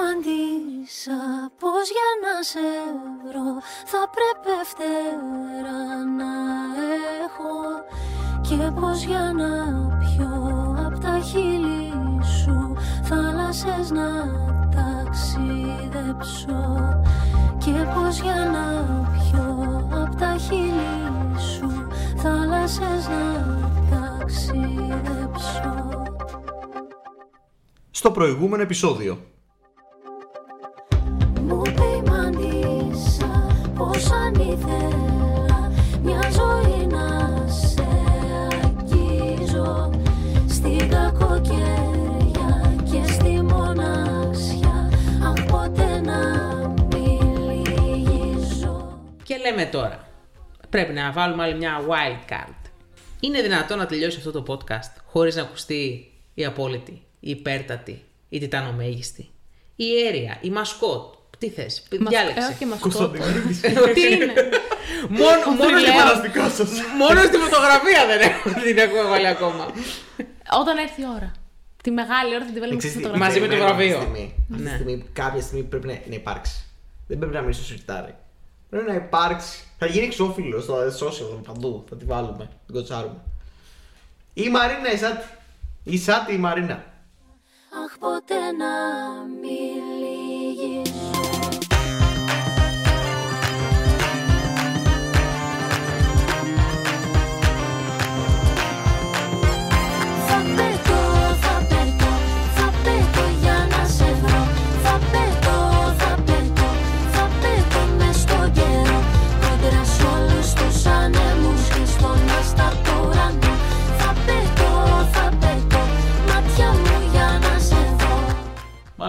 απάντησα πως για να σε βρω θα πρέπει φτερά να έχω. Και πως για να πιω απ' τα χείλη σου θάλασσες να ταξιδέψω. Και πως για να πιω απ' τα χείλη σου θάλασσες να ταξιδέψω. Στο προηγούμενο επεισόδιο. Ήθελα μια ζωή να σε αγγίζω Στην κακοκαιρία και στη μοναξιά Αχ ποτέ να μιλήσω Και λέμε τώρα, πρέπει να βάλουμε άλλη μια wild card. Είναι δυνατόν να τελειώσει αυτό το podcast χωρίς να ακουστεί η απόλυτη, η υπέρτατη, η τιτανομέγιστη, η αίρια, η μασκότ. Τι θες, διάλεξε. Ε, όχι μασκότ. Κωνσταντινίδης. Τι είναι; μόνο, μόνο, θρυλαίο. στη- Φανταστικό σας. μόνο στη φωτογραφία δεν έχω, την έχω βάλει ακόμα. Όταν έρθει η ώρα. Τη μεγάλη ώρα θα τη βάλουμε στη Ξέρεις τι, φωτογραφία. Μαζί με το περιμένω βραβείο. Αυτή τη στιγμή. Αυτή τη Ναι. στιγμή, κάποια στιγμή πρέπει να, να υπάρξει. Δεν πρέπει να μείνει στο σιρτάρι. Πρέπει να υπάρξει. Θα γίνει εξώφυλλο στο social παντού. Θα τη βάλουμε. Την κοτσάρουμε. Η Μαρίνα, η Σάτι. Η Σάτι, η Μαρίνα. Αχ ποτέ να μιλήσω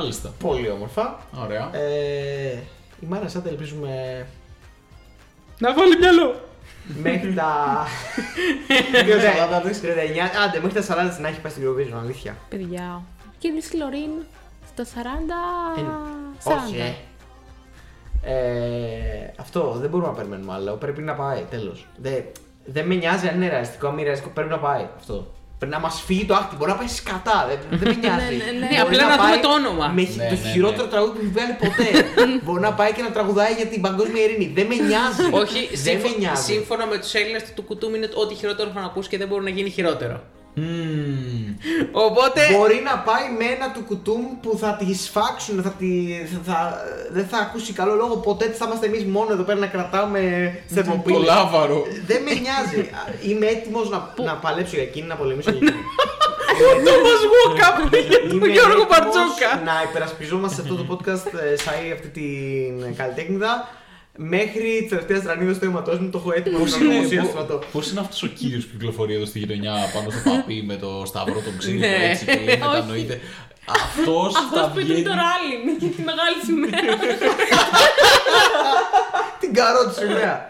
Μάλιστα. Πολύ όμορφα. Ωραία. Ε, η Μάρινα Σάτι ελπίζουμε Να βάλει μυαλό. μέχρι τα. 40 της. 39. Άντε, μέχρι τα 40 της να έχει πάει στην Eurovision, αλήθεια. Παιδιά. Και η Λωρίν στα 40. Ε, 40. Όχι, ε. Ε, αυτό δεν μπορούμε να περιμένουμε άλλο. Πρέπει να πάει, τέλος. Δεν, δεν με νοιάζει αν είναι ρεαλιστικό, αν μη ρεαλιστικό. Πρέπει να πάει αυτό. Πρέπει να μας φύγει το άκτη. Μπορεί να πάει σκατά. Δεν, δεν με νοιάζει. Ναι, ναι, ναι. Μπορεί απλά να δούμε πάει το όνομα. Με Ναι, το ναι, χειρότερο ναι. τραγούδι που έχει βγάλει ποτέ. Μπορεί να πάει και να τραγουδάει για την παγκόσμια ειρήνη. Δεν με νοιάζει. Όχι, δεν με σύμφω- νοιάζει. σύμφωνα με τους Έλληνες του κουτούμ είναι ότι χειρότερο θα ακούσει και δεν μπορεί να γίνει χειρότερο. Μμμ. Οπότε. Μπορεί να πάει με ένα του κουτούμ που θα τη σφάξουν, θα τη, θα, θα- δεν θα ακούσει καλό λόγο ποτέ. Θα είμαστε εμείς μόνο εδώ πέρα να κρατάμε Το θερμοπύλη. λάβαρο. Δεν με νοιάζει. Είμαι έτοιμος να, να παλέψω για εκείνη, να πολεμήσω για εκείνη. Το Μοσγούκα για τον Είμαι Γιώργο έτοιμος Μπαρτζόκα. Να υπερασπιζόμαστε σε αυτό το podcast ε, σαν αυτή την καλλιτέχνηδα μέχρι τη τελευταία στρανίδα στο αίματός μου. Το έχω έτοιμο Πώς να το δημοσίω είναι, στο στρατό. πώς- πώς είναι αυτός ο κύριος που κυκλοφορεί εδώ στη γειτονιά πάνω στο παπί με το σταυρό τον ξύνο Ναι. έτσι και λέει μετανοείται. Αυτός Αυτός θα που ήταν βγαίνει. το ράλι για τη μεγάλη σημαία. Την καρότη σημαία.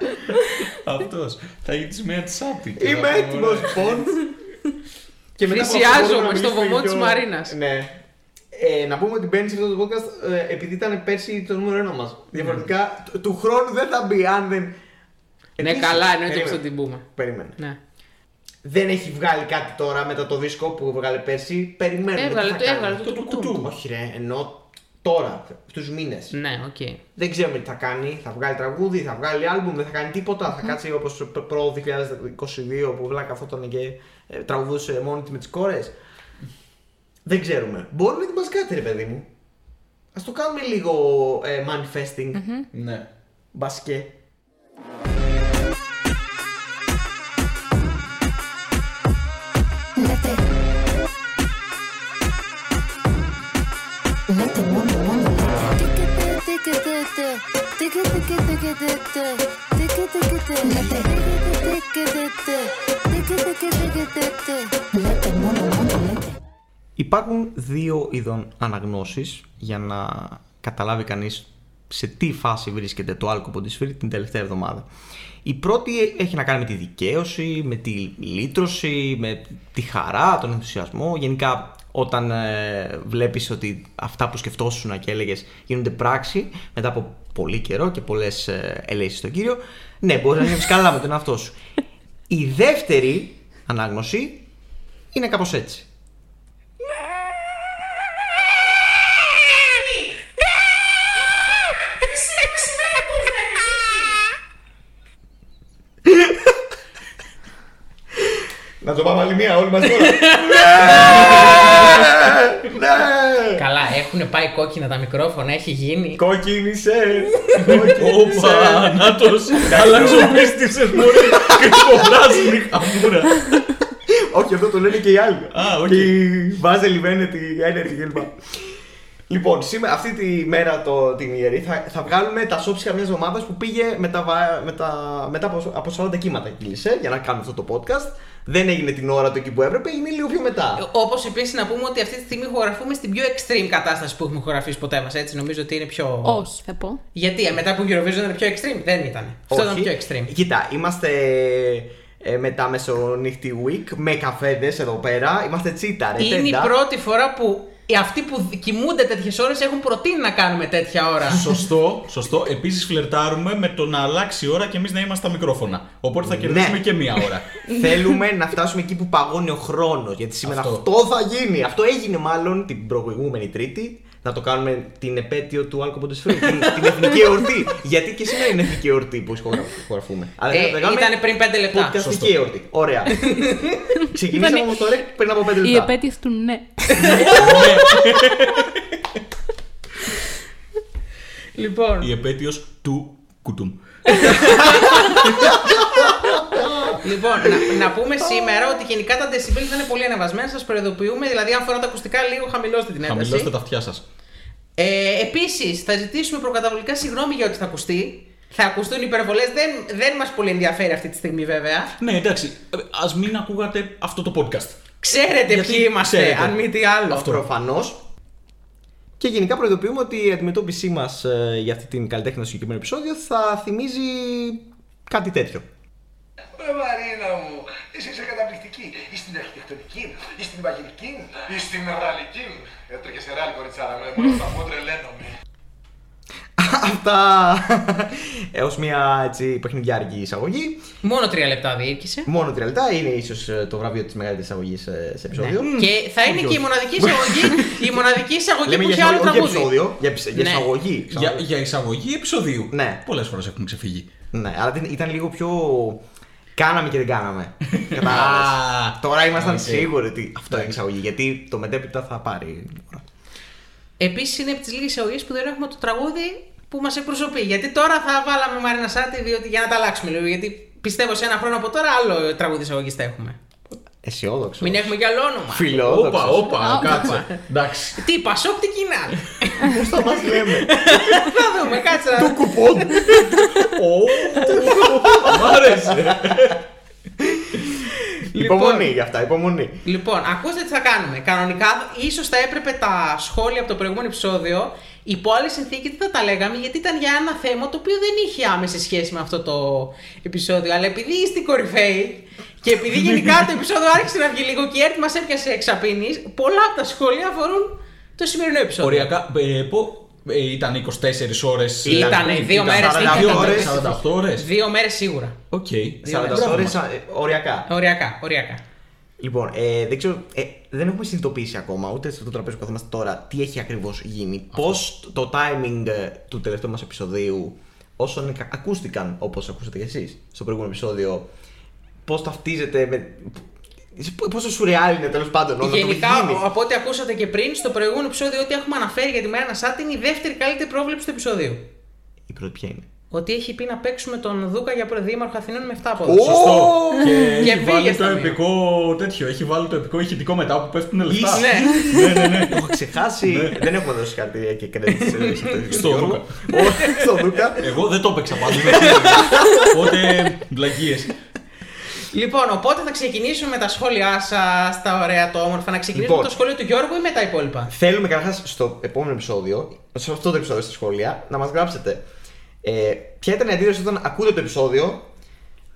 Αυτός. Θα γίνει τη σημαία της Σάτι. Είμαι έτοιμος, λοιπόν. Και μετά από αυτό Θυσιάζομαι μπορούμε να στο μιλήσουμε βωμό πιο- της Μαρίνας. Ναι. Ε, να πούμε ότι μπαίνει σε αυτό το podcast ε, επειδή ήταν πέρσι το νούμερο ένα μας. Διαφορετικά του- του χρόνου δεν θα μπει αν δεν. Ναι, Επίσης, καλά, εννοείται περίμενε. πως θα την πούμε. Περίμενε. Ναι. Δεν έχει βγάλει κάτι τώρα μετά το δίσκο που βγάλε πέρσι. Περιμένουμε. Έβγαλε τι θα το- κάνει. έβγαλε το Tucutum. Όχι, ρε, ενώ τώρα, στους μήνες. Ναι, οκ. Δεν ξέρουμε τι θα κάνει. Θα βγάλει τραγούδι, θα βγάλει άλμπουμ, δεν θα κάνει τίποτα. Θα κάτσει όπως προ 2022 που βλάκα καθόταν και ε, τραγουδούσε μόνη της με τις κόρες. Δεν ξέρουμε. Μπορεί να ετοιμάσει κάτι, ρε παιδί μου. Α το κάνουμε λίγο ε, manifesting. Ναι. Μπασκέ. Υπάρχουν δύο είδων αναγνώσεις για να καταλάβει κανείς σε τι φάση βρίσκεται το άλκο ποντισφύρι την τελευταία εβδομάδα. Η πρώτη έχει να κάνει με τη δικαίωση, με τη λύτρωση, με τη χαρά, τον ενθουσιασμό. Γενικά όταν ε, βλέπεις ότι αυτά που σκεφτόσουν και έλεγες γίνονται πράξη μετά από πολύ καιρό και πολλές ε, ελέησεις στον Κύριο, ναι, μπορείς να νιώθεις καλά με τον εαυτό σου. Η δεύτερη ανάγνωση είναι κάπως έτσι. Να το πάμε άλλη μία, όλοι μαζί τώρα. ναι! Ναι! Καλά, έχουν πάει κόκκινα τα μικρόφωνα, έχει γίνει. Κόκκινησες! Όπα, Κόκκινησες! νάτος, αλλάξω πίστησες μωρέ, κρυφοπράσινη χαμούρα. Όχι, αυτό το λένε και οι άλλοι. Α, οκ. Και η Βάζελη Βένετ, η Energy κλπ. Λοιπόν, σήμερα, αυτή τη μέρα το, την ιερή θα, θα βγάλουμε τα σόψια μιας εβδομάδας που πήγε με τα, βα- με τα, μετά από, από 40 κύματα κύλησε για να κάνουμε αυτό το podcast. Δεν έγινε την ώρα του εκεί που έπρεπε, έγινε λίγο πιο μετά. Όπως επίσης να πούμε ότι αυτή τη στιγμή ηχογραφούμε στην πιο extreme κατάσταση που έχουμε ηχογραφήσει ποτέ μας. Έτσι, νομίζω ότι είναι πιο. Όχι, θα πω. Γιατί ε, μετά που Eurovision ήταν πιο extreme, δεν ήταν. Αυτό ήταν Όχι. πιο extreme. Κοίτα, είμαστε ε, μετά μεσονύχτη week με καφέδες εδώ πέρα. Είμαστε τσίταρε. Είναι η τέντα. πρώτη φορά που οι αυτοί που κοιμούνται τέτοιες ώρες έχουν προτείνει να κάνουμε τέτοια ώρα. Σωστό, σωστό. Επίσης φλερτάρουμε με το να αλλάξει η ώρα και εμείς να είμαστε στα μικρόφωνα. Οπότε θα κερδίσουμε Ναι. και μία ώρα. Θέλουμε να φτάσουμε εκεί που παγώνει ο χρόνος. Γιατί σήμερα αυτό. Αυτό. θα γίνει. Αυτό έγινε μάλλον την προηγούμενη Τρίτη. Να το κάνουμε την επέτειο του Άλκο Ποντεσφαίρου. την, την εθνική εορτή. Γιατί και σήμερα είναι εθνική εορτή που ηχογραφούμε. Αλλά Ε, θα το κάνουμε ήτανε πριν πέντε λεπτά. Podcastική εορτή. Ωραία. Ξεκινήσαμε Ήτανε όμως τώρα πριν από 5 λεπτά. Η επέτειος του ναι. Λοιπόν, Η επέτειος του κουτούμ. λοιπόν να, να πούμε σήμερα ότι γενικά τα decibel θα είναι πολύ ανεβασμένα. Σας προειδοποιούμε. Δηλαδή, αν φοράτε ακουστικά, λίγο χαμηλώστε την ένταση. Χαμηλώστε τα αυτιά σας. Ε, Επίσης, θα ζητήσουμε προκαταβολικά συγγνώμη για ό,τι θα ακουστεί. Θα ακουστούν υπερβολές. Δεν, δεν μας πολύ ενδιαφέρει αυτή τη στιγμή, βέβαια. Ναι, εντάξει. Α μην ακούγατε αυτό το podcast. Ξέρετε Γιατί ποιοι είμαστε, ξέρετε. αν μη τι άλλο. Αυτό. Προφανώς. Και γενικά προειδοποιούμε ότι η αντιμετώπιση μας για αυτή την καλλιτέχνη στο συγκεκριμένο επεισόδιο θα θυμίζει κάτι τέτοιο. Ρε Μαρίνα μου, εσύ είσαι καταπληκτική. Ή στην αρχιτεκτονική, ή στην παγιδική, ή στην ραλική. Έτρεχε σε ράλι κοριτσάρα με, μόνο θα πω τρελαίνομαι. Αυτά έως μια έτσι παιχνιδιάρικη εισαγωγή. Μόνο τρία λεπτά διήρκησε. Μόνο τρία λεπτά είναι ίσως το βραβείο της μεγαλύτερης εισαγωγής ε, σε επεισόδιο. Και θα είναι και η μοναδική εισαγωγή, η μοναδική εισαγωγή Λέμε που για έχει άλλο εισαγωγή, όχι για τραγούδι. επεισόδιο, για, επισ- για Ναι. εισαγωγή. Για, ξαναλέω. για εισαγωγή επεισοδίου. Ναι. Πολλές φορές έχουμε ξεφύγει. Ναι, αλλά ήταν- ήταν λίγο πιο. Κάναμε και δεν κάναμε. Α, Κατάλαβες. Τώρα ήμασταν οκ. σίγουροι ότι αυτό είναι εισαγωγή. Γιατί το μετέπειτα θα πάρει. Επίσης είναι από τις λίγες εισαγωγές που δεν έχουμε το τραγούδι που μας εκπροσωπεί. Γιατί τώρα θα βάλαμε Μαρίνα Σάττι διότι, για να τα αλλάξουμε λίγο. Γιατί πιστεύω σε ένα χρόνο από τώρα άλλο τραγούδι εισαγωγής θα έχουμε. Αισιόδοξος. Μην έχουμε κι άλλο όνομα. Φιλόδοξος. Όπα, όπα, κάτσε. Εντάξει. Τι, Πασόκ, τι κοινά. Πώς θα μας λέμε; θα δούμε, κάτσε να δούμε. Κουπόν. Μ' άρεσε. Υπομονή γι' αυτά, υπομονή. Λοιπόν, ακούστε τι θα κάνουμε. Κανονικά, ίσως θα έπρεπε τα σχόλια από το προηγούμενο επεισόδιο υπό άλλη συνθήκη τι θα τα λέγαμε, γιατί ήταν για ένα θέμα το οποίο δεν είχε άμεση σχέση με αυτό το επεισόδιο. Αλλά επειδή είστε οι κορυφαίοι και επειδή γενικά το επεισόδιο άρχισε να βγει λίγο και η ΕΡΤ μας έπιασε εξαπίνης, πολλά από τα σχόλια αφορούν το σημερινό επεισόδιο. Οριακά, ε, πο- ε, ήταν 24 ώρες. Ήτανε, δύο μέρες, 42 ώρες. 48 ώρες. Δύο μέρες σίγουρα. Οκ. 48 ώρες οριακά. Οριακά, οριακά. Λοιπόν, ε, δεν ξέρω, ε, δεν έχουμε συνειδητοποιήσει ακόμα ούτε στο τραπέζι που καθόμαστε τώρα τι έχει ακριβώς γίνει. Πώς το timing ε, του τελευταίου μας επεισοδίου, όσων εκα- ακούστηκαν όπως ακούσατε κι εσείς στο προηγούμενο επεισόδιο, πώς ταυτίζεται με. Πόσο σουρεάλ είναι τέλος πάντων όλο Γενικά, το γίνει. από ό,τι ακούσατε και πριν, στο προηγούμενο επεισόδιο, ό,τι έχουμε αναφέρει για τη Μέρα Σάτι είναι η δεύτερη καλύτερη πρόβλεψη του επεισοδίου. Η πρώτη ποια είναι; Ότι έχει πει να παίξουμε τον Δούκα για δήμαρχο Αθηνών με 7 πόδια. Σωστό. Και Και έχει πήγε βάλει στα το μία. επικό τέτοιο. Έχει βάλει το επικό ηχητικό μετά που πέφτουν λεφτά. Είσαι. Ναι. ναι, ναι, ναι. Το έχω ξεχάσει. δεν έχουμε δώσει κάτι και credit σε- σε αυτό το Στο Γιώργο. Δούκα. Όχι, Στο Δούκα. Εγώ δεν το έπαιξα πάντως. Οπότε βλαγίε. Λοιπόν, οπότε θα ξεκινήσουμε με τα σχόλιά σας, τα ωραία, το όμορφα. Να ξεκινήσουμε Λοιπόν. με το σχόλιο του Γιώργου ή με τα υπόλοιπα; Θέλουμε καταρχάς στο επόμενο επεισόδιο, σε αυτό το επεισόδιο στα σχόλια, να μας γράψετε ε, ποια ήταν η αντίδραση όταν ακούτε το επεισόδιο,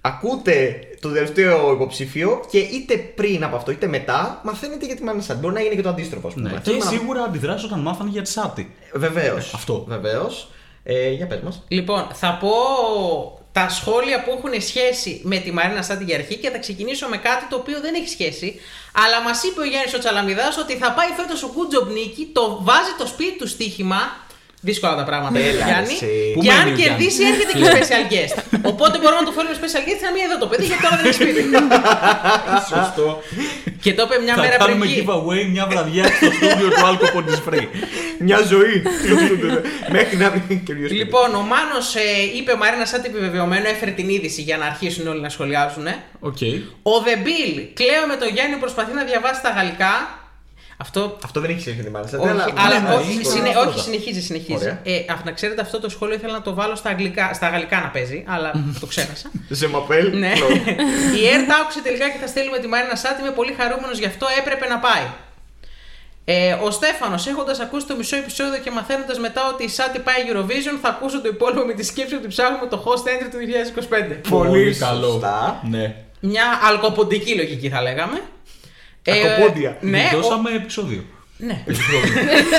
ακούτε το τελευταίο υποψήφιο και είτε πριν από αυτό είτε μετά μαθαίνετε για τη Μάννα Σάντ. Μπορεί να γίνει και το αντίστροφο, ας πούμε. Ναι. Και σίγουρα αντιδράσεις όταν μάθανε για τη Σάτι. Βεβαίως. Αυτό. Βεβαίως. Ε, για πες μας. Λοιπόν, θα πω τα σχόλια που έχουν σχέση με τη Μαρίνα Σάτι για αρχή και θα ξεκινήσω με κάτι το οποίο δεν έχει σχέση. Αλλά μας είπε ο Γιάννης ο Τσαλαμιδάς ότι θα πάει φέτος ο Γκούτζομπ Νίκη, το βάζει το σπίτι του στοίχημα Δύσκολα τα πράγματα, Έλα, Γιάννη. εσύ. Πού Και μένει αν ο Γιάννης; κερδίσει, έρχεται και special guest. Οπότε μπορούμε να το φέρουμε special guest να μην εδώ το παιδί, γιατί τώρα δεν είναι σπίτι. Σωστό. και το είπε μια Θα μέρα πριν. κάνουμε βγει. giveaway μια βραδιά στο στούντιο του Alco Pontis Free. Μια ζωή. Μέχρι να βρει καινούριο σπίτι. Λοιπόν, ο Μάνος είπε ο Μαρίνα Σάττι επιβεβαιωμένο, έφερε την είδηση για να αρχίσουν όλοι να σχολιάζουν. Οκ. Ο The Bill, Κλαίω με τον Γιάννη προσπαθεί να διαβάσει τα γαλλικά. Αυτό. Αυτό δεν έχει σχέση μάλιστα. Όχι, αλλά ναι, όχι, είναι συνε- πρώτα. όχι, συνεχίζει, συνεχίζει. Ωραία. Ε, α, να ξέρετε, αυτό το σχόλιο ήθελα να το βάλω στα, αγγλικά, στα γαλλικά να παίζει, αλλά το ξέχασα. Je m'appelle. ναι. Η ΕΡΤ άκουσε τελικά και θα στείλουμε τη Μαρίνα Σάττι. Είμαι πολύ χαρούμενος γι' αυτό έπρεπε να πάει. Ε, ο Στέφανος, έχοντας ακούσει το μισό επεισόδιο και μαθαίνοντας μετά ότι η Σάτι πάει Eurovision, θα ακούσω το υπόλοιπο με τη σκέψη ότι ψάχνουμε το host entry του 2025. Πολύ καλό. σωστά. Ναι. Μια αλκοποντική λογική θα λέγαμε. Αλκοπόντια. ναι, ο- Δώσαμε επεισόδιο. ναι.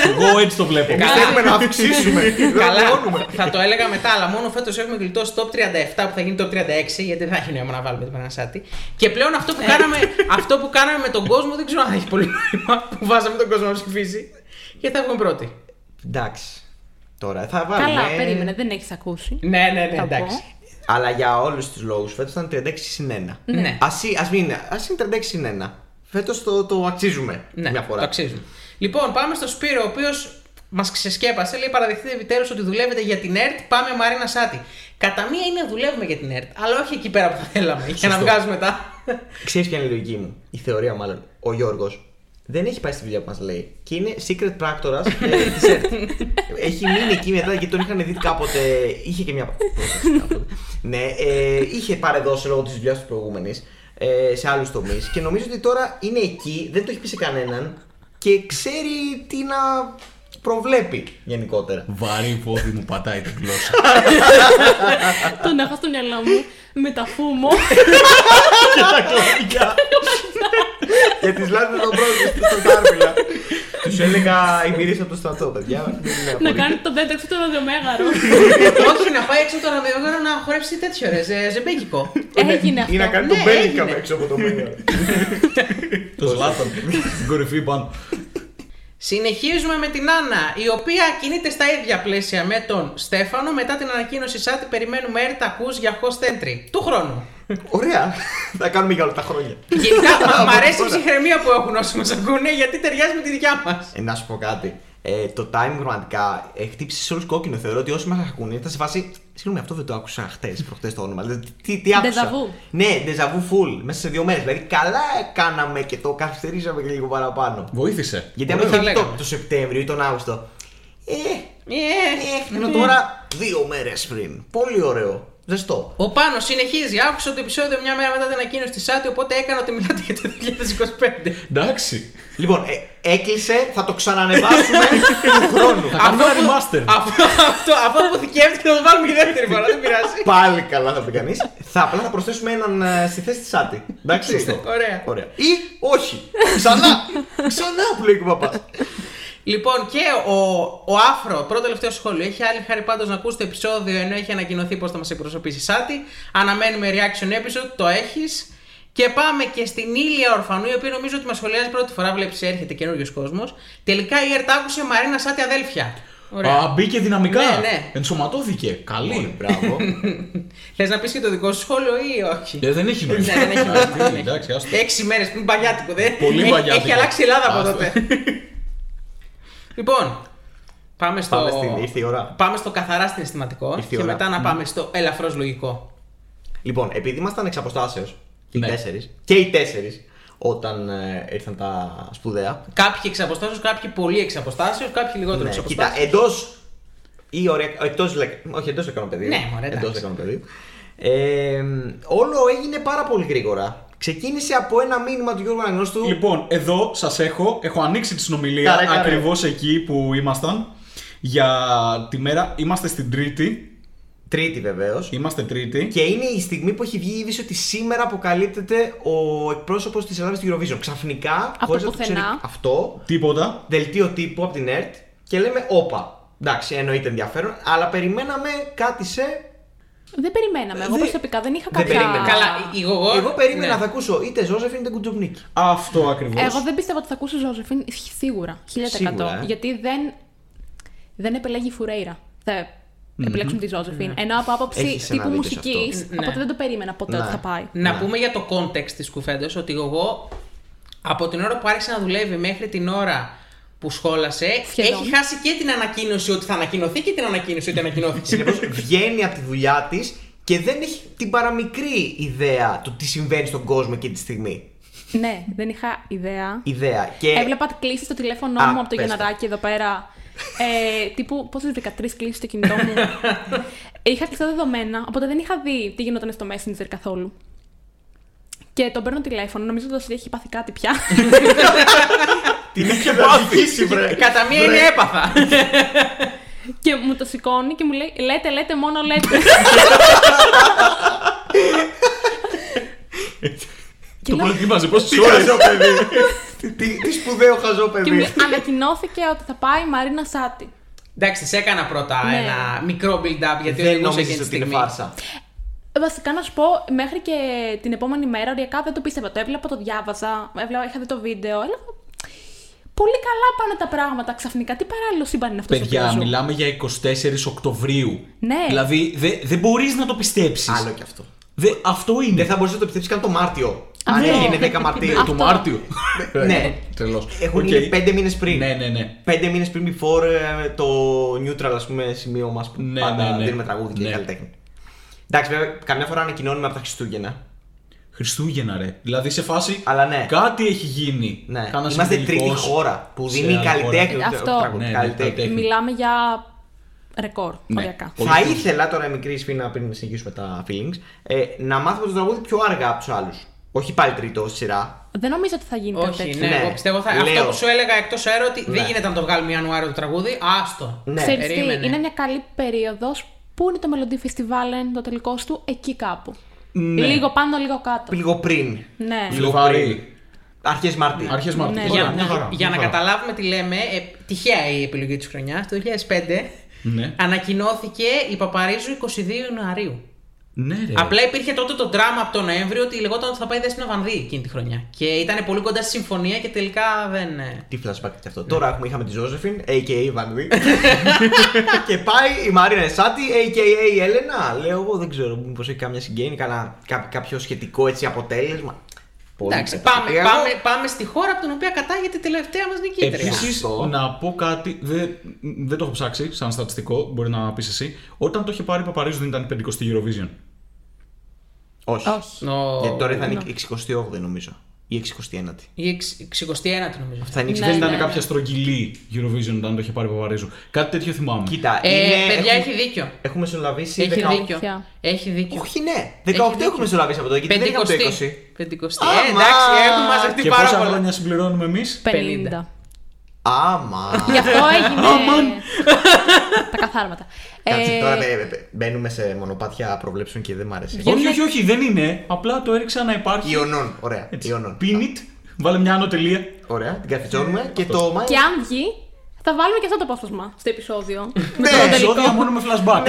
Εγώ έτσι το βλέπω. Εμείς θέλουμε να αυξήσουμε. Καλά, να μειώνουμε. θα το έλεγα μετά, αλλά μόνο φέτος έχουμε γλιτώσει top 37 που θα γίνει top 36, γιατί δεν θα έχει νόημα να βάλουμε την Πανασάτη. Και πλέον αυτό που, κάναμε, αυτό που κάναμε με τον κόσμο δεν ξέρω αν θα έχει πολύ νόημα που βάζαμε τον κόσμο να ψηφίσει. Και θα βγούμε πρώτοι. Εντάξει. Τώρα θα βάλουμε. Καλά, περίμενε, δεν έχεις ακούσει. Ναι, ναι, ναι, Θα εντάξει. πω. Αλλά για όλους τους λόγους φέτος ήταν 36 συν 1. Ναι. Ας, ή- ας μην ας είναι 36 συν 1. Φέτος το, το αξίζουμε Ναι, μια το φορά. αξίζουμε. Λοιπόν, πάμε στο Σπύρο, ο οποίος μας ξεσκέπασε. Λέει: Παραδεχτείτε επιτέλους ότι δουλεύετε για την ΕΡΤ. Πάμε Μαρίνα Σάτι. Κατά μία είναι δουλεύουμε για την ΕΡΤ, αλλά όχι εκεί πέρα που θα θέλαμε. Για να Σωστό. βγάζουμε τα. Ξέρεις ποια είναι η λογική μου, η θεωρία μάλλον. Ο Γιώργος δεν έχει πάει στη δουλειά που μας λέει και είναι secret πράκτορα ε, της ΕΡΤ. έχει μείνει εκεί μετά γιατί τον είχαν δει κάποτε. Είχε και μια. πρόταση κάποτε. ναι, ε, είχε παρεδώσει λόγω της δουλειάς του προηγούμενης ε, σε άλλους τομείς και νομίζω ότι τώρα είναι εκεί, δεν το έχει πει σε κανέναν και ξέρει τι να προβλέπει γενικότερα. Βαρύ πόδι μου πατάει την γλώσσα. Τον έχω στο μυαλό μου με τα φούμο. Για τις λάθη των πρόσφυγων στο Κάρμιλα. Τους έλεγα η μυρίσια από το στρατό, παιδιά. Δεν είναι να απολύτως. κάνει τον τέταρτο του ραδιομέγαρο. όχι, να πάει έξω από το ραδιόφωνο να χορέψει τέτοιο ρε, ζε- ζεμπέκικο. Έγινε αυτό. Ή να κάνει Ναι, τον Μπέλικα έγινε. έξω από το μέγαρο. Το Ζλάταν. Την κορυφή πάνω. Συνεχίζουμε με την Άννα, η οποία κινείται στα ίδια πλαίσια με τον Στέφανο. Μετά την ανακοίνωση ΣΑΤ, περιμένουμε έρτα ακούς για host entry του χρόνου. Ωραία. Θα κάνουμε για όλα τα χρόνια. Γενικά, μ' Από αρέσει η τώρα. ψυχραιμία που έχουν όσοι μας ακούνε, γιατί ταιριάζει με τη δικιά μας. Ε, να σου πω κάτι. Ε, το timing πραγματικά ε, χτύπησε σε όλους κόκκινο. Θεωρώ ότι όσοι μας ακούνε ήταν σε φάση. Συγγνώμη, αυτό δεν το άκουσα χτες, προχτές το όνομα. Δηλαδή, τι, τι άκουσα; Déjà vu. Ναι, déjà vu full, μέσα σε δύο μέρες. Δηλαδή, καλά κάναμε και το καθυστερήσαμε και λίγο παραπάνω. Βοήθησε. Γιατί αν Ωραίο είχε θα βγει το, λέγαμε. το Σεπτέμβριο ή τον Αύγουστο. Ε, Ε, ενώ τώρα δύο μέρες πριν. Πολύ ωραίο. Ζεστό. Ο Πάνος συνεχίζει. Άκουσα το επεισόδιο μια μέρα μετά την ανακοίνωση της ΣΑΤ, οπότε έκανα ότι μιλάτε για το 2025. Εντάξει. Λοιπόν, ε, έκλεισε, θα το ξανανεβάσουμε του χρόνου. Θα κάνουμε ένα remaster. Αυτό, αυτό, αυτό αποθηκεύτηκε θα το βάλουμε για δεύτερη φορά, δεν πειράζει. Πάλι καλά θα πει κανείς. θα απλά θα προσθέσουμε έναν ε, στη θέση της Σάτι. Εντάξει. Ωραία. Ωραία. Ή όχι. Ξανά. Ξανά που λέει και ο παπάς. Λοιπόν, και ο, ο Άφρο, πρώτο τελευταίο σχόλιο. Έχει άλλη χάρη πάντως να ακούσει το επεισόδιο ενώ έχει ανακοινωθεί πώς θα μας εκπροσωπήσει η Σάτι. Αναμένουμε reaction episode, το έχεις. Και πάμε και στην Ήλια Ορφανού, η οποία νομίζω ότι μας σχολιάζει πρώτη φορά. Βλέπεις, έρχεται καινούριος κόσμος. Τελικά η ΕΡΤ άκουσε Μαρίνα Σάτι αδέλφια. Ωραία. Α, μπήκε δυναμικά. Ναι, ναι. Ενσωματώθηκε. Καλή. Μπράβο. Θες να πεις και το δικό σου σχόλιο ή όχι; Ε, δεν έχει νόημα. Ναι, δεν έχει νόημα. Α, τι, Εντάξει, άστο. Έξι μέρες πριν παλιάτικο, δεν. Πολύ Έχει- παλιάτικο. Έχει αλλάξει η Ελλάδα από Άστο. τότε. λοιπόν, πάμε στο. Πάμε στην- ήρθε η ώρα. Πάμε στο καθαρά συναισθηματικό Ήρθε η και ώρα. μετά να πάμε στο ελαφρώς λογικό. λοιπόν, επειδή ήμασταν εξ αποστάσεως και οι Ναι. τέσσερις. Και οι τέσσερις όταν ε, ήρθαν τα σπουδαία. Κάποιοι εξ αποστάσεως, κάποιοι πολύ εξ αποστάσεως, κάποιοι λιγότερο Ναι, εξ κοίτα, αποστάσεως. εντός. ή ωραία. Εκτός όχι, εντός έκανα πεδίου. Ναι, μωρέ, Εντός εντάξει. έκανα πεδίου. Ε, όλο έγινε πάρα πολύ γρήγορα. Ξεκίνησε από ένα μήνυμα του Γιώργου Αναγνώστου. Λοιπόν, εδώ σας έχω. Έχω ανοίξει τη συνομιλία Καρέ, καρέ. ακριβώς εκεί που ήμασταν. Για τη μέρα. Είμαστε στην Τρίτη. Τρίτη βεβαίως. Είμαστε Τρίτη. Και είναι η στιγμή που έχει βγει η είδηση ότι σήμερα αποκαλύπτεται ο εκπρόσωπος της Ελλάδας στην Eurovision. Ξαφνικά, Από χωρίς να το πουθενά. ξέρει αυτό, Τίποτα. δελτίο τύπου από την ΕΡΤ και λέμε όπα. Εντάξει, εννοείται ενδιαφέρον, αλλά περιμέναμε κάτι σε. Δεν περιμέναμε. Εγώ Δεν- προσωπικά δεν είχα δεν κάποια. περίμενα. Καλά, η γογό. Εγώ περίμενα ναι. θα ακούσω είτε Ζώζεφιν είτε Κουτζομπνίκη. Αυτό ακριβώς. Εγώ δεν πιστεύω ότι θα ακούσω Ζώζεφιν σίγουρα. 1000%. Σίγουρα, ε. Γιατί δεν. δεν επιλέγει η Φουρέιρα. Θα επιλέξουν τη Ζώζεφιν. Ενώ από άποψη Έχεις ένα τύπου δίκιο σε μουσικής, αυτό. Ναι. οπότε δεν το περίμενα ποτέ Ναι. ότι θα πάει. Να πούμε για το context της κουβέντας ότι εγώ από την ώρα που άρχισε να δουλεύει μέχρι την ώρα που σχόλασε, Σχεδόν. έχει χάσει και την ανακοίνωση ότι θα ανακοινωθεί και την ανακοίνωση ότι ανακοινώθηκε. Συνεπώς βγαίνει από τη δουλειά της και δεν έχει την παραμικρή ιδέα του τι συμβαίνει στον κόσμο εκείνη τη στιγμή. Ναι, δεν είχα ιδέα. Ιδέα. Και Έβλεπα κλήσει στο τηλέφωνο Α, μου από το πες το. Γεναράκι εδώ πέρα. Ε, τύπου, πόσες 13 κλήσει στο κινητό μου. είχα κλειστά δεδομένα, οπότε δεν είχα δει τι γινόταν στο Messenger καθόλου. Και τον παίρνω τηλέφωνο, νομίζω ότι έχει πάθει κάτι πια. την είχε πάθει, βρε. Κατά μία είναι έπαθα. και μου το σηκώνει και μου λέει: Λέτε, λέτε, μόνο λέτε. και, Το λέω, προετοίμαζε πόσε Τι ώρε. χαζό παιδί. Τι- Τι τι σπουδαίο χαζό και μου παιδί. λέει, ανακοινώθηκε ότι θα πάει η Μαρίνα Σάτι. Εντάξει, τη έκανα πρώτα Ναι. ένα μικρό build-up γιατί Δεν οδηγούσε εκείνη νομίζεις τη ότι είναι στιγμή. φάρσα. Ε, Βασικά να σου πω, μέχρι και την επόμενη μέρα, οριακά δεν το πίστευα. Το έβλεπα, το διάβαζα, έβλεπα, είχα δει το βίντεο. Έλεγα, πολύ καλά πάνε τα πράγματα ξαφνικά. Τι παράλληλο σύμπαν είναι αυτό στο οποίο Παιδιά, ζω. μιλάμε για 24 Οκτωβρίου. Ναι. Δηλαδή δε- δεν μπορείς να το πιστέψεις. Άλλο κι αυτό. αυτό είναι. Δεν θα μπορούσε να το πιστέψεις καν το Μάρτιο. Αν Αυτό. έγινε 10 Μαρτίου. Αυτό. Το Μάρτιο. Ναι. Τρελό. Έχουν γίνει 5 μήνες πριν. Ναι, ναι, ναι. 5 μήνες πριν before ε, το neutral ας πούμε, σημείο μας που Ναι, πάντα ναι, ναι. δίνουμε τραγούδι και Ναι. καλλιτέχνη. Εντάξει, βέβαια, καμιά φορά ανακοινώνουμε από τα Χριστούγεννα. Χριστούγεννα, ρε. Δηλαδή σε φάση. Αλλά ναι. Κάτι έχει γίνει. Ναι. Κάνας Είμαστε συμμετελικός τρίτη χώρα που σε δίνει άλλη καλλιτέχνη. χώρα. Αυτό. τραγούδι, Ναι, ναι, καλλιτέχνη. καλλιτέχνη. Μιλάμε για ρεκόρ, Ναι. οριακά. Πολύ Θα cool. ήθελα τώρα μικρή σφίνα πριν συνεχίσουμε τα feelings ε, να μάθουμε το τραγούδι πιο αργά από τους άλλους. Όχι πάλι τρίτο στη σειρά. Δεν νομίζω ότι θα γίνει κάτι Όχι, τέτοιο. ναι, Ναι. εγώ πιστεύω θα. Λέω. Αυτό που σου έλεγα εκτός αέρα ότι δεν Ναι. γίνεται να το βγάλουμε Ιανουάριο το τραγούδι. Άστο. Ναι. Ξέρεις τι, περίμενε. είναι μια καλή περίοδος. Πού είναι το Melody Festival, είναι το τελικό του, εκεί κάπου. Ναι. Λίγο πάνω, λίγο κάτω. Λίγο πριν. Ναι. Φλεβάρι. Αρχές Μαρτίου. Αρχές Μαρτίου. Ναι, Ωραία, Για, μια χαρά, για μια να χαρά. καταλάβουμε τι λέμε, ε, τυχαία η επιλογή της χρονιάς. Το 2005 Ναι. ανακοινώθηκε η Παπαρίζου 22 Ιανουαρίου. Ναι, ρε. Απλά υπήρχε τότε το δράμα από τον Νοέμβριο ότι λεγόταν ότι θα πάει Δέσποινα Βανδύ εκείνη τη χρονιά. Και ήταν πολύ κοντά στη συμφωνία και τελικά δεν. ε, Τι flashback και αυτό. Τώρα έχουμε, είχαμε τη Ζώζεφιν, a.k.a. Βανδύ. και πάει η Μαρίνα Εσάτη, a.k.a. η Έλενα. Λέω εγώ, δεν ξέρω, μήπως έχει κάμια συγγένεια, κανένα κά- κάποιο σχετικό έτσι αποτέλεσμα. Πολύ Εντάξει, καταστροφή. πάμε, Εγώ- πάμε, πάμε στη χώρα από την οποία κατάγεται η τελευταία μας νικήτρια. Επίσης, Αυτό. να πω κάτι. Δεν, δεν το έχω ψάξει σαν στατιστικό, μπορεί να πεις εσύ. Όταν το είχε πάρει η Παπαρίζου δεν ήταν η 50η Eurovision. Όχι. Όχι. Ο- Γιατί τώρα θα είναι η 68η νομίζω. Ή 61η. Η 61η νομίζω. Θα είναι η Ναι, δεν ήταν ναι, κάποια ναι. στρογγυλή Eurovision όταν το είχε πάρει η Παπαρίζου. Κάτι τέτοιο θυμάμαι. Κοίτα, Ε, είναι, παιδιά, έχουμε, έχει δίκιο. έχουμε μεσολαβήσει Έχει 18. δίκιο. Ποια; Έχει δίκιο. Όχι, ναι. 18 Έχει δίκιο. έχουμε μεσολαβήσει από το γιατί δεν είχαμε το 20. Πεντηκοστή. Πεντηκοστή. Άμα. Ε, εντάξει, έχουμε μαζευτεί Και πάρα πόσα πολλά. χρόνια συμπληρώνουμε εμείς; 50. Άμα. Γι' αυτό έγινε. τα καθάρματα. Κάτσε, Ε, τώρα μπε- μπε- μπαίνουμε σε μονοπάτια προβλέψεων και δεν μ' άρεσε. Για- Όχι, όχι, όχι, δεν είναι. Απλά το έριξα να υπάρχει. Ιωνών, ωραία. Έτσι. Ιωνών. Pin it, βάλε μια άνω τελεία. Ωραία, την καρφιτσώνουμε και το Μάιο. Και αν βγει, θα βάλουμε και αυτό το απόσπασμα στο επεισόδιο. Ναι, το τελικό. Επεισόδια μόνο με flashback.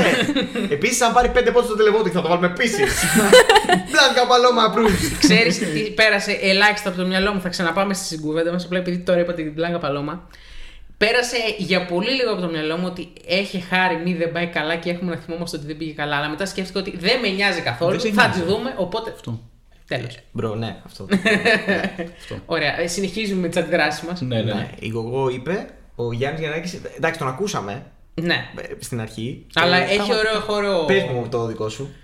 Επίσης, αν πάρει 5 πόντους στο televoting θα το βάλουμε επίσης. Blanca Paloma approved. Ξέρεις τι πέρασε ελάχιστα από το μυαλό μου. Θα ξαναπάμε στη κουβέντα μας. Απλά επειδή τώρα είπατε την Blanca Paloma. Πέρασε για πολύ λίγο από το μυαλό μου ότι έχει χάρη μη δεν πάει καλά και έχουμε να θυμόμαστε ότι δεν πήγε καλά. Αλλά μετά σκέφτηκα ότι δεν με νοιάζει καθόλου. Δεν σε θα νοιάζει. τη δούμε. Οπότε. Αυτό. Τέλος. Bro, ναι, αυτό. Ωραία. Ε, συνεχίζουμε με τις αντιδράσεις μας. Ναι, ναι, ναι. ναι, η Γογό είπε, ο Γιάννης Γιαννάκης. Εντάξει, τον ακούσαμε Ναι. ε, στην αρχή. Αλλά Ε, έχει ωραίο χώρο. Πες μου το δικό σου.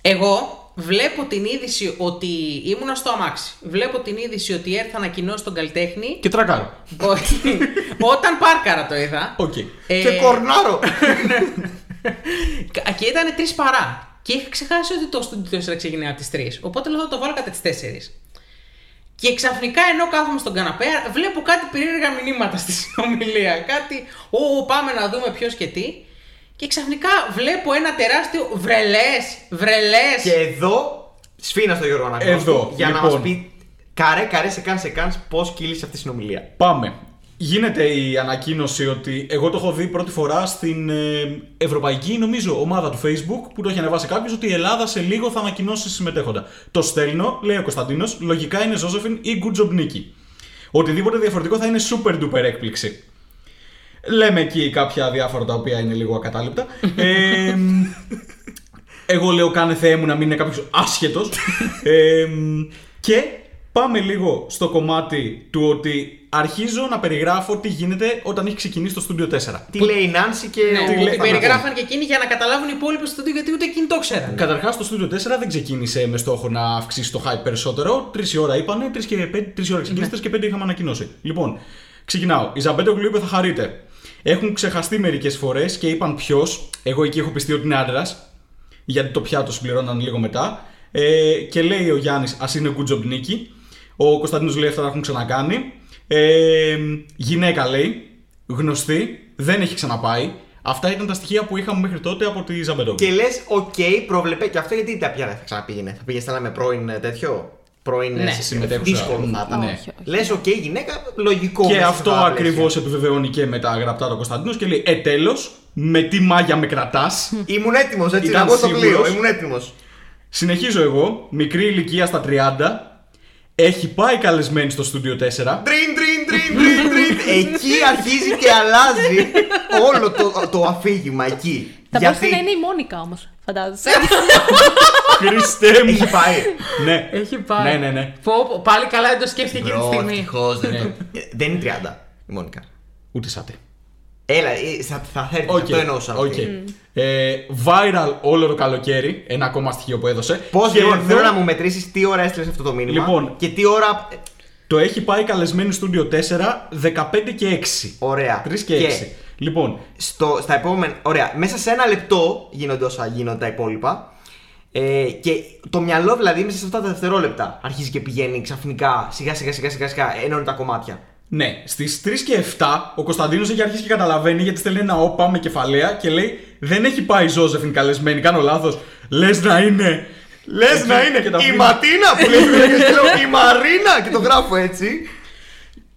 Εγώ βλέπω την είδηση ότι ήμουνα στο αμάξι. Βλέπω την είδηση ότι ΕΡΤ ανακοινώσει τον καλλιτέχνη. Και τρακάρω. Όχι. Όταν πάρκαρα το είδα. Οκ. Ε, Και κορνάρω! και ήταν τρεις παρά. Και είχα ξεχάσει ότι το στούντιο 4 ξεκινάει από τις 3. Οπότε λέω θα το βάλω κατά τις 4. Και ξαφνικά ενώ κάθομαι στον καναπέ, βλέπω κάτι περίεργα μηνύματα στη συνομιλία. Κάτι, Ω, πάμε να δούμε ποιος και τι. Και ξαφνικά βλέπω ένα τεράστιο βρελές, βρελές. και εδώ σφίνα στο Γιώργο Αναγνώστη Εδώ, για να λοιπόν. μα πει καρέ, καρέ, σε καν, σε καν πώς κύλησε αυτή η συνομιλία. Πάμε. Γίνεται η ανακοίνωση ότι εγώ το έχω δει πρώτη φορά στην ε, ευρωπαϊκή, νομίζω, ομάδα του Facebook που το έχει ανεβάσει κάποιος ότι η Ελλάδα σε λίγο θα ανακοινώσει συμμετέχοντα. Το στέλνω, λέει ο Κωνσταντίνος, λογικά είναι Ζώζεφιν ή Good Job Νίκη. Οτιδήποτε διαφορετικό θα είναι super duper έκπληξη. Λέμε εκεί κάποια διάφορα τα οποία είναι λίγο ακατάληπτα. Ε, εγώ λέω κάνε Θεέ μου να μην είναι κάποιος άσχετος. Ε, και πάμε λίγο στο κομμάτι του ότι αρχίζω να περιγράφω τι γίνεται όταν έχει ξεκινήσει το Studio 4. Τι λέει η Νάνση και Ναι, ο τι λέει- ότι περιγράφαν και εκείνοι για να καταλάβουν οι υπόλοιποι στο γιατί ούτε εκείνοι το ξέραν. Καταρχάς, το Studio 4 δεν ξεκίνησε με στόχο να αυξήσει το hype περισσότερο. Τρεις η ώρα είπανε, τρεις και πέντε, τρεις η ώρα ξεκίνησες, τρει και πέντε είχαμε ανακοινώσει. Λοιπόν, ξεκινάω. Η Ζαμπέντογλου είπε θα χαρείτε. Έχουν ξεχαστεί μερικές φορές και είπαν ποιος. Εγώ εκεί έχω πιστεί ότι είναι άντρας. Γιατί το πιάτο συμπληρώναν λίγο μετά. Ε, και λέει ο Γιάννης, ας είναι good job νίκη. Ο Κωνσταντίνος λέει αυτά τα έχουν ξανακάνει. Ε, γυναίκα λέει, γνωστή, δεν έχει ξαναπάει. Αυτά ήταν τα στοιχεία που είχαμε μέχρι τότε από τη Ζαμπέντογλου. Και λες, οκ, προβλεπέ και αυτό γιατί τα πια θα ξαναπήγαινε; Θα πήγε στέλνα με πρώην ε, τέτοιο; Πρώην Ναι, ναι, συμμετέχουσα. Δύσκολο θα ήταν. Ναι. Όχι, όχι. Λες, οκ, γυναίκα, λογικό. Και μέσα σε αυτό αυτά τα πλαίσια. ακριβώς επιβεβαιώνει και με τα γραπτά του Κωνσταντίνος και λέει: Ε, τέλος, με τι μάγια με κρατάς. Ήμουν έτοιμος, έτσι. Ήταν Να πω στο σίγουρος. πλοίο, ήμουν έτοιμος. Συνεχίζω εγώ, μικρή ηλικία στα 30. Έχει πάει καλεσμένη στο Studio 4. Τρίν, τρίν, τρίν, τρίν, τρίν. Εκεί αρχίζει και αλλάζει όλο το, το αφήγημα εκεί. Θα Γιατί μπορούσε να είναι η Μόνικα όμως, φαντάζεσαι. Χριστέ μου! έχει πάει. ναι. Έχει πάει. Ναι, ναι, ναι. Πω, πω, πάλι καλά δεν το σκέφτηκε εκείνη τη Bro, στιγμή. ευτυχώς δεν Ναι. το- Ε, Δεν είναι 30 η Μόνικα. Ούτε η Σάτι. Έλα, ε, θα, θα έρθει, Οκ, αυτό εννοούσα. οκ. αυτή. Ε, viral όλο το καλοκαίρι. Ένα ακόμα στοιχείο που έδωσε. Πώς Και λοιπόν, εδώ θέλω να μου μετρήσεις τι ώρα έστειλες αυτό το μήνυμα. Λοιπόν. και τι ώρα. ε, Το έχει πάει καλεσμένη Studio 4 15 και 6. Ωραία. 3 και 6. Λοιπόν, στο, στα επόμενα. Ωραία, μέσα σε ένα λεπτό γίνονται όσα γίνονται τα υπόλοιπα. Ε, και το μυαλό δηλαδή μέσα σε αυτά τα δευτερόλεπτα αρχίζει και πηγαίνει ξαφνικά σιγά σιγά σιγά σιγά, σιγά ενώνει τα κομμάτια. Ναι, στις 3 και 7 ο Κωνσταντίνος έχει αρχίσει και καταλαβαίνει γιατί στέλνει ένα όπα με κεφαλαία και λέει Δεν έχει πάει η Ζώζεφιν καλεσμένη, κάνω λάθος. Λες να είναι. Λες Εκεί να είναι και τα η βρίσκει. Ματίνα που λέει και λέω, η Μαρίνα και το γράφω έτσι.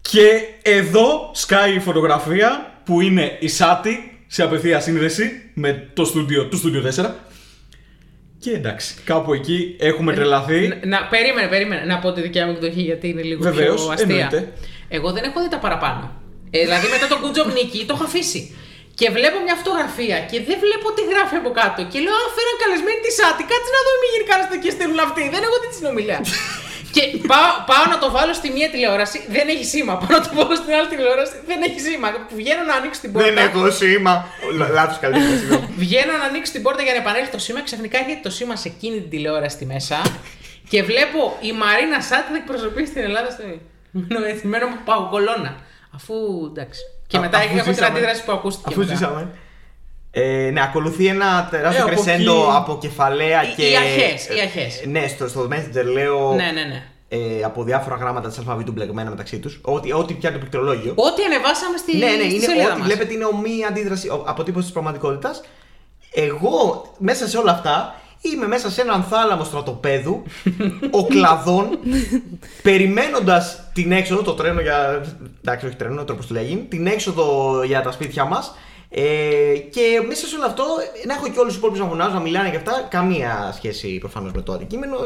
Και εδώ σκάει η φωτογραφία που είναι η Σάτι σε απευθεία σύνδεση με το στούντιο του Studio 4. Και εντάξει, κάπου εκεί έχουμε τρελαθεί. Να, να- περίμενε, περίμενε. Να πω τη δικιά μου εκδοχή γιατί είναι λίγο Βεβαίως, πιο αστεία. εννοείται. Εγώ δεν έχω δει τα παραπάνω. Ε, δηλαδή μετά τον Good Job Νίκη το έχω αφήσει. Και βλέπω μια φωτογραφία και δεν βλέπω τι γράφει από κάτω. Και λέω, Α, φέραν καλεσμένη τη Σάτι. Κάτσε να δω, μην γίνει κανένα και στέλνουν αυτοί. Δεν έχω δει τη συνομιλία. και πάω, πάω να το βάλω στη μία τηλεόραση, δεν έχει σήμα. Πάω να το βάλω στην άλλη τηλεόραση, δεν έχει σήμα. Βγαίνω να ανοίξω την πόρτα. Δεν έχω σήμα. Λάθος καλύτερα, συγγνώμη. Βγαίνω να ανοίξω την πόρτα για να επανέλθει το σήμα. Ξαφνικά έρχεται το σήμα σε εκείνη την τηλεόραση στη μέσα. και βλέπω η Μαρίνα Σάτι θα εκπροσωπεί στην Ελλάδα. Στο... Μένω έτσι, μένω με παγοκολόνα. Αφού εντάξει. Και Α- μετά αφού έχω την ζήσαμε. αντίδραση που ακούστηκε. Αφού μετά. ζήσαμε. Ε, ναι, ακολουθεί ένα τεράστιο Ε, από κρεσέντο εκεί- από κεφαλαία Οι- και. οι αρχές, οι αρχές. Ε, Ναι, στο, στο Messenger λέω. Ναι, ναι, ναι. Ε, από διάφορα γράμματα της αλφαβήτου μπλεγμένα μεταξύ τους. Ό,τι, ό,τι πια το πληκτρολόγιο. Ό,τι ανεβάσαμε στη, ναι, ναι, στη είναι σελίδα ό,τι μας. βλέπετε είναι ομοία αντίδραση, ο- αποτύπωση της πραγματικότητας. Εγώ μέσα σε όλα αυτά είμαι μέσα σε έναν θάλαμο στρατοπέδου, οκλαδών, περιμένοντας την έξοδο, το τρένο για. Εντάξει, όχι τρένο, τρόπος του λέγει, την έξοδο για τα σπίτια μας. Ε, και μέσα σε όλο αυτό να έχω και όλους τους υπόλοιπους να φωνάζουν, να μιλάνε και αυτά. Καμία σχέση προφανώς με το αντικείμενο.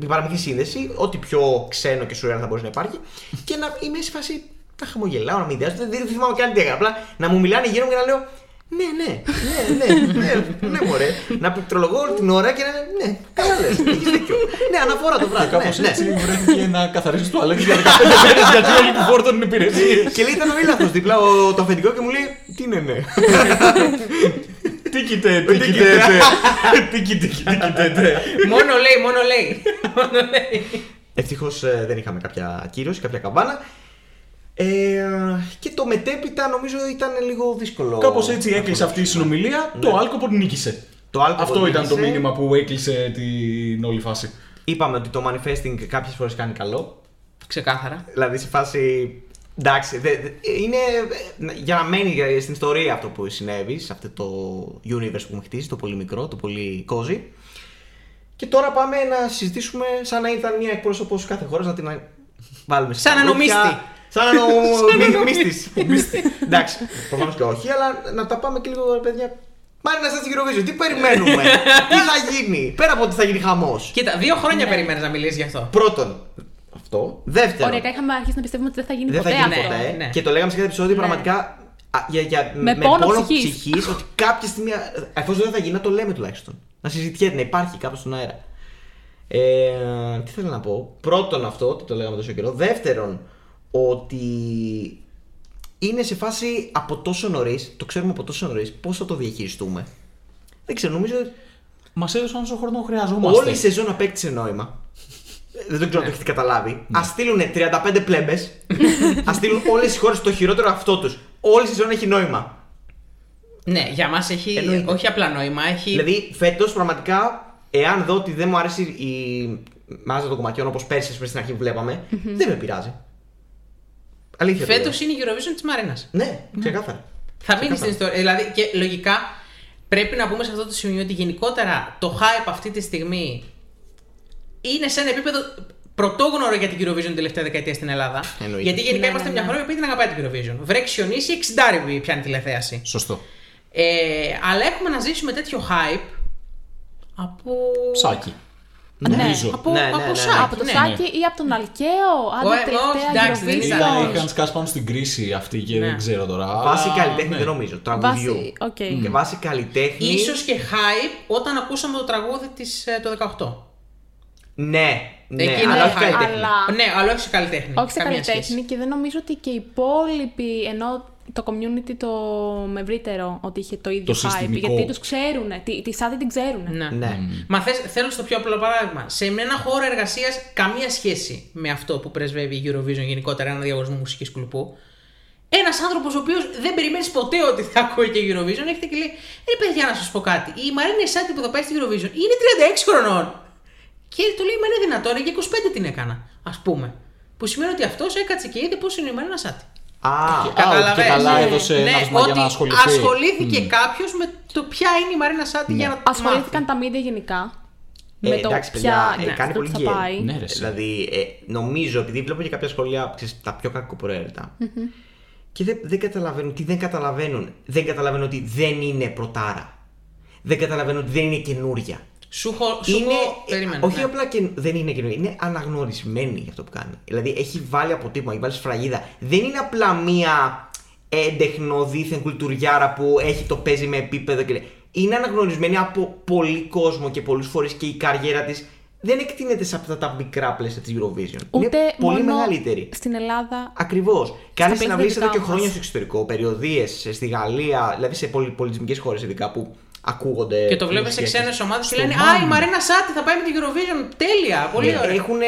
Η παραμικρή σύνδεση, ό,τι πιο ξένο και σουρεάλ θα μπορούσε να υπάρχει. Και να είμαι σε φάση να χαμογελάω, να μην διάζω. Δεν, δεν θυμάμαι καν τι έκανα. Απλά να μου μιλάνε γύρω μου και να λέω ναι, ναι, ναι, ναι, ναι, ναι, μωρέ. Να πληκτρολογώ όλη την ώρα και να ναι, καλά λες. Έχεις δίκιο. Ναι, αναφορά το βράδυ. Κάπως ναι, ναι. έτσι βρέθηκε να καθαρίσει το Αλέξη για 15 μέρε γιατί όλοι του φόρτωναν υπηρεσίε. Και λέει ήταν ο ήλαθο δίπλα ο- το αφεντικό και μου λέει Τι είναι ναι. Τι κοιτέτε, τι κοιτέτε. Τι κοιτέτε, τι κοιτέτε. Μόνο λέει, μόνο λέει. μόνο λέει. Ευτυχώς δεν είχαμε κάποια κύρωση, κάποια καμπάνα. Ε, και το μετέπειτα νομίζω ήταν λίγο δύσκολο. Κάπως έτσι έκλεισε αυτή η συνομιλία. Το Alcopod νίκησε. Το Alcopod Αυτό ήταν το νίκησε. μήνυμα που έκλεισε την όλη φάση. Είπαμε ότι το manifesting κάποιες φορές κάνει καλό. Ξεκάθαρα. Δηλαδή σε φάση. Εντάξει, δε- δε- είναι ε, για να μένει για- στην ιστορία αυτό που συνέβη, σε αυτό το universe που έχουμε χτίσει, το πολύ μικρό, το πολύ cozy. Και τώρα πάμε να συζητήσουμε σαν να ήταν μια εκπρόσωπος κάθε χώρας να την βάλουμε σε Σαν καλούπια. ανομίστη. Σαν ανομίστη. Εντάξει, προφανώς και όχι, αλλά να τα πάμε και λίγο, ρε παιδιά. Μάρι να στην Eurovision, τι περιμένουμε, τι θα γίνει, πέρα από ότι θα γίνει χαμός. Κοίτα, δύο χρόνια περιμένεις να μιλήσεις γι' αυτό. Πρώτον, αυτό. Δεύτερον, Οριακά είχαμε αρχίσει να πιστεύουμε ότι δεν θα γίνει δεν θα ποτέ γίνει αυτό. ποτέ. ναι. Και το λέγαμε σε κάθε επεισόδιο, Ναι. πραγματικά Α, για, για, Με πόνο ψυχής. ψυχής, ότι κάποια στιγμή, εφόσον δεν θα γίνει, να το λέμε τουλάχιστον. Να συζητιέται, να υπάρχει κάπου στον αέρα. Ε, τι θέλω να πω. Πρώτον αυτό, ότι το λέγαμε τόσο καιρό. Δεύτερον, ότι είναι σε φάση από τόσο νωρίς, το ξέρουμε από τόσο νωρίς, πώς θα το διαχειριστούμε. Δεν ξέρω, νομίζω ότι Μας έδωσαν όσο χρόνο χρειαζόμαστε. όλη η σεζόν απέκτησε νόημα. Δεν το ξέρω αν το έχετε καταλάβει. Ναι. Α στείλουν 35 πλέμπες. Α στείλουν όλες οι χώρες το χειρότερο αυτό τους. Όλη η σεζόν έχει νόημα. Ναι, για μας έχει Εννοείται. όχι απλά νόημα, έχει. Δηλαδή, φέτος πραγματικά, εάν δω ότι δεν μου αρέσει η μάζα των κομματιών όπως πέρσι πριν στην αρχή που βλέπαμε, δεν με πειράζει. Αλήθεια. το Φέτος λέω. είναι η Eurovision της Μαρίνας. Ναι, ξεκάθαρα. Θα μείνεις στην ιστορία. Δηλαδή, και λογικά πρέπει να πούμε σε αυτό το σημείο ότι γενικότερα το hype αυτή τη στιγμή είναι σε ένα επίπεδο πρωτόγνωρο για την Eurovision την τελευταία δεκαετία στην Ελλάδα. Εννοείται. Γιατί γενικά Ναι, είμαστε ναι, μια ναι. χώρα που την αγαπάει την Eurovision. Βρέξει χιονίσει, 60 πιάνει τηλεθέαση. Σωστό. Ε, αλλά έχουμε να ζήσουμε τέτοιο hype από. Σάκι. Ναι. Νομίζω. Από, Ναι, ναι, από ναι, ναι. site, από το ναι. Σάκη ή από τον Αλκαίο. Άντε, όχι, τελευταία εντάξει, δεν Eurovision. ήταν- Είχαν σκάσει πάνω στην κρίση αυτή και Ναι. δεν ξέρω τώρα. Βάση αλλά, καλλιτέχνη ναι. δεν νομίζω. Τραγουδιού. Βάση, οκ. Και βάση καλλιτέχνη. Ίσως και hype όταν ακούσαμε το τραγούδι της ε, το 18. Ναι, ναι, Εκεί είναι αλλά όχι hype. καλλιτέχνη. Αλλά- Ναι, αλλά όχι σε καλλιτέχνη. Όχι σε Καμία καλλιτέχνη σχέση. και δεν νομίζω ότι και οι υπόλοιποι, ενώ το community το με ευρύτερο ότι είχε το ίδιο Το hype. συστημικό. Γιατί τους ξέρουν, τη, τη Σάτι την ξέρουν. Ναι. Ναι. Μα θες, θέλω στο πιο απλό παράδειγμα. Σε ένα χώρο εργασίας, καμία σχέση με αυτό που πρεσβεύει η Eurovision γενικότερα, ένα διαγωνισμό μουσικής κλουπού. Ένας άνθρωπος ο οποίος δεν περιμένεις ποτέ ότι θα ακούει και Eurovision έρχεται και λέει: Ρε παιδιά, να σας πω κάτι. Η Μαρίνα Σάτι που θα πάει στην Eurovision είναι 36 χρονών. Και του λέει: Μα είναι δυνατόν, για 25 την έκανα, ας πούμε. Που σημαίνει ότι αυτός έκατσε και είδε πώς είναι η Μαρίνα Σάτι. Α, Α, Καταλαβαίνεις. και καλά Ναι. έδωσε ναι, ναύσμα για ότι να ασχοληθεί. ασχολήθηκε κάποιος με το ποια είναι η Μαρίνα Σάτι Ναι. για να Ασχολήθηκαν μάθει. τα media γενικά. Ε, με το εντάξει, ποια παιδιά, ε, ναι, κάνει αυτό πολύ που θα γκέλ. πάει. Ναι, ρε, εσύ. Δηλαδή, ε, νομίζω, επειδή βλέπω και κάποια σχόλια, ξέρεις, τα πιο κακοπροαίρετα. Και δεν, δεν καταλαβαίνουν, τι δεν καταλαβαίνουν. Δεν καταλαβαίνουν ότι δεν είναι πρωτάρα. Δεν καταλαβαίνουν ότι δεν είναι καινούρια. Σου έχω. Σου είναι, έχω- περίμενε, ε, όχι ναι. απλά και δεν είναι καινούργια, είναι αναγνωρισμένη για αυτό που κάνει. Δηλαδή έχει βάλει αποτύπωμα, έχει βάλει σφραγίδα. Δεν είναι απλά μία έντεχνο δίθεν κουλτουριάρα που έχει το παίζει με επίπεδο και λέει. Είναι αναγνωρισμένη από πολύ κόσμο και πολλούς φορείς και η καριέρα της δεν εκτείνεται σε αυτά τα μικρά πλαίσια της Eurovision. Ούτε είναι πολύ μόνο μεγαλύτερη. Στην Ελλάδα. Ακριβώς. Κάνεις πλαίσια συναυλίε δικά εδώ και μας. χρόνια στο εξωτερικό, περιοδίες στη Γαλλία, δηλαδή σε πολυπολιτισμικέ χώρες ειδικά που ακούγονται. Και το βλέπει σε μουσικές. ξένες ομάδες και Στο λένε Μάνι. Α, η Μαρίνα Σάτι θα πάει με την Eurovision. Τέλεια, πολύ Ναι, ωραία. Έχουν.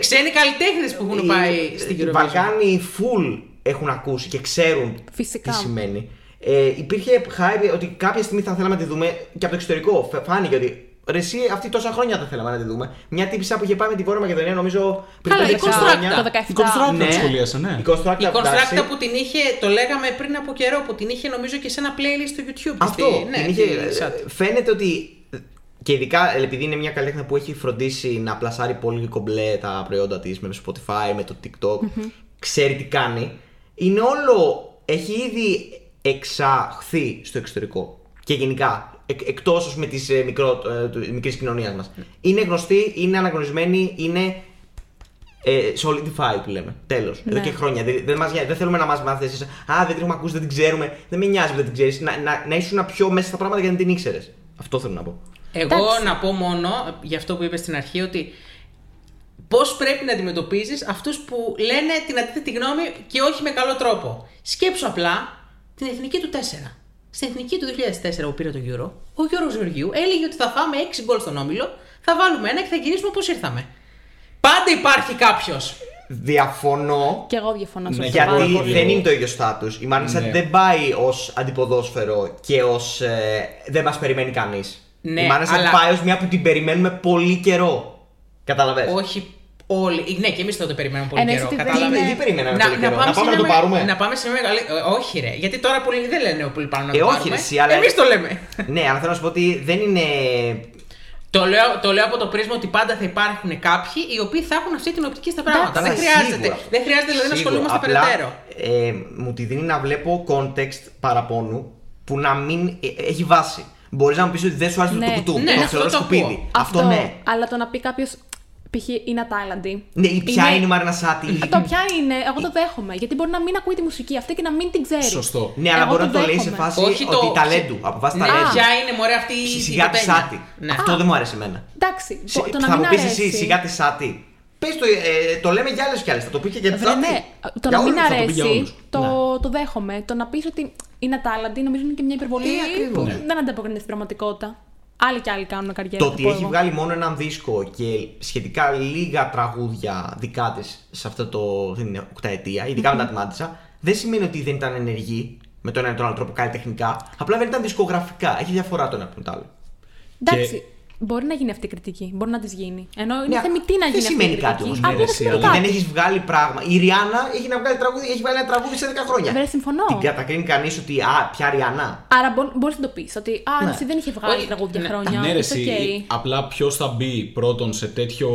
Ξένοι καλλιτέχνες που έχουν οι- πάει στην Οι Eurovision. Βαλκάνοι full έχουν ακούσει και ξέρουν Φυσικά. τι σημαίνει. Ε, υπήρχε hype ότι κάποια στιγμή θα θέλαμε να τη δούμε και από το εξωτερικό. Φ- Φάνηκε ότι ρε, εσύ αυτή τόσα χρόνια δεν θέλαμε να τη δούμε. Μια τύπησα που είχε πάει με τη Βόρεια Μακεδονία, νομίζω πριν Καλά, 5-6 η Constructa. χρόνια. Το Το 17. Η Constructa Ναι. τη σχολίασε, ναι. Η Constructa, Η εντάξει. Constructa που την είχε, το λέγαμε πριν από καιρό, που την είχε νομίζω και σε ένα playlist στο YouTube. Αυτό. Στη- ναι, την είχε, τη Σάτι. φαίνεται ότι. Και ειδικά επειδή είναι μια καλλιτέχνη που έχει φροντίσει να πλασάρει πολύ κομπλέ τα προϊόντα της με το Spotify, με το TikTok, ξέρει τι κάνει. Είναι όλο. Έχει ήδη εξαχθεί στο εξωτερικό. Και γενικά. Εκ, Εκτός με της ε, μικρής κοινωνίας μας. Είναι γνωστή, είναι αναγνωρισμένη, είναι ε, solidified που λέμε. Τέλος. Εδώ Ναι. και χρόνια. Δεν, δεν, μας, νοιάζει. δεν θέλουμε να μας μάθεις εσείς, Α, δεν την έχουμε ακούσει, δεν την ξέρουμε. Δεν με νοιάζει που δεν την ξέρεις. Να, να, να ήσουν πιο μέσα στα πράγματα γιατί δεν την ήξερες. Αυτό θέλω να πω. Εγώ Εντάξει. να πω μόνο, για αυτό που είπες στην αρχή, ότι πώς πρέπει να αντιμετωπίζεις αυτούς που λένε την αντίθετη γνώμη και όχι με καλό τρόπο. Σκέψου απλά την εθνική του 4. Στην εθνική του 2004 που πήρε το Euro, ο Γιώργο Γεωργίου έλεγε ότι θα φάμε 6 γκολ στον όμιλο, θα βάλουμε ένα και θα γυρίσουμε όπω ήρθαμε. Πάντα υπάρχει κάποιος. Διαφωνώ. Και εγώ διαφωνώ σε Ναι, αυτό πάρα Γιατί πολύ. δεν είναι το ίδιο στάτους. Η Μάρνισα Ναι. δεν πάει ως αντιποδόσφαιρο και ως. δεν μας περιμένει κανείς. Ναι, η Μάρνισα αλλά- πάει ως μια που την περιμένουμε πολύ καιρό. Καταλαβες; Όχι όλοι. Ναι, και εμείς τότε περιμένουμε πολύ Εννοείς καιρό. ότι δεν Κατάλαβες; είναι- τι περιμέναμε πολύ καιρό, να σε πάμε να μια το με- πάρουμε; Να πάμε σε μια μεγάλη. ε, Όχι, ρε. Γιατί τώρα πολλοί δεν λένε πολύ πάνω να Ε, το όχι, πάρουμε. ρε, εσύ, αλλά- Εμείς το λέμε. ναι, αλλά θέλω να σου πω ότι δεν είναι. Το λέω, το λέω από το πρίσμα ότι πάντα θα υπάρχουν κάποιοι οι οποίοι θα έχουν αυτή την οπτική στα πράγματα. Καλά, δεν χρειάζεται. σίγουρα. Δεν χρειάζεται δηλαδή να Σίγουρα. ασχολούμαστε Απλά, περαιτέρω. Ε, μου τη δίνει να βλέπω context παραπώνου που να μην ε, έχει βάση. Μπορείς να μου πεις ότι δεν σου άρεσε Ναι. το κουτού. Ναι, το αυτό θεωρώ το σκουπίδι. ακούω. Αυτό, ναι. Αλλά το να πει κάποιο. π.χ. είναι ατάλλαντη. Ναι, ή ποια είναι η Μαρίνα Σάτι. ή- Το ποια είναι, εγώ το δέχομαι. Γιατί μπορεί να μην ακούει τη μουσική αυτή και να μην την ξέρει. Σωστό. Ναι, αλλά Εγώ μπορεί το να το λέει σε δέχομαι. φάση Όχι το- ότι ταλέντου. Από βάση Ναι, ταλέντου. ποια είναι μωρέ αυτή η Σιγά τη κοπέλα. Σάτι. Ναι. Αυτό δεν μου αρέσει εμένα. Εντάξει, Σι- το, το να θα μην μου πεις αρέσει. εσύ σιγά τη Σάτι. Πες το, ε, το λέμε για άλλες κι άλλες. Θα το πει και για τη Βρε, Σάτι. ναι, το Για να μην όλους, θα το πει αρέσει, για όλους. το, Ναι. το δέχομαι. Το να πεις ότι είναι ατάλλαντη, νομίζω είναι και μια υπερβολή Ε, ακριβώς. που Ναι. δεν ανταποκρίνεται στην πραγματικότητα. Άλλοι και άλλοι κάνουν καριέρα. Το θα ότι πω έχει εγώ. βγάλει μόνο έναν δίσκο και σχετικά λίγα τραγούδια δικά της σε αυτό το, αυτή την οκταετία, ειδικά μετά τη Μάντισα, δεν σημαίνει ότι δεν ήταν ενεργή με τον ένα ή τον άλλο τρόπο καλλιτεχνικά. Απλά δεν ήταν δισκογραφικά. Έχει διαφορά το ένα από το άλλο. Εντάξει, μπορεί να γίνει αυτή η κριτική. Μπορεί να της γίνει. Ενώ είναι Ναι, θεμητή να δεν γίνει αυτή η σημαίνει κριτική. κάτι όμως, Α, ναι, δεν ρε, εσύ, σημαίνει Ότι αλλά δεν κάτι. έχει βγάλει πράγμα. Η Ριάννα έχει, να βγάλει τραγούδι, έχει βγάλει ένα τραγούδι σε 10 χρόνια. Βέβαια, συμφωνώ. Την κατακρίνει κανείς ότι α, πια Ριάννα. Άρα μπορείς να το πεις ότι α, Ναι. εσύ δεν είχε βγάλει Όχι, τραγούδια ναι. χρόνια. Ναι, ρε, It's εσύ, okay. απλά ποιος θα μπει πρώτον σε τέτοιο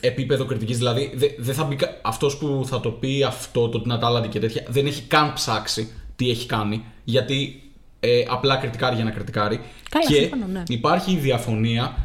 επίπεδο κριτικής. Δηλαδή, δεν δεν θα μπει. Αυτός που θα το πει αυτό, το την ατάλλαντη και τέτοια, δεν έχει καν ψάξει τι έχει κάνει. Γιατί ε, απλά κριτικάρει για να κριτικάρει. Καλά, και σύμφωνο, ναι. υπάρχει η διαφωνία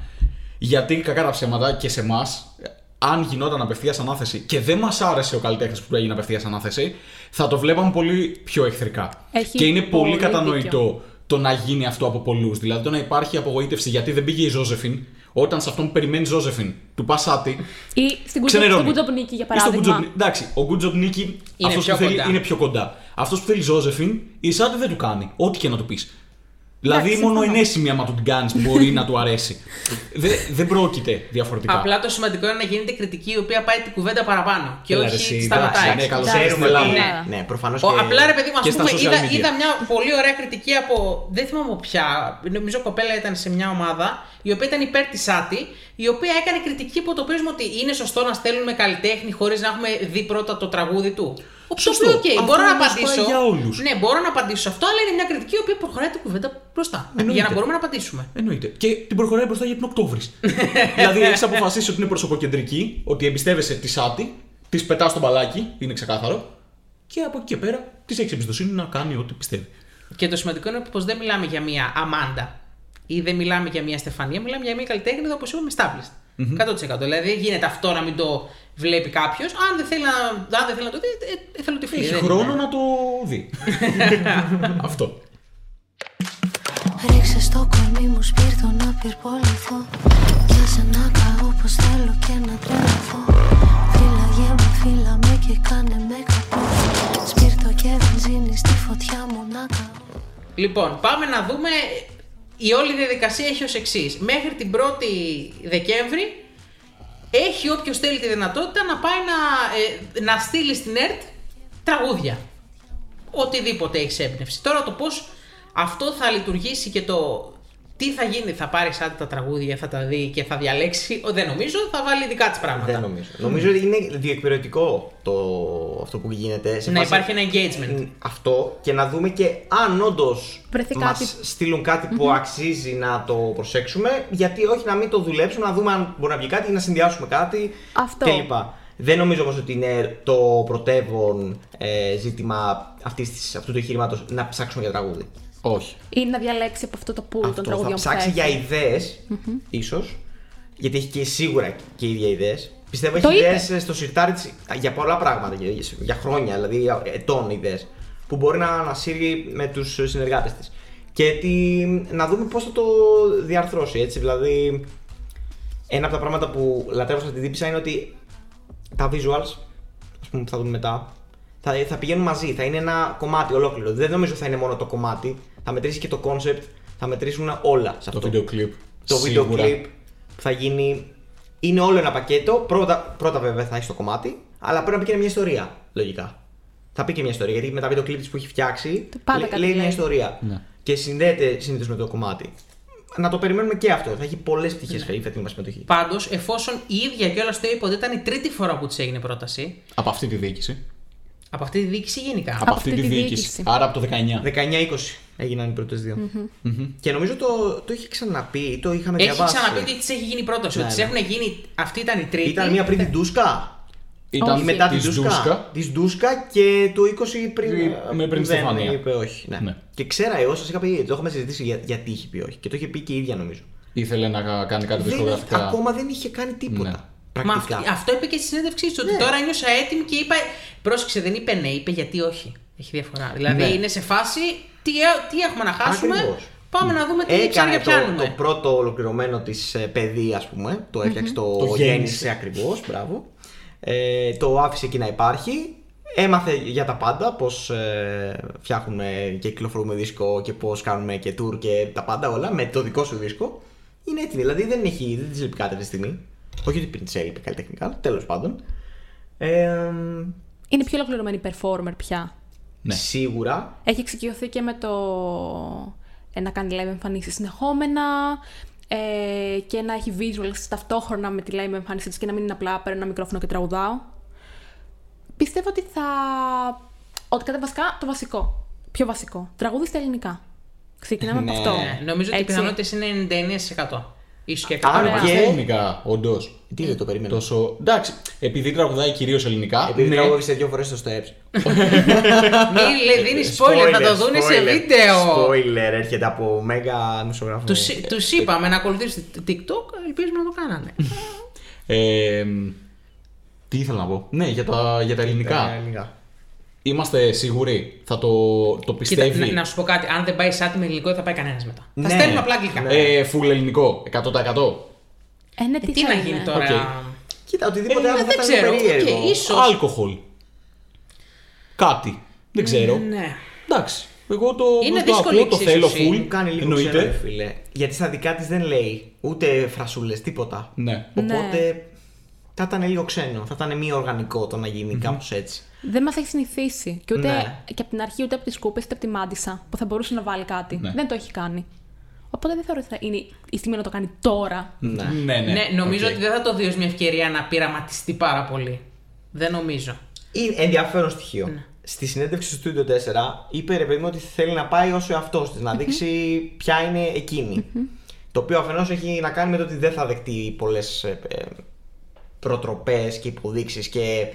γιατί κακά τα ψέματα και σε εμάς, αν γινόταν απευθεία ανάθεση και δεν μας άρεσε ο καλλιτέχνης που έγινε απευθεία ανάθεση, θα το βλέπαμε πολύ πιο εχθρικά. Έχει και είναι πολύ, πολύ κατανοητό δίκιο. το να γίνει αυτό από πολλούς. Δηλαδή το να υπάρχει απογοήτευση γιατί δεν πήγε η Ζώζεφιν, όταν σε αυτόν που περιμένεις Ζώζεφιν του Πασάτη. Ή στην Ξενερώνει. Κουτζοπνίκη, για Ή στον παράδειγμα. Κουτζοπνί- Εντάξει, ο Κουτζοπνίκη Είναι αυτός πιο που θέλει κοντά. είναι πιο κοντά. Αυτός που θέλει Ζώζεφιν, η Σάτι δεν του κάνει. Ό,τι και να του πεις. Δηλαδή, Εντάξει, μόνο συμφωνώ. ενέσιμη άμα του την κάνεις μπορεί να του αρέσει. δεν, δεν πρόκειται διαφορετικά. Απλά το σημαντικό είναι να γίνεται κριτική η οποία πάει την κουβέντα παραπάνω και Έλα, ρε, όχι εσύ, σταματάει. εντάξει, ναι, καλώς Εντάξει, Ξέρουμε στην ότι. Ελλάδα. Ναι, ναι προφανώς Ο, απλά ρε παιδί μου, και ας στα πούμε, social είδα, media. είδα μια πολύ ωραία κριτική από. Δεν θυμάμαι από ποια. Νομίζω κοπέλα ήταν σε μια ομάδα η οποία ήταν υπέρ της Σάτι, η οποία έκανε κριτική από το πρίσμα ότι είναι σωστό να στέλνουμε καλλιτέχνη χωρίς να έχουμε δει πρώτα το τραγούδι του. Ο Σωστό. οποίο, οκ, Αυτό μπορώ να όμως απαντήσω. πάει για όλους. Ναι, μπορώ να απαντήσω σε αυτό, αλλά είναι μια κριτική η οποία προχωράει την κουβέντα μπροστά. Εννοείται. Για να μπορούμε να απαντήσουμε. Εννοείται. Και την προχωράει μπροστά για την Οκτώβρη. δηλαδή έχεις αποφασίσει ότι είναι προσωποκεντρική, ότι εμπιστεύεσαι τη Σάτι, της πετάς στο μπαλάκι, είναι ξεκάθαρο. Και από εκεί και πέρα της έχεις εμπιστοσύνη να κάνει ό,τι πιστεύει. Και το σημαντικό είναι πως δεν μιλάμε για μια Αμάντα ή δεν μιλάμε για μια Στεφανία, μιλάμε για μια καλλιτέχνη όπως είπαμε established. 100%. Δηλαδή δεν γίνεται αυτό να μην το βλέπει κάποιος. Αν δεν θέλει να, αν δεν θέλει να το δει, ε, ε, θέλω τη φίλη. Έχει δεν χρόνο είναι. να το δει. Αυτό. Ρίξε στο κορμί μου σπίρτο να πυρποληθώ Κι άσε να καώ πως θέλω και να τρελαθώ Φύλαγε με, φύλα με και κάνε με καπό Σπίρτο και βενζίνη στη φωτιά μου να καώ Λοιπόν, πάμε να δούμε. Η όλη διαδικασία έχει ως εξής. Μέχρι την 1η Δεκέμβρη έχει όποιος θέλει τη δυνατότητα να πάει να, ε, να στείλει στην ΕΡΤ τραγούδια. Οτιδήποτε έχει έμπνευση. Τώρα το πώς αυτό θα λειτουργήσει και το τι θα γίνει, θα πάρει σαν τα τραγούδια, θα τα δει και θα διαλέξει. ο, Δεν νομίζω, θα βάλει δικά της πράγματα. Δεν νομίζω. Νομίζω ότι είναι διεκπαιρεωτικό το, αυτό που γίνεται. Σε Να φάση- υπάρχει ένα engagement. Μ, Αυτό και να δούμε και αν όντως Βρεθεί μας κάτι. στείλουν κάτι που αξίζει να το προσέξουμε, γιατί όχι να μην το δουλέψουμε, να δούμε αν μπορεί να βγει κάτι ή να συνδυάσουμε κάτι Αυτό. κλπ. Δεν νομίζω όμως ότι είναι το πρωτεύον ε, ζήτημα αυτής της, αυτού του εγχείρηματο να ψάξουμε για τραγούδι. Όχι. Ή να διαλέξει από αυτό το pool των Αυτό θα τραγουδιών που ψάξει θα για έχει. ιδέες, ίσως. Γιατί έχει και σίγουρα και ίδια ιδέες. Πιστεύω Το έχει είπε. ιδέες στο σιρτάρι της για πολλά πράγματα, για, για χρόνια, δηλαδή ετών ιδέες. Που μπορεί να ανασύρει με τους συνεργάτες της. Και τι, να δούμε πώς θα το διαρθρώσει έτσι. Δηλαδή, ένα από τα πράγματα που λατρεύω στα τύπησα είναι ότι τα visuals, ας πούμε, που θα δούμε μετά, θα, θα πηγαίνουν μαζί. Θα είναι ένα κομμάτι ολόκληρο. Δεν νομίζω θα είναι μόνο το κομμάτι. Θα μετρήσει και το concept. Θα μετρήσουν όλα σε Το αυτό. βίντεο κλιπ. Το βίντεο κλιπ που θα γίνει. Είναι όλο ένα πακέτο. Πρώτα, πρώτα βέβαια θα έχει το κομμάτι, αλλά πρέπει να πει και μια ιστορία. Λογικά. Θα πει και μια ιστορία γιατί με τα βίντεο κλιπς της που έχει φτιάξει Πάντα λέ- κάτι λέει μια λέει. ιστορία. Ναι. Και συνδέεται συνήθως με το κομμάτι. Να το περιμένουμε και αυτό. Θα έχει πολλές πτυχές η φετινή μας συμμετοχή. Πάντως, εφόσον η ίδια κιόλας το είπε ότι ήταν η τρίτη φορά που της έγινε πρόταση, Από αυτή τη διοίκηση. Από αυτή τη διοίκηση γενικά. Από αυτή αυτή τη τη διοίκηση. διοίκηση. Άρα από το 19. 19-20 έγιναν οι πρώτες δύο. Και νομίζω το, το είχε ξαναπεί ή το είχαμε Έχει διαβάσει. ξαναπεί ότι της έχει γίνει πρόταση. Ναι, ότι ναι. τη έχουν γίνει. Αυτή ήταν η τρίτη. Ήταν μία πριν την Ντούσκα. Ήταν Ή μετά την της Ντούσκα. Της Ντούσκα και το 20 πριν. Πριν- με πριν δεν Στεφανία. είπε όχι. Ναι. Ναι. Και ξέρα, εγώ σας είχα πει, το έχουμε συζητήσει για, γιατί είχε πει όχι. Και το είχε πει και η ίδια νομίζω. Ήθελε να κάνει κάτι Δεν, δισκογραφικά. ακόμα δεν είχε κάνει τίποτα. Ναι. Μα πρακτικά. αυ- αυτό είπε και στη συνέντευξή του. Ότι Ναι. τώρα νιώσα έτοιμη και είπα. Πρόσεξε, δεν είπε ναι, είπε γιατί όχι. Έχει διαφορά. Δηλαδή Ναι. είναι σε φάση τι, τι έχουμε να χάσουμε; Ακριβώς. Πάμε να δούμε τι Έκανε ψάρια το, πιάνουμε. το πρώτο ολοκληρωμένο της παιδί, ας πούμε. Το έφτιαξε, το, Το γέννησε. γέννησε ακριβώς. Μπράβο. Ε, το άφησε εκεί να υπάρχει. Έμαθε για τα πάντα πώς ε, φτιάχνουμε και κυκλοφορούμε δίσκο και πώς κάνουμε και tour και τα πάντα όλα με το δικό σου δίσκο. Είναι έτοιμη, δηλαδή δεν, έχει, δεν της λείπει κάτι αυτή τη στιγμή. Όχι ότι πριν της έλειπε καλλιτεχνικά, τέλος πάντων. Ε, Είναι πιο ολοκληρωμένη performer πια. Ναι. Σίγουρα. Έχει εξοικειωθεί και με το ε, να κάνει live εμφανίσεις συνεχόμενα ε, και να έχει visuals ταυτόχρονα με τη live εμφάνισή της και να μην είναι απλά παίρνω ένα μικρόφωνο και τραγουδάω. Πιστεύω ότι θα... Ότι κατά βασικά το βασικό. Πιο βασικό. Τραγούδι στα ελληνικά. Ξεκινάμε Ναι. από αυτό. Ναι, νομίζω ότι οι Έτσι. πιθανότητες είναι 99%. Σω και 100%. Άρα Άρα και- και ελληνικά, όντως. Τι δεν το περίμενα. Τόσο... Εντάξει, επειδή τραγουδάει κυρίως ελληνικά. Επειδή ναι. τραγούδισε δύο φορές στο Steps. Μην δίνει spoiler, θα το δούνε σε βίντεο. Spoiler, έρχεται από μέγα μουσογράφο. Του είπαμε να ακολουθήσετε TikTok, ελπίζουμε να το κάνανε. Ε, τι ήθελα να πω. Ναι, για τα, για τα ελληνικά. ελληνικά. Είμαστε σίγουροι; Θα το, το Κοίτα, πιστεύει; να, να σου πω κάτι, αν δεν πάει Σάτι με ελληνικό δεν θα πάει κανένας μετά. Ναι. Θα στέλνουμε απλά αγγλικά. Ναι. Ε, full ελληνικό. 100%. Ε, ναι, Ε, τι, τι θα να είναι. γίνει τώρα; Οκ. Κοίτα, οτιδήποτε Ε, άλλο θα δεν ήταν ξέρω, περίεργο. οκ, ίσως. Αλκοόλ. Κάτι. Δεν ξέρω. Ναι. Εντάξει. Εγώ το, Είναι το δύσκολη ακούω, το θέλω εξίσωση. full. Μου κάνει λίγο εννοείται. ξένα, ρε φίλε. Γιατί στα δικά της δεν λέει ούτε φρασούλες, τίποτα. Ναι. Οπότε θα ήταν λίγο ξένο. Θα ήταν μη οργανικό το να γίνει κάπως έτσι. Δεν μας έχει συνηθίσει. Και ούτε Ναι. και από την αρχή, ούτε από τις κούπες, ούτε από τη Μάντισσα που θα μπορούσε να βάλει κάτι. Ναι. Δεν το έχει κάνει. Οπότε δεν θεωρώ ότι θα είναι η στιγμή να το κάνει τώρα. Ναι. Ναι, ναι. Ναι, νομίζω Οκ. ότι δεν θα το δεις ως μια ευκαιρία να πειραματιστεί πάρα πολύ. Δεν νομίζω. Είναι ενδιαφέρον στοιχείο. Ναι. Στη συνέντευξη στο Studio 4 είπε ρε παιδί μου ότι θέλει να πάει όσο εαυτός της, να δείξει ποια είναι εκείνη. Το οποίο αφενός έχει να κάνει με το ότι δεν θα δεχτεί πολλές προτροπές και υποδείξεις και ε, κα-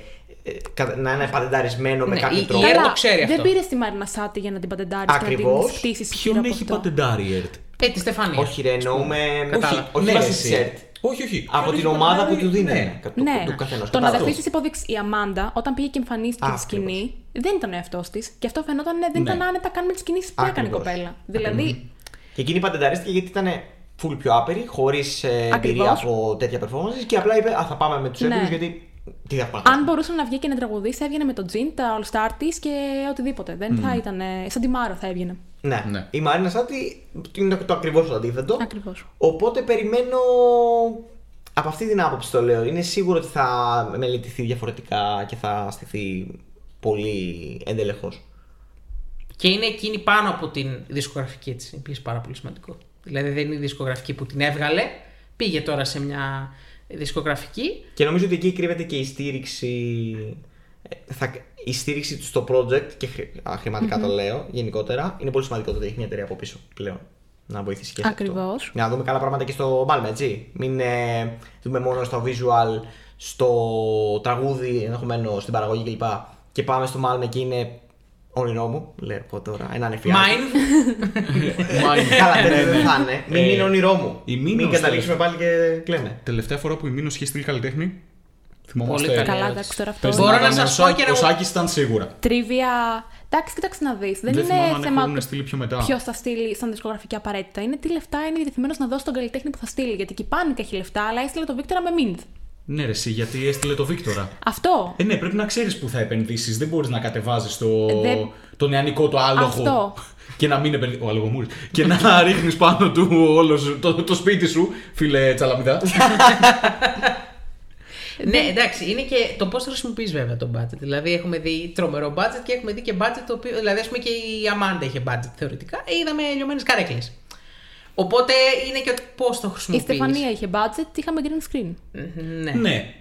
να είναι πατενταρισμένο με Ναι, κάποιο η- η τρόπο. Έρα το ξέρει δεν αυτό. πήρε τη Μαρίνα Σάτι για να την πατεντάρει και να Ακριβώς. την χτίσει Ποιον έχει πατεντάρει η ΕΡΤ. Ε, τη Στεφανία. Όχι, ρε, εννοούμε. Κατάλαβα. Όχι, όχι Ναι, βάσει ρε, τη εσύ. ΕΡΤ. Όχι, όχι. Από Ποιον την έχει ομάδα που πατεντάρει- του δίνει. Ναι. Του, Ναι, του καθενός. το να Κατάλαβα. δεχτείς τις υποδείξει η Αμάντα όταν πήγε και εμφανίστηκε Α, στη σκηνή, δεν ήταν ο εαυτός της. Και αυτό φαινόταν δεν Ναι. ήταν άνετα καν με τις κινήσεις που έκανε η Ακριβώς. κοπέλα. Δηλαδή, Και εκείνη πατενταρίστηκε γιατί ήταν full πιο άπειρη, χωρίς εμπειρία Ακριβώς. από τέτοια performance και απλά είπε Α, θα πάμε με τους Ναι. έντονου γιατί. Τι θα πάμε. αν μπορούσε να βγει και να τραγουδήσει, έβγαινε με τον Τζιν, τα All Star της και οτιδήποτε. Δεν θα ήταν. Σαν τη Μάρο θα έβγαινε. Ναι. Ναι. Η Μαρίνα Σάτι είναι το, το ακριβώς το αντίθετο. Ακριβώς. Οπότε περιμένω. Από αυτή την άποψη το λέω. Είναι σίγουρο ότι θα μελετηθεί διαφορετικά και θα στηθεί πολύ εντελεχώς. Και είναι εκείνη πάνω από την δισκογραφική τη. Επίση πάρα πολύ σημαντικό. Δηλαδή δεν είναι η δισκογραφική που την έβγαλε. Πήγε τώρα σε μια δισκογραφική. Και νομίζω ότι εκεί κρύβεται και η στήριξη. ε, Θα, η στήριξη του στο project και χρη- α, χρηματικα το λέω γενικότερα. Είναι πολύ σημαντικό το ότι έχει μια εταιρεία από πίσω πλέον. Να βοηθήσει και σε αυτό. Ακριβώς. Για να δούμε καλά πράγματα και στο Μάλμε, έτσι. Μην ε, δούμε μόνο στο visual, στο τραγούδι, ενδεχομένω στην παραγωγή κλπ. Και πάμε στο Μάλμε και είναι όνειρό μου. Λέω εγώ τώρα. Ένα νεφιάκι. Mine. Καλά, δεν δεν θα είναι. Μην Ε, είναι όνειρό μου. η Μην Μήνος, καταλήξουμε πάλι και κλαίμε. Τελευταία φορά που η Μήνος είχε στείλει καλλιτέχνη. Θυμόμαστε. Πολύ καλή. Καλά, ερώτηση. εντάξει τώρα αυτό. Πες Μπορώ να να ήταν σας ο πω Σάκη- και να Ο μου- Σάκης ήταν σίγουρα. Τρίβια. Εντάξει, κοίταξε να δεις. Δεν, Δεν θυμάμαι είναι αν θέμα έχουν στείλει πιο μετά. ποιος θα στείλει σαν δισκογραφική απαραίτητα. Είναι τι λεφτά είναι διατεθειμένος να δώσει στον καλλιτέχνη που θα στείλει. Γιατί και η Πάνικα έχει λεφτά, αλλά έστειλε το Βίκτορα με Μίνθ. Ναι, ρε, εσύ, γιατί έστειλε το Βίκτορα. Αυτό. Ε, ναι, πρέπει να ξέρεις που θα επενδύσεις. Δεν μπορείς να κατεβάζεις το, Ε, δεν- το νεανικό το άλογο. Αυτό. Και να μην επενδύσει. Ο αλογομούρη. και να ρίχνεις πάνω του όλο σου- το, το σπίτι σου, φίλε Τσαλαμιδά. ναι, εντάξει, είναι και το πώς το χρησιμοποιείς βέβαια το budget. Δηλαδή, έχουμε δει τρομερό budget και έχουμε δει και budget το οποίο. Δηλαδή, ας πούμε και η Αμάντα είχε budget θεωρητικά. Ε, είδαμε λιωμένες καρέκλες. Οπότε είναι και πώς το Η χρησιμοποιείς. Στεφανία είχε budget, είχαμε green screen. Ναι. ναι.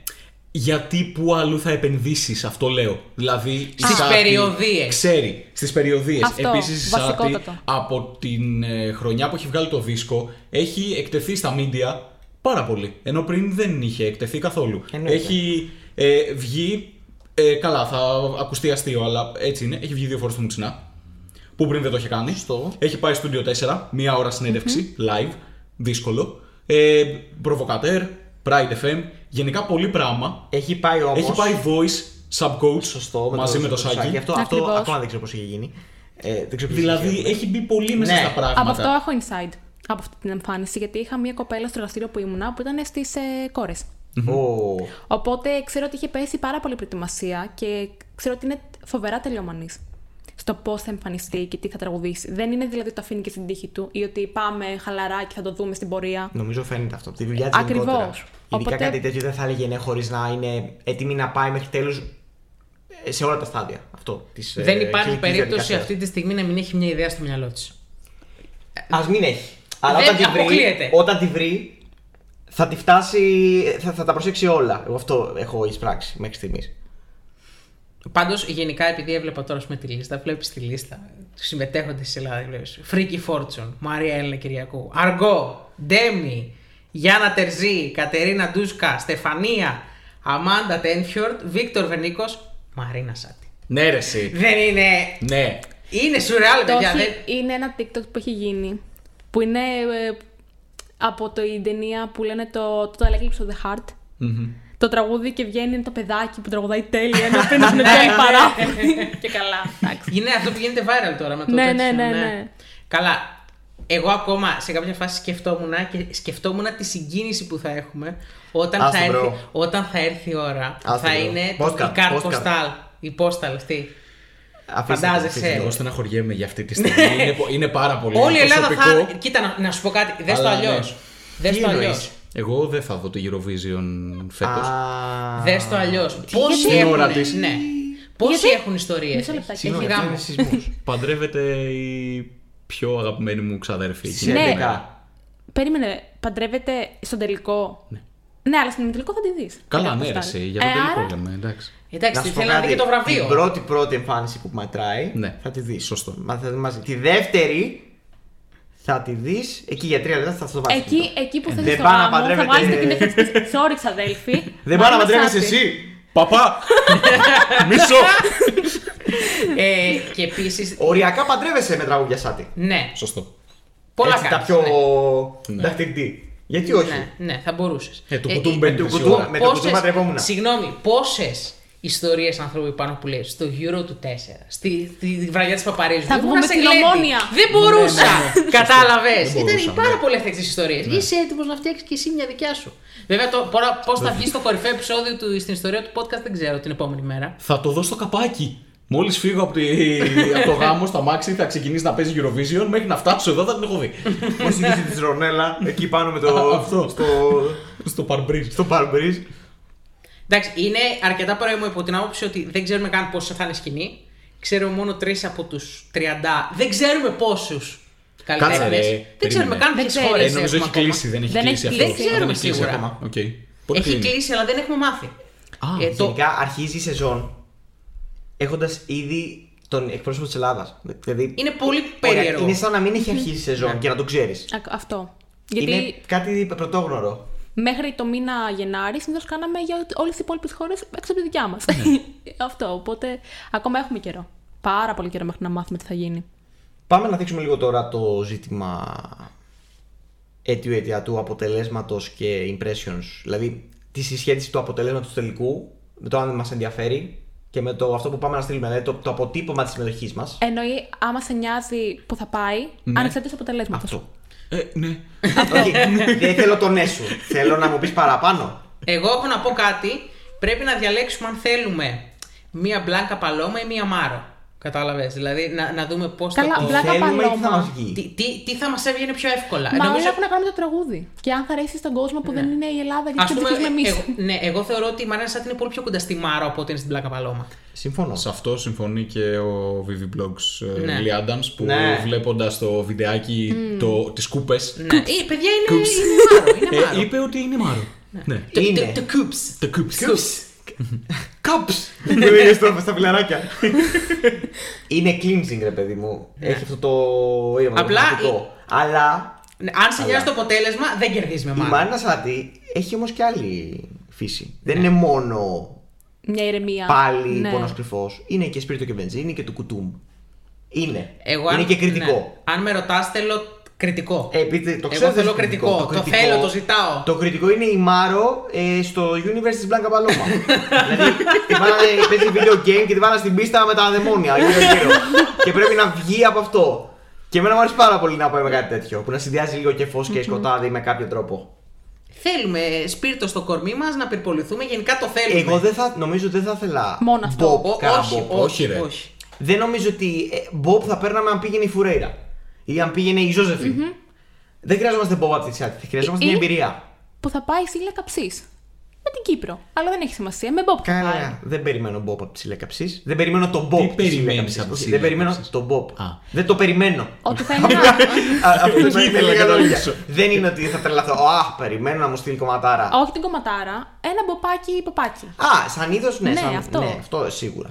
Γιατί που αλλού θα επενδύσεις, αυτό λέω. Δηλαδή. η Στις Σάτι περιοδίες. Ξέρει, στις περιοδίες. Αυτό, Επίσης, η Σάτι βασικότατο. από την ε, χρονιά που έχει βγάλει το δίσκο έχει εκτεθεί στα media πάρα πολύ. Ενώ πριν δεν είχε εκτεθεί καθόλου. Εννοείται. Έχει ε, βγει. Ε, καλά, θα ακουστεί αστείο, αλλά έτσι είναι. Έχει βγει δύο φορές στο Μουτσινά. Που πριν δεν το είχε κάνει. Σωστό. Έχει πάει στο Studio 4, μία ώρα συνέντευξη, live, δύσκολο. Ε, Provocateur, Pride FM. γενικά πολύ πράγμα. Έχει πάει όμως. Έχει πάει voice sub-coach Σωστό, μαζί με το Σάκη. Σάκη. Αυτό, αυτό Ακριβώς. ακόμα δεν ξέρω πώς έχει γίνει. Ε, δεν ξέρω ποιος Δηλαδή έχει. έχει μπει πολύ μέσα Ναι. στα πράγματα. Από αυτό έχω inside. Από αυτή την εμφάνιση. Γιατί είχα μία κοπέλα στο εργαστήριο που ήμουνα που ήταν στις ε, κόρες. Ω, Οπότε ξέρω ότι είχε πέσει πάρα πολύ προετοιμασία και ξέρω ότι είναι φοβερά τελειομανής στο πώς θα εμφανιστεί και τι θα τραγουδήσει. Δεν είναι δηλαδή ότι το αφήνει και στην τύχη του ή ότι πάμε χαλαρά και θα το δούμε στην πορεία. Νομίζω φαίνεται αυτό. Από τη δουλειά της Ακριβώς. γενικότερα. Ειδικά Οπότε- κάτι τέτοιο δεν θα έλεγε ναι χωρίς να είναι έτοιμη να πάει μέχρι τέλου σε όλα τα στάδια. Αυτό. Της, ε, Δεν υπάρχει περίπτωση αυτή τη στιγμή να μην έχει μια ιδέα στο μυαλό της. Α μην έχει. Αλλά Δεν όταν τη, βρει, αποκλείεται. όταν τη βρει, θα τη φτάσει. Θα, θα τα προσέξει όλα. Εγώ αυτό έχω εισπράξει μέχρι στιγμής. Πάντως, γενικά, επειδή έβλεπα τώρα με τη λίστα, βλέπεις τη λίστα του συμμετέχοντε τη Ελλάδα. Βλέπεις Φρίκη Φόρτσον, Μαρία Έλληνα Κυριακού, Αργό, Ντέμι, Γιάννα Τερζή, Κατερίνα Ντούσκα, Στεφανία, Αμάντα Τένφιορτ, Βίκτορ Βενίκος, Μαρίνα Σάτι. Ναι, ρε, εσύ. Δεν είναι. Ναι. Είναι σουρεάλ, Το παιδιά. έχει- Δεν... είναι ένα TikTok που έχει γίνει που είναι ε, από το, η ταινία που λένε το, το Eclipse of the Heart. Το τραγούδι και βγαίνει είναι το παιδάκι που τραγουδάει τέλεια, ενώ πριν είναι τέλει παράθυρη. και καλά, εντάξει. Είναι αυτό που γίνεται viral τώρα με το Ναι, τέτοιο, ναι, ναι, ναι. Καλά. Εγώ ακόμα σε κάποια φάση σκεφτόμουν και σκεφτόμουν τη συγκίνηση που θα έχουμε όταν, Άστο, θα, έρθει, bro. όταν θα έρθει η ώρα. που Άστο, θα bro. είναι το, Postcard, η καρτ postcard. ποστάλ. Η ποστάλ αυτή. Αφήστε το, Φαντάζεσαι. αφήστε το. Εγώ στεναχωριέμαι για αυτή τη στιγμή. είναι, πο- είναι πάρα πολύ Όλη η Ελλάδα προσωπικό. θα. Κοίτα, να, να σου πω κάτι. Δες το Αλλά αλλιώς. ναι. Δες Τι το αλλιώς. Εννοείς; Εγώ δεν θα δω το Eurovision φέτος. Α, Δες το αλλιώς. Πόσοι γιατί; έχουν. Ώρα της. Ναι. Πόσοι Γιατί; έχουν ιστορίες. Μισό λεπτάκι. Έχει Συγγνώμη, γάμο. αυτό είναι σεισμός. Παντρεύεται η πιο αγαπημένη μου ξαδέρφη. Σε εκείνη τη Ναι. μέρα. Περίμενε, παντρεύεται στον τελικό. Ναι, αλλά στον τελικό θα τη δεις. Καλά, ναι, ρε, εσύ, για τον τελικό λέμε, εντάξει. Εντάξει, Να τι σου πω θέλει να δει κάτι, και το βραβείο. Την πρώτη πρώτη εμφάνιση που μετράει Ναι. θα τη δεις. Σωστό. Μα θα δει μαζί. Τη δεύτερη θα τη δεις εκεί για τρία λεπτά θα το βάλει. Εκεί, εκεί που θέλει Δεν το πάει να γάμο, θα παντρεύεται- βγάλετε την έκθεση της Sorry, ξαδέλφη. Δεν πάει να Μάρινα παντρεύεσαι Σάτι. εσύ. Παπά! Μισό! ε, και επίση. Οριακά παντρεύεσαι με τραγούδια σάτι. Ναι, Σωστό. πολλά Έτσι, τα κάνεις, πιο ναι. δαχτυλτή. Γιατί όχι; Ναι, ναι, θα μπορούσες. Ε, το κουτούμ μπαίνεις του μισή κουτούμ, ώρα. με το κουτούμ παντρευόμουν. Συγγνώμη, πόσες ιστορίες ανθρώπου πάνω που λέει στο Euro του 4, στη, στη βραδιά της Παπαρίζου. Θα δεν βγούμε ήμουν σε στην γλέντι. Ομόνια. Δεν μπορούσα. Ναι, ναι, ναι. Κατάλαβες. Δεν Ήταν μπορούσα, πάρα ναι. πολλές αυτέ τι ιστορίε. Είσαι έτοιμος να φτιάξεις και εσύ μια δικιά σου. Βέβαια, πώς θα βγεις στο κορυφαίο επεισόδιο του, στην ιστορία του podcast δεν ξέρω την επόμενη μέρα. Θα το δω στο καπάκι. Μόλις φύγω από, τη... από το γάμο στα μάξι, θα ξεκινήσει να παίζει Eurovision. Μέχρι να φτάσω εδώ θα την έχω δει. Πώς είχε τη Ρονέλα εκεί πάνω με το. Αυτό. Στο, στο Parbriz. στο Parbriz. Εντάξει, είναι αρκετά πρώιμο υπό την άποψη ότι δεν ξέρουμε καν πόσο θα είναι σκηνή. Ξέρουμε μόνο τρεις από τους 30. Δεν ξέρουμε πόσους καλλιτέχνες. Κάτσε, ρε, Δεν περίμενε. ξέρουμε καν Δεν ποιες ξέρει. χώρες Ε, νομίζω έχει κλείσει, δεν έχει Δεν κλείσει έχει αυτό. κλείσει. Δεν ξέρουμε έχει κλείσει σίγουρα. ακόμα. Οκ. Πότε Έχει κλείνει; κλείσει, αλλά δεν έχουμε μάθει. Α, Ε, το- Γενικά αρχίζει η σεζόν έχοντας ήδη τον εκπρόσωπο της Ελλάδας. Δηλαδή, Είναι πολύ ωραία, περίεργο. είναι σαν να μην έχει αρχίσει η σεζόν και να το ξέρεις. Α, Αυτό. Γιατί Είναι κάτι πρωτόγνωρο. Μέχρι το μήνα Γενάρη συνήθως κάναμε για όλες τις υπόλοιπες χώρες έξω από τη δικιά μας. Αυτό. Οπότε ακόμα έχουμε καιρό. Πάρα πολύ καιρό μέχρι να μάθουμε τι θα γίνει. Πάμε να δείξουμε λίγο τώρα το ζήτημα αίτιου αιτιατού αποτελέσματος και impressions. Δηλαδή τη συσχέτιση του αποτελέσματος του τελικού με το αν μας ενδιαφέρει και με το αυτό που πάμε να στείλουμε. Δηλαδή το, το αποτύπωμα της συμμετοχής μας. Εννοεί άμα σε νοιάζει που θα πάει, Ναι. ανεξαρτήτως αποτελέσματος. Αυτό. Ε, ναι. Όχι, δεν θέλω το ναι σου. Θέλω να μου πεις παραπάνω. Εγώ έχω να πω κάτι. Πρέπει να διαλέξουμε αν θέλουμε μία Blanca Paloma ή μία Maro. Κατάλαβες. Δηλαδή να, να δούμε πώς θα Καλά, το. Blanca Θέλουμε ή τι θα Paloma. μας βγει. Τι, τι, τι θα μας έβγαινε πιο εύκολα. Μα Νομίζω- όλα έχουν να κάνουν με το τραγούδι. Και αν θα αρέσει στον κόσμο που δεν είναι η Ελλάδα, γιατί Ας το πούμε, ψηφίζουμε εμείς. εγώ, ναι, εγώ θεωρώ ότι η Μαρίνα Σάτι είναι πολύ πιο κοντά στη Maro από ότι είναι στην Blanca Paloma. Συμφωνώ. Σε αυτό συμφωνεί και ο Vivi Blogs ε, Ναι. Lee Adams που Ναι. βλέποντας το βιντεάκι το, τις κούπες ναι. Ε, παιδιά είναι, είναι Μάρο. Είναι ε, Μάρο. είπε ότι είναι Μάρο. Ναι. Το- Είναι. το- Το Coops. Το κούπς. Κόψ! Που είναι στο- στα φιλαράκια. Είναι cleansing, ρε παιδί μου. Έχει αυτό το ήρεμα. Απλά το θετικό. Αλλά Ναι, Αν σε νοιάζει το αποτέλεσμα, δεν κερδίζεις με η Μάρο. Μάρινα Σάτι έχει όμως και άλλη φύση. Δεν είναι μόνο Μια ηρεμία. πάλι Ναι. πόνος κρυφός. Είναι και σπίρτο και βενζίνη και του κουτούμ. Είναι. Εγώ, είναι αν- και κριτικό. ναι. Αν με ρωτάς, θέλω Κριτικό. Ε, επειδή το Εγώ ξέρω θέλω δεν είναι κριτικό. Το θέλω, το ζητάω. Το κριτικό είναι η Μάρο ε, στο universe της Μπλάνκα Παλώμα. δηλαδή τη βάλανε, παίζει video game και τη βάλανε στην πίστα με τα δαιμόνια γύρω-γύρω. και πρέπει να βγει από αυτό. Και εμένα μου αρέσει πάρα πολύ να πάει με κάτι τέτοιο. Που να συνδυάζει λίγο και φως και σκοτάδι με κάποιο τρόπο. Θέλουμε σπίρτο στο κορμί μας να πυρποληθούμε. Γενικά το θέλουμε. Εγώ δεν θα, νομίζω δεν θα ήθελα. Μόνο αυτό. Bob, Ο- κάνα όχι, Bob. όχι, Όχι, ρε. όχι. Δεν νομίζω ότι. Ε, Bob θα παίρναμε αν πήγαινε η Φουρέιρα. Ή αν πήγαινε η ζωζεφιν Δεν χρειαζόμαστε Bob από τη Τσάτη. Χρειαζόμαστε μια Ή- εμπειρία. Που θα πάει στη Λεκαψή. Με την Κύπρο. Αλλά δεν έχει σημασία. Με Bob θα πάει. Καλά, δεν περιμένω Bob από τη Λέκαψη. Δεν περιμένω τον Bob. Τι της περιμένεις Λέκαψης. από τη Όχι, Δεν περιμένω Λέκαψης; τον Bob. Α. Δεν το περιμένω. Ότι θα είναι ένα. Α, Αυτό Εκεί είναι ήθελα με να λίγα λόγια. καταλήξω. Δεν είναι ότι θα τρελαθώ. Α, περιμένω να μου στείλει κομματάρα. Όχι την κομματάρα. Ένα μποπάκι ποπάκι. Α, σαν είδος, ναι, Ναι, σαν, αυτό. ναι, αυτό σίγουρα.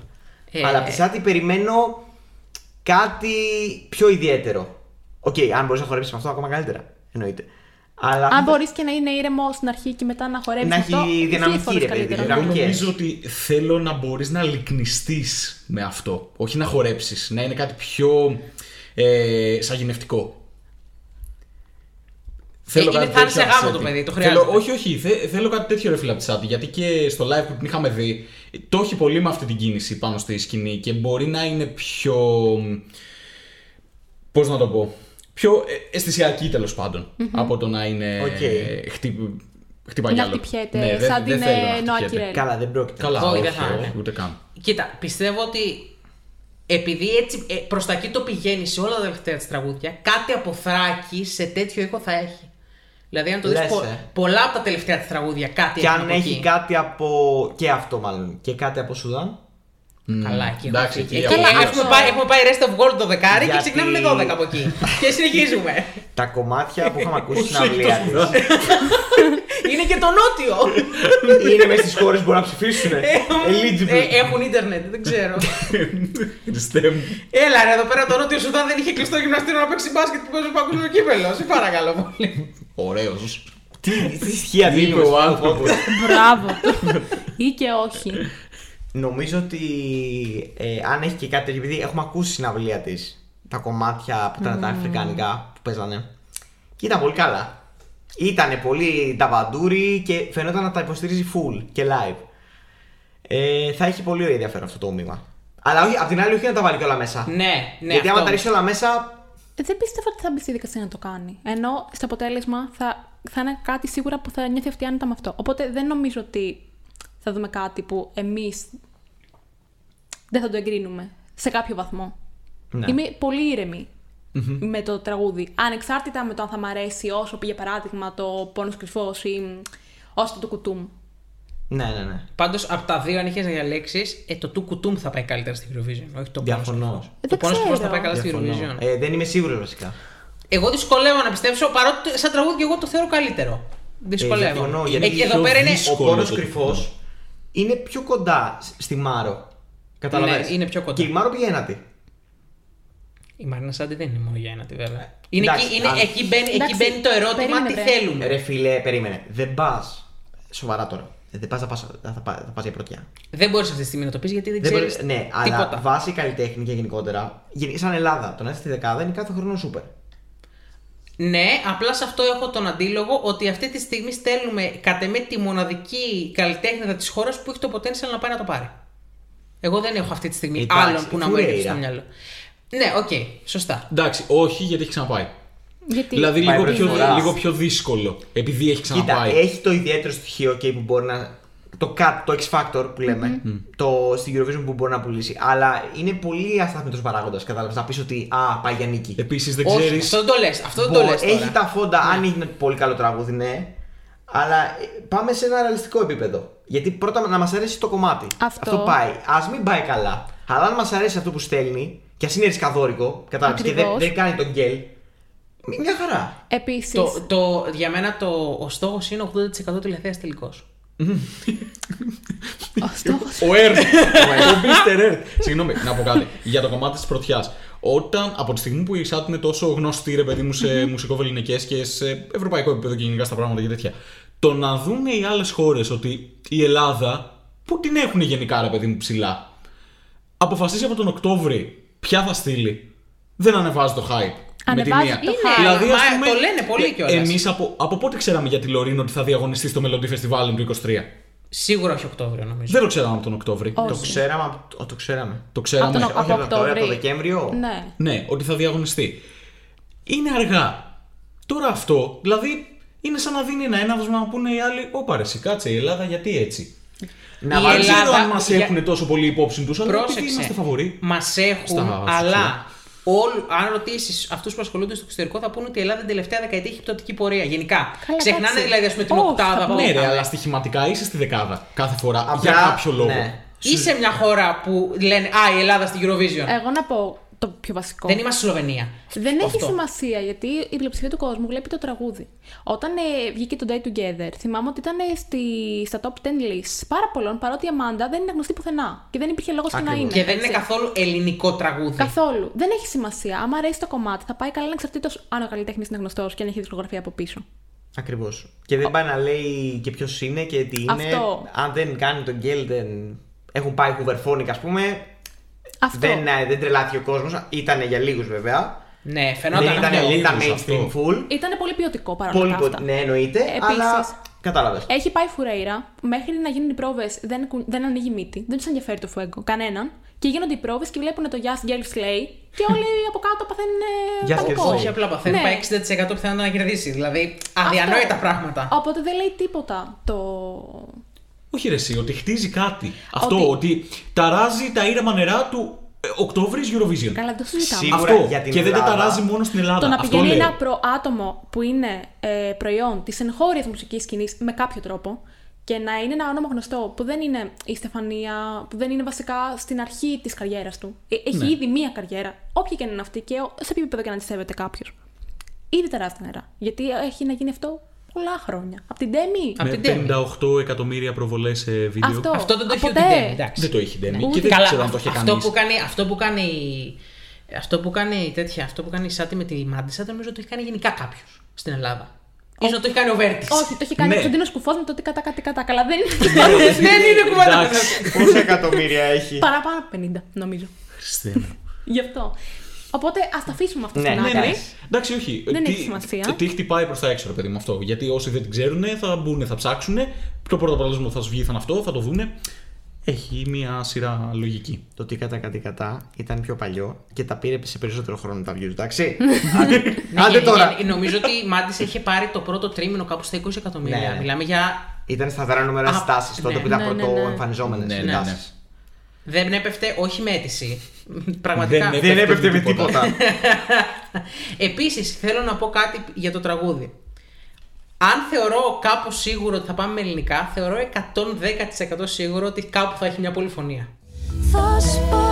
Ε, Αλλά από τη Σάτι περιμένω κάτι πιο ιδιαίτερο. Οκ, αν μπορείς να χορέψεις με αυτό, ακόμα καλύτερα. Εννοείται. Αλλά Αν μπορείς και να είναι ήρεμο στην αρχή και μετά να χορεύει. Να έχει αυτό, δυναμική, χίλιες φορές ρε παιδί, καλύτερο. δυναμική. Εγώ Δυναμικές. νομίζω ότι θέλω να μπορείς να λυκνιστείς με αυτό. Όχι να χορέψεις. Να είναι κάτι πιο ε, σαγηνευτικό. είναι- κάτι θα είναι σε τέτοιο από γάμο τη το Σάτι. παιδί, το Θέλω- χρειάζεται. όχι, όχι. Θε- θέλω κάτι τέτοιο ρε φίλε από τη Σάτι, Γιατί και στο live που την είχαμε δει, το έχει πολύ με αυτή την κίνηση πάνω στη σκηνή και μπορεί να είναι πιο. Πώς να το πω. Πιο ε, αισθησιακή τέλος από το να είναι. Οκ. ε, χτυ- χτυπάει Να κι άλλο. χτυπιέται, Ναι, δεν- σαν δεν την, θέλω να ε, Νόα χτυπιέται. Κυρέλ. Καλά, δεν πρόκειται. Καλά, Όχι, όχι, δεν θα όχι, είναι. ούτε καν. Κοίτα, πιστεύω ότι επειδή έτσι ε, προς τα εκεί το πηγαίνει σε όλα τα τελευταία της τραγούδια, κάτι από θράκη σε τέτοιο ήχο θα έχει. Δηλαδή, αν το δεις, Λες, πο- ε. πολλά από τα τελευταία της τραγούδια κάτι Και έχουν αν από έχει εκεί. κάτι από. και αυτό μάλλον. Και κάτι από Σουδάν. Καλά, εκεί Εντάξει, έχουμε εκεί φύγει. από Εκεί εκεί. έχουμε, πάει, έχουμε πάει Rest of Gold το δεκάρι και Γιατί- ξεκινάμε με 12 από εκεί. και συνεχίζουμε. Τα κομμάτια που είχαμε ακούσει στην Πώς έχει αυλία το Σουδάν; της Είναι και το νότιο. είναι μέσα στις χώρες που μπορούν να ψηφίσουν. Eligible. Ε, έχουν ίντερνετ, δεν ξέρω. Χριστέ μου. Έλα ρε, εδώ πέρα το νότιο Σουδάν δεν είχε κλειστό γυμναστήριο να παίξει μπάσκετ που παίζει παγκόσμιο κύπελο. Σε παρακαλώ πολύ. Ωραίος. Τι τι στοιχεία Είπε δίνουμε ο στο άνθρωπος. podcast. Μπράβο. Ή και όχι. Νομίζω ότι ε, αν έχει και κάτι τέτοιο, επειδή έχουμε ακούσει συναυλία της τα κομμάτια που ήταν τα αφρικανικά που παίζανε. Και ήταν πολύ καλά. Ήτανε πολύ ταβαντούρι και φαινόταν να τα υποστηρίζει full και live. Ε, θα έχει πολύ ενδιαφέρον αυτό το όμοιμα. Αλλά όχι, απ' την άλλη, όχι να τα βάλει και όλα μέσα. Ναι, ναι. Γιατί άμα αυτό. τα ρίξει όλα μέσα, Δεν πιστεύω ότι θα μπει στη δικασία να το κάνει. Ενώ στο αποτέλεσμα θα, θα είναι κάτι σίγουρα που θα νιώθει αυτή άνετα με αυτό. Οπότε δεν νομίζω ότι θα δούμε κάτι που εμείς δεν θα το εγκρίνουμε σε κάποιο βαθμό. Ναι. Είμαι πολύ ήρεμη με το τραγούδι. Ανεξάρτητα με το αν θα μ' αρέσει όσο πήγε παράδειγμα το πόνος κρυφός ή μ, όσο το κουτούμ. Ναι, ναι, ναι. Πάντως από τα δύο, αν είχες να διαλέξεις, ε, το του κουτούμ θα πάει καλύτερα στη Eurovision. Όχι το Διαφωνώ. Πόνος Κρυφός. Ε, Το δεν πόνος κρυφός θα ξέρω. πάει καλά στη Διαφωνώ. Eurovision. Ε, δεν είμαι σίγουρος βασικά. Εγώ δυσκολεύω να πιστέψω παρότι σαν τραγούδι και εγώ το θεωρώ καλύτερο. Δυσκολεύω. Ε, διαφωνώ, Ε, γιατί εδώ πιο πέρα είναι. δύσκολο. Ο πόνος το κρυφός τραγούδι. Είναι πιο κοντά σ- στη Μάρο. Καταλαβαίνεις. Ναι, είναι πιο κοντά. Και η Μάρο πήγε ένατη. Η Μαρίνα Σάντι δεν είναι μόνο για ένα τη βέβαια. Είναι εντάξει, εκεί, είναι, αν- εκεί, μπαίνει, εκεί Εντάξει, μπαίνει το ερώτημα περίμενε, τι βρε. θέλουμε. Ρε φίλε, περίμενε. Δεν πας. Σοβαρά τώρα. Δεν πας να πας, θα, πα- θα πας για πρωτιά. Δεν μπορείς αυτή τη στιγμή να το πεις γιατί δεν Δεν ξέρεις. μπορείς- ναι, αλλά βάσει καλλιτέχνη και γενικότερα, γενι- σαν Ελλάδα, το να έρθεις στη δεκάδα είναι κάθε χρόνο σούπερ. Ναι, απλά σε αυτό έχω τον αντίλογο ότι αυτή τη στιγμή στέλνουμε κατ' εμέ τη μοναδική καλλιτέχνηδα της χώρας που έχει το potential να πάει να το πάρει. Εγώ δεν έχω αυτή τη στιγμή Εντάξει, άλλον που να μου Φουρέιρα. έρχεται στο μυαλό. Ναι, οκ, σωστά. Εντάξει, όχι γιατί έχει ξαναπάει. Γιατί; Δηλαδή Πάει λίγο πρώτη πιο, φορά. λίγο πιο δύσκολο. Επειδή έχει Κοίτα, ξαναπάει. έχει το ιδιαίτερο στοιχείο και που μπορεί να. Το cut, το X Factor που λέμε, το στην Eurovision που μπορεί να πουλήσει. Αλλά είναι πολύ αστάθμητος παράγοντας. Κατάλαβες να πεις ότι Α, πάει για νίκη. Επίσης δεν Όχι, ξέρεις. αυτό δεν το λες. Αυτό δεν το Μπο- λες. έχει τα φόντα, αν είναι πολύ καλό τραγούδι, ναι. Αλλά ε, πάμε σε ένα ρεαλιστικό επίπεδο. Γιατί πρώτα να μας αρέσει το κομμάτι. Αυτό. πάει. Α μην πάει καλά. Αλλά αν μας αρέσει αυτό που στέλνει, και ας είναι ρισκαδόρικο, κατάλαβες και δεν, Ακριβώς. δεν κάνει το γκελ. μ- Μια χαρά. Επίσης. Το, το, για μένα το, ο στόχος είναι 80% τηλεθέαση τελικώ. Ο στόχος. Ο Ερτ. Ο Mr. Ερτ. Συγγνώμη, να πω κάτι. Για το κομμάτι της πρωτιάς. Όταν από τη στιγμή που η ΣΑΤ είναι τόσο γνωστή, ρε παιδί μου, σε μουσικό βεληνικέ και σε ευρωπαϊκό επίπεδο και γενικά στα πράγματα και τέτοια. Το να δουν οι άλλες χώρες ότι η Ελλάδα, που την έχουν γενικά, ρε παιδί μου, ψηλά, αποφασίσει από τον Οκτώβρη ποια θα στείλει. Δεν ανεβάζει το hype. Ανεβάζει μία. το Είναι, hype. Δηλαδή, μα ας πούμε, το λένε πολύ κιόλας. Εμείς από, από πότε ξέραμε για τη Λωρίν ότι θα διαγωνιστεί στο Melody Festival του 23. Σίγουρα όχι Οκτώβριο νομίζω. Δεν το ξέραμε από τον Οκτώβρη. Όχι. Το ξέραμε. από- Το ξέραμε. Το ξέραμε. Από τον- Όχι από από τώρα, Οκτώβρη. το Δεκέμβριο. Ναι. Ναι, ότι θα διαγωνιστεί. Είναι αργά. Τώρα αυτό, δηλαδή, είναι σαν να δίνει ένα έναυσμα να πούνε οι άλλοι: Ωπα ρε, εσύ, κάτσε η Ελλάδα, γιατί έτσι; Να Η Δεν βάλεις- ξέρω Ελλάδα- αν μας για- έχουν τόσο πολύ υπόψη τους, αλλά επειδή Πρόσεξε. είμαστε φαβοροί. Μας έχουν, Στα- αλλά όλου, αν ρωτήσεις αυτούς που ασχολούνται στο εξωτερικό, θα πούνε ότι η Ελλάδα την τελευταία δεκαετία έχει πτωτική πορεία. Γενικά. Καλά, Ξεχνάνε κάτσε. δηλαδή ας πούμε, την Όχι, οκτάδα θα που πω. Ναι, ρε, είχαμε. αλλά στοιχηματικά είσαι στη δεκάδα κάθε φορά. Απλά- για κάποιο λόγο. ναι. Είσαι μια χώρα που λένε Α, η Ελλάδα στην Eurovision. Εγώ να πω το πιο βασικό. Δεν είμαστε Σλοβενία. Δεν έχει Αυτό. σημασία γιατί η πλειοψηφία του κόσμου βλέπει το τραγούδι. Όταν ε, βγήκε το Day Together, θυμάμαι ότι ήταν στη, στα top 10 lists πάρα πολλών παρότι η Αμάντα δεν είναι γνωστή πουθενά. Και δεν υπήρχε λόγος και να Ακριβώς. είναι. Και δεν είναι έτσι. καθόλου ελληνικό τραγούδι. Καθόλου. Δεν έχει σημασία. Άμα αρέσει το κομμάτι, θα πάει καλά ανεξαρτήτως αν ο καλλιτέχνης είναι γνωστός και αν έχει δισκογραφία από πίσω. Ακριβώς. Και δεν πάει να λέει και ποιος είναι και τι είναι. Αυτό. Αν δεν κάνει τον γκέλ, δεν. Έχουν πάει χουβερφόνικα, ας πούμε. Αυτό. Δεν, ε, δεν τρελάθηκε ο κόσμος. Ήταν για λίγους βέβαια. Ναι, φαινόταν δεν ήταν, αυτό. δεν ήταν λίγους mainstream αυτό. full. Ήταν πολύ ποιοτικό παρόλα Πολύ, αυτά. πο- ναι, εννοείται. Επίσης, αλλά κατάλαβες. Έχει πάει φουρέιρα, μέχρι να γίνουν οι πρόβες δεν, κου- δεν ανοίγει μύτη, δεν τους ενδιαφέρει το φουέγκο, κανέναν. Και γίνονται οι πρόβες και βλέπουν το Just Girl Slay και όλοι από κάτω παθαίνουν Just πανικό. Girl Slay. Όχι απλά παθαίνει, Ναι. πάει 60% πιθανότητα να κερδίσει. Δηλαδή, αδιανόητα Αυτό. πράγματα. Οπότε δεν λέει τίποτα το. Όχι ρε εσύ, ότι χτίζει κάτι. Αυτό, Ότι- ότι ταράζει τα ήρεμα νερά του ε, Οκτώβρης Eurovision. Καλά, δεν το συζητάμε. Σίγουρα Αυτό. για την και δεν τα Ελλάδα. ταράζει μόνο στην Ελλάδα. Το να Αυτό πηγαίνει λέω. ένα προ άτομο που είναι ε, προϊόν της εγχώριας μουσικής σκηνής με κάποιο τρόπο και να είναι ένα όνομα γνωστό που δεν είναι η Στεφανία, που δεν είναι βασικά στην αρχή της καριέρας του. Ε, Έχει Ναι. ήδη μία καριέρα, όποια και να είναι αυτή και ο- σε ποιο επίπεδο και να τη σέβεται κάποιος. Ήδη τεράστια νερά. Γιατί έχει να γίνει αυτό πολλά χρόνια. Από την Ντέμι. Απ' Με την Demi. 58 εκατομμύρια προβολές σε βίντεο. Αυτό. Αυτό δεν το έχει Από ούτε η ποτέ. Demi, εντάξει. Δεν το έχει Demi. Ούτε. Και δεν Καλά, ξέρω αν το έχει αυτό κανείς. που κάνει, αυτό που κάνει, αυτό που κάνει τέτοια, αυτό που κάνει η Σάτι με τη Μάντισα, δεν νομίζω ότι το έχει κάνει γενικά κάποιος στην Ελλάδα. σω να το έχει κάνει ο Βέρτης. Όχι, το έχει κάνει Ναι. ο Κωνσταντίνος Κουφός με το τι κατά κάτι κατά. Καλά, δεν δεν είναι κουβέντα. Εντάξει. Πόσα εκατομμύρια έχει; Παραπάνω από 50, νομίζω. Χριστέ μου. Γι' αυτό. Οπότε ας τα αφήσουμε αυτό Ναι, στην ναι, άκρη. ναι. Εντάξει, όχι. Δεν τι, έχει σημασία. Τι χτυπάει προς τα έξω, ρε παιδί μου αυτό. Γιατί όσοι δεν την ξέρουν θα μπουν, θα ψάξουν. Το πρώτο αποτέλεσμα που θα σου βγει θα είναι αυτό, θα το δούνε. Έχει μία σειρά λογική. Το τι κατά κάτι κατά ήταν πιο παλιό και τα πήρε σε περισσότερο χρόνο τα views, εντάξει. Άντε- Ναι, Άντε τώρα. Νομίζω ότι η Μάντισα είχε πάρει το πρώτο τρίμηνο κάπου στα 20 εκατομμύρια. Ναι, ναι. Μιλάμε για. Ήταν σταθερά νούμερα Α, στις τάσεις τότε ναι. που ήταν Ναι, ναι, πρώτο ναι. εμφανιζόμενες Ναι, οι ναι, ναι. τάσεις. Δεν έπεφτε, όχι με αίτηση. Πραγματικά. Δεν Δεν έπεφτε με τίποτα. τίποτα. Επίσης, θέλω να πω κάτι για το τραγούδι. Αν θεωρώ κάπου σίγουρο ότι θα πάμε με ελληνικά, θεωρώ 110% σίγουρο ότι κάπου θα έχει μια πολυφωνία. Θα σπάσω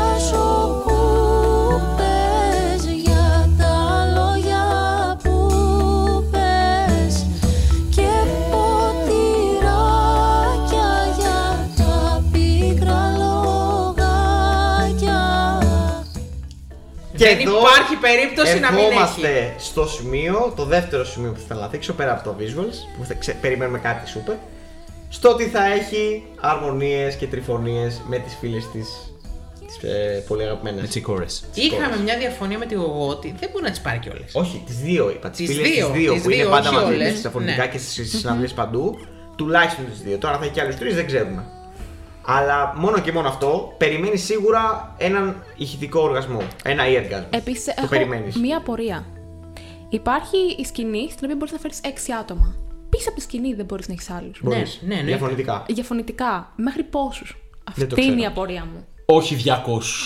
Δεν υπάρχει περίπτωση να μην έχει. ερχόμαστε στο σημείο, το δεύτερο σημείο που θα ήθελα να δείξω πέρα από το visuals, που θα ξε- περιμένουμε κάτι super, στο ότι θα έχει αρμονίες και τριφωνίες με τις φίλες της, τις ε, πολύ αγαπημένες. Έτσι, κόρε. Είχαμε μια διαφωνία με τη Γογό ότι δεν μπορεί να τις πάρει κιόλας. Όχι, τις δύο είπα. Τις, Τις φίλες δύο, τις δύο τις που είναι δύο, πάντα όχι μαζί όλες. της στα φωνητικά Ναι. και στις συναυλίες παντού. Τουλάχιστον τις δύο. Τώρα θα έχει και άλλους τρεις, δεν ξέρουμε. Αλλά μόνο και μόνο αυτό περιμένει σίγουρα έναν ηχητικό οργασμό. Ένα eargasm. Επίσης, το έχω περιμένεις. μία απορία. Υπάρχει η σκηνή στην οποία μπορείς να φέρεις 6 άτομα. Πίσω από τη σκηνή δεν μπορείς να έχεις άλλους. Μπορείς. ναι, ναι. Διαφωνητικά. Διαφωνητικά. Μέχρι πόσους. Δεν το Αυτή είναι ξέρω. η απορία μου. Όχι 200.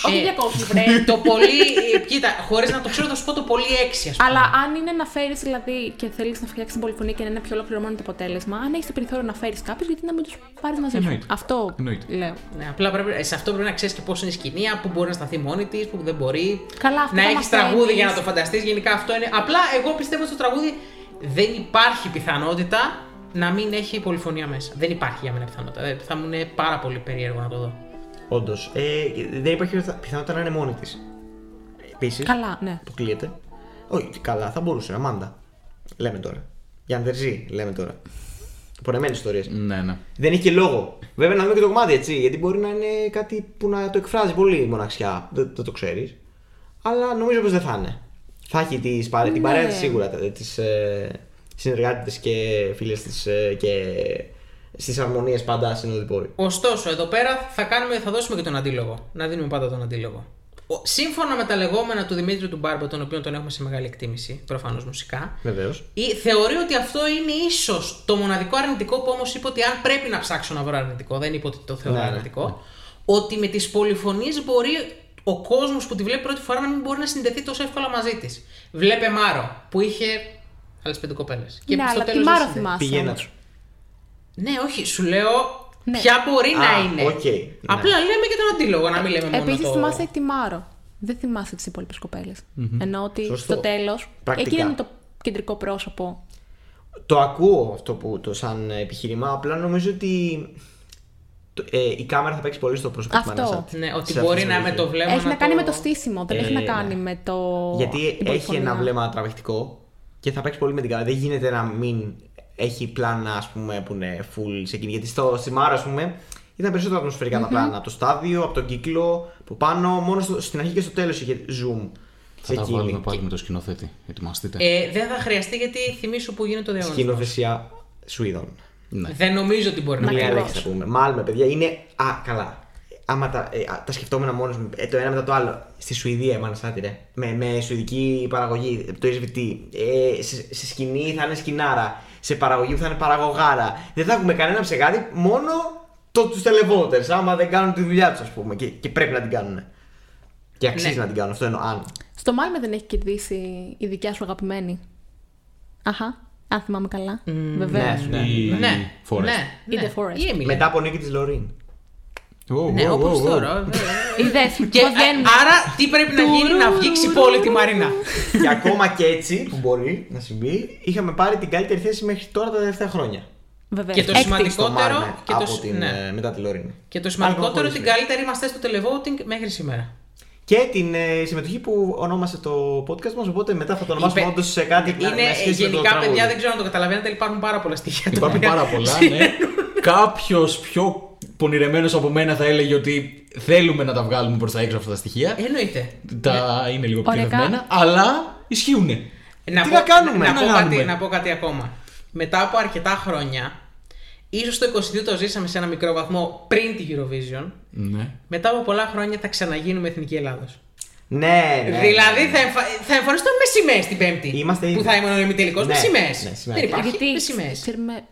Όχι Ε, 200, βρε. Το πολύ. ε, Κοίτα, χωρίς να το ξέρω, θα σου πω το πολύ 6 ας πούμε. Αλλά αν είναι να φέρεις δηλαδή και θέλεις να φτιάξεις την πολυφωνία και να είναι πιο ολοκληρωμένο το αποτέλεσμα, αν έχεις το περιθώριο να φέρεις κάποιου, γιατί να μην τους πάρεις μαζί σου. Εννοείται. Αυτό Εννοείται. λέω. Ναι, απλά πρέπει, ε, σε αυτό πρέπει να ξέρεις και πώ είναι η σκηνή, που μπορεί να σταθεί μόνη της, που δεν μπορεί. Καλά, αυτό να θα έχεις μαθαίνεις. τραγούδι για να το φανταστείς. Γενικά αυτό είναι. Απλά εγώ πιστεύω στο τραγούδι δεν υπάρχει πιθανότητα να μην έχει πολυφωνία μέσα. Δεν υπάρχει για μένα πιθανότητα. Ε, Θα μου είναι πάρα πολύ περίεργο να το δω. Όντως. Ε, δεν υπάρχει πιθανότητα να είναι μόνη της. Επίσης. Καλά, ναι. Αποκλείεται. Όχι, καλά, θα μπορούσε. Αμάντα. Λέμε τώρα. Για Αντερζή, λέμε τώρα. Πονεμένες ιστορίες. Ναι, ναι. Δεν έχει και λόγο. Βέβαια να δούμε και το κομμάτι έτσι. Γιατί μπορεί να είναι κάτι που να το εκφράζει πολύ η μοναξιά. Δεν, δεν το ξέρεις. Αλλά νομίζω πως δεν θα είναι. Θα έχει τις, παρέ... την Ναι. παρέα της σίγουρα, τις ε, συνεργάτες και φίλες της ε, και στις αρμονίες πάντα συνοδοιπόροι. Ωστόσο, εδώ πέρα θα, κάνουμε, θα δώσουμε και τον αντίλογο. Να δίνουμε πάντα τον αντίλογο. Ο- Σύμφωνα με τα λεγόμενα του Δημήτρη του Μπάρμπα, τον οποίο τον έχουμε σε μεγάλη εκτίμηση, προφανώς μουσικά, Βεβαίως. ή, θεωρεί ότι αυτό είναι ίσως το μοναδικό αρνητικό που όμως είπε ότι αν πρέπει να ψάξω να βρω αρνητικό, δεν είπε ότι το θεωρώ Ναι, ναι, αρνητικό, ότι με τις πολυφωνίες μπορεί ο κόσμος που τη βλέπει πρώτη φορά να μην μπορεί να συνδεθεί τόσο εύκολα μαζί της. Βλέπε Μάρο που είχε άλλες πέντε κοπέλες. ναι, αλλά τη Μάρο θυμάσαι. Πηγαίνα όμως. του. Ναι, όχι, σου λέω Ναι. ποια μπορεί Α, να είναι. οκ, ναι. Απλά λέμε και τον αντίλογο, να μην λέμε μόνο Επίσης το... θυμάσαι τη Μάρο. Δεν θυμάσαι τις υπόλοιπες κοπέλες. Ενώ ότι Σωστό. στο τέλος. Πρακτικά. Εκεί είναι το κεντρικό πρόσωπο. Το ακούω αυτό που το σαν επιχείρημα, απλά νομίζω ότι το- ε, η κάμερα θα παίξει πολύ στο πρόσωπο της Αυτό. Μανασάτη. Ναι, ότι Σε μπορεί αυτή τη να με περιοχή. το βλέμμα έχει να, κάνει το... με το στήσιμο, δεν έχει Ε, να κάνει ναι. με το. Γιατί την έχει πολυφωνία. ένα βλέμμα τραβηχτικό και θα παίξει πολύ με την κάμερα. Δεν γίνεται να μην έχει πλάνα, ας πούμε, που είναι full σε εκείνη. Γιατί στο Σιμάρα, ας πούμε, ήταν περισσότερο ατμοσφαιρικά τα πλάνα. Από το στάδιο, από τον κύκλο, που πάνω, μόνο στο, στην αρχή και στο τέλος είχε zoom. Θα σε τα εκείνη. βάλουμε πάλι με το σκηνοθέτη. Ετοιμαστείτε. Ε, δεν θα χρειαστεί γιατί θυμίσου που γίνεται ο διαγωνισμός. Σκηνοθεσία Σουηδών. Ναι. Δεν νομίζω ότι μπορεί να Μία κάνει. λέξη θα πούμε. Μάλμε, παιδιά, είναι. Α, καλά. Άμα τα, ε, α, τα σκεφτόμουν μόνος μου, ε, το ένα μετά το άλλο. Στη Σουηδία, εμένα σαν ρε. Με, με σουηδική παραγωγή, το SVT. Ε, σε, σε σκηνή θα είναι σκηνάρα. Σε παραγωγή θα είναι παραγωγάρα. Δεν θα έχουμε κανένα ψεγάδι, μόνο το, τους televonters. Άμα δεν κάνουν τη δουλειά τους, ας πούμε. Και, και πρέπει να την κάνουν. Και αξίζει Ναι. να την κάνουν. Αυτό εννοώ. Αν. Στο Μάλμε δεν έχει κερδίσει η δικιά σου αγαπημένη. Αχα, αν θυμάμαι καλά. Βεβαίως. ναι, ναι. Η Ναι, Forest. ναι, Ή ναι. The Forest. Η Emily. Μετά από νίκη της Λωρίν. Ω, Ναι, ω, όπως ω, ω. τώρα. βέβαια. Είδε. Και α- άρα τι πρέπει να γίνει να βγει ξυπόλυτη η Μαρίνα; και ακόμα και έτσι, που μπορεί να συμβεί, είχαμε πάρει την καλύτερη θέση μέχρι τώρα τα τελευταία χρόνια. Βεβαίως. Και το στο σημαντικότερο. Μάρμε, Και από το, την, ναι. ε, μετά τη Λωρίν. και το σημαντικότερο χωρίς την φρέσκο. καλύτερη είμαστε στο televoting μέχρι σήμερα. Και την ε, συμμετοχή που ονόμασε το podcast μας, οπότε μετά θα το ονομάσουμε Είπε- όντως σε κάτι Είναι με ε, σχέση με το γενικά, τραγούδι. παιδιά, δεν ξέρω αν το καταλαβαίνετε, αλλά υπάρχουν πάρα πολλά στοιχεία. τα Υπάρχουν οποία πάρα πολλά, ναι. συμβαίνουν. Κάποιος πιο πονηρεμένος από μένα θα έλεγε ότι θέλουμε να τα βγάλουμε προς τα έξω αυτά τα στοιχεία. Εννοείται. Τα είναι λίγο Ωραία, πτυχευμένα, αλλά ισχύουν. Να Τι πω, να κάνουμε, να, τι πω να κάτι, κάνουμε. να πω κάτι ακόμα. Μετά από αρκετά χρόνια, ίσως το 22 το ζήσαμε σε ένα μικρό βαθμό πριν τη Eurovision, Ναι. μετά από πολλά χρόνια θα ξαναγίνουμε Εθνική Ελλάδος. Ναι, ναι. δηλαδή θα, εμφα... θα εμφανιστούμε με σημαίες την Πέμπτη. Είμαστε που ήδη. θα ήμουν ο ημιτελικός με Ναι, σημαίες. ναι, σημαίες. Δεν υπάρχει. Γιατί Με σημαίες. ξέρουμε.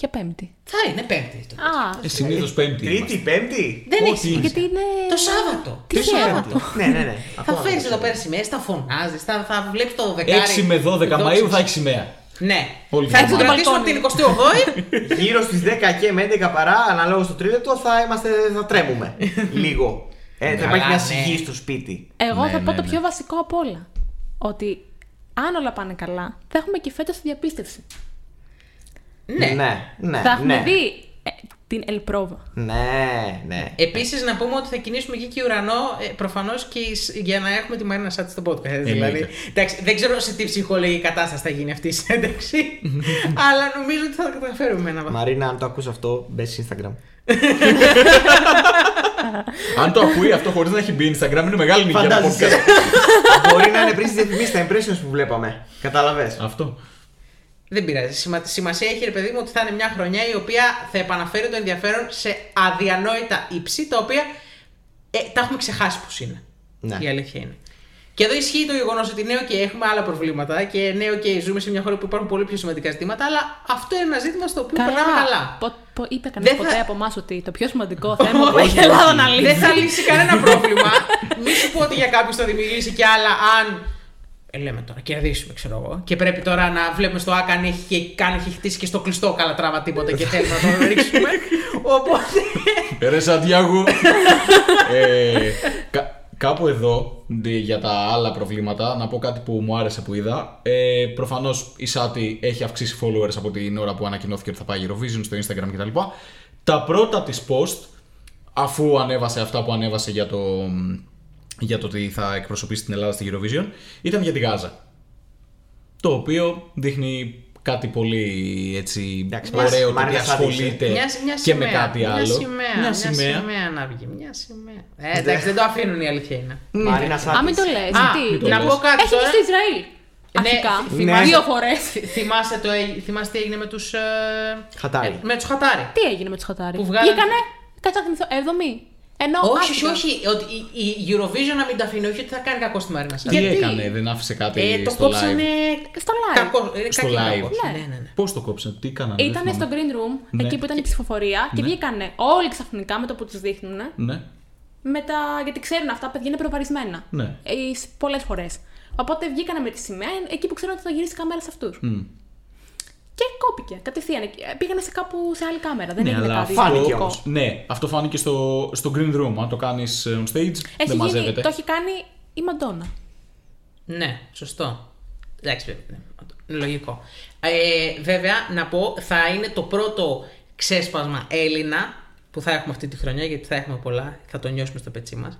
Ποια Πέμπτη; Θα είναι Πέμπτη. Το, Α, Ε, Συνήθως πέμπτη. Τρίτη, είμαστε. Πέμπτη; Δεν Ό,τι έχει σημασία. γιατί είναι. Το Σάββατο. Τι Σάββατο; ναι, ναι, ναι. Θα Αυτό φέρεις άκουσα. εδώ πέρα σημαίες, θα φωνάζεις, θα, θα βλέπεις το δεκάρι. 6 με 12 δόξα Μαΐου θα σου. έχει σημαία. Ναι. Όλη θα την την εβδομάδα. κρατήσουμε την 28η. Γύρω στις 10 και με 11 παρά, αναλόγως στο τρίλεπτο, θα, είμαστε, θα τρέμουμε. Λίγο. Ε, θα Καλά, υπάρχει μια ναι. σιγή στο σπίτι. Εγώ Ναι, θα πω ναι, το ναι. πιο βασικό απ' όλα. Ότι αν όλα πάνε καλά, θα έχουμε και φέτος τη διαπίστευση. Ναι. ναι, ναι. θα έχουμε ναι. δει ε, την Ελπρόβα. Ναι, ναι. Επίσης, να πούμε ότι θα κινήσουμε γη και ουρανό ε, προφανώς και εις- για να έχουμε τη Μαρίνα Σάτι στο podcast. Δηλαδή, εντάξει, δεν ξέρω σε τι ψυχολογική κατάσταση θα γίνει αυτή η συνέντευξη, αλλά νομίζω ότι θα τα καταφέρουμε με ένα βαθμό. Μαρίνα, αν το ακούς αυτό, μπες στο Instagram. Αν το ακούει αυτό χωρίς να έχει μπει Instagram, είναι μεγάλη νίκη για ένα Φαντάζεσαι. podcast. Μπορεί να είναι πριν τι διαφημίσεις, τα impressions που βλέπαμε. Κατάλαβες; Αυτό. Δεν πειράζει. Σημα, σημασία έχει, ρε παιδί μου, ότι θα είναι μια χρονιά η οποία θα επαναφέρει το ενδιαφέρον σε αδιανόητα ύψη, τα οποία ε, τα έχουμε ξεχάσει πώς είναι. Ναι. Η αλήθεια είναι. Και εδώ ισχύει το γεγονός ότι ναι, και έχουμε άλλα προβλήματα και ναι, και ζούμε σε μια χώρα που υπάρχουν πολύ πιο σημαντικά ζητήματα, αλλά αυτό είναι ένα ζήτημα στο οποίο περνάμε καλά. Πο, πο, είπε κανένα Δεν ποτέ θα- από εμάς ότι το πιο σημαντικό θέμα που έχει η Ελλάδα να λύσει. Δεν θα λύσει κανένα πρόβλημα. Μη σου πω ότι για κάποιους θα δημιουργήσει κι άλλα αν. Ε, λέμε τώρα, κερδίσουμε, ξέρω εγώ. Και πρέπει τώρα να βλέπουμε στο ΑΚΑ αν έχει, και, καν έχει χτίσει και στο κλειστό καλά τράβα τίποτα και θέλουμε να το ρίξουμε. Οπότε. Ρε Σαντιάγο. ε, κα- κάπου εδώ, ντι- για τα άλλα προβλήματα, να πω κάτι που μου άρεσε που είδα. Ε, Προφανώς η Σάτι έχει αυξήσει followers από την ώρα που ανακοινώθηκε ότι θα πάει Eurovision στο Instagram κτλ. Τα πρώτα της post, αφού ανέβασε αυτά που ανέβασε για το, για το ότι θα εκπροσωπήσει την Ελλάδα στη Eurovision, ήταν για τη Γάζα. Το οποίο δείχνει κάτι πολύ έτσι Εντάξει, ωραίο μ' το ότι άρεσε σαν ασχολείται Μια, μια και σημαία, με κάτι μια άλλο. Σημαία, μια σημαία. να βγει. Μια σημαία. Ε, εντάξει, δεν το αφήνουν η αλήθεια είναι. Μαρίνα Α, μην το Σάκης. λες. Α, Τι. μην το να λες. πω κάτι Έχεις τώρα. βγει στο Ισραήλ. Αρχικά. θυμάσαι- Δύο φορές. Θυ- Θυμάσαι, το, έγι- θυμάσαι τι έγινε με τους... Ε, Χατάρι. ε, με τους Χατάρι. Τι έγινε με τους Χατάρι; Που βγάλανε- Βγήκανε. Κάτσε να θυμηθώ. Έβδομη. Ενώ. όχι, όχι, άφηγα. όχι. Ότι η, η Eurovision να μην τα αφήνει, όχι ότι θα κάνει κακό στη Μαρίνα Τι Σάκη. Γιατί; έκανε, δεν άφησε κάτι Ε, το στο κόψανε. live; Στο live. Κακό, ε, Στο κακή live. κακός. Ναι. Ναι, ναι, ναι. Πώς το κόψανε, τι έκαναν. δεν Ήταν θυμάμαι. στο green room, Ναι. εκεί που ήταν η ψηφοφορία και βγήκανε όλοι ξαφνικά με το που τους δείχνουν. Ναι. Με τα... Γιατί ξέρουν αυτά, τα παιδιά είναι προβαρισμένα. Ναι. Πολλές φορές. Οπότε βγήκανε με τη σημαία εκεί που ξέρουν ότι θα γυρίσει η κάμερα σε αυτούς. Μμ. Και κόπηκε κατευθείαν. Ε, Πήγανε σε κάπου σε άλλη κάμερα. Δεν Ναι, έγινε αλλά κάτι. φάνηκε διαφορετικό. όμως. Ναι, αυτό φάνηκε στο, στο green room. Αν το κάνεις on stage, Έχει δεν γίνει, μαζεύεται. το έχει κάνει η Μαντόνα. Ναι, σωστό. Εντάξει, βέβαια, ναι, λογικό. Ε, βέβαια, να πω, θα είναι το πρώτο ξέσπασμα Έλληνα που θα έχουμε αυτή τη χρονιά, γιατί θα έχουμε πολλά, θα το νιώσουμε στο πετσί μας.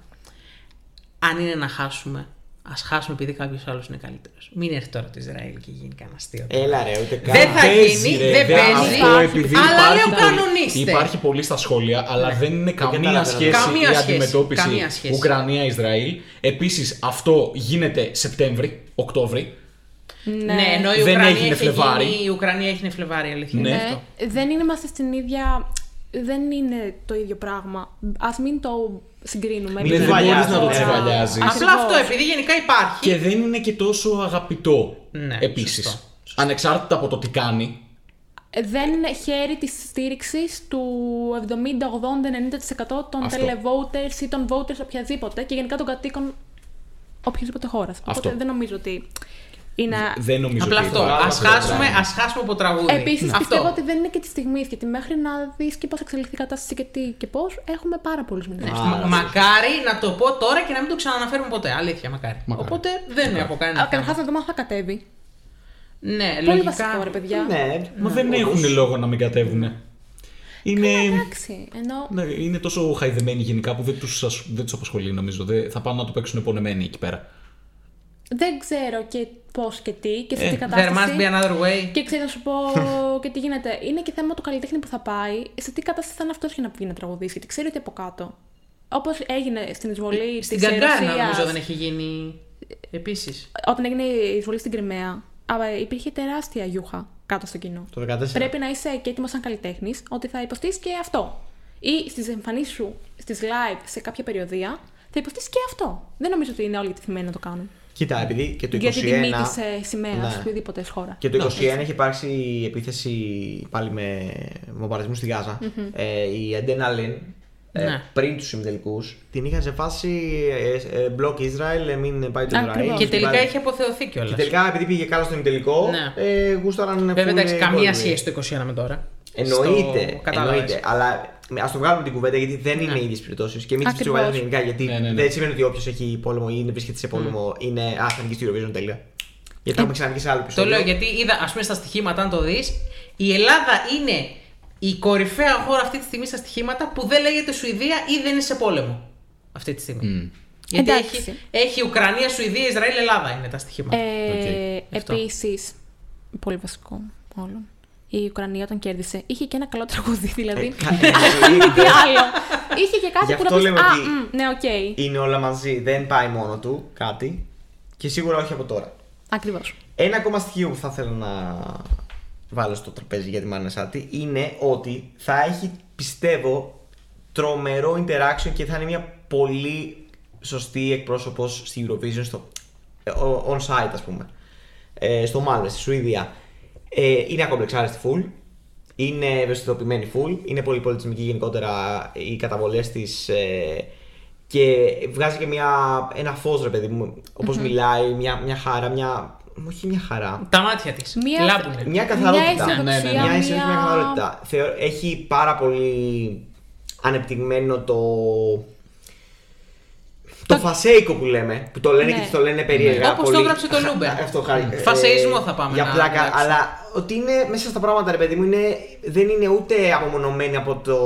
Αν είναι να χάσουμε, ας χάσουμε επειδή κάποιος άλλος είναι καλύτερος. Μην έρθει τώρα το Ισραήλ και γίνει κανένα αστείο. Έλα ρε, ούτε καν. Δεν θα Παίζει, γίνει, ρε, δεν δε- παίζει, αυτό επειδή αλλά υπάρχει λέω πολύ- κανονίστε. Υπάρχει πολύ στα σχόλια, αλλά δεν είναι καμία καταλαβαίνω. σχέση Καμία η σχέση, αντιμετώπιση καμία σχέση. Ουκρανία-Ισραήλ. Επίσης, αυτό γίνεται Σεπτέμβρη, Οκτώβρη. Ναι, ενώ η Δεν Ουκρανία έγινε είχε Φλεβάρι. γίνει- η Ουκρανία έγινε Φλεβάρι, αλήθεια. Ναι. είναι Ε, αυτό. δεν είναι είμαστε στην ίδια. Δεν είναι το ίδιο πράγμα. Α μην το συγκρίνουμε. Ναι, δεν δεν βαλιάζει, μπορεί να το ναι. τσιβαλιάζεις. Ακριβώς. Απλά αυτό, επειδή γενικά υπάρχει. Και δεν είναι και τόσο αγαπητό. Ναι, Επίσης. σωστό, Ανεξάρτητα από το τι κάνει. Ε, δεν χαίρει της στήριξης του 70, 80, 90% των Αυτό. televoters ή των voters οποιαδήποτε και γενικά των κατοίκων οποιασδήποτε χώρας. Οπότε Αυτό. δεν νομίζω ότι είναι. Δεν νομίζω Απλά ότι αυτό. θα- Μπράβο, Α αυτό το χάσουμε, πράγμα. ας χάσουμε από τραγούδι. Επίσης Αυτό. πιστεύω ότι δεν είναι και τη στιγμή γιατί μέχρι να δεις και πώς εξελιχθεί η κατάσταση και τι και πώς έχουμε πάρα πολλούς μήνε. Μα- μακάρι να το πω τώρα και να μην το ξαναναφέρουμε ποτέ. Αλήθεια, μακάρι. Μακάρι. Οπότε δεν έχω κανένα Καταρχάς θέμα. να δούμε αν θα κατέβει. Ναι, Πολύ λογικά. βασικό ρε παιδιά. Ναι, Μα δεν όντως. έχουν λόγο να μην κατέβουν. Είναι. Εντάξει. Ενώ Ναι, είναι τόσο χαϊδεμένοι γενικά που δεν τους, ασ- δεν τους απασχολεί νομίζω. Δεν, θα πάνε να το παίξουν πονεμένοι εκεί πέρα. Δεν ξέρω και πώς και τι και σε Ε, τι There must κατάσταση. be another way. Και ξέρω να σου πω και τι γίνεται. Είναι και θέμα του καλλιτέχνη που θα πάει, σε τι κατάσταση θα είναι αυτός για να βγει να τραγουδήσει. Γιατί ξέρει ότι από κάτω. Όπως έγινε στην εισβολή Ε, Στην της Καγκάνα Ρωσίας, νομίζω δεν έχει γίνει. Επίσης. Όταν έγινε η εισβολή στην Κρυμαία, α, υπήρχε τεράστια γιούχα κάτω στο κοινό. Το 14. Πρέπει να είσαι και έτοιμος σαν καλλιτέχνης ότι θα υποστείς και αυτό. Ή στις εμφανίσεις σου, στις live σε κάποια περιοδία, θα υποστείς και αυτό. Δεν νομίζω ότι είναι όλοι τεθειμένοι να το κάνουν. Κοίτα, επειδή και το 21. Για την τιμή της ε, σημαίας Ναι. οποιοδήποτε χώρας. Και το 21 έχει υπάρξει επίθεση πάλι με βομβαρδισμούς στη γαζα Ε, η Αντένα Λίν, ε, Ναι. πριν τους ημιτελικούς, την είχαν σε φάση ε, ε, μπλοκ Ισραήλ, ε, μην πάει το Ακριβώς. Ισραήλ. Και την τελικά πάρει. έχει αποθεωθεί κιόλας. Και τελικά επειδή πήγε καλά στο ημιτελικό, Ναι. ε, γούσταραν. Βέβαια, full εντάξει, καμία υπόλοιποι. σχέση το 21 με τώρα. Εννοείται, Στο- κατάλαβες. εννοείται. Αλλά ας το βγάλουμε την κουβέντα γιατί δεν είναι Ναι. οι ίδιες περιπτώσεις. Και μην τις Ακριβώς. τρομάζουμε γενικά γιατί Ναι, ναι, ναι. δεν σημαίνει ότι όποιος έχει πόλεμο ή είναι βρίσκεται σε πόλεμο είναι α, θα νικήσει τη Eurovision τέλεια. Γιατί το έχουμε ξαναβγεί σε άλλο Το επεισόδιο. λέω γιατί είδα, ας πούμε, στα στοιχήματα, αν το δεις, η Ελλάδα είναι η κορυφαία χώρα αυτή τη στιγμή στα στοιχήματα που δεν λέγεται Σουηδία ή δεν είναι σε πόλεμο. Αυτή τη στιγμή. Γιατί Εντάξει. έχει, έχει Ουκρανία, Σουηδία, Ισραήλ, Ελλάδα είναι τα στοιχήματα. Ε, Αυτό. Επίσης, πολύ βασικό όλων. Η Ουκρανία όταν κέρδισε είχε και ένα καλό τραγούδι, δηλαδή. Ε, κα- εννοείται. Τι άλλο; Είχε και κάτι Γι' που αυτό να πεις, λέμε Α, ότι- μ, ναι, οκ. Είναι όλα μαζί, δεν πάει μόνο του κάτι και σίγουρα όχι από τώρα. Ακριβώς. Ένα ακόμα στοιχείο που θα ήθελα να βάλω στο τραπέζι για τη Μάνα Σάτι είναι ότι θα έχει, πιστεύω, τρομερό interaction και θα είναι μια πολύ σωστή εκπρόσωπος στη Eurovision στο ε, on site ας πούμε. Ε, στο Μάλμες, στη Σουηδία. Ε, είναι ακομπλεξάριστη full. Είναι ευαισθητοποιημένη full. Είναι πολύ πολιτισμική γενικότερα οι καταβολές της. Ε, και βγάζει και μια, ένα φως ρε παιδί μου. Όπως μιλάει, μια, μια χαρά, μια... Όχι μια χαρά. Τα μάτια της. Μία- Λάμπουνε. Μια καθαρότητα. Μια αισιοδοξία, Μια αισιοδοξία, μια μια- καθαρότητα. Θεω- Έχει πάρα πολύ ανεπτυγμένο το. Το φασέικο που λέμε, που το λένε Ναι. και το λένε περίεργα. Όπως το πολύ. έγραψε το Χα- Λούμπερ. Αυτό χάρη. ε, Φασεϊσμό θα πάμε Για να πλάκα, γράψουμε. αλλά ότι είναι μέσα στα πράγματα, ρε παιδί μου, είναι, δεν είναι ούτε απομονωμένη από το.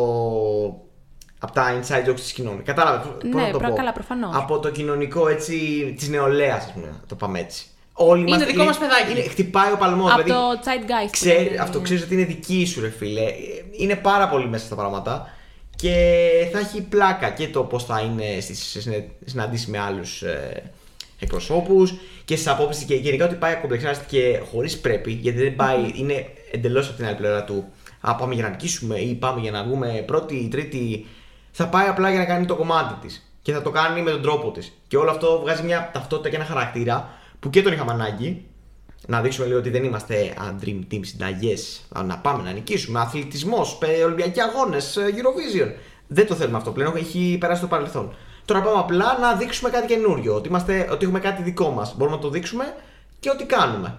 Από τα inside jokes της κοινωνία. Κατάλαβες. Πώς Ναι, να το πρα- πω; καλά, προφανώς. Από το κοινωνικό έτσι της νεολαίας, ας πούμε. να Το πάμε έτσι. Όλοι Είναι είμαστε- δικό μας παιδάκι. είναι- χτυπάει ο παλμός. Από δηλαδή, το Zeitgeist. που Ξέρει, λένε. αυτό ξέρεις ότι είναι δική σου, ρε φίλε. Ε, Είναι πάρα πολύ μέσα στα πράγματα. Και θα έχει πλάκα και το πώς θα είναι στις συναντήσεις με άλλους ε, εκπροσώπους και στις απόψεις και γενικά ότι πάει ακομπλεξάρεται και χωρίς πρέπει, γιατί δεν πάει, είναι εντελώς από την άλλη πλευρά του. Α, πάμε για να νικήσουμε ή πάμε για να βγούμε πρώτη ή τρίτη. Θα πάει απλά για να κάνει το κομμάτι της. Και θα το κάνει με τον τρόπο της. Και όλο αυτό βγάζει μια ταυτότητα και ένα χαρακτήρα που και τον είχαμε ανάγκη να δείξουμε λίγο ότι δεν είμαστε a dream team συνταγές. Να πάμε να νικήσουμε. Αθλητισμός, Ολυμπιακοί αγώνες, Eurovision. Δεν το θέλουμε αυτό πλέον. Έχει περάσει το παρελθόν. Τώρα πάμε απλά να δείξουμε κάτι καινούριο. Ότι, είμαστε, ότι έχουμε κάτι δικό μας. Μπορούμε να το δείξουμε και ό,τι κάνουμε.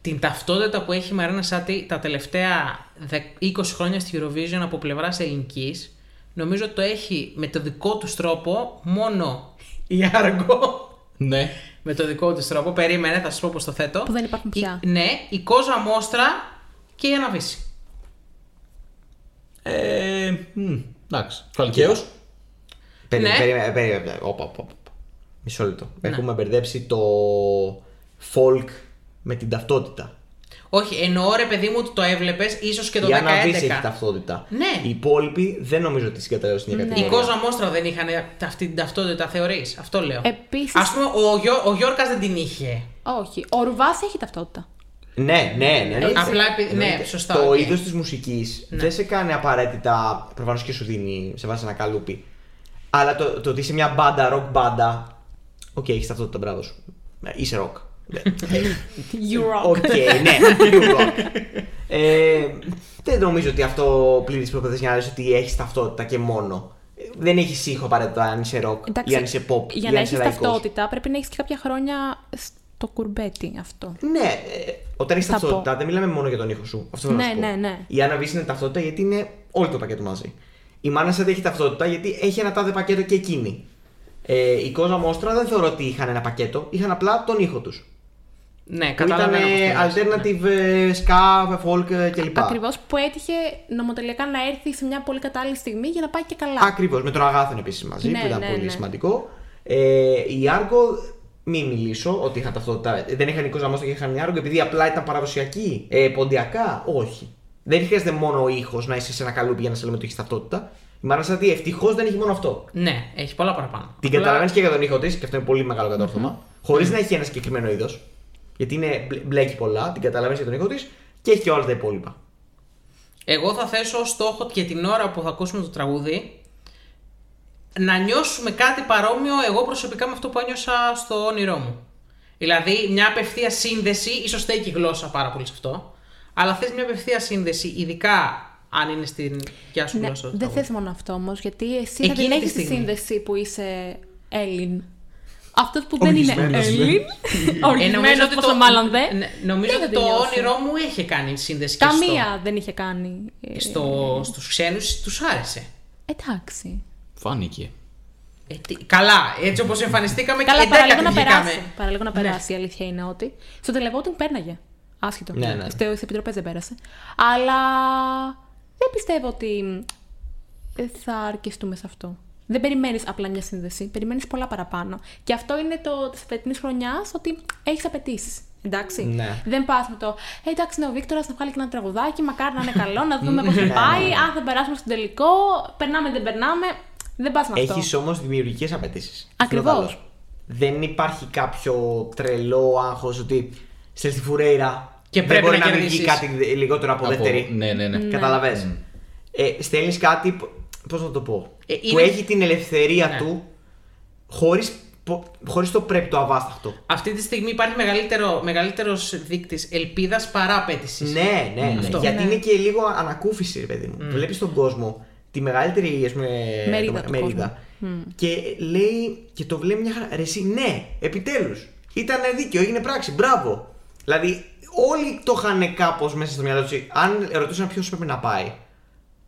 Την ταυτότητα που έχει η Μαρίνα Σάτι τα τελευταία δε- 20 χρόνια στη Eurovision από πλευράς ελληνικής, νομίζω ότι το έχει με το δικό τους τρόπο μόνο η Άργο. Ναι. Με το δικό του τρόπο. Περίμενε, θα σας πω πώς το θέτω. Που δεν υπάρχουν πια. Η- ναι, η Κόζα Μόστρα και η Αναβίση. Ε, μ, εντάξει. Φαλκαίο. Περίμενε, Ναι. περίμενε, περίμενε. Όπα, όπα, όπα. Μισό λεπτό. Έχουμε μπερδέψει το folk με την ταυτότητα. Όχι, εννοώ ρε παιδί μου ότι το έβλεπες ίσως και το Για να δεις 10-11. έχει ταυτότητα. Ναι. Οι υπόλοιποι δεν νομίζω ότι συγκαταλέγουν στην ίδια Ναι. Η κατηγορία. Κόζα Μόστρα δεν είχαν αυτή την ταυτότητα, θεωρείς; Αυτό λέω. Επίσης- Α πούμε, ο, Γιώ, ο Γιώργας δεν την είχε. Όχι. Ο Ρουβάς έχει ταυτότητα. Ναι, ναι, ναι. εννοείται. Απλά επει- ναι, Εννοείται. σωστά, Το οκ. είδος της μουσικής δεν σε κάνει απαραίτητα. Προφανώς και σου δίνει, σε βάζει ένα καλούπι. Αλλά το, το ότι είσαι μια μπάντα, rock μπάντα. Οκ, έχεις ταυτότητα, μπράβο σου. Ε, Είσαι rock. You rock. Οκ, ναι, you rock. Ε, δεν νομίζω ότι αυτό πληροί τις προϋποθέσεις για να λες ότι έχεις ταυτότητα και μόνο. Ε, Δεν έχεις ήχο απαραίτητα αν είσαι rock ή αν είσαι pop για ή να αν έχεις είσαι λαϊκός. ταυτότητα πρέπει να έχεις και κάποια χρόνια στο κουρμπέτι αυτό. Ναι, ε, όταν έχεις Θα ταυτότητα πω. δεν μιλάμε μόνο για τον ήχο σου. Αυτό θέλω να Ναι, σου πω. ναι, ναι. Η Άννα Βίσση είναι ταυτότητα γιατί είναι όλο το πακέτο μαζί. Η Μάνα Σέντε έχει ταυτότητα γιατί έχει ένα τάδε πακέτο και εκείνη. Ε, η Κόζα Μόστρα δεν θεωρώ ότι είχαν ένα πακέτο, είχαν απλά τον ήχο τους. Ναι, Που ήταν καταλαβαίνω. πώς το λες. alternative, ε, ska, folk ε, κλπ. Ακριβώς που έτυχε νομοτελειακά να έρθει σε μια πολύ κατάλληλη στιγμή για να πάει και καλά. Ακριβώς. Με τον Αγάθον επίσης μαζί, Ναι, που ήταν ναι, πολύ ναι. σημαντικό. Ε, η Άργο, μην μιλήσω ότι είχαν ταυτότητα. Δεν είχαν η Κόζα Μόστρα και είχαν η Άργο επειδή απλά ήταν παραδοσιακή. Ε, ποντιακά, όχι. Δεν χρειάζεται μόνο ο ήχος να είσαι σε ένα καλούπι για να σε λέμε ότι έχεις ταυτότητα. Η Μάρα Σαντή ευτυχώς δεν έχει μόνο αυτό. Ναι, έχει πολλά παραπάνω. Την Απλά- καταλαβαίνεις και για τον ήχο της, και αυτό είναι πολύ μεγάλο κατόρθωμα. Χωρίς να έχει ένα συγκεκριμένο είδος. Γιατί είναι, μπλε- μπλέκει πολλά, την καταλαβαίνεις για τον ήχο της και έχει και όλα τα υπόλοιπα. Εγώ θα θέσω ως στόχο και την ώρα που θα ακούσουμε το τραγούδι να νιώσουμε κάτι παρόμοιο εγώ προσωπικά με αυτό που ένιωσα στο όνειρό μου. Δηλαδή μια απευθεία σύνδεση, ίσως στέκει η γλώσσα πάρα πολύ σε αυτό, αλλά θες μια απευθεία σύνδεση, ειδικά αν είναι στην δικιά σου Ναι, γλώσσα. το δεν τραγούδι. θες μόνο αυτό όμως, γιατί εσύ θα Εκείνη την τη έχεις τη στιγμή. σύνδεση που είσαι Έλλην. Αυτός που δεν είναι Οργισμένος, ναι. Έλλην, Ε, οργισμένο πόσο μάλλον δεν. ναι, νομίζω δεν ότι θα το τη νιώσει. όνειρό μου είχε κάνει σύνδεση και Καμία δεν είχε κάνει. ε, στο, στο, στους ξένους τους άρεσε. Εντάξει. Φάνηκε. Ε, τι- καλά, έτσι όπως εμφανιστήκαμε Καλά, και παραλίγο εντέκατη να βγήκαμε. περάσει. Παραλίγο να περάσει. Η αλήθεια είναι ότι. Στο τελεβότινγκ πέρναγε. Άσχετο. Ναι, ναι. Στις επιτροπές δεν πέρασε. Αλλά δεν πιστεύω ότι ε, θα αρκεστούμε σε αυτό. Δεν περιμένεις απλά μια σύνδεση. Περιμένεις πολλά παραπάνω. Και αυτό είναι το της φετινής χρονιάς ότι έχεις απαιτήσεις. Εντάξει. Ναι. Δεν πας με το. Ε, εντάξει, ναι, ο Βίκτορας να βγάλει και ένα τραγουδάκι, μακάρι να είναι καλό, να δούμε πώς θα Ναι, πάει. ναι, ναι. Αν θα περάσουμε στον τελικό, περνάμε, δεν περνάμε. Δεν πας με αυτό. Έχεις όμως δημιουργικές απαιτήσεις. Ακριβώς. Δεν υπάρχει κάποιο τρελό άγχος ότι στέλνει τη φουρέιρα Και δεν πρέπει μπορεί να να, μην βγει κερδίσεις. κάτι λιγότερο από, Από- δεύτερη. Ναι, ναι, ναι. Καταλαβες. Ε, στέλνεις κάτι. Πώς να το πω. Ε, Που είναι- έχει την ελευθερία Ναι. του χωρίς χωρίς το πρέπει το αβάσταχτο. Αυτή τη στιγμή υπάρχει μεγαλύτερο, μεγαλύτερος δείκτης ελπίδας παρά απέτησης. Ναι, ναι, ναι. Αυτό. Γιατί Ναι. είναι και λίγο ανακούφιση, ρε παιδί μου. Βλέπεις τον κόσμο τη μεγαλύτερη ας πούμε, Μερίδα το- του μερίδα. Και λέει και το βλέπει μια χαρά. Ρε, εσύ, ναι, επιτέλους. Ήταν δίκαιο, έγινε πράξη. Μπράβο. Δηλαδή, όλοι το είχαν κάπως μέσα στο μυαλό τους. Αν ρωτούσαν ποιος πρέπει να πάει,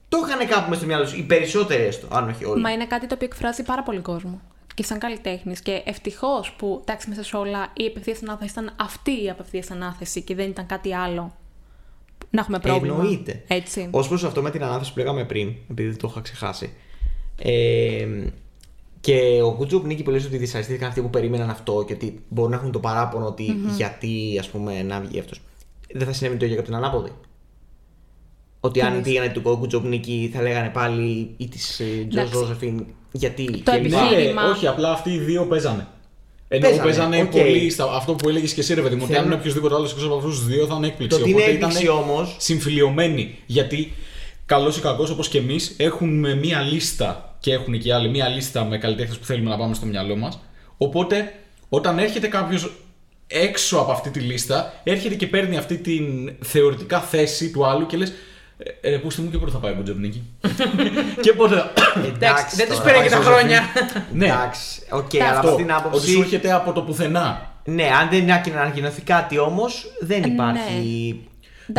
το είχαν κάπου μέσα στο μυαλό τους. Οι περισσότεροι έστω, αν όχι όλοι. Μα είναι κάτι το οποίο εκφράζει πάρα πολύ κόσμο. Και σαν καλλιτέχνης. Και ευτυχώς που εντάξει μέσα σε όλα η απευθείας ανάθεση ήταν αυτή η απευθείας ανάθεση και δεν ήταν κάτι άλλο. Να έχουμε πρόβλημα. Εννοείται. Έτσι. Ω προς αυτό με την ανάθεση που λέγαμε πριν, επειδή το είχα ξεχάσει. Ε, Και ο Γκουτζουπ Νίκη που λέει ότι δυσαρεστήθηκαν αυτοί που περίμεναν αυτό και ότι μπορούν να έχουν το παράπονο ότι γιατί ας πούμε να βγει αυτός. Δεν θα συνέβη το ίδιο για την ανάποδη. Ότι αν πήγαινε του Γκουτζουπ Νίκη θα λέγανε πάλι ή της Τζος Εντάξει. Ζώζεφιν γιατί. Το και λοιπά. επιχείρημα. Ναι, όχι, απλά αυτοί οι δύο παίζανε. Ενώ Παίζανε, παίζανε οκ. πολύ στα, αυτό που έλεγες και εσύ, ρε παιδί μου, ότι αν Θέλω- είναι οποιοδήποτε άλλος εκτός από αυτούς τους δύο θα είναι έκπληξη. Το ότι είναι Οπότε έκπληξη ήτανε όμως- Συμφιλειωμένοι. Γιατί καλός ή κακός όπως και εμείς έχουμε μία λίστα και έχουν και οι άλλοι μία λίστα με καλλιτέχνες που θέλουμε να πάμε στο μυαλό μας. Οπότε όταν έρχεται κάποιος έξω από αυτή τη λίστα, έρχεται και παίρνει αυτή την θεωρητικά θέση του άλλου και λες. Ε, ρε, πούστε μου και πού θα πάει ο Μποτζοπνίκη. και πότε. Εντάξει, δεν τους τώρα, πήρε και τα Ζόζεφιν. χρόνια. ναι, Εντάξει, οκ, Αυτό, αλλά από αυτήν την ότι σου άποψη. έρχεται από το πουθενά. Ναι, αν δεν ανακοινωθεί κάτι όμως, δεν Ε, υπάρχει.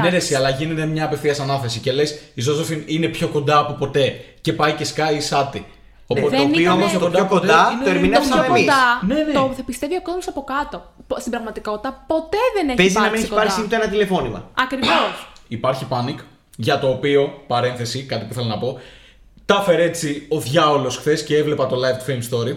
Ναι, ρε, εσύ, αλλά γίνεται μια απευθείας ανάθεση και λες: Η Ζώζεφιν είναι πιο κοντά από ποτέ και πάει και σκάει η Σάτι. Οπότε Δεν το οποίο ήταν- όμως το πιο ποτέ κοντά είναι- το Το ερμηνεύσαμε πιο εμείς. κοντά Ναι, ναι. το θα πιστεύει ο κόσμος από κάτω. Πο- Στην πραγματικότητα ποτέ δεν έχει Παίζει να μην υπάρξει έχει πάρει κοντά. ούτε ένα τηλεφώνημα. Ακριβώς. Υπάρχει panic για το οποίο, παρένθεση, κάτι που θέλω να πω. Τα έφερε έτσι ο διάολος χθες και έβλεπα το live του Fame Story.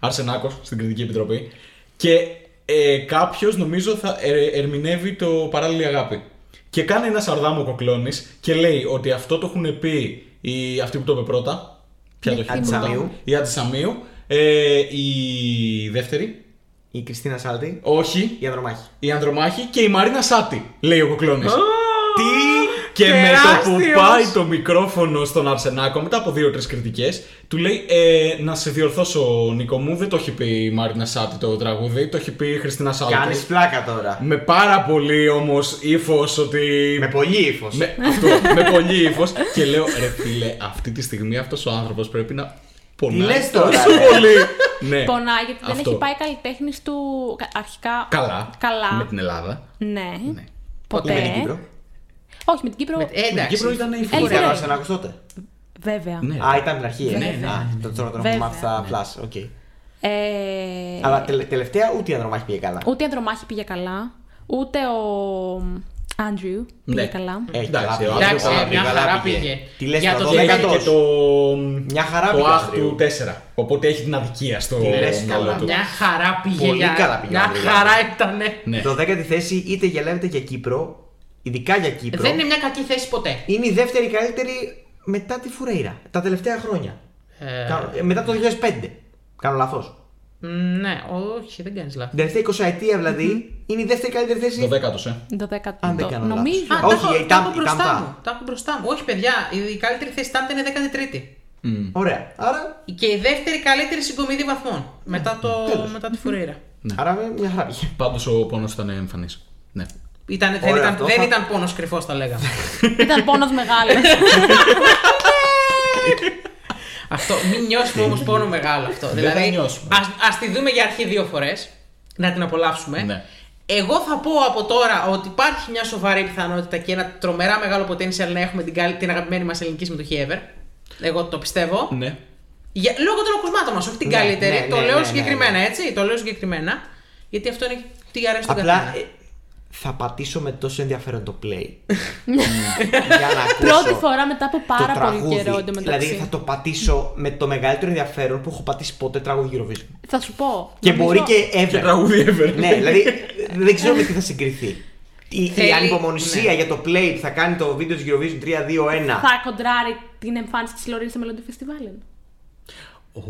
Αρσενάκος στην Κριτική Επιτροπή. Και ε, κάποιος νομίζω θα ε, ερμηνεύει το παράλληλη αγάπη. Και κάνει ένα σαρδάμο κοκλώνης και λέει ότι αυτό το έχουν πει οι, αυτοί που το είπε πρώτα. Ποια το έχει πει πρώτα; Αντισαμίου. Η Αντισαμίου. Ε, η δεύτερη. Η Κριστίνα Σάλτη, Όχι. η Ανδρομάχη. Η Ανδρομάχη και η Μαρίνα Σάτι, λέει ο κοκλώνης. Τι! Και με το που Τεράστιος! πάει το μικρόφωνο στον Αρσενάκο, μετά από δύο-τρεις κριτικές, του λέει ε, Να σε διορθώσω, Νίκο μου, δεν το έχει πει η Μαρίνα Σάτι το τραγούδι, το έχει πει η Χριστίνα Σάλτη. Κάνεις πλάκα τώρα. Με πάρα πολύ όμως ύφος ότι. Με πολύ ύφος. με, αυτό, με πολύ ύφος. και λέω, ρε φίλε, αυτή τη στιγμή αυτός ο άνθρωπος πρέπει να πονάει λες τώρα, τόσο ρε; πολύ. ναι. Πονάει γιατί δεν Αυτό. έχει πάει καλλιτέχνης του κα- αρχικά. Καλά. Καλά. Με την Ελλάδα. Ναι. Ναι. Ποτέ. με την Κύπρο. Όχι, με την Κύπρο. Ε, Με την εντάξει. Κύπρο ήταν η Ε, φορά. Ήταν ναι. ο Αρσενάκος τότε. Βέβαια. Ναι. Α, ήταν την αρχή. ε. Βέβαια. Α, το τώρα τον Βέβαια. έχουμε μάθει στα flash. οκ. Ε, Αλλά τελε- τελευταία ούτε η Ανδρομάχη πήγε καλά. Ούτε η Ανδρομάχη πήγε καλά. Ούτε ο Άντριου πήγε Ναι. καλά. Ε, Εντάξει, καλά πήγε. ο Εντάξει, Άντριος ε, μια καλά χαρά πήγε. πήγε. Τι λες Για τώρα, το το Και δέκατο- έχει και το. Μια χαρά το πήγε ο αχ Ανδρίου. του 4. Οπότε έχει την αδικία στο λες μυαλό καλά. του. Μια χαρά πήγε. Πολύ για- καλά πήγε ο Μια Ανδρέας. χαρά ήτανε. Ναι. Το 10η θέση είτε γελεύεται για Κύπρο, ειδικά για Κύπρο. Δεν είναι μια κακή θέση ποτέ. είναι η δεύτερη καλύτερη μετά τη Φουρέιρα. Τα τελευταία χρόνια. Ε, Κάνω- ε, μετά το 2005. Κάνω λάθος. Ναι, όχι, δεν κάνεις λάθος. Την τελευταία 20 ετία δηλαδή είναι η δεύτερη καλύτερη θέση. Το δέκατο, ε. Το δέκατο. Αν δεν κάνω λάθος. Νομίζω. Α, Όχι, τα έχω- η τα Τάμ- έχω η μπροστά Τάμπα. μου. Τα έχω μπροστά μου. Όχι, παιδιά, η καλύτερη θέση Τάμπα είναι 13η. Ωραία. Άρα, Και η δεύτερη καλύτερη συγκομιδή βαθμών. Μετά, το, Τέλος. μετά τη Φουρέιρα. άρα μια χαρά πήγε. Πάντως ο πόνος ήταν εμφανής. Ναι. Ήταν, δεν Ωραία, ήταν, αυτό δεν θα- ήταν πόνος κρυφός, τα λέγαμε. Ήταν πόνος μεγάλος. αυτό. Μην νιώσουμε όμως πόνο μεγάλο αυτό. Δεν δηλαδή, θα νιώσουμε. ας, ας τη δούμε για αρχή δύο φορές. Να την απολαύσουμε. Ναι. Εγώ θα πω από τώρα ότι υπάρχει μια σοβαρή πιθανότητα και ένα τρομερά μεγάλο potential να έχουμε την, καλ- την αγαπημένη μας ελληνική συμμετοχή ever. Εγώ το πιστεύω. Ναι. Για, λόγω των ακουσμάτων μας, όχι την Ναι, καλύτερη. ναι, το ναι, λέω ναι, ναι, συγκεκριμένα, ναι. έτσι. Το λέω συγκεκριμένα. Γιατί αυτό είναι τι αρέσει τον Απλά καθένα. Ε, θα πατήσω με τόσο ενδιαφέρον το play. για να ακούσω Πρώτη φορά μετά από το πάρα πολύ τραγούδι. καιρό εντωμεταξύ. Δηλαδή θα το πατήσω με το μεγαλύτερο ενδιαφέρον που έχω πατήσει ποτέ τραγούδι Eurovision. Θα σου πω. Και νομίζω- μπορεί και ever. Και τραγούδι ever. ναι, δηλαδή δεν ξέρω με τι θα συγκριθεί. Η, η Θέλει- ανυπομονησία ναι. για το play που θα κάνει το βίντεο της Eurovision 3-2-1. Θα κοντράρει την εμφάνιση της Λωρίν σε Melody Festival. Ο...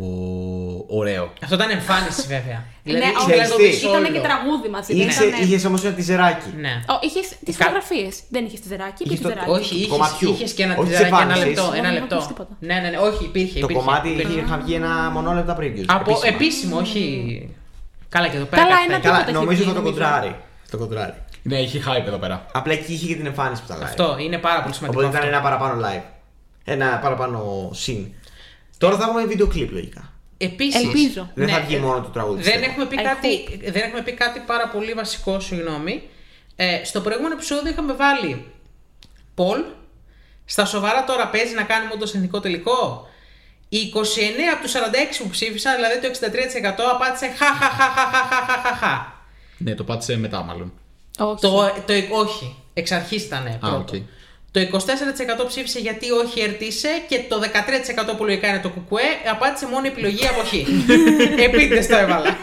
Ωραίο. Αυτό ήταν εμφάνιση βέβαια. δηλαδή, ναι, ήθελα ξέρεις να το τι, δεις Ήταν όλο. και τραγούδι μαζί. Είχε δεν ήταν- είχες όμως ένα τυζεράκι. Ναι. Είχες τις Κα- φωτογραφίες. Δεν είχες τυζεράκι. Είχε Είχες το- τυζεράκι. Όχι, είχες, κομματιού. είχες και ένα Όχι της τυζεράκι ένα εμφάνισης. λεπτό. Εγώ Ένα δεν έχω λεπτό. ακούσει τίποτα. Ναι, ναι, ναι, όχι, υπήρχε. Το υπήρχε, κομμάτι υπήρχε. είχε βγει ένα μονόλεπτα previews. Από επίσημα. επίσημο, όχι. Καλά και εδώ πέρα. Καλά, κάτι ένα θα- τίποτα Καλά, έχει νομίζω βγει, θα το νομίζω. κοντράρει. Το κοντράρει. Ναι, είχε hype εδώ πέρα. Απλά εκεί είχε και την εμφάνιση που θα live. Αυτό είναι πάρα πολύ σημαντικό. Οπότε ήταν αυτό. ένα παραπάνω live. Ένα παραπάνω scene. Τώρα θα έχουμε βίντεο κλιπ λογικά. Επίσης, Ελπίζω. Δεν θα ναι, βγει μόνο το τραγούδι. Δεν πιστεύω. έχουμε, πει I κάτι, δεν έχουμε πει κάτι πάρα πολύ βασικό, συγγνώμη. Ε, στο προηγούμενο επεισόδιο είχαμε βάλει Πολ. Στα σοβαρά τώρα παίζει να κάνουμε όντω εθνικό τελικό. Οι 29 από τους 46 που ψήφισαν, δηλαδή το 63% απάντησε χα χα χα χα χα χα χα χα χα. Ναι, το πάτησε μετά μάλλον. Όχι. Το, το, όχι, εξ αρχής ήταν πρώτο. οκ. Το 24% ψήφισε γιατί όχι ΕΡΤ ΣΕ και το 13% που λογικά είναι το ΚΚΕ απάντησε μόνο επιλογή αποχή. Επίτηδες το έβαλα.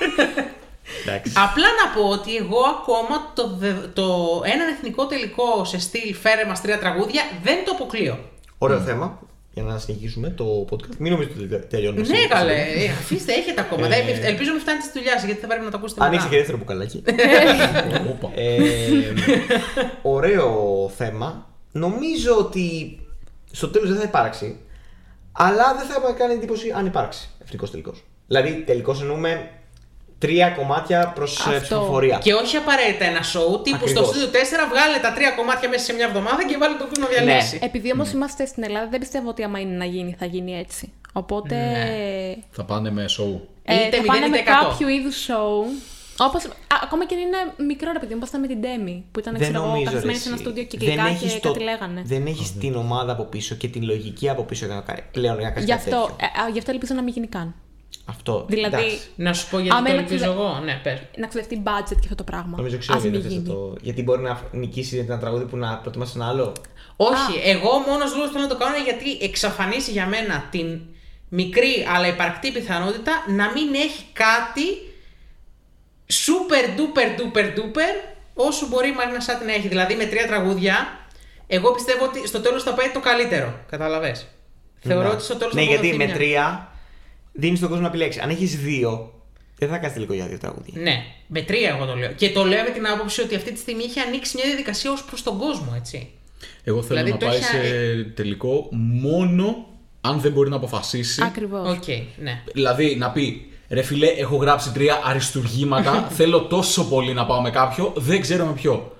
Εντάξει. Απλά να πω ότι εγώ ακόμα το, δε- το έναν εθνικό τελικό σε στυλ φέρε μας τρία τραγούδια δεν το αποκλείω. Ωραίο θέμα. Για να συνεχίσουμε το podcast. Μην νομίζετε ότι τελειώνουμε. Ναι, σήμερα. καλέ. Ε, Αφήστε, έχετε ακόμα. Δεν- ελπίζω μην φτάνετε στη δουλειά σας, γιατί θα πρέπει να το ακούσετε Ανοίξτε και μετά. δεύτερο μπουκαλάκι. Όπα. Ε, ωραίο θέμα. Νομίζω ότι στο τέλος δεν θα υπάρξει. Αλλά δεν θα κάνει εντύπωση αν υπάρξει εθνικός τελικός. Δηλαδή, τελικώ εννοούμε τρία κομμάτια προς Αυτό. ψηφοφορία. Και όχι απαραίτητα ένα show τύπου Ακριβώς. στο Studio 4 βγάλε τα τρία κομμάτια μέσα σε μια εβδομάδα και βάλε το κόσμο να Ναι. διαλέξει. Επειδή όμως είμαστε στην Ελλάδα, δεν πιστεύω ότι άμα είναι να γίνει, θα γίνει έτσι. Οπότε. Θα πάνε με show. Ε, Είτε θα 0 πάνε είτε με 100. κάποιο είδους show. Όπως, α, ακόμα και αν είναι μικρό ρε παιδί μου, όπως ήταν με την Demi, που ήταν ξέρω εγώ, καθισμένη σε ένα στούντιο κυκλικά και έχεις κάτι λέγανε. δεν έχεις την ομάδα από πίσω και την λογική από πίσω για να κάνει πλέον για να κάνει Γι' κάτι αυτό, τέτοιο. ε, α, γι' αυτό ελπίζω να μην γίνει καν. Αυτό. Δηλαδή, εντάξει. Να σου πω γιατί Άμα το είναι ελπίζω ξεδε- εγώ. Ναι, πες. Να ξοδευτεί budget και αυτό το πράγμα. Νομίζω ξέρω Ας γιατί μην θες να γίνει. το. Γιατί μπορεί να νικήσει ένα τραγούδι που να προτιμάσει ένα άλλο. Όχι, εγώ μόνος λόγος που θέλω να το κάνω είναι γιατί εξαφανίσει για μένα την μικρή αλλά υπαρκτή πιθανότητα να μην έχει κάτι super duper duper duper όσο μπορεί η Μαρίνα Σάτι να έχει. Δηλαδή με τρία τραγούδια, εγώ πιστεύω ότι στο τέλος θα πάει το καλύτερο. Καταλαβέ. Θεωρώ Ναι. ότι στο τέλος Ναι, θα γιατί αποδοθεί με μια- τρία δίνεις τον κόσμο να επιλέξει. Αν έχεις δύο, δεν θα κάνεις τελικό για δύο τραγούδια. Ναι, με τρία εγώ το λέω. Και το λέω με την άποψη ότι αυτή τη στιγμή έχει ανοίξει μια διαδικασία ως προς τον κόσμο, έτσι. Εγώ θέλω Δηλαδή να το πάει έχει- σε τελικό μόνο αν δεν μπορεί να αποφασίσει. Ακριβώς. Οκ, ναι. Δηλαδή να πει ρε φιλέ, έχω γράψει τρία αριστουργήματα. θέλω τόσο πολύ να πάω με κάποιο, δεν ξέρω με ποιο.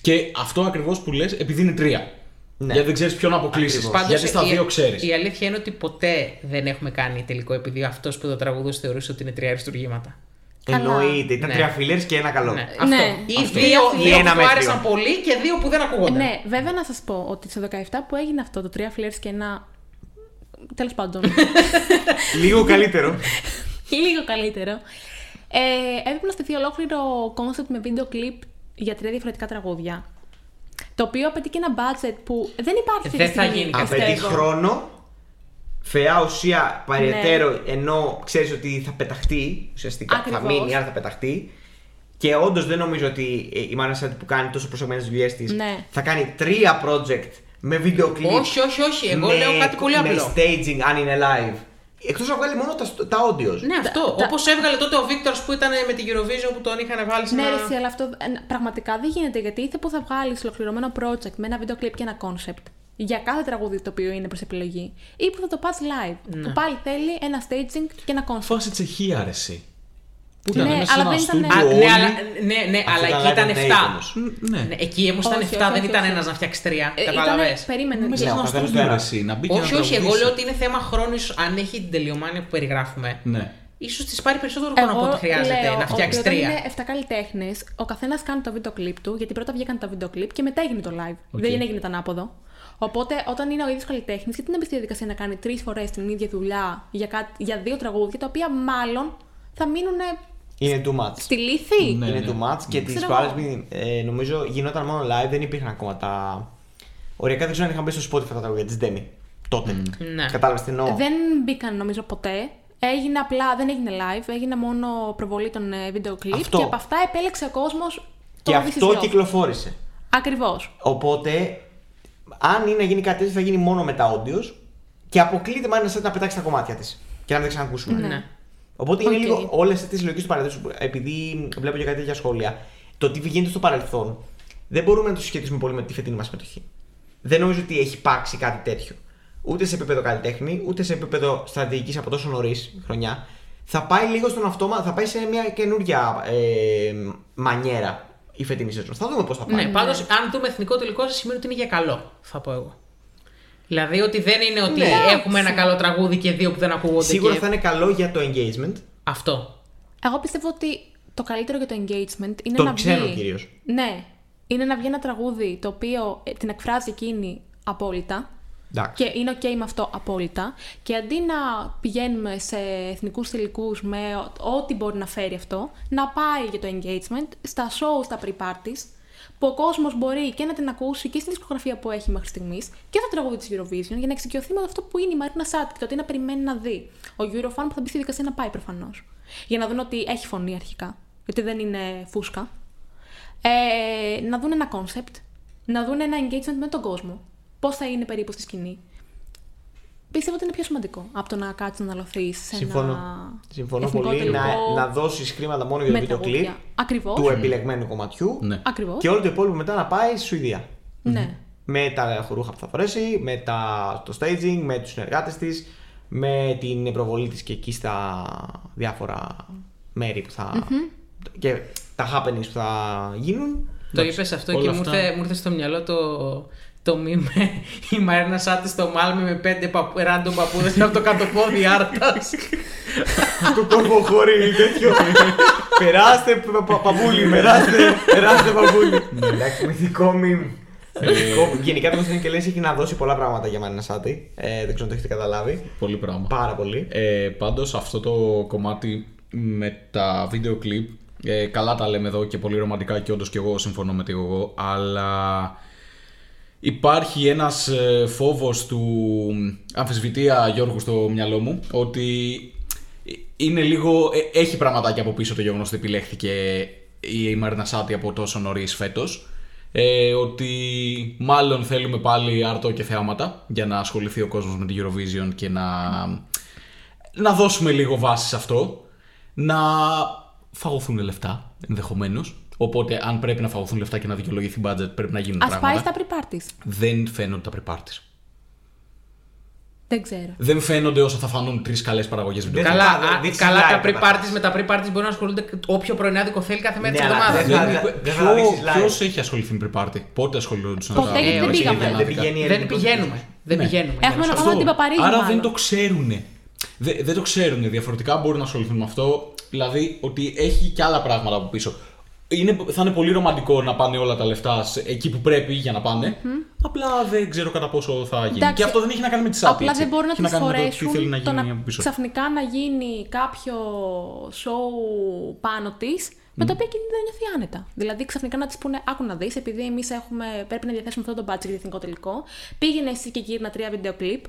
Και αυτό ακριβώς που λες, επειδή είναι τρία. Ναι. Γιατί δεν ξέρεις ποιον να αποκλείσει. Ακριβώς. Πάντως, Γιατί στα η- δύο ξέρεις. Η αλήθεια είναι ότι ποτέ δεν έχουμε κάνει τελικό επειδή αυτός που το τραγουδούσε θεωρούσε ότι είναι τρία αριστουργήματα. Καλά. Εννοείται. Ήταν Ναι. τρία fillers και ένα καλό. Ναι, αυτό. Ναι. Ή Αυτό. δύο, Ή δύο ένα που μέτριο. άρεσαν πολύ και δύο που δεν ακούγονται. Ναι, βέβαια να σας πω ότι στο 17 που έγινε αυτό, το τρία filler και ένα. Τέλος πάντων. Λίγο καλύτερο. λίγο καλύτερο. Ε, έπρεπε να στηθεί ολόκληρο concept με βίντεο κλιπ για τρία διαφορετικά τραγούδια. Το οποίο απαιτεί και ένα budget που δεν υπάρχει αυτή τη Δεν θα στιγμή, γίνει. Απαιτεί πιστεύω. χρόνο, φαιά ουσία περαιτέρω Ναι. ενώ ξέρεις ότι θα πεταχτεί. Ουσιαστικά θα Ακριβώς. μείνει, άρα θα πεταχτεί. Και όντως δεν νομίζω ότι ε, η Μάνα Σάτι που κάνει τόσο προσεγμένες δουλειές της Ναι. θα κάνει τρία project με βίντεο κλιπ. Όχι, όχι, όχι. Εγώ λέω κάτι πολύ με απλό. staging αν είναι live. Εκτός να βγάλει μόνο τα, τα audios. Ναι, αυτό. τα- Όπως έβγαλε τότε ο Βίκτορς που ήταν με την Eurovision που τον είχαν βάλει σε Ναι, ένα. ρε, εσύ, αλλά αυτό ε, πραγματικά δεν γίνεται γιατί ήρθε που θα βγάλεις ολοκληρωμένο project με ένα βίντεο κλιπ και ένα concept για κάθε τραγούδι το οποίο είναι προς επιλογή ή που θα το πας live. Ναι. Που πάλι θέλει ένα staging και ένα concept. Φάση Τσεχία, ρε, εσύ. Που Ναι, ήταν μέσα σε αλλά ένα δεν ήταν- Α, στούντιο ναι, όλοι. αλλά, ναι, ναι, Αυτό αλλά ήταν εκεί ήταν live 7. όμως. Ναι. Ναι, εκεί όμως ήταν Όχι, 7, όχι, δεν όχι, ήταν όχι. ένας να φτιάξει τρία. Ε, Κατάλαβε. ήτανε- περίμενε. Μέσα σε Ναι, ένα ο καθένας στούντιο, το ρε, ένα. εσύ, να μπει και να Όχι, όχι, εγώ τραγουδήσει. λέω ότι είναι θέμα χρόνου, ίσως, αν έχει την τελειομάνια που περιγράφουμε. Ναι. Ίσως της πάρει περισσότερο χρόνο από ό,τι χρειάζεται λέω να φτιάξει ότι όταν τρία. είναι 7 καλλιτέχνες, ο καθένας κάνει το βίντεο κλιπ του, γιατί πρώτα βγήκαν τα βίντεο κλιπ και μετά έγινε το live. Δεν έγινε το ανάποδο. Οπότε, όταν είναι ο ίδιος καλλιτέχνης, γιατί να μπει στη διαδικασία να κάνει τρεις φορές την ίδια δουλειά για, κάτι, για δύο τραγούδια, τα οποία μάλλον θα μείνουν Είναι too much. στη λύθη; Ναι. είναι too much και τις Ξέρω προάλλε εγώ. ε, νομίζω γινόταν μόνο live, δεν υπήρχαν ακόμα τα. Οριακά δεν ξέρω αν είχαν μπει στο Spotify τα τραγούδια της Demi. Τότε. Ναι. Κατάλαβες τι εννοώ; Δεν μπήκαν νομίζω ποτέ. Έγινε απλά, δεν έγινε live, έγινε μόνο προβολή των ε, βίντεο κλιπ Αυτό. και από αυτά επέλεξε ο κόσμος. Και αυτό κυκλοφόρησε. Ακριβώς. Οπότε, αν είναι να γίνει κάτι τέτοιο, θα γίνει μόνο με τα audios και αποκλείεται μάλλον να πετάξει τα κομμάτια της και να μην τα ξανακούσουμε. Ναι. Οπότε είναι Οκ. λίγο όλες αυτές τις λογικές του παραδείσου. Επειδή βλέπω και κάτι τέτοια σχόλια, το τι γίνεται στο παρελθόν δεν μπορούμε να το συσχετίσουμε πολύ με τη φετινή μας συμμετοχή. Δεν νομίζω ότι έχει υπάρξει κάτι τέτοιο. Ούτε σε επίπεδο καλλιτέχνη, ούτε σε επίπεδο στρατηγικής από τόσο νωρίς χρονιά. Θα πάει λίγο στον αυτόμα, θα πάει σε μια καινούργια ε, μανιέρα η φετινή σεζόν. Θα δούμε πώς θα πάει. Ναι, πάντως, αν δούμε εθνικό τελικό, σα σημαίνει ότι είναι για καλό, θα πω εγώ. Δηλαδή ότι δεν είναι ότι Ναι. έχουμε ένα καλό τραγούδι και δύο που δεν ακούγονται. Σίγουρα και... θα είναι καλό για το engagement. Αυτό. Εγώ πιστεύω ότι το καλύτερο για το engagement είναι Των να ξένων βγει. κυρίως. Ναι. Είναι να βγει ένα τραγούδι το οποίο ε, την εκφράζει εκείνη απόλυτα. Εντάξει. Και είναι ok με αυτό απόλυτα. Και αντί να πηγαίνουμε σε εθνικούς τελικού με ό- ό,τι μπορεί να φέρει αυτό, να πάει για το engagement στα show, στα pre-parties, που ο κόσμος μπορεί και να την ακούσει και στην δισκογραφία που έχει μέχρι στιγμής και στο τραγούδι της Eurovision για να εξοικειωθεί με αυτό που είναι η Μαρίνα Σάτ και το τι να περιμένει να δει. Ο Eurofan που θα μπει στη δικασία να πάει προφανώς. Για να δουν ότι έχει φωνή αρχικά, γιατί δεν είναι φούσκα. Ε, να δουν ένα concept, να δουν ένα engagement με τον κόσμο. Πώς θα είναι περίπου στη σκηνή. Πιστεύω ότι είναι πιο σημαντικό από το να κάτσεις να αλωθεί σε Συμφωνώ. ένα. Συμφωνώ εθνικό πολύ τελικό να, να δώσεις χρήματα μόνο για το με βίντεο κλιπ τραγούδια. Ακριβώς. του επιλεγμένου κομματιού Ναι. Ακριβώς. και όλο το υπόλοιπο μετά να πάει στη Σουηδία. Ναι. Με τα ρούχα που θα φορέσει, με τα, το staging, με τους συνεργάτες της, με την προβολή της και εκεί στα διάφορα μέρη που θα... και τα happenings που θα γίνουν. Το είπες αυτό όλα και μου αυτά- ήρθε, μου ήρθε στο μυαλό το, το μη με η Μαρίνα Σάτι στο Μάλμι με πέντε παπ, random παππούδες από το κάτω πόδι άρτας. το κόρπο χωρί τέτοιο. περάστε πα- πα- παπούλι, περάστε, περάστε παπούλι. Εντάξει, μυθικό μιμ. Μυθικό. Γενικά το Μυθικό και Λες έχει να δώσει πολλά πράγματα για Μαρίνα Σάτι. Ε, δεν ξέρω αν το έχετε καταλάβει. Πολύ πράγμα. Πάρα πολύ. Ε, πάντως αυτό το κομμάτι με τα βίντεο κλιπ ε, καλά τα λέμε εδώ και πολύ ρομαντικά και όντως και εγώ συμφωνώ με τη εγώ αλλά υπάρχει ένας ε, φόβος του αμφισβητία Γιώργου στο μυαλό μου ότι είναι λίγο, ε, έχει πραγματάκια από πίσω το γεγονός ότι επιλέχθηκε η Μαρίνα Σάτι από τόσο νωρίς φέτος ε, ότι μάλλον θέλουμε πάλι άρτο και θεάματα για να ασχοληθεί ο κόσμος με την Eurovision και να να δώσουμε λίγο βάση σε αυτό. Να φαγωθούν λεφτά ενδεχομένως. Οπότε, αν πρέπει να φαγωθούν λεφτά και να δικαιολογηθεί budget, πρέπει να γίνουν Α πράγματα. πάει στα pre-parties. Δεν φαίνονται τα pre-parties. Δεν ξέρω. Δεν φαίνονται όσο θα φανούν τρεις καλές παραγωγές βίντεο. Δεν καλά, θα- α, δείξει καλά live τα pre-parties κατάσταση. με τα pre-parties μπορεί να ασχολούνται όποιο πρωινάδικο θέλει κάθε μέρα Ναι, της αλλά εβδομάδας. δεν θα- δεν θα δείξεις live. Ποιος έχει ασχοληθεί με pre-party, πότε ασχολούνται Ποτέ, γιατί δεν πήγαμε. Δεν πηγαίνει η Δεν ελληνικός πηγαίνουμε. Δεν Ναι. πηγαίνουμε. Έχουμε για να ένα σου- κόμμα την Παπαρίζου. Άρα μάλλον. δεν το ξέρουν. Δεν, δεν το ξέρουν. Διαφορετικά μπορούν να ασχοληθούν με αυτό. Δηλαδή ότι έχει και άλλα πράγματα από πίσω. Είναι, θα είναι πολύ ρομαντικό να πάνε όλα τα λεφτά σε- εκεί που πρέπει για να πάνε. Απλά δεν ξέρω κατά πόσο θα γίνει. Εντάξει, και αυτό δεν έχει να κάνει με τη σάπη. Απλά έτσι. δεν μπορούν να Έχει του κάνει με το τι θέλει φορέσουν να το γίνει να από πίσω. ξαφνικά να γίνει κάποιο show πάνω της με το οποίο εκείνη δεν νιώθει άνετα. Δηλαδή ξαφνικά να της πούνε: Άκου να δεις, επειδή εμείς πρέπει να διαθέσουμε αυτό το budget για εθνικό τελικό, πήγαινε εσύ και γύρνα τρία βίντεο κλιπ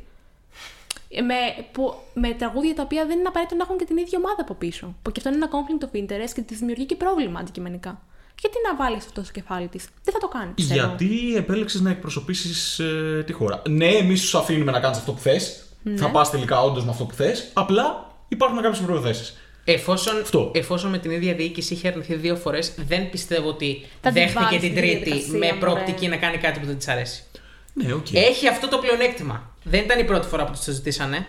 με, που, με τραγούδια τα οποία δεν είναι απαραίτητο να έχουν και την ίδια ομάδα από πίσω. Που και αυτό είναι ένα conflict of interest και τη δημιουργεί και πρόβλημα αντικειμενικά. Γιατί να βάλεις αυτό στο κεφάλι της; Δεν θα το κάνεις. πιστεύω. Γιατί επέλεξες να εκπροσωπήσεις τη χώρα; Ναι, εμείς σου αφήνουμε να κάνεις αυτό που θες. Ναι. Θα πας τελικά όντως με αυτό που θες. Απλά υπάρχουν κάποιες προϋποθέσεις. Εφόσον, Αυτό. εφόσον με την ίδια διοίκηση είχε αρνηθεί δύο φορές, δεν πιστεύω ότι Θα την δέχτηκε βάλεις την στην τρίτη διαδικασία, με μωρέ. προοπτική να κάνει κάτι που δεν της αρέσει. Ναι, οκ. Έχει αυτό το πλεονέκτημα. Δεν ήταν η πρώτη φορά που το ζητήσανε.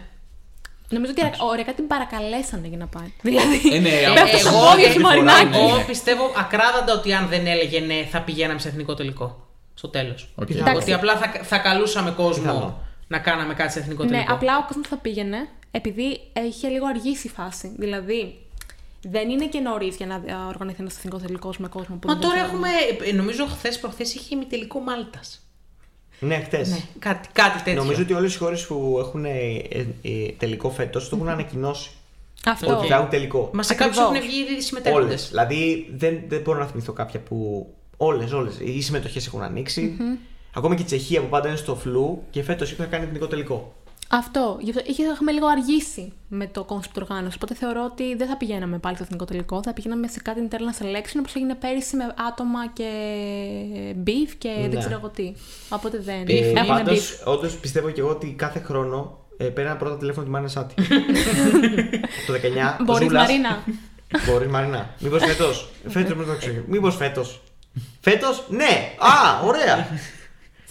Νομίζω ότι ωραία την παρακαλέσανε για να πάει. Δηλαδή. Ε, ναι, Ε, αυτό πέφτει σε στο εγώ, πόδι ε, σου, Μαρινάκη. εγώ πιστεύω ακράδαντα ότι αν δεν έλεγε ναι, θα πηγαίναμε σε εθνικό τελικό. Στο τέλος. Οκ. Εντάξει. Ότι απλά θα, θα καλούσαμε κόσμο Πιθανό. να κάναμε κάτι σε εθνικό Ναι, τελικό. απλά ο κόσμος θα πήγαινε επειδή είχε λίγο αργήσει η φάση. Δηλαδή, δεν είναι και νωρίς για να α, οργανωθεί ένας εθνικός τελικός με κόσμο που Μα δεν τώρα ξέρουμε. έχουμε. ε, Νομίζω χθες προχθές είχε ημιτελικό Μάλτας. Ναι, χτες. Ναι, κάτι, κάτι τέτοιο. Νομίζω ότι όλες οι χώρες που έχουν ε, ε, ε, τελικό φέτος το έχουν ανακοινώσει. Αυτό. Ότι θα έχουν τελικό. Μας σε κάποιους Ακριβώς. έχουν βγει ήδη Όλες. συμμετέχοντε. Δηλαδή δεν, δεν μπορώ να θυμηθώ κάποια που. Όλες, όλες. Οι συμμετοχές έχουν ανοίξει. Ακόμα και η Τσεχία που πάντα είναι στο φλου και φέτος είχαν κάνει εθνικό τελικό. Αυτό. Γι' αυτό είχε- είχαμε λίγο αργήσει με το concept οργάνωση. Οπότε θεωρώ ότι δεν θα πηγαίναμε πάλι στο εθνικό τελικό. Θα πηγαίναμε σε κάτι internal selection όπως έγινε πέρυσι με άτομα και beef και Ναι. δεν ξέρω εγώ τι. Οπότε δεν. Beef, Έχουν Πάντως, beef. όντως πιστεύω και εγώ ότι κάθε χρόνο ε, παίρνει πρώτα τηλέφωνο τη Μάρινα Σάτι. το 19. Μπορείς, Μαρίνα. Μπορείς, Μαρίνα. Μήπως φέτος. Φέτος μην το ξέρω. Μήπως φέτος. Φέτος, ναι! Α, ωραία!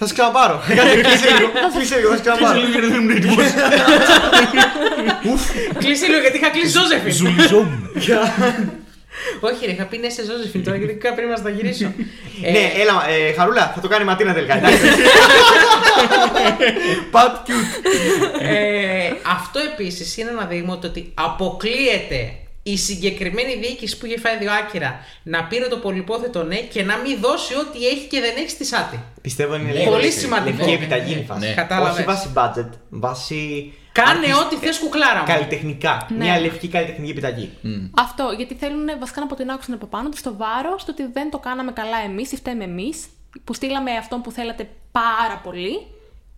Θα σε ξαναπάρω. Κάτσε, Κλείσε λίγο. Κλείσε λίγο, θα σε ξαναπάρω. δεν ήμουν έτοιμος. Κλείσει λίγο γιατί είχα κλείσει Ζώζεφιν. Ζουλιζόμουν. Όχι, ρε, είχα πει ναι σε Ζώζεφιν τώρα γιατί πρέπει να στα γυρίσω. Ε, Ναι, έλα, ε, Χαρούλα, θα το κάνει Ματίνα τελικά. εντάξει. Πατ cute. ε, αυτό επίσης είναι ένα δείγμα το ότι αποκλείεται η συγκεκριμένη διοίκηση που είχε φάει δύο άκυρα να πήρε το πολυπόθετο ναι και να μην δώσει ό,τι έχει και δεν έχει στη σάτη. Πιστεύω είναι Ναι, λίγο πολύ λευκή- σημαντικό. Λευκή επιταγή η φάση. Ναι. Κατάλαβες. Όχι βάσει budget, βάσει Κάνε Αρτισ- ό,τι θες κουκλάρα μου. Καλλιτεχνικά. Ναι. Μια λευκή καλλιτεχνική επιταγή. Αυτό, γιατί θέλουν βασικά να αποτινάξουν από πάνω τους το βάρος το ότι δεν το κάναμε καλά εμείς ή φταίμε εμείς, που στείλαμε αυτόν που θέλατε πάρα πολύ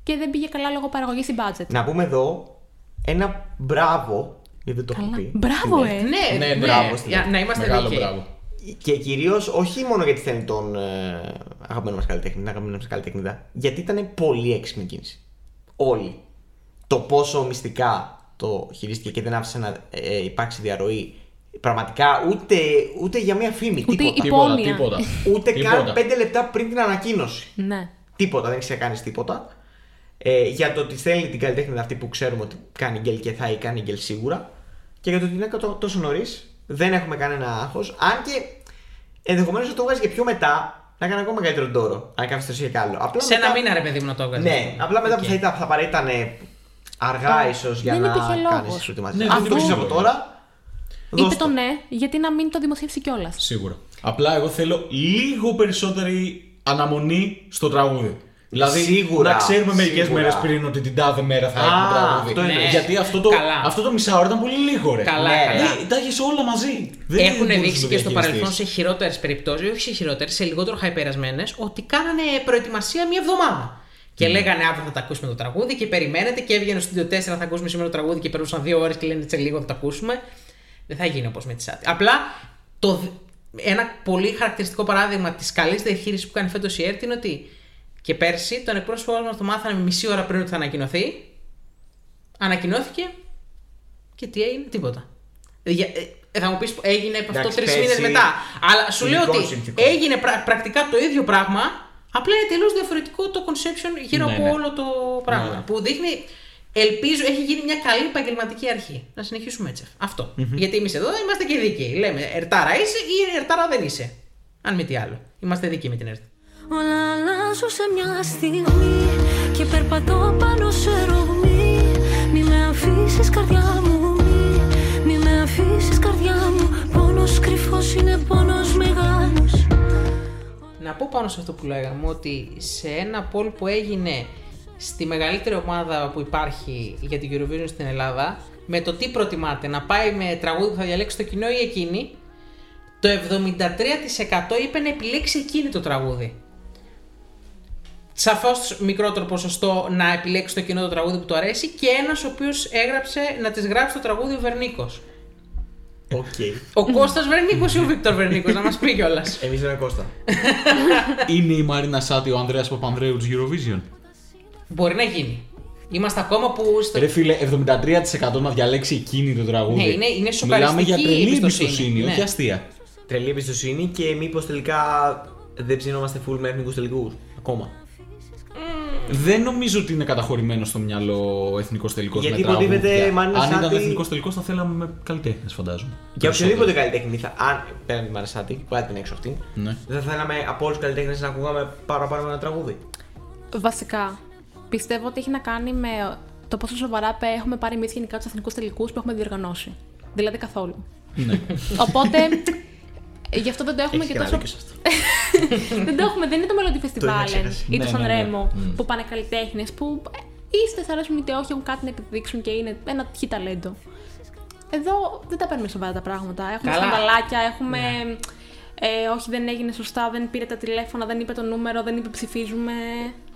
και δεν πήγε καλά λόγω παραγωγής ή budget. Να πούμε εδώ ένα μπράβο, γιατί δεν το έχω Καλά. πει. Μπράβο, ε! Ναι, Ναι, ναι, μπράβο, για να είμαστε Μεγάλο δίκαιοι. μπράβο. Και κυρίως όχι μόνο γιατί θέλει τον ε, αγαπημένο μας καλλιτέχνη, την αγαπημένη μας καλλιτέχνηδα, γιατί ήταν πολύ έξυπνη κίνηση. Όλοι. Το πόσο μυστικά το χειρίστηκε και δεν άφησε να ε, υπάρξει διαρροή. Πραγματικά ούτε, ούτε για μία φήμη. Ούτε τίποτα. η- Τίποτα, Υπόνοια. τίποτα. Ούτε Τίποτα. καν πέντε λεπτά πριν την ανακοίνωση. Ναι. Τίποτα, δεν ξέρει κάνει τίποτα. Ε, για το ότι θέλει την καλλιτέχνη αυτή που ξέρουμε ότι κάνει γκέλ και θα κάνει γκέλ σίγουρα. Και για το ότι είναι τό- τόσο νωρίς, δεν έχουμε κανένα άγχος. Αν και ενδεχομένως να το βγάζει και πιο μετά, να κάνει ακόμα μεγαλύτερο ντόρο. Αν κάποιος το είχε καλό. Απλά Σε ένα μετά- μήνα ρε παιδί μου να το έβγαλε. Ναι, απλά μετά που θα, ήταν, θα παρέτανε αργά Α, ίσως για δεν να υπήρχε κάνεις λόγος. τι προετοιμασίε. Ναι, Αν δεν το ξέρει υπήρχε από λόγος. τώρα. Είπε δώσ' το ναι, γιατί να μην το δημοσιεύσει κιόλας. Σίγουρα. Απλά εγώ θέλω λίγο περισσότερη αναμονή στο τραγούδι. Δηλαδή Σίγουρα, να ξέρουμε μερικές σίγουρα. μέρες πριν ότι την τάδε μέρα θα Α, έχουμε τραγούδι. αυτό εννοείς. Γιατί αυτό το, Καλά. αυτό το μισάωρο ήταν πολύ λίγο, ρε. Καλά, Ναι, καλά. Ναι, τα έχεις όλα μαζί. Δεν Έχουν μπορείς να δείξει το και στο διαχειριστείς. παρελθόν σε χειρότερες περιπτώσεις, όχι σε χειρότερες, σε λιγότερο χαϊπερασμένες, ότι κάνανε προετοιμασία μία εβδομάδα. Και λέγανε αύριο θα τα ακούσουμε το τραγούδι και περιμένετε και έβγαινε στο studio 4 θα ακούσουμε σήμερα το τραγούδι και περνούσαν δύο ώρες και λένε σε λίγο θα το ακούσουμε. Δεν θα γίνει όπως με τη Σάτι. Απλά το, δ- ένα πολύ χαρακτηριστικό παράδειγμα της καλής διαχείρισης που κάνει φέτος η ΕΡΤ είναι ότι και πέρσι τον εκπρόσωπό μας το μάθαμε μισή ώρα πριν ότι θα ανακοινωθεί. Ανακοινώθηκε και τι έγινε, τίποτα. Ε, για- ε, ε, θα μου πεις έγινε αυτό Εντάξει, τρεις πέρσι, μήνες μετά. Αλλά σου λέω ειδικών ότι συνθήκων. έγινε πρα- πρακτικά το ίδιο πράγμα, απλά είναι τελείως διαφορετικό το conception γύρω Ναι, από ναι. όλο το πράγμα. Ναι, ναι. Που δείχνει, ελπίζω, έχει γίνει μια καλή επαγγελματική αρχή. Να συνεχίσουμε έτσι. Αυτό. Γιατί εμείς εδώ είμαστε και δίκαιοι. Λέμε ερτάρα είσαι ή ερτάρα δεν είσαι. Αν μη τι άλλο. Είμαστε δίκαιοι με την ΕΡΤ. Όλα αλλάζουν σε μια στιγμή Και περπατώ πάνω σε ρογμή Μη με αφήσεις καρδιά μου Μη, μη με αφήσεις καρδιά μου. Πόνος κρυφός είναι πόνος μεγάλος. Να πω πάνω σε αυτό που λέγαμε ότι σε ένα poll που έγινε στη μεγαλύτερη ομάδα που υπάρχει για την Eurovision στην Ελλάδα με το τι προτιμάτε, να πάει με τραγούδι που θα διαλέξει το κοινό ή εκείνη, το 73% είπε να επιλέξει εκείνη το τραγούδι. Σαφώς μικρότερο ποσοστό να επιλέξει το κοινό το τραγούδι που του αρέσει και ένας ο οποίος έγραψε να της γράψει το τραγούδι ο Βερνίκος. Οκ. Ο Κώστας Βερνίκος ή ο Βίκτορ Βερνίκος, να μας πει κιόλας. Εμείς δεν Κώστα. Είναι η Μαρίνα Σάτι ο Ανδρέας Παπανδρέου της Eurovision. Μπορεί να γίνει. Είμαστε ακόμα που. Στο... Ρε φίλε, 73% να διαλέξει εκείνη το τραγούδι. Ναι, είναι- είναι Μιλάμε για σοκαριστική τρελή εμπιστοσύνη. εμπιστοσύνη, Ναι. όχι αστεία. Τρελή εμπιστοσύνη και μήπως τελικά δεν ψηνόμαστε full με εθνικούς τελικούς. Ακόμα. Δεν νομίζω ότι είναι καταχωρημένο στο μυαλό ο εθνικός τελικός. Γιατί υποτίθεται, Μαρίνα Αν ήταν Σάτι- εθνικός τελικός, θα θέλαμε με καλλιτέχνες, φαντάζομαι. Για οποιοδήποτε καλλιτέχνη θα. Αν πέραν τη Μαρίνα Σάτι, βγάλει την έξω αυτή. Ναι. Δεν θα θέλαμε από όλους τους καλλιτέχνες να ακούγαμε παραπάνω ένα τραγούδι. Βασικά, πιστεύω ότι έχει να κάνει με το πόσο σοβαρά πέ- έχουμε πάρει εμείς γενικά τους εθνικούς τελικούς που έχουμε διοργανώσει. Δηλαδή καθόλου. Ναι. Οπότε, γι' αυτό δεν το έχουμε Έχεις και και ένα τόσο. δίκιο σε αυτό. δεν το έχουμε, δεν είναι το Melody Festival ξεχάσει. ή το Ναι, San ναι, ναι. Remo που πάνε καλλιτέχνες που ε, είτε θα αρέσουν είτε όχι, έχουν κάτι να επιδείξουν και είναι ένα τυχή ταλέντο. Εδώ δεν τα παίρνουμε σοβαρά τα πράγματα. Έχουμε Καλά. σκανδαλάκια, έχουμε. Ε, όχι, δεν έγινε σωστά, δεν πήρε τα τηλέφωνα, δεν είπε το νούμερο, δεν είπε ψηφίζουμε.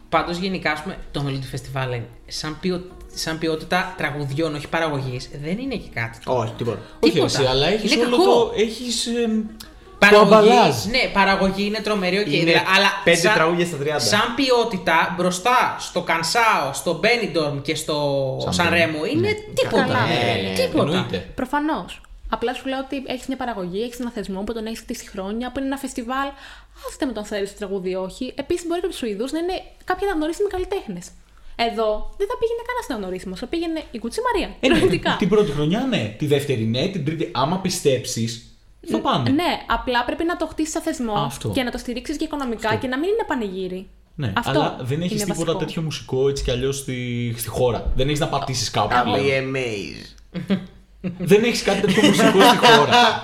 Πάντως, γενικά, ας πούμε, το Melodifestivalen είναι σαν, ποιο... σαν ποιότητα τραγουδιών, όχι παραγωγής, δεν είναι και κάτι. Όχι, τίποτα. Όχι, Τίποτα. εσύ, αλλά έχεις Είναι όλο κακό. το. Έχεις, εμ, το Παραγωγή, αμπαλάζ. ναι, παραγωγή είναι τρομερή, οκ, Είναι δηλαδή, αλλά πέντε σαν, τραγούδια στα 30. Σαν ποιότητα μπροστά στο Canção, στο Benidorm και στο Σαν San Remo. Remo είναι τίποτα. Καλά. Ναι, τίποτα. Εννοείται. Προφανώς. Απλά σου λέω ότι έχεις μια παραγωγή, έχεις ένα θεσμό που τον έχεις χτίσει χρόνια, που είναι ένα φεστιβάλ. Άσχετα με το αν θέλει το τραγούδι ή όχι. Επίσης, μπορεί κάποιου Σουηδούς να είναι κάποιοι αναγνωρίσιμοι καλλιτέχνες. Εδώ δεν θα πήγαινε κανένας αναγνωρίσιμος. Θα πήγαινε η Κουτσή Μαρία. Ε, ναι, Κυριολεκτικά. Την πρώτη χρονιά, ναι. Τη δεύτερη, ναι. Την τρίτη, άμα πιστέψεις, θα πάνε. Ναι, απλά πρέπει να το χτίσεις σαν θεσμό Αυτό. και να το στηρίξεις και οικονομικά και να μην είναι πανηγύρι. Ναι, Αυτό αλλά δεν έχεις είναι τίποτα βασικό. τέτοιο μουσικό έτσι κι αλλιώς στη, στη χώρα. Δεν έχεις να πατήσεις κάπου. I'll πλέον. be amazed. δεν έχεις κάτι τέτοιο μουσικό στη χώρα.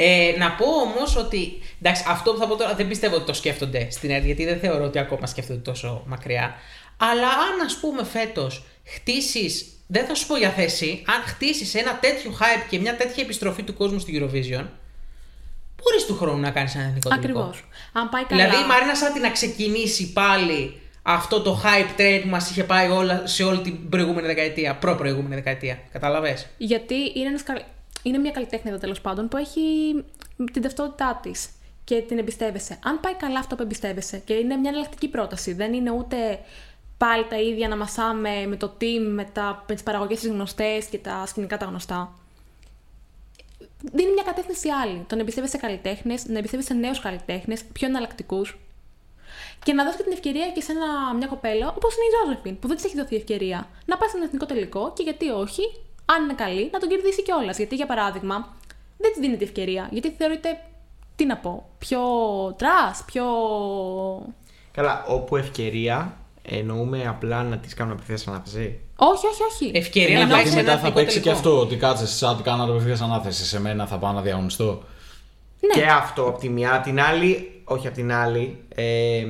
Ε, να πω όμως ότι. Εντάξει, αυτό που θα πω τώρα δεν πιστεύω ότι το σκέφτονται στην ΕΡΤ, γιατί δεν θεωρώ ότι ακόμα σκέφτονται τόσο μακριά. Αλλά αν ας πούμε φέτος χτίσεις δεν θα σου πω για θέση, αν χτίσεις ένα τέτοιο hype και μια τέτοια επιστροφή του κόσμου στην Eurovision, μπορείς του χρόνου να κάνεις ένα εθνικό τελικό. Ακριβώς. Αν πάει καλά. Δηλαδή η Μαρίνα Σάτι να ξεκινήσει πάλι αυτό το hype train που μας είχε πάει όλα, σε όλη την προηγούμενη δεκαετία, προ-προηγούμενη δεκαετία. Κατάλαβες; Γιατί είναι, ένας, καλ- είναι μια καλλιτέχνηδα τέλος πάντων που έχει την ταυτότητά της και την εμπιστεύεσαι. Αν πάει καλά αυτό που εμπιστεύεσαι και είναι μια εναλλακτική πρόταση, δεν είναι ούτε πάλι τα ίδια να μασάμε με το team, με, τα, με τις παραγωγές τις γνωστές και τα σκηνικά τα γνωστά. Δίνει μια κατεύθυνση άλλη. Το να εμπιστεύεσαι καλλιτέχνες, να εμπιστεύεσαι νέους καλλιτέχνες, πιο εναλλακτικούς. Και να δώσεις και την ευκαιρία και σε ένα, μια κοπέλα όπως είναι η Josephine, που δεν της έχει δοθεί ευκαιρία να πάει στον εθνικό τελικό και γιατί όχι, αν είναι καλή, να τον κερδίσει κιόλας. Γιατί για παράδειγμα, δεν της δίνεται ευκαιρία. Γιατί θεωρείται, τι να πω, πιο trash, πιο. Καλά, όπου ευκαιρία εννοούμε απλά να τη κάνουμε απευθείας ανάθεση. Όχι, όχι, όχι. Ευκαιρία να Ενώ- πάει Και σε ένα μετά θα εθνικό παίξει και τελικό. αυτό ότι κάτσε σαν κάνω απευθείας ανάθεση. Σε μένα θα πάω να διαγωνιστώ. Ναι. Και αυτό από τη μια. Απ' την άλλη, όχι από την άλλη. Ε,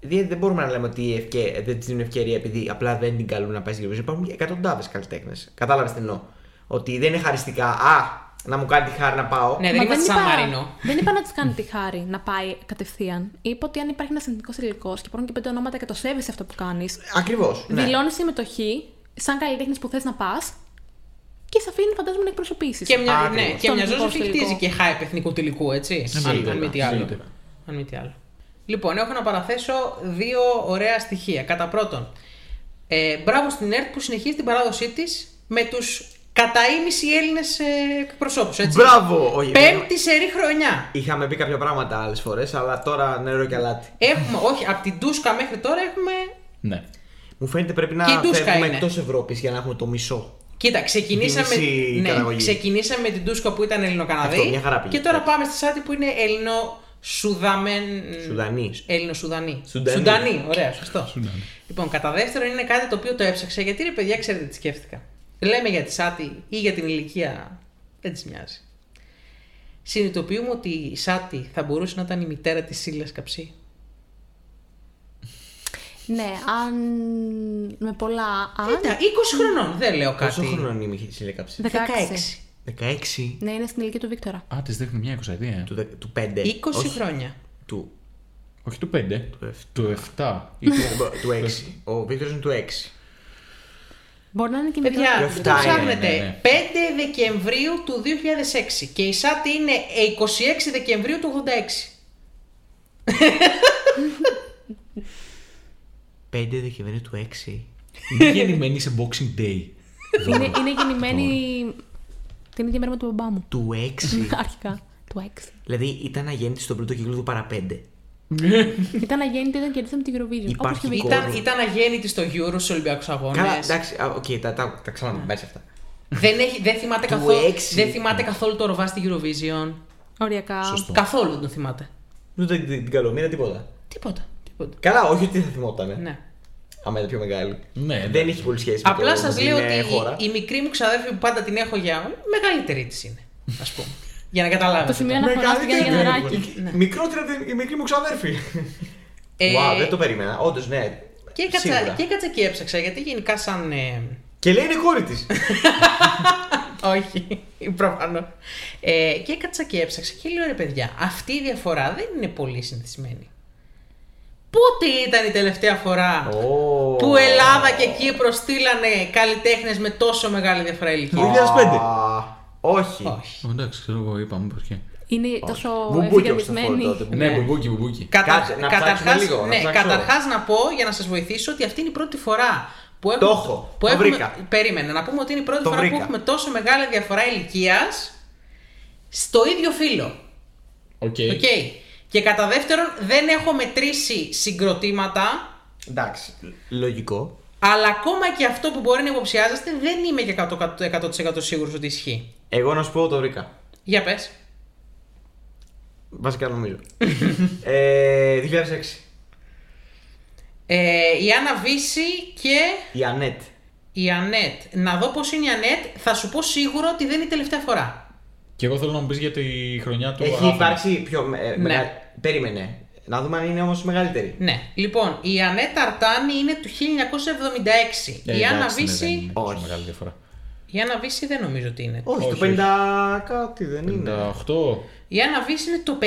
δεν, δεν μπορούμε να λέμε ότι η ευκαι... δεν τη δίνουν ευκαιρία επειδή απλά δεν την καλούν να πάει στην Eurovision. Υπάρχουν εκατοντάδες καλλιτέχνες. Κατάλαβες τι εννοώ. Ότι δεν είναι χαριστικά. Α, να μου κάνει τη χάρη να πάω. Ναι, δεν Μα είμαστε σαν είπα- Μαρίνο. Δεν είπα να της κάνει τη χάρη να πάει κατευθείαν. Είπα ότι αν υπάρχει ένας εθνικό τελικό και υπάρχουν και πέντε ονόματα και το σέβεσαι αυτό που κάνεις, Ακριβώς. Ναι. δηλώνεις συμμετοχή σαν καλλιτέχνης που θες να πας και σε αφήνει φαντάζομαι να εκπροσωπήσεις. Και μια, Ακριβώς. ναι, και Στον μια εθνικό Ζώζεφιν τελικό. χτίζει και hype εθνικού τελικού, έτσι. αν, βέβαια, αν μη τι άλλο. εννοείται. Αν μη τι άλλο. Λοιπόν, έχω να παραθέσω δύο ωραία στοιχεία. Κατά πρώτον, ε, μπράβο στην ΕΡΤ που συνεχίζει την παράδοσή της με τους κατά ίμιση Έλληνες ε, εκπροσώπους. Μπράβο! Όχι, Πέμπτη σερή χρονιά. Είχαμε πει κάποια πράγματα άλλες φορές, αλλά τώρα νερό και αλάτι. Έχουμε, όχι, από την Τούσκα μέχρι τώρα έχουμε. Ναι. Μου φαίνεται πρέπει να Και η Τούσκα φεύγουμε είναι. εκτός Ευρώπης για να έχουμε το μισό. Κοίτα, ξεκινήσαμε, Τη μισή ναι, καταγωγή. ξεκινήσαμε με την Τούσκα που ήταν Ελληνοκαναδή. Αυτό, μια χαρά πήγε. Και τώρα πάμε στη Σάτι που είναι Ελληνο-Σουδαμέν. Σουδανή. Έλληνο-Σουδανή. Σουντανή. Σουντανή, ωραία, σωστό. Λοιπόν, κατά δεύτερον είναι κάτι το οποίο το έψαξα γιατί ρε παιδιά, ξέρετε τι σκέφτηκα. Λέμε για τη Σάτι ή για την ηλικία. Δεν της μοιάζει. Συνειδητοποιούμε ότι η Σάτι θα μπορούσε να ήταν η μητέρα της Σίλιας Καψί. Ναι, αν. με πολλά. Αν. Κοίτα, 20 χρονών, δεν λέω κάτι. Πόσο χρόνο είναι η συλλέκαψη. 16. 16. Ναι, είναι στην ηλικία του Βίκτορα. Α, της δείχνει μια εικοσαετία. ε. Του, δε- του 5. 20 χρόνια. Του, Όχι του 5. εφ- Του 7. Ή του... του 6. Ο Βίκτορ είναι του 6. Μπορεί να είναι και Παιδιά, μικρότερο. Το το εφτά είναι, ψάχνετε. ναι, ναι. 5 Δεκεμβρίου του 2006 και η Σάτι είναι 26 Δεκεμβρίου του 86. 5 Δεκεμβρίου του 6. Είναι γεννημένη σε Boxing Day. Είναι, είναι γεννημένη την ίδια μέρα με τον μπαμπά μου. Του 6. Αρχικά. Του 6. δηλαδή ήταν αγέννητη στον πρώτο κύκλο του παραπέντε. Ήταν αγέννητη όταν κερδίσαμε την Eurovision. Υπάρχει Όπως και ο κόσμο. Ήταν, ήταν αγέννητη στο Euro, στους Ολυμπιακούς Αγώνες. Καλά, εντάξει, α, οκ, τα, τα, τα ξαναπάμε αυτά. Δεν, έχει, δεν, θυμάται Του καθόλου, έξι. δεν θυμάται καθόλου το Ρουβά στη Eurovision. Οριακά. Σωστό. Καθόλου δεν το θυμάται. Δεν την, την, την Καλομοίρα, τίποτα. Τίποτα. τίποτα. Καλά, όχι ότι θα θυμότανε. Ναι. Άμα ήταν πιο μεγάλη. Ναι, ναι. Δεν έχει πολύ σχέση με Απλά το- με σας την, λέω ε, ότι χώρα. η, η μικρή μου ξαδέρφη που πάντα την έχω για. μεγαλύτερη της είναι. Ας πούμε. Για να καταλάβετε. Το σημείο αναφορά στην Γιάννη Γενναράκη. Η- Μικρότερη από την η μικρή μου ξαδέρφη. Ε, Wow, δεν το περίμενα. Όντως, ναι. Και έκατσα, Σίγουρα. και έκατσα και έψαξα γιατί γενικά σαν. ε, Και λέει είναι κόρη της. Όχι, προφανώς. Ε, και έκατσα και έψαξα και λέω ρε παιδιά, αυτή η διαφορά δεν είναι πολύ συνηθισμένη. Πότε ήταν η τελευταία φορά που Ελλάδα και Κύπρος στείλανε καλλιτέχνες με τόσο μεγάλη διαφορά ηλικία; 2005. Όχι. Όχι. Ω, Εντάξει, ξέρω εγώ, είπαμε πως και. Είναι τόσο Μπουμπούκι όπως το ευθυγραμμισμένη. φόρο τότε που- Ναι, μπουμπούκι, μπουμπούκι. Κατα... Κάτσε, να ψάξουμε καταρχάς, λίγο, να ναι, ψάξω. καταρχάς να πω για να σας βοηθήσω ότι αυτή είναι η πρώτη φορά που έχουμε. Το έχω, που το έχουμε... βρήκα. Περίμενε, να πούμε ότι είναι η πρώτη Το φορά που βρήκα. έχουμε τόσο μεγάλη διαφορά ηλικίας στο ίδιο φύλο. Οκ. Οκ. Και κατά δεύτερον, δεν έχω μετρήσει συγκροτήματα, Εντάξει. Λογικό. αλλά ακόμα και αυτό που μπορεί να υποψιάζεστε δεν είμαι και 100%, 100% σίγουρος ότι ισχύει. Εγώ να σου πω το βρήκα. Για πες. Βασικά νομίζω. ε, 2006. Ε, η Άννα Βύση και Η Ανέτ. η Ανέτ. Να δω πώς είναι η Ανέτ, θα σου πω σίγουρο ότι δεν είναι η τελευταία φορά. Και εγώ θέλω να μου πεις για τη χρονιά του. Έχει Άθωνα. υπάρξει πιο. Ε, Ναι. μεγα- Περίμενε. Να δούμε αν είναι όμως μεγαλύτερη. Ναι. Λοιπόν, η Ανέτα Αρτάνη είναι του 1976. Ε, η Άννα εντάξει, ναι, Βύση. δεν είναι τόσο Όχι. μεγάλη διαφορά. Η Άννα Βύση δεν νομίζω ότι είναι. Όχι, Όχι, το 50 κάτι δεν είναι. 58. Η Άννα Βύση είναι το 57,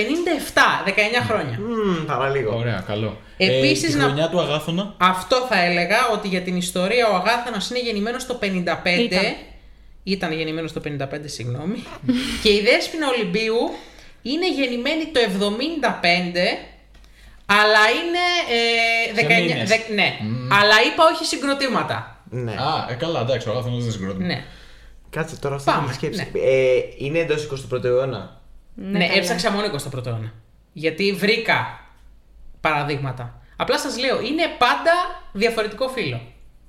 19 χρόνια. Μμμ, παραλίγο. Ωραία, καλό. Επίσης, ε, τη να- χρονιά του Αγάθωνα. Αυτό θα έλεγα ότι για την ιστορία ο Αγάθανος είναι γεννημένος το 55. Ήταν. Ήταν γεννημένος το 55, συγγνώμη. και η Δέσποινα Ολυμπίου είναι γεννημένη το 75, αλλά είναι ε, 19... μήνες. δε- ναι, αλλά είπα όχι συγκροτήματα. Ναι. Α, ε, καλά, εντάξει, ο Αγάθωνα δεν συγκροτεί. Ναι. Κάτσε τώρα αυτή Πάμε, τη σκέψη. ναι. Ε, είναι εντός 21ου αιώνα. Ναι, καλά. έψαξα μόνο 21ο αιώνα. Γιατί βρήκα παραδείγματα. Απλά σας λέω, είναι πάντα διαφορετικό φύλλο.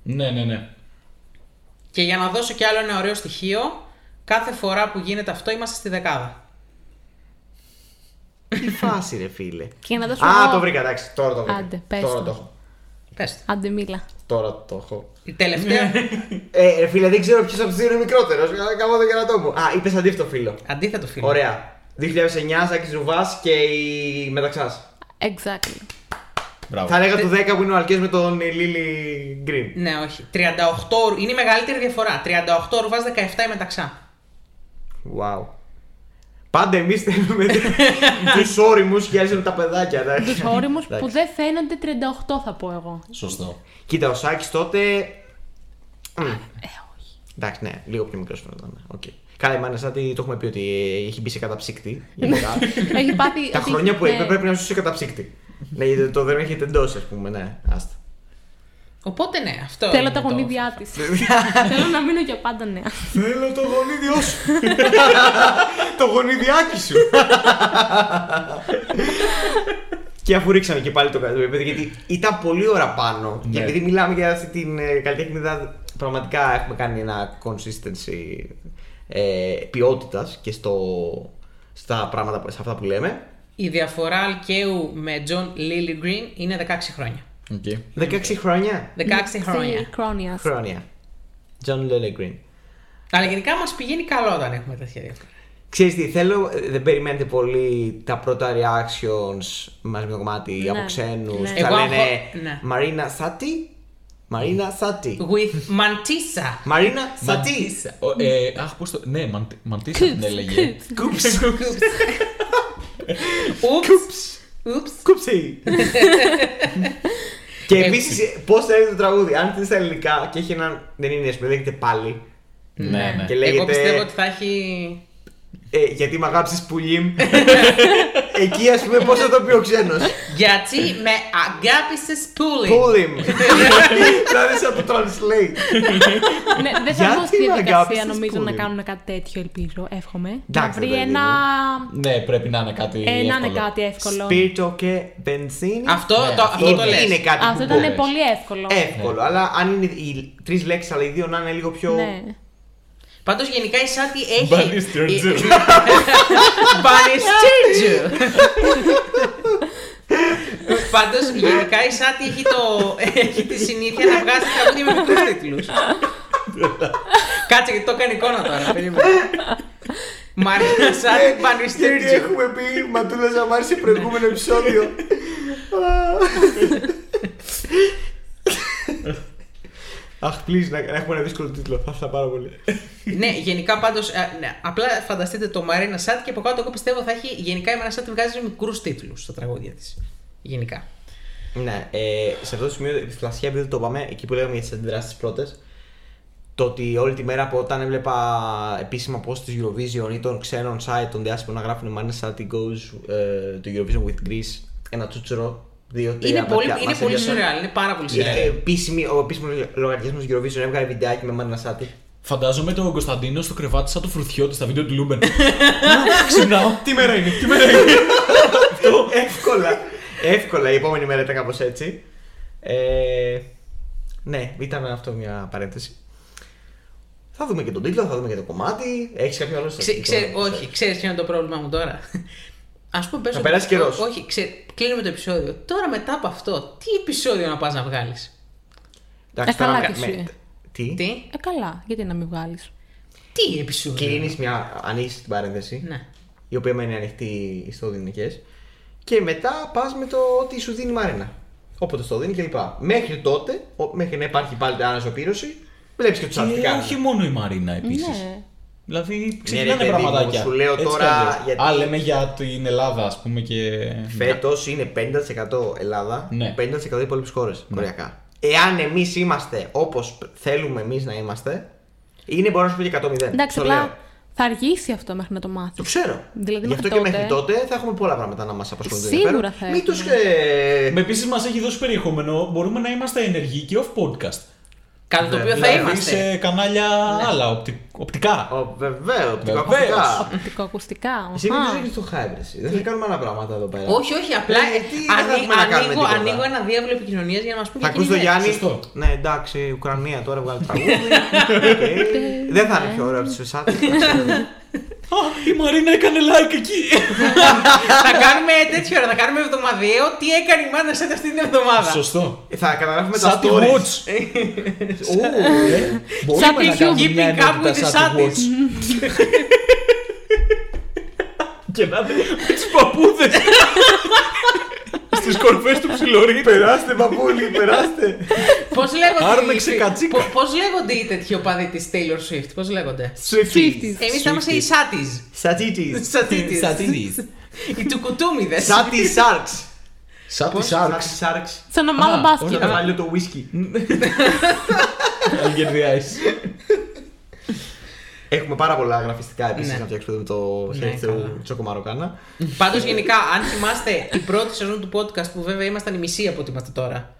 Ναι, ναι, ναι. Και για να δώσω κι άλλο ένα ωραίο στοιχείο, κάθε φορά που γίνεται αυτό είμαστε στη δεκάδα. Τι φάση, ρε φίλε. Και για να δώσω Α, εγώ- το βρήκα, εντάξει. Τώρα το βρήκα. Άντε, πες τώρα το. το έχω. Πες το. Άντε, μίλα. Τώρα το έχω. Η τελευταία; Ε, ρε φίλε, δεν ξέρω ποιος από τους δύο είναι μικρότερος. Κάνω το κερατό μου. Α, είπες αντίθετο φίλο. Αντίθετο φίλο. Ωραία. 2009, Σάκης Ρουβά και η Μεταξάς. Exactly. Μπράβο. Θα έλεγα το 10 που είναι ο Αλκές με τον Λίλι Γκριν. Ναι, όχι. 38 είναι η μεγαλύτερη διαφορά. 38 ρουβάς 17 η μεταξά. Wow. Πάντα εμείς θέλουμε τους όριμους και άλλοι τα παιδάκια. εντάξει. Τους όριμους που Εντάξει. δεν φαίνονται 38, θα πω εγώ. Σωστό. Κοίτα, ο Σάκης τότε. Μμ. Ε, όχι. Εντάξει, ναι, λίγο πιο μικρός φαίνονταν. Οκ. Καλά, η Μαρίνα Σάτι το έχουμε πει ότι έχει μπει σε καταψύκτη. γενικά. Έχει πάθει. Τα ότι- χρόνια που ναι. είπε πρέπει να ζούσε σε καταψύκτη. ναι, γιατί το δεν έχει τεντώσει, ας πούμε, ναι. Άστα. Οπότε ναι, αυτό. Θέλω είναι τα το- γονίδια της. Θέλω να μείνω για πάντα νέα. Θέλω το γονίδιό σου. το γονιδιάκι σου. και αφού ρίξαμε και πάλι το το επίπεδο, γιατί ήταν πολύ ώρα πάνω. Και Ναι. επειδή μιλάμε για αυτή την ε, καλλιτέχνηδα, πραγματικά έχουμε κάνει ένα consistency ε, ποιότητας και στο, στα πράγματα, που- σε αυτά που λέμε. Η διαφορά Αλκαίου με John Lily Green είναι 16 χρόνια. Okay. 16 χρόνια. 16 χρόνια. Χρόνια. Χρόνια. John Lele Green. Αλλά γενικά μας πηγαίνει καλό όταν έχουμε τέτοια διαφορά. Ξέρεις τι, θέλω, ε, δεν περιμένετε πολύ τα πρώτα reactions μαζί με το κομμάτι Ναι, από ξένους. ναι. Θα Εγώ λένε έχω- ναι. Μαρίνα Σάτι. Μαρίνα Σάτι. With Mantissa. Μαρίνα Σάτι. Μαντίσα. Ο, ε, αχ, πώς το. Ναι, μαντι- Μαντίσα την έλεγε. Κούψ. Oops. Oops. Κούψι. Και Έτσι. επίσης, πώς θα είναι το τραγούδι. Αν είναι στα ελληνικά και έχει έναν. Δεν είναι, α πούμε, λέγεται πάλι. Ναι, ναι. Και λέγεται- Εγώ πιστεύω ότι θα έχει. Ε, γιατί με αγάπησες πουλί. Εκεί, ας πούμε, πώς θα το πει ο ξένος; Γιατί με αγάπησες πουλι. Pull him. Δηλαδή, σαν το translate. Ναι, δεν θα Γιατί μπω στη με διαδικασία αγάπησες νομίζω να πολύ. κάνουν κάτι τέτοιο, ελπίζω. Εύχομαι. Να Εντάξει, βρει ρε παιδί ένα. Ναι, πρέπει να είναι κάτι. Ε, να είναι εύκολο. κάτι εύκολο. Σπίρτο και βενζίνη. Αυτό, Ναι, το, αυτό αυτό το είναι. λες. είναι κάτι Αυτό που ήταν μπορείς. πολύ εύκολο. Εύκολο, αλλά αν είναι οι τρεις λέξεις, αλλά οι δύο να είναι λίγο πιο. Ναι. Πάντως γενικά η Σάτι έχει... Μπανιστριτζου. η- Μπανιστριτζου. Πάντως γενικά η Σάτι έχει, το... έχει τη συνήθεια να βγάζει τραγούδια με μικρούς τίτλους. Κάτσε γιατί το έκανε εικόνα τώρα. περίμενε. Μαρίνα Σάτι Ε, Γιατί Μπανιστριτζου. έχουμε πει Ματούλα Ζαμάρη σε προηγούμενο επεισόδιο. Αχ, please, να, να έχουμε ένα δύσκολο τίτλο. Θα ήθελα πάρα πολύ. ναι, γενικά πάντως. Ναι, απλά φανταστείτε το Μαρίνα Σάτι και από κάτω εγώ πιστεύω θα έχει. Γενικά η Μαρίνα Σάτι βγάζει μικρούς τίτλους στα τραγούδια της. Γενικά. Ναι, ε, σε αυτό το σημείο, της φλασιά, επειδή το είπαμε, εκεί που λέγαμε για τις αντιδράσεις τι πρώτες, το ότι όλη τη μέρα από όταν έβλεπα επίσημα post της Eurovision ή των ξένων site των διάσημων να γράφουν Μάνε Sati goes ε, to Eurovision with Greece, ένα τσούτσορο, δύο, τρία. Είναι πολύ, βαθιά, είναι μας πολύ έλιωσαν. σουρεάλ, είναι πάρα πολύ Ε, σουρεάλ. επίσημη- ο επίσημος λογαριασμός της Eurovision έβγαλε βιντεάκι με Μαρίνα Σάτι. Φαντάζομαι τον Κωνσταντίνο στο κρεβάτι σαν το Φρουθιώτη στα βίντεο του Luben. Ξυπνάω. Τι μέρα είναι, τι μέρα είναι. εύκολα. εύκολα. Η επόμενη μέρα ήταν κάπως έτσι. Ε, ναι, ήταν αυτό μια παρένθεση. Θα δούμε και τον τίτλο, θα δούμε και το κομμάτι. Έχεις κάποιο άλλο Ξέ, στατιστικό ξέ, να όχι, ξέρεις ποιο είναι το πρόβλημα μου τώρα. Α πούμε, πες Θα ότι- περάσει καιρός. ό- Όχι, ξέ, κλείνουμε το επεισόδιο. Τώρα μετά από αυτό, τι επεισόδιο να πας να βγάλεις; Εντάξει, Ε, καλά τώρα και με- εσύ, ε. Τι, Τι, Ε, καλά, γιατί να μην βγάλεις; τι επεισόδιο; κλείνεις μια. ανοίξεις την παρένθεση. Ναι. Η οποία μένει ανοιχτή στο Δυνικέ. και μετά πας με το ότι σου δίνει η Μαρίνα. Όποτε στο δίνει κλπ. Μέχρι τότε, ο- μέχρι να υπάρχει πάλι αναζωπήρωση, βλέπεις και τους άλλου τι Και κάνουν. όχι μόνο η Μαρίνα επίσης. Ναι. Δηλαδή Ναι, ρε, ξεκινάνε παιδί μου, πραγματάκια. σου λέω Έτσι τώρα κι αλλιώς. γιατί- Α, λέμε για την Ελλάδα, ας πούμε και. Φέτος είναι 50% Ελλάδα, Ναι. 50% οι υπόλοιπες χώρες. Κορεακά. Εάν εμείς είμαστε όπως θέλουμε εμείς να είμαστε, είναι μπορώ να σου πω και 100-0. Εντάξει, Το λέω. απλά θα αργήσει αυτό μέχρι να το μάθεις. Το ξέρω. Δηλαδή, Γι' αυτό μέχρι και μέχρι τότε- τότε θα έχουμε πολλά πράγματα να μας απασχολούν. Σίγουρα θα Μην τους. έχουμε. Ε... Με επίσης μας έχει δώσει περιεχόμενο. Μπορούμε να είμαστε ενεργοί και off podcast. Κάτι το οποίο θα δηλαδή είμαστε. σε κανάλια άλλα, οπτι- οπτικά. Βεβαίως, Βεβαίως. οπτικοακουστικά. Οπτικοακουστικά. Εσύ μην αχα. του ρίχνει το hype, εσύ. Δεν θα κάνουμε άλλα πράγματα εδώ πέρα. Όχι, όχι, απλά Ε, γιατί δεν θα ανοί- έχουμε να κάνουμε ανοίγω, τίποτα. ανοίγω ένα διάβολο επικοινωνίας για να μας πει Θα ακούς το Γιάννη. Σωστό. Ναι, εντάξει, η Ουκρανία τώρα βγάλει τραγούδι. Οκ. Δεν θα είναι πιο ωραίο από τι Σουσάτε. Α, η Μαρίνα έκανε like εκεί. θα κάνουμε τέτοιο ώρα, θα κάνουμε εβδομαδιαίο τι έκανε η μάνα σε αυτή την εβδομάδα. Σωστό. Θα καταγράφουμε τα Σαν τη stories. Watch. Ου, Μπορούμε τη να κάνουμε Keeping μια up ενότητα with the σαν τη Satis. Watch. Και να δει με τις παππούδες. Στις κορφές του ψιλορί. Περάστε, παππούλι, περάστε. Πώς λέγονται. Άρμεξε οι- κατσίκα. πο- Πώς λέγονται οι τέτοιοι οπαδοί της Taylor Swift, πώς λέγονται; Swifties. Εμείς θα είμαστε οι Σάτι. Σατίτις. Σατίδης. Οι τουκουτούμιδες. Σάτι Sharks. Σαν τη Σάρξ. Sharks. Sharks. Σαν ομάδα Α, μπάσκετ. Το κανάλι το whisky. I'll get the ice. Έχουμε πάρα πολλά γραφιστικά επίσης Ναι. να φτιάξουμε με το Ναι, χέρι καλά. του Τσοκομαροκάνα. Πάντως γενικά, αν θυμάστε την πρώτη σεζόν του podcast που βέβαια ήμασταν η μισή από ό,τι είμαστε τώρα.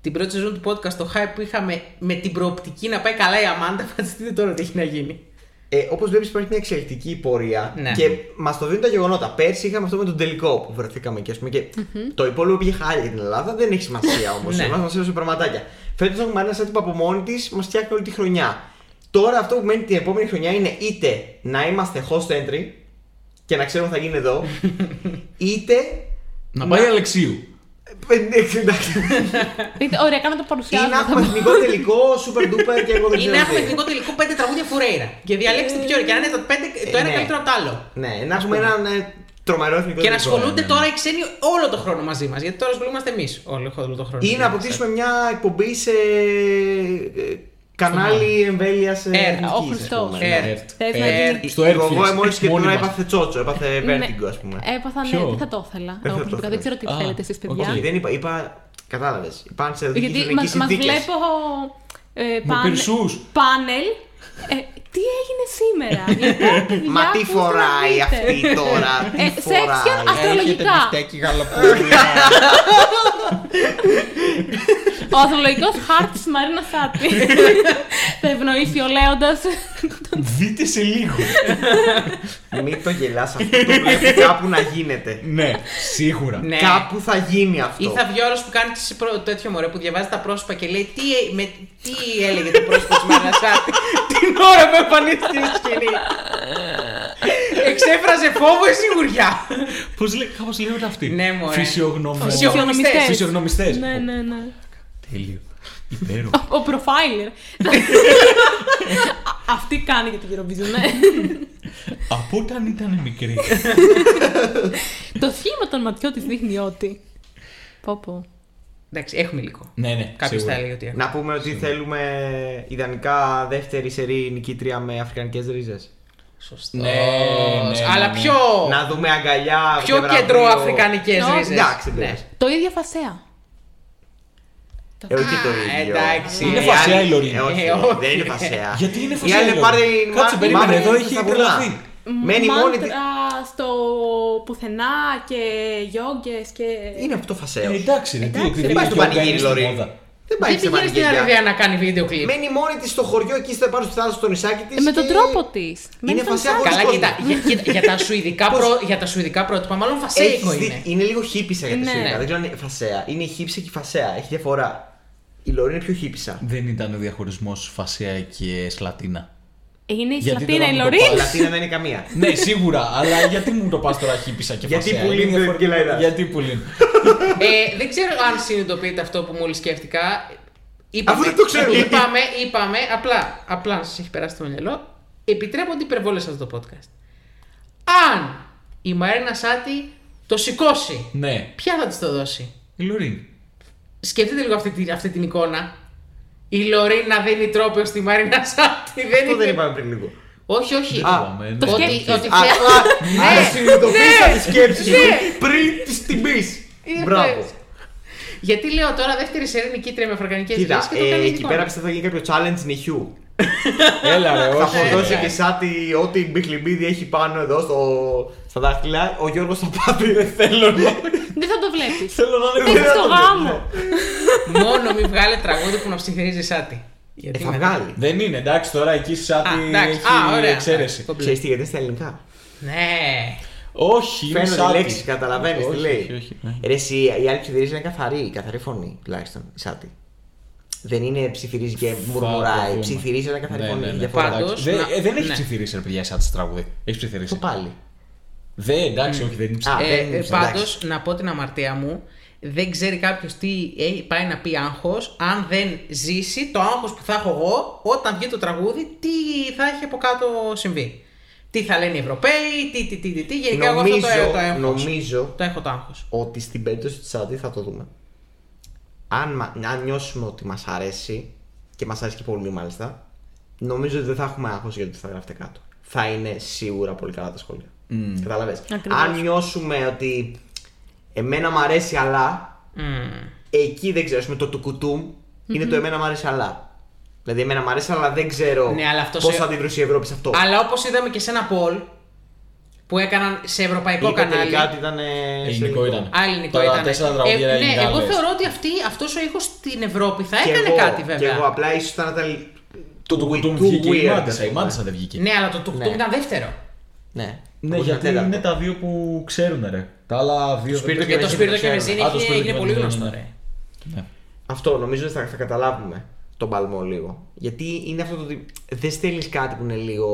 Την πρώτη σεζόν του podcast, το hype που είχαμε με την προοπτική να πάει καλά η Αμάντα, φανταστείτε τώρα τι έχει να γίνει. Ε, Όπως βλέπεις, υπάρχει μια εξαιρετική πορεία Ναι. και μας το δίνουν τα γεγονότα. Πέρσι είχαμε αυτό με τον τελικό που βρεθήκαμε και, ας πούμε, και το υπόλοιπο πήγε χάλια για την Ελλάδα. Δεν έχει σημασία όμως. Ναι. Εμάς μας έδωσε πραγματάκια. Φέτος έχουμε ένα set που από μόνη της μας φτιάχνει όλη τη χρονιά. Τώρα αυτό που μένει την επόμενη χρονιά είναι είτε να είμαστε host entry και να ξέρουμε τι θα γίνει εδώ, είτε. Να πάει Αλεξίου. Ε, εντάξει. Είτε- Ωραία, να το Ή παρουσιάσουμε. να έχουμε εθνικό τελικό, super duper και εγώ δεν Ή ξέρω. να έχουμε τι. εθνικό τελικό πέντε τραγούδια φουρέιρα. Και διαλέξτε ποιο είναι. Και να είναι το, πέντε, το Ε, ένα ναι. καλύτερο από το άλλο. Ναι, να έχουμε έναν ε, τρομερό εθνικό Και να τελικό. ασχολούνται ναι, ναι. τώρα οι ξένοι όλο το χρόνο μαζί μας. Γιατί τώρα ασχολούμαστε εμείς όλο όλο το χρόνο. Ή να αποκτήσουμε μια εκπομπή σε ε, κανάλι εμβέλεια Ερτ, ο Χριστός. Ερτ. Θες να Ε, γίνει- Στο Εγώ Airflix. μόλι και μόνοι τώρα μας. έπαθε τσότσο, έπαθε Ναι. vertigo, ας πούμε. Έπαθα, ναι, Ποιο; δεν θα το ήθελα. Δεν Εγώ θα το προσωπικά ήθελα. δεν ξέρω τι Α, θέλετε εσείς, παιδιά. οκ. Όχι, δεν είπα, είπα κατάλαβες. Υπάρχουν σε Γιατί ειδικέ μας, μας συνθήκες. βλέπω ε, Με πάνε- πυρσούς. πάνελ. Ε, τι έγινε σήμερα; Λοιπόν, παιδιά, Μα τι πού φοράει θα αυτή βρείτε; τώρα, τι Ε, section φοράει; αστρολογικά. γαλοπούλια. Ο αστρολογικό χάρτης τη Μαρίνα Σάτι. θα ευνοήσει ο Λέοντας. Δείτε σε λίγο. Μην το γελάς αυτό. Το βλέπω κάπου να γίνεται. Ναι, σίγουρα. Ναι. Κάπου θα γίνει αυτό. Ή θα βγει ο άλλος που κάνει τις προ- τέτοιο μωρέ που διαβάζει τα πρόσωπα και λέει τι, ε- με, τι έλεγε το πρόσωπο της Μαρινασάτη την ώρα που εμφανίστηκε στη σκηνή. Εξέφραζε φόβο ή σιγουριά. Πώς λέει, κάπως λέγονται αυτοί; Ναι, μωρέ. Φυσιογνωμιστές. Φυσιογνωμιστές. Φυσιογνωμιστές. ναι, ναι, ναι. Τέλειο. Υπέροχο. Ο profiler. Αυτή κάνει για την Eurovision, ναι. Από όταν ήταν μικρή. Το σχήμα των ματιών της δείχνει ότι. Πω πω. Εντάξει, έχουμε υλικό. ναι, ναι. Κάποιος σίγουρα. θα έλεγε ότι έχουμε. Να πούμε ότι θέλουμε ιδανικά δεύτερη σερή νικήτρια με αφρικανικές ρίζες. Σωστός. Ναι, ναι, ναι, Αλλά ναι. πιο, Να δούμε αγκαλιά. πιο και βραβείο. κέντρο αφρικανικές Όχι, ρίζες. Εντάξει, Ναι. ναι. Το ίδιο φασέα. Ε, όχι το Α, ίδιο. εντάξει. Είναι Η φασαία άλλη- η Λωρίν. Ε, όχι, Ε, όχι. δεν είναι φασαία. Γιατί είναι Η φασαία άλλη η Λωρίν. πάρει Κάτσε, μα- περίμενε, μαύρη εδώ έχει στα βουνά. τρελαθεί. Μένει μόνη της. Μάντρα στο πουθενά και γιόγκες και. Είναι αυτό φασαίο. Ε, εντάξει, ρε, τι Εντάξει, επειδή Δεν πάει η στο γιόγκα πανηγύρι, είναι στη Λωρίν. μόδα. Δεν πάει Δεν σε πήγαινε στην πανηγύρια. Αραβία να κάνει βίντεο κλιπ. Μένει μόνη της στο χωριό εκεί στο πάνω στη θάλασσα στο νησάκι της. Ε, με τον τρόπο της. Είναι φασαία χωρίς Καλά, κόσμο. κοίτα, για, κοίτα, για, τα σουηδικά Πώς; πρό, για τα σουηδικά πρότυπα, μάλλον φασέικο Έχεις είναι. δει- είναι λίγο χύπησα για τη Ναι. σειρά. Δεν ξέρω αν είναι φασαία. Είναι η χύψη και η φασαία. Έχει διαφορά. Η Λόρι είναι πιο χύπησα. Δεν ήταν ο διαχωρισμός φασαία και σλατίνα. Είναι η Γιατί Σλατίνα τώρα η μου το Λωρίν. πας; Λατίνα δεν είναι καμία. ναι, σίγουρα, αλλά γιατί μου το πας τώρα χύπησα και Γιατί φασαία. που είναι λύνει το διαφορετικό. Ευκελαϊδάς. Γιατί που λύνει. Ε, δεν ξέρω αν συνειδητοποιείτε αυτό που μόλις σκέφτηκα. Είπαμε, Αφού δεν το ξέρουμε. Είπαμε, είπαμε, απλά, απλά να σας έχει περάσει το μυαλό. Επιτρέπονται υπερβόλε σε αυτό το podcast. Αν η Μαρίνα Σάτι το σηκώσει, Ναι. ποια θα της το δώσει; Η Λωρίν. Σκεφτείτε λίγο αυτή, την- αυτή την εικόνα. Η Λωρίν να δίνει τρόπαιο στη Μαρίνα Σάτι. Δεν Αυτό δεν είναι. είπαμε πριν λίγο. Όχι, όχι. Δεν Α, το είπαμε, το ναι. Ότι, σκέφτηκες. ότι Α, φε- α, Ναι, α, συνειδητοποίησα ναι, τη σκέψη σου ναι. πριν τη τιμή. Είναι Μπράβο. αυτό. Γιατί λέω τώρα δεύτερη σερή νικήτρια με αφρικανικές Κοίτα, λύσει και το ε, κάνει εκεί ειδικό. πέρα πιστεύω θα γίνει κάποιο challenge νυχιού. Έλα ρε, Θα όχι. φορτώσει ναι. και σάτι ό,τι μπιχλιμπίδι έχει πάνω εδώ στο, στα δάχτυλα. Ο Γιώργος θα πάθει. Δεν θέλω να. Δεν θα το βλέπεις. Θέλω να είναι Έχεις το γάμο. Μόνο μην βγάλε τραγούδι που να ψιθυρίζει σάτι. Ε, Γιατί θα μετά- βγάλει. Δεν είναι, εντάξει, τώρα εκεί σάτι Α, εντάξει. έχει Α, ωραία. εξαίρεση. Κομπλέ. Ξέρεις τι, γιατί είναι στα ελληνικά; Ναι. Όχι, είναι Φαίνονται σάτι. λέξεις, καταλαβαίνεις τι Όχι, λέει. όχι, όχι, ναι. Ρε, εσύ, η άλλη ψιθυρίζει είναι καθαρή, καθαρή φωνή τουλάχιστον. Η σάτι. Δεν είναι ψιθυρίζει και Θα το μουρμουράει. δούμε. Ψιθυρίζει ένα καθαρή Ναι, φωνή. ναι, ναι. διαφορά. Πάντως, Εντάξει, δεν- να- ε, Δεν έχει ναι. ψιθυρίσει ρε παιδιά η σάτι στο τραγούδι. Έχει ψιθυρίσει. Το πάλι. Δεν, εντάξει, όχι, δεν είναι Α, ψιθυρίσει. δεν Ε, είναι ε, ψηλά, Πάντως, να πω την αμαρτία μου, δεν ξέρει κάποιος τι ε, πάει να πει άγχος, αν δεν ζήσει το άγχος που θα έχω εγώ όταν βγει το τραγούδι, τι θα έχει από κάτω συμβεί. Τι θα λένε οι Ευρωπαίοι, τι, τι, τι, τι, τι. Γενικά εγώ αυτό Νομίζω, το, το έχω. νομίζω Το έχω το άγχος. ότι στην περίπτωση της Σάντι θα το δούμε. Αν, μα- αν νιώσουμε ότι μας αρέσει και μας αρέσει και πολύ μάλιστα, νομίζω ότι δεν θα έχουμε άγχος για το τι θα γράφετε κάτω. Θα είναι σίγουρα πολύ καλά τα σχόλια. Mm. Κατάλαβες. Ακριβώς. Αν νιώσουμε ότι εμένα μου αρέσει αλλά, εκεί δεν ξέρω, ας πούμε, το τουκουτούμ είναι το εμένα μου αρέσει αλλά. Δηλαδή εμένα μου αρέσει αλλά δεν ξέρω Ναι, αλλά αυτός πώς σε- θα αντιδρούσει η Ευρώπη σε αυτό. Αλλά όπως είδαμε και σε ένα poll που έκαναν σε ευρωπαϊκό Είπε κανάλι. τελικά ότι ήταν ε, σε Ελληνικό ήταν. Α, ελληνικό Τα ήταν. τέσσερα τραγούδια ναι, ελληνικά, εγώ λες. θεωρώ ότι αυτή, αυτός ο ήχος στην Ευρώπη θα Και έκανε εγώ- κάτι βέβαια. Και εγώ απλά ίσως θα ήταν. Το too τουκουτούμ weird, βγήκε η ας Μάντισα. Η πούμε. Μάντισα δεν βγήκε. Ναι, αλλά το τουκτούμ Ναι. ήταν δεύτερο. Ναι, Ναι, Όπως γιατί τέταρτο. είναι τα δύο που ξέρουν, ρε. Τα άλλα δύο δεν Σπίρτο το και Και το Βενζίνη Σπίρτο το και ξέρουμε. Βενζίνη Α, το έχει- Σπίρτο έγινε και πολύ Βενζίνη, γνωστό, ναι. ρε. Ναι. Αυτό νομίζω ότι θα, θα καταλάβουμε τον παλμό λίγο. Γιατί είναι αυτό το ότι δεν στέλνεις κάτι που είναι λίγο.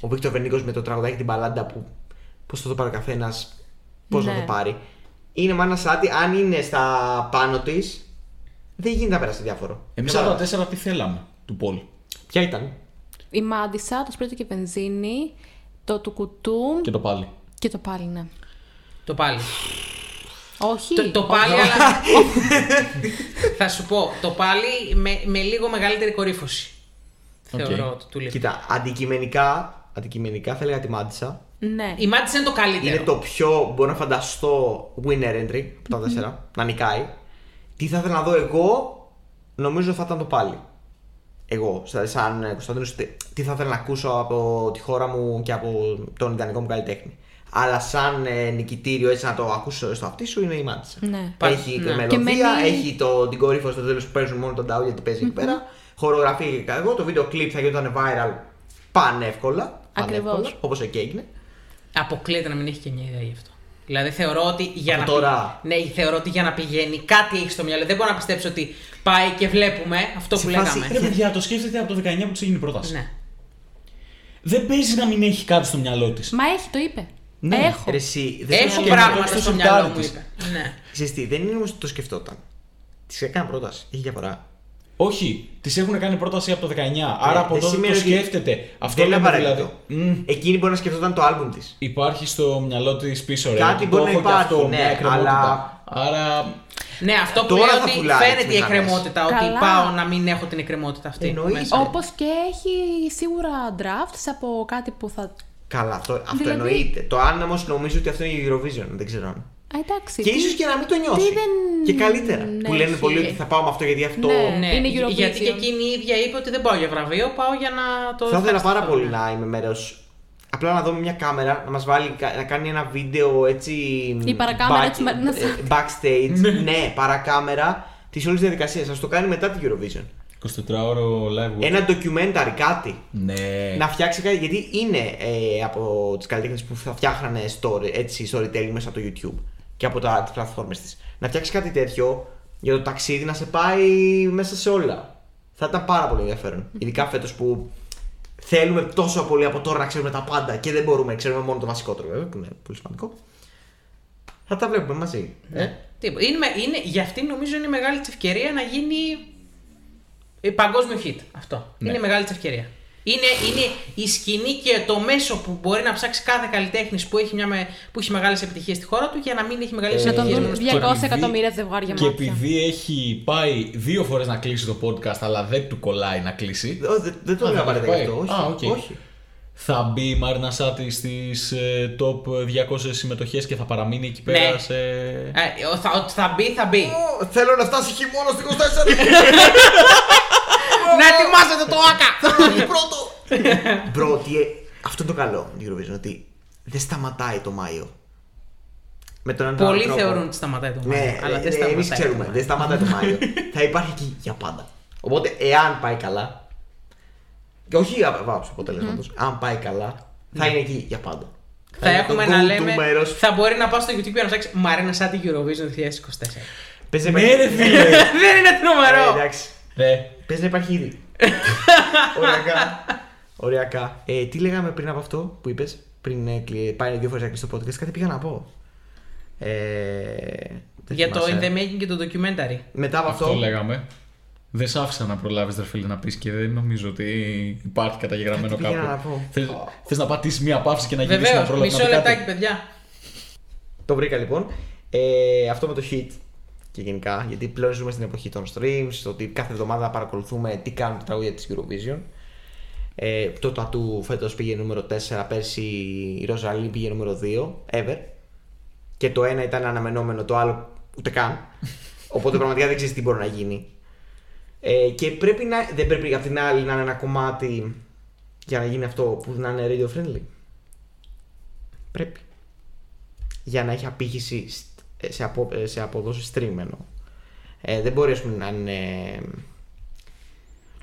Ο Βίκτορ Βενίκο με το τραγουδάκι την μπαλάντα που. Πώς θα το πάρει ο καθένας, πώς Ναι. θα το πάρει. Είναι μάνα σάτι, αν είναι στα πάνω της, δεν γίνεται να περάσει διάφορο. Εμείς από τα Κατάλαβες. τέσσερα τι θέλαμε στο poll; Ποια ήταν; Η Μάντισσα, το σπίρτο και βενζίνη, το Τουκουτούμ Και και... το πάλι. το πάλι, ναι. Το πάλι. Όχι. Το, το πάλι, αλλά. θα σου πω, το πάλι με, με λίγο μεγαλύτερη κορύφωση. Οκ. Θεωρώ ότι του λείπει. Κοίτα, αντικειμενικά, αντικειμενικά θα έλεγα τη Μάντισσα. Ναι. Η Μάντισσα είναι το καλύτερο. Είναι το πιο μπορώ να φανταστώ winner entry από τα τέσσερα, να νικάει. Τι θα ήθελα να δω εγώ, νομίζω θα ήταν το πάλι. Εγώ, σαν- σαν Κωνσταντίνος, τι θα ήθελα να ακούσω από τη χώρα μου και από τον ιδανικό μου καλλιτέχνη. Αλλά σαν ε, νικητήριο έτσι να το ακούσω στο αυτί σου είναι η Μάντισα. Ναι. Πα- Έχει ναι. μελωδία, Και μένει- έχει το, την κορύφωση στο τέλος που παίζουν μόνο τον Τάου γιατί παίζει εκεί πέρα. Χορογραφία και εγώ, το βίντεο κλιπ θα γινόταν viral πανεύκολα. Ακριβώς. Όπως εκεί έγινε. Αποκλείεται να μην έχει και μια ιδέα γι' αυτό. Δηλαδή θεωρώ ότι για Από να, τώρα. ναι, θεωρώ ότι για να πηγαίνει κάτι έχει στο μυαλό. Δεν μπορώ να πιστέψω ότι πάει και βλέπουμε αυτό Σε που φάση- λέγαμε. Ρε παιδιά, το σκέφτεται από το 19 που τη έγινε η πρόταση. Ναι. Δεν παίζει να μην έχει κάτι στο μυαλό της. Μα έχει, το είπε. Ναι. Έχω. Ρε, εσύ, δεν Έχω σκέφτεται- πράγματα στο στο σιρτάρι μυαλό μου, της. είπε. Ναι. Ξέρεις τι, δεν είναι όμως ότι το σκεφτόταν. Της έκανε πρόταση. Έχει διαφορά. Όχι, της έχουν κάνει πρόταση από το 19. Άρα από δεν τότε το σημαίνει ότι- σκέφτεται. Αυτό δεν είναι λέμε απαραίτητο. δηλαδή. Μμ, Εκείνη μπορεί να σκεφτόταν το άλμπουμ της. Υπάρχει στο μυαλό της πίσω ρε. Κάτι Το μπορεί να έχω και υπάρχει, αυτό, ναι, μια εκκρεμότητα. αλλά- Άρα. Ναι, αυτό που Τώρα λέει θα ότι πουλάει φαίνεται τις η μηχανές. εκκρεμότητα, ότι Καλά. πάω να μην έχω την εκκρεμότητα αυτή. Εννοείται. μέσα. Όπως και έχει σίγουρα drafts από κάτι που θα. Καλά, αυτό, αυτό Δηλαδή- εννοείται. Το αν όμω νομίζω ότι αυτό είναι η Eurovision, δεν ξέρω αν. Α, εντάξει. Και τι- ίσως και να μην το νιώσει. τι δεν- Και καλύτερα. ναι, που λένε έχει. πολλοί ότι θα πάω με αυτό γιατί αυτό. Ναι. Ναι, Είναι γι- Eurovision. γιατί και εκείνη η ίδια είπε ότι δεν πάω για βραβείο, πάω για να το. Θα ήθελα πάρα ευχαριστηθώ, πολύ ναι. να είμαι μέρος. Απλά να δω με μια κάμερα να μας βάλει να κάνει ένα βίντεο έτσι. Η παρακάμερα back- της Μαρίνας. ε, Backstage. ναι, παρακάμερα της όλης διαδικασίας. Α το κάνει μετά την Eurovision. 24ωρο live. Ένα documentary, κάτι. Ναι. Να φτιάξει κάτι. Γιατί είναι ε, από τις καλλιτέχνες που θα φτιάχνανε story, έτσι, storytelling μέσα από το YouTube και από τις πλατφόρμες της. Να φτιάξει κάτι τέτοιο για το ταξίδι να σε πάει μέσα σε όλα. Θα ήταν πάρα πολύ ενδιαφέρον. Ειδικά φέτος που θέλουμε τόσο πολύ από τώρα να ξέρουμε τα πάντα και δεν μπορούμε, ξέρουμε μόνο το βασικότερο βέβαια, που είναι πολύ σημαντικό. Θα τα βλέπουμε μαζί. Ε; Τίποτα. Είναι, με- είναι, για αυτήν νομίζω είναι μεγάλη της ευκαιρία να γίνει ε, παγκόσμιο hit. Αυτό. Ναι. Είναι μεγάλη της ευκαιρία. Είναι, είναι η σκηνή και το μέσο που μπορεί να ψάξει κάθε καλλιτέχνη που έχει, μια, με- που έχει μεγάλες επιτυχίες στη χώρα του για να μην έχει μεγάλες Να τον επιτυχίες δουν μόνος στη 200 χώρα. επειδή- εκατομμύρια ζευγάρια Και μάτια. επειδή έχει πάει δύο φορές να κλείσει το podcast, αλλά δεν του κολλάει να κλείσει. Ω, δεν- Δεν το Α, λέω δεν απαραίτητα γι' πάει. αυτό. Όχι. Α, οκ. όχι. Θα μπει η Μαρίνα Σάττι στις top 200 συμμετοχές και θα παραμείνει εκεί πέρα Ναι. σε. Ε, ο- θα, ότι θα μπει, θα μπει. Ω, Θέλω να φτάσει χειμώνα στην 24. να ετοιμάζετε το άκα! Θέλω να βγει πρώτο. Bro, τι, ε, αυτό είναι το καλό με την Eurovision. Ότι δεν σταματάει το Μάιο. Με τον έναν Πολλοί τρόπο. θεωρούν ότι σταματάει το Μάιο. Ναι, αλλά δεν ε, σταματάει. εμείς το ξέρουμε. Μάιο. Δεν σταματάει το Μάιο. θα υπάρχει εκεί για πάντα. Οπότε, εάν πάει καλά. Και όχι για βάψη αποτελέσματος. Αν πάει καλά, θα είναι εκεί για πάντα. Θα είναι έχουμε το να go-to λέμε. μέρος. Θα μπορεί να πας στο YouTube και να ψάξεις Μαρίνα Σάτι Eurovision 2024. Πες να Ναι, υπάρχει- ρε φίλε! δεν είναι Ε, τρομερό! εντάξει. Ρε, Πες να υπάρχει ήδη. Οριακά. Οριακά. Ε, τι λέγαμε πριν από αυτό που είπες, πριν ε, κλει- πάει δύο φορές να κλείσει το podcast, κάτι πήγα να πω. Ε, δεν Για το θυμάσαι. In the Making και το documentary. Μετά από αυτό, αυτό λέγαμε. Δεν σ' άφησα να προλάβεις, ρε φίλε, να πεις και δεν νομίζω ότι υπάρχει καταγεγραμμένο Κάτι πήγαινα κάπου. να πω. Θες, θες να πατήσεις μία παύση και να γυρίσεις να Βεβαίω, προλάβει μισό να πει κάτι; λεπτάκι, παιδιά. το βρήκα λοιπόν. Ε, αυτό με το hit και γενικά, γιατί πλέον ζούμε στην εποχή των streams, το ότι κάθε εβδομάδα παρακολουθούμε τι κάνουν τα τραγούδια της Eurovision. Ε, το Tattoo φέτος πήγε νούμερο 4, πέρσι η Ροζαλή πήγε νούμερο 2, ever. Και το ένα ήταν αναμενόμενο, το άλλο ούτε καν. Οπότε πραγματικά δεν ξέρεις τι μπορεί να γίνει. Ε, και πρέπει να, δεν πρέπει απ' την άλλη να είναι ένα κομμάτι για να γίνει αυτό που να είναι radio friendly. Πρέπει. Για να έχει απήχηση σ- σε, απο, ε, σε αποδόσεις stream εννοώ. Ε, δεν μπορεί ας πούμε, να είναι.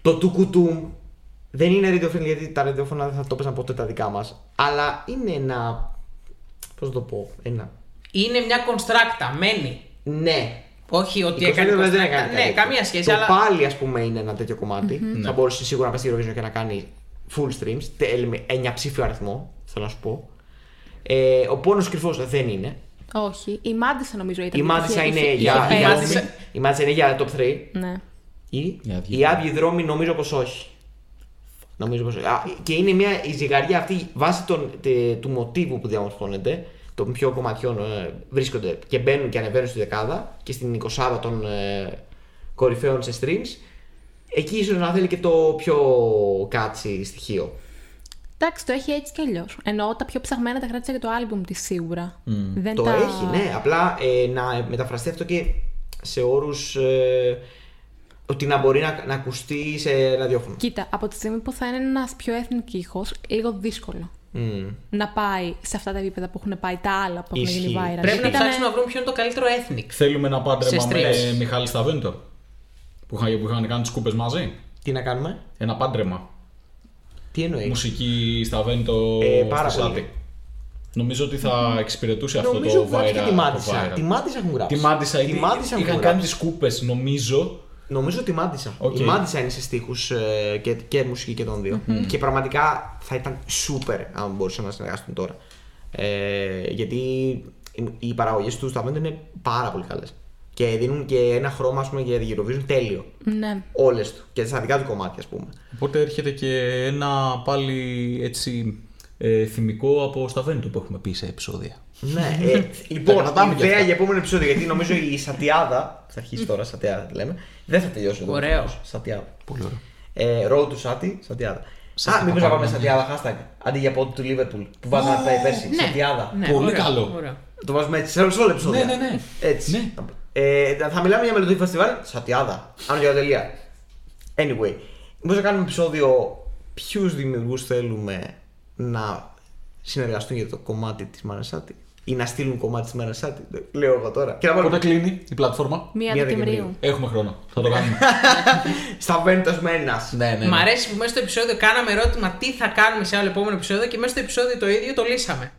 Το τουκουτούμ δεν είναι radio friendly γιατί τα ραδιόφωνα δεν θα το παίζαν ποτέ τα δικά μας. Αλλά είναι ένα. Πώς να το πω. Ένα. Είναι μια κονστράκτα, μένει. Ναι, Όχι ότι η έκανε Κωνσταντίνα δεν κονστράκτα. έκανε Ναι, κάτι καμία τέτοιο. σχέση, Το αλλά. πάλι, ας πούμε, είναι ένα τέτοιο κομμάτι. Θα μπορούσε σίγουρα να πας στη Eurovision και να κάνει full streams. τε- με εννιαψήφιο αριθμό, θέλω να σου πω. Ε, ο πόνος κρυφός δεν είναι. Όχι. Η Μάντισα νομίζω ήταν. Η που Μάντισα είχε- είναι είχε- για. είχε η πέσει. Μάντισα- Η Μάντισα είναι για top 3. Ναι. Ή Οι άδειοι οι άδειοι δρόμοι νομίζω πως όχι. Νομίζω πως όχι. Α, και είναι μια η ζυγαριά αυτή βάσει των, τε- του μοτίβου που διαμορφώνεται, των πιο κομματιών ε, βρίσκονται και μπαίνουν και ανεβαίνουν στη δεκάδα και στην 20 των ε, κορυφαίων σε streams. Εκεί ίσως να θέλει και το πιο κάτσι στοιχείο. Εντάξει, το έχει έτσι κι αλλιώς. Εννοώ τα πιο ψαγμένα τα κράτησα για το άλμπουμ της σίγουρα. Δεν το τα... έχει, ναι. Απλά ε, να μεταφραστεί αυτό και σε όρους. Ε, ότι να μπορεί να, να ακουστεί σε ραδιόφωνο. Κοίτα, από τη στιγμή που θα είναι ένας πιο ethnic ήχος, λίγο δύσκολο Μμ. να πάει σε αυτά τα επίπεδα που έχουν πάει τα άλλα που έχουν γίνει Ισχύει. viral. Πρέπει να Ήτανε- ψάξουμε να βρούμε ποιο είναι το καλύτερο ethnic. Θέλουμε ένα πάντρεμα Σε με streams. Μιχάλη Σταβέντο. Που είχαν, που είχαν κάνει τι κούπε μαζί. Τι να κάνουμε, Ένα πάντρεμα. Τι εννοείς; Μουσική Σταβέντο Ε, πάρα στη πολύ. Σάτι. Νομίζω ότι θα εξυπηρετούσε αυτό Νομίζω το που γράψει και viral. τη το Μάντισα. viral. Τη Μάντισα έχουν γράψει. Τη Μάντισα, Τη γιατί Μάντισα έχουν είχαν κάνει γράψει. τις κούπες, νομίζω. Νομίζω τη Μάντισα. Οκ. Η Μάντισα είναι σε στίχους και, και μουσική και των δυο Και πραγματικά θα ήταν super αν μπορούσαν να συνεργαστούν τώρα. Ε, γιατί οι- οι παραγωγές τους στα είναι πάρα πολύ καλές. Και δίνουν και ένα χρώμα ας πούμε, για την Eurovision τέλειο. Ναι. Όλες του. Και στα δικά του κομμάτια, ας πούμε. Οπότε έρχεται και ένα πάλι έτσι ε, θυμικό από Σταβέντο που έχουμε πει σε επεισόδια. Ναι, ε, λοιπόν, κρατάμε κι ιδέα αυτά. για επόμενο επεισόδιο. Γιατί νομίζω η Σατιάδα. Θα αρχίσει τώρα, Σατιάδα τη λέμε. Δεν θα τελειώσει εδώ. Ωραίο. δυστυχώς. Σατιάδα. Πολύ ωραίο. Ε, road to Sati, Σατιάδα. Σάτι Α, μήπως να πάμε Παπαδόπουλο. Σατιάδα hashtag. Αντί για πόντου του Liverpool που βάζαμε oh, πέρσι. Ναι, Σατιάδα. ναι, Πολύ ωραίο, καλό. ωραίο. Το βάζουμε έτσι σε όλα επεισόδια. Ναι, ναι, ναι. Έτσι. Ναι. Ε, θα μιλάμε για μελλοντικό φεστιβάλ. Σατιάδα. Άνω για τελεία. Anyway, μήπω να κάνουμε επεισόδιο ποιους δημιουργούς θέλουμε να συνεργαστούν για το κομμάτι της Μαρασάτη ή να στείλουν κομμάτι της Μαρασάτη. Λέω εγώ τώρα. Και να Πότε βάλουμε κλείνει η πλατφόρμα; Μία Μία Δεκεμβρίου. Δεκεμβρίου. Έχουμε χρόνο. Θα το κάνουμε. στα βέντος με ένας. ναι, ναι. Μ' αρέσει που μέσα στο επεισόδιο κάναμε ερώτημα τι θα κάνουμε σε άλλο επόμενο επεισόδιο και μέσα στο επεισόδιο το ίδιο το λύσαμε.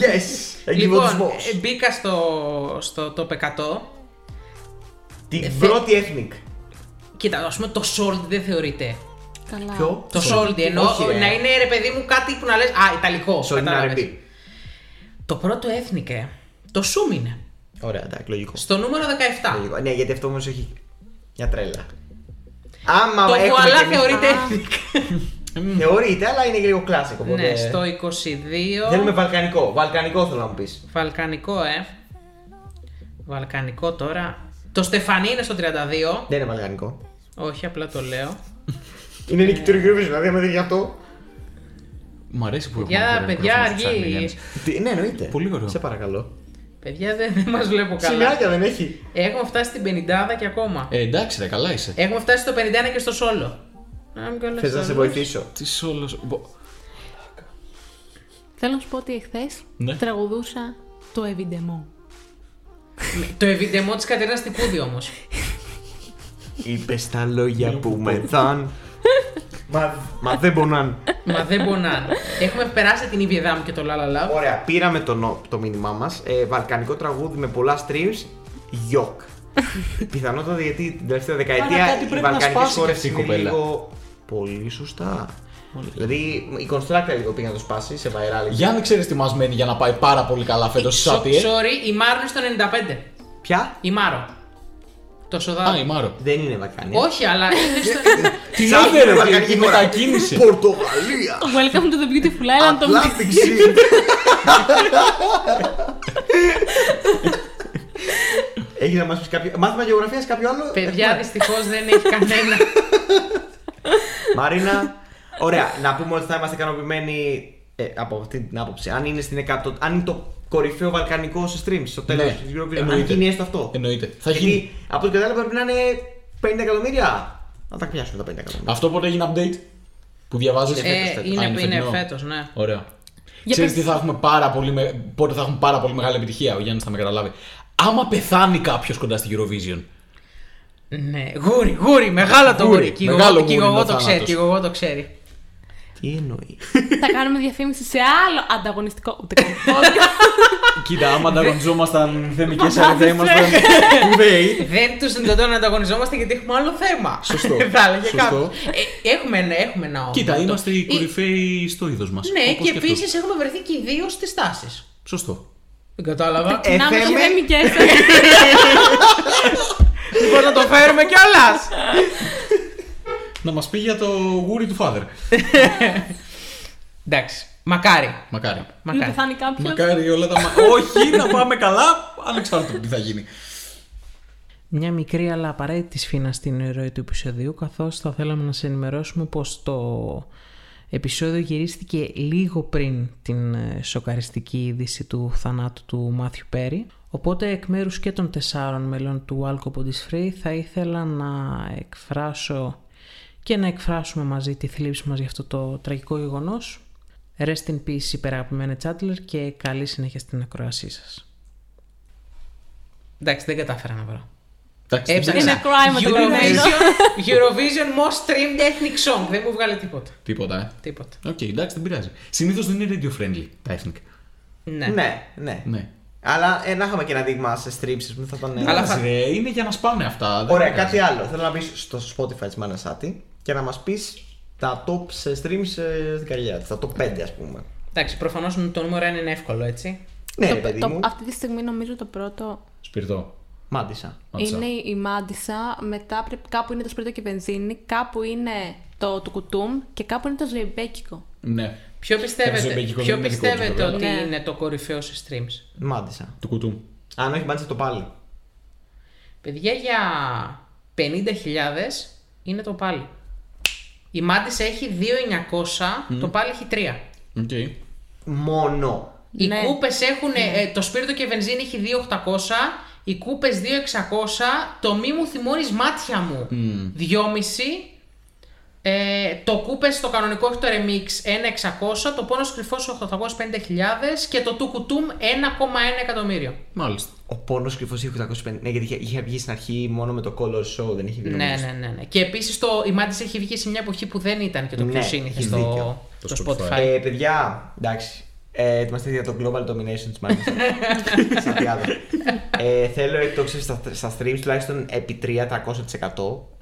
Yes! Λοιπόν, Εγκυβωτισμός. ε, μπήκα στο, στο top 100 Την Ε, θε- πρώτη ethnic. Κοίτα, ας πούμε το Salt δεν θεωρείται. Καλά. Ποιο; Το Salt εννοώ Όχι, ρε. να είναι ρε παιδί μου κάτι που να λες Α, Ιταλικό. Σόλ είναι κατάλαβες. R&B. Το πρώτο έθνικ, ε, το Σούμ είναι. Ωραία, εντάξει, λογικό. Στο νούμερο 17. Λογικό. Ναι, γιατί αυτό όμως έχει μια τρέλα. Άμα Το έχουμε Βουαλά κι εμείς- θεωρείται Α. έθνικ. Θεωρείται, αλλά είναι και λίγο κλάσικο. Οπότε... Ναι, στο 22. Θέλουμε βαλκανικό. Βαλκανικό θέλω να μου πεις. Βαλκανικό, ε. Βαλκανικό τώρα. Το Στεφανί είναι στο 32. Δεν είναι βαλκανικό. Όχι, απλά το λέω. Είναι νικητήριο Eurovision, δηλαδή άμα δεν γι' αυτό. Μ' αρέσει που Παιδιά, έχουμε παιδιά, μικρόφωνο στο αργείς. channel, Γιάννης. Τι- Ναι, εννοείται. Πολύ ωραίο. Σε παρακαλώ. Παιδιά, δεν, δεν μας βλέπω καλά. Σημειάκια δεν έχει. Έχουμε φτάσει στην 50 και ακόμα. Ε, εντάξει, ρε, καλά είσαι. Έχουμε φτάσει στο 51 και στο σόλο. Να μην κάνω Θες να σε σόλο. βοηθήσω. Τι όλο. Θέλω να σου πω ότι εχθές Ναι. τραγουδούσα το Evidemo. Το ευηντεμό της Κατερίνας Τυπούδη όμως. Είπες τα λόγια που με θαν. Μα, μα δεν πονάν. Μα δεν πονάνε. Έχουμε περάσει την Ιβιεδά μου και το Λαλαλα. Ωραία, πήραμε το, νο- το μήνυμά μας. Ε, βαλκανικό τραγούδι με πολλά streams. Γιοκ. Πιθανότατα γιατί την τελευταία δεκαετία κάτι οι πρέπει να βαλκανικέ σπάσει χώρε και αυτή η είναι κοπέλα. λίγο. Πολύ σωστά. Δηλαδή η Constructor λίγο πήγε να το σπάσει σε viral. εκεί. Γιάννη, ξέρεις τι μας μένει για να πάει πάρα πολύ καλά φέτος στη Σο- Σάτι, ε. Sorry, η Μάρο είναι στο 95. Ποια; Η Μάρο. Το Α, σοδάδι. η Μάρο. Δεν είναι βαλκανία. Όχι, αλλά είναι στο. Τι Σαν είναι, ρε, βαλκανική η χώρα. μετακίνηση. Πορτογαλία. Welcome to the beautiful island of Atlantic Sea. Έχει να μας πεις κάποιο. Μάθημα γεωγραφίας κάποιο άλλο; Παιδιά, Έχουμε; δυστυχώς δεν έχει κανένα. Μαρίνα, ωραία. Να πούμε ότι θα είμαστε ικανοποιημένοι ε, από αυτή την άποψη. Αν είναι, στην 100, αν είναι το κορυφαίο βαλκανικό σε streams στο τέλος Ναι, της Eurovision. Αν εννοείται. γίνει έστω αυτό. Εννοείται. Θα Γιατί γίνει. από ό,τι κατάλαβα πρέπει να είναι 50 εκατομμύρια. Να τα πιάσουμε τα 50 εκατομμύρια. Αυτό πότε έγινε update που διαβάζεις; Είναι Ε, φέτος, είναι είναι είναι φετινό. φέτος, ναι. Ωραία. Για Ξέρεις πες. τι θα έχουμε πάρα πολύ με... πότε θα έχουμε πάρα πολύ μεγάλη επιτυχία, ο Γιάννης θα με καταλάβει. Άμα πεθάνει κάποιος κοντά στη Eurovision. Ναι, γούρι, γούρι, μεγάλο το Γούρι, γούρι. Και η μεγάλο Γογό- και η γούρι Γογό είναι ο το ξέρει, θάνατος. και η Γογό το ξέρει. Τι εννοεί; Θα κάνουμε διαφήμιση σε άλλο ανταγωνιστικό. Ούτε καν podcast. Κοίτα, άμα ανταγωνιζόμασταν θεμικές Μας αρετέ, δεν ήμασταν σπουδαίοι. Δεν τους δυνατόν να ανταγωνιζόμαστε γιατί έχουμε άλλο θέμα. Σωστό, Θα έλεγε σωστό. κάποιος. Ε, έχουμε, ένα- έχουμε ένα όνομα. Κοίτα, Το- είμαστε οι Ε, κορυφαίοι στο είδος μας. Ναι, και επίσης έχουμε βρεθεί και οι δύο στις τάσεις. Σωστό. Δεν κατάλαβα. Ε, Να με θέμε. χειρεμικές. Λοιπόν, να το φέρουμε κιόλας; Να μας πει για το γούρι του father. Εντάξει. Μακάρι. Μακάρι. Να Μακάρι. πεθάνει κάποιος; Μακάρι όλα τα. μα- Όχι, να πάμε καλά, ανεξάρτητα του τι θα γίνει. Μια μικρή αλλά απαραίτητη σφήνα στην ροή του επεισοδίου, καθώς θα θέλαμε να σε ενημερώσουμε πως το επεισόδιο γυρίστηκε λίγο πριν την ε, σοκαριστική είδηση του θανάτου του Μάθιου Πέρι. Οπότε εκ μέρους και των τεσσάρων μελών του Alco Bodies Free θα ήθελα να εκφράσω και να εκφράσουμε μαζί τη θλίψη μας για αυτό το τραγικό γεγονός. Rest in peace υπεραγαπημένε Τσάτλερ και καλή συνέχεια στην ακροασή σας. Εντάξει, δεν κατάφερα να βρω. Εντάξει, Έψαξα. Είναι crime το Eurovision, Eurovision Most Streamed Ethnic Song. Δεν μου βγάλε τίποτα. Τίποτα, ε. Τίποτα. Οκ, εντάξει, δεν πειράζει. Συνήθως δεν είναι radio friendly τα ethnic. Ναι. Ναι, ναι. Ναι. Αλλά ε, να είχαμε και ένα δείγμα σε streams, ας πούμε, θα ήταν. Αλλά ε, θα- Εντάξει, ρε, είναι για να σπάνε αυτά. δεν Ωραία, πειράζει. κάτι άλλο. Θέλω να μπει στο Spotify της Μαρίνας Σάττι και να μας πεις τα top σε streams ε, στην καριέρα τη. Τα top 5, ας πούμε. Εντάξει, προφανώς το νούμερο 1 είναι εύκολο, έτσι. Ναι, Το- ρε παιδί το- μου. Αυτή τη στιγμή νομίζω το πρώτο Σπιρτό. Μάντισσα. Μάντισσα. είναι η Μάντισσα, μετά πρέπει, κάπου είναι το σπίρτο και βενζίνη, κάπου είναι το Τουκουτούμ και κάπου είναι το ζεϊμπέκικο. Ναι. Ποιο πιστεύετε, Ζεμπέκικο ποιο δεν είναι δικό τους, πιστεύετε βέβαια. ότι Ναι. είναι το κορυφαίο σε streams; Μάντισσα. Τουκουτού. Αν όχι, Μάντισσα το πάλι. Παιδιά για 50.000 είναι το πάλι. Η Μάντισσα έχει 2.900, το πάλι έχει 3. Οκ. Μόνο. Οι Ναι. κούπες έχουν, ε, το σπίρτο και βενζίνη έχει 2.800, οι κούπες 2.600, το μη μου θυμώνεις μάτια μου 2.500, ε, το κούπες στο κανονικό έχει το remix 1.600, το πόνος κρυφός 850.000 και το του κουτούμ 1,1 εκατομμύριο. Μάλιστα. Ο πόνος κρυφός είχε 850. Ναι, γιατί είχε, είχε βγει στην αρχή μόνο με το color show, δεν είχε βγει. Ναι, νομίζω. ναι, ναι, ναι. Και επίσης το, η Μάντις έχει βγει σε μια εποχή που δεν ήταν και το πιο Ναι, σύνηθες έχεις στο, δίκιο. στο Το Spotify. Spotify. Ε, παιδιά, εντάξει. Ε, ετοιμαστείτε για το Global Domination της Μάρκας. Σαντιάδο. ε, θέλω εκτόξευση στα, στα streams τουλάχιστον επί 300%.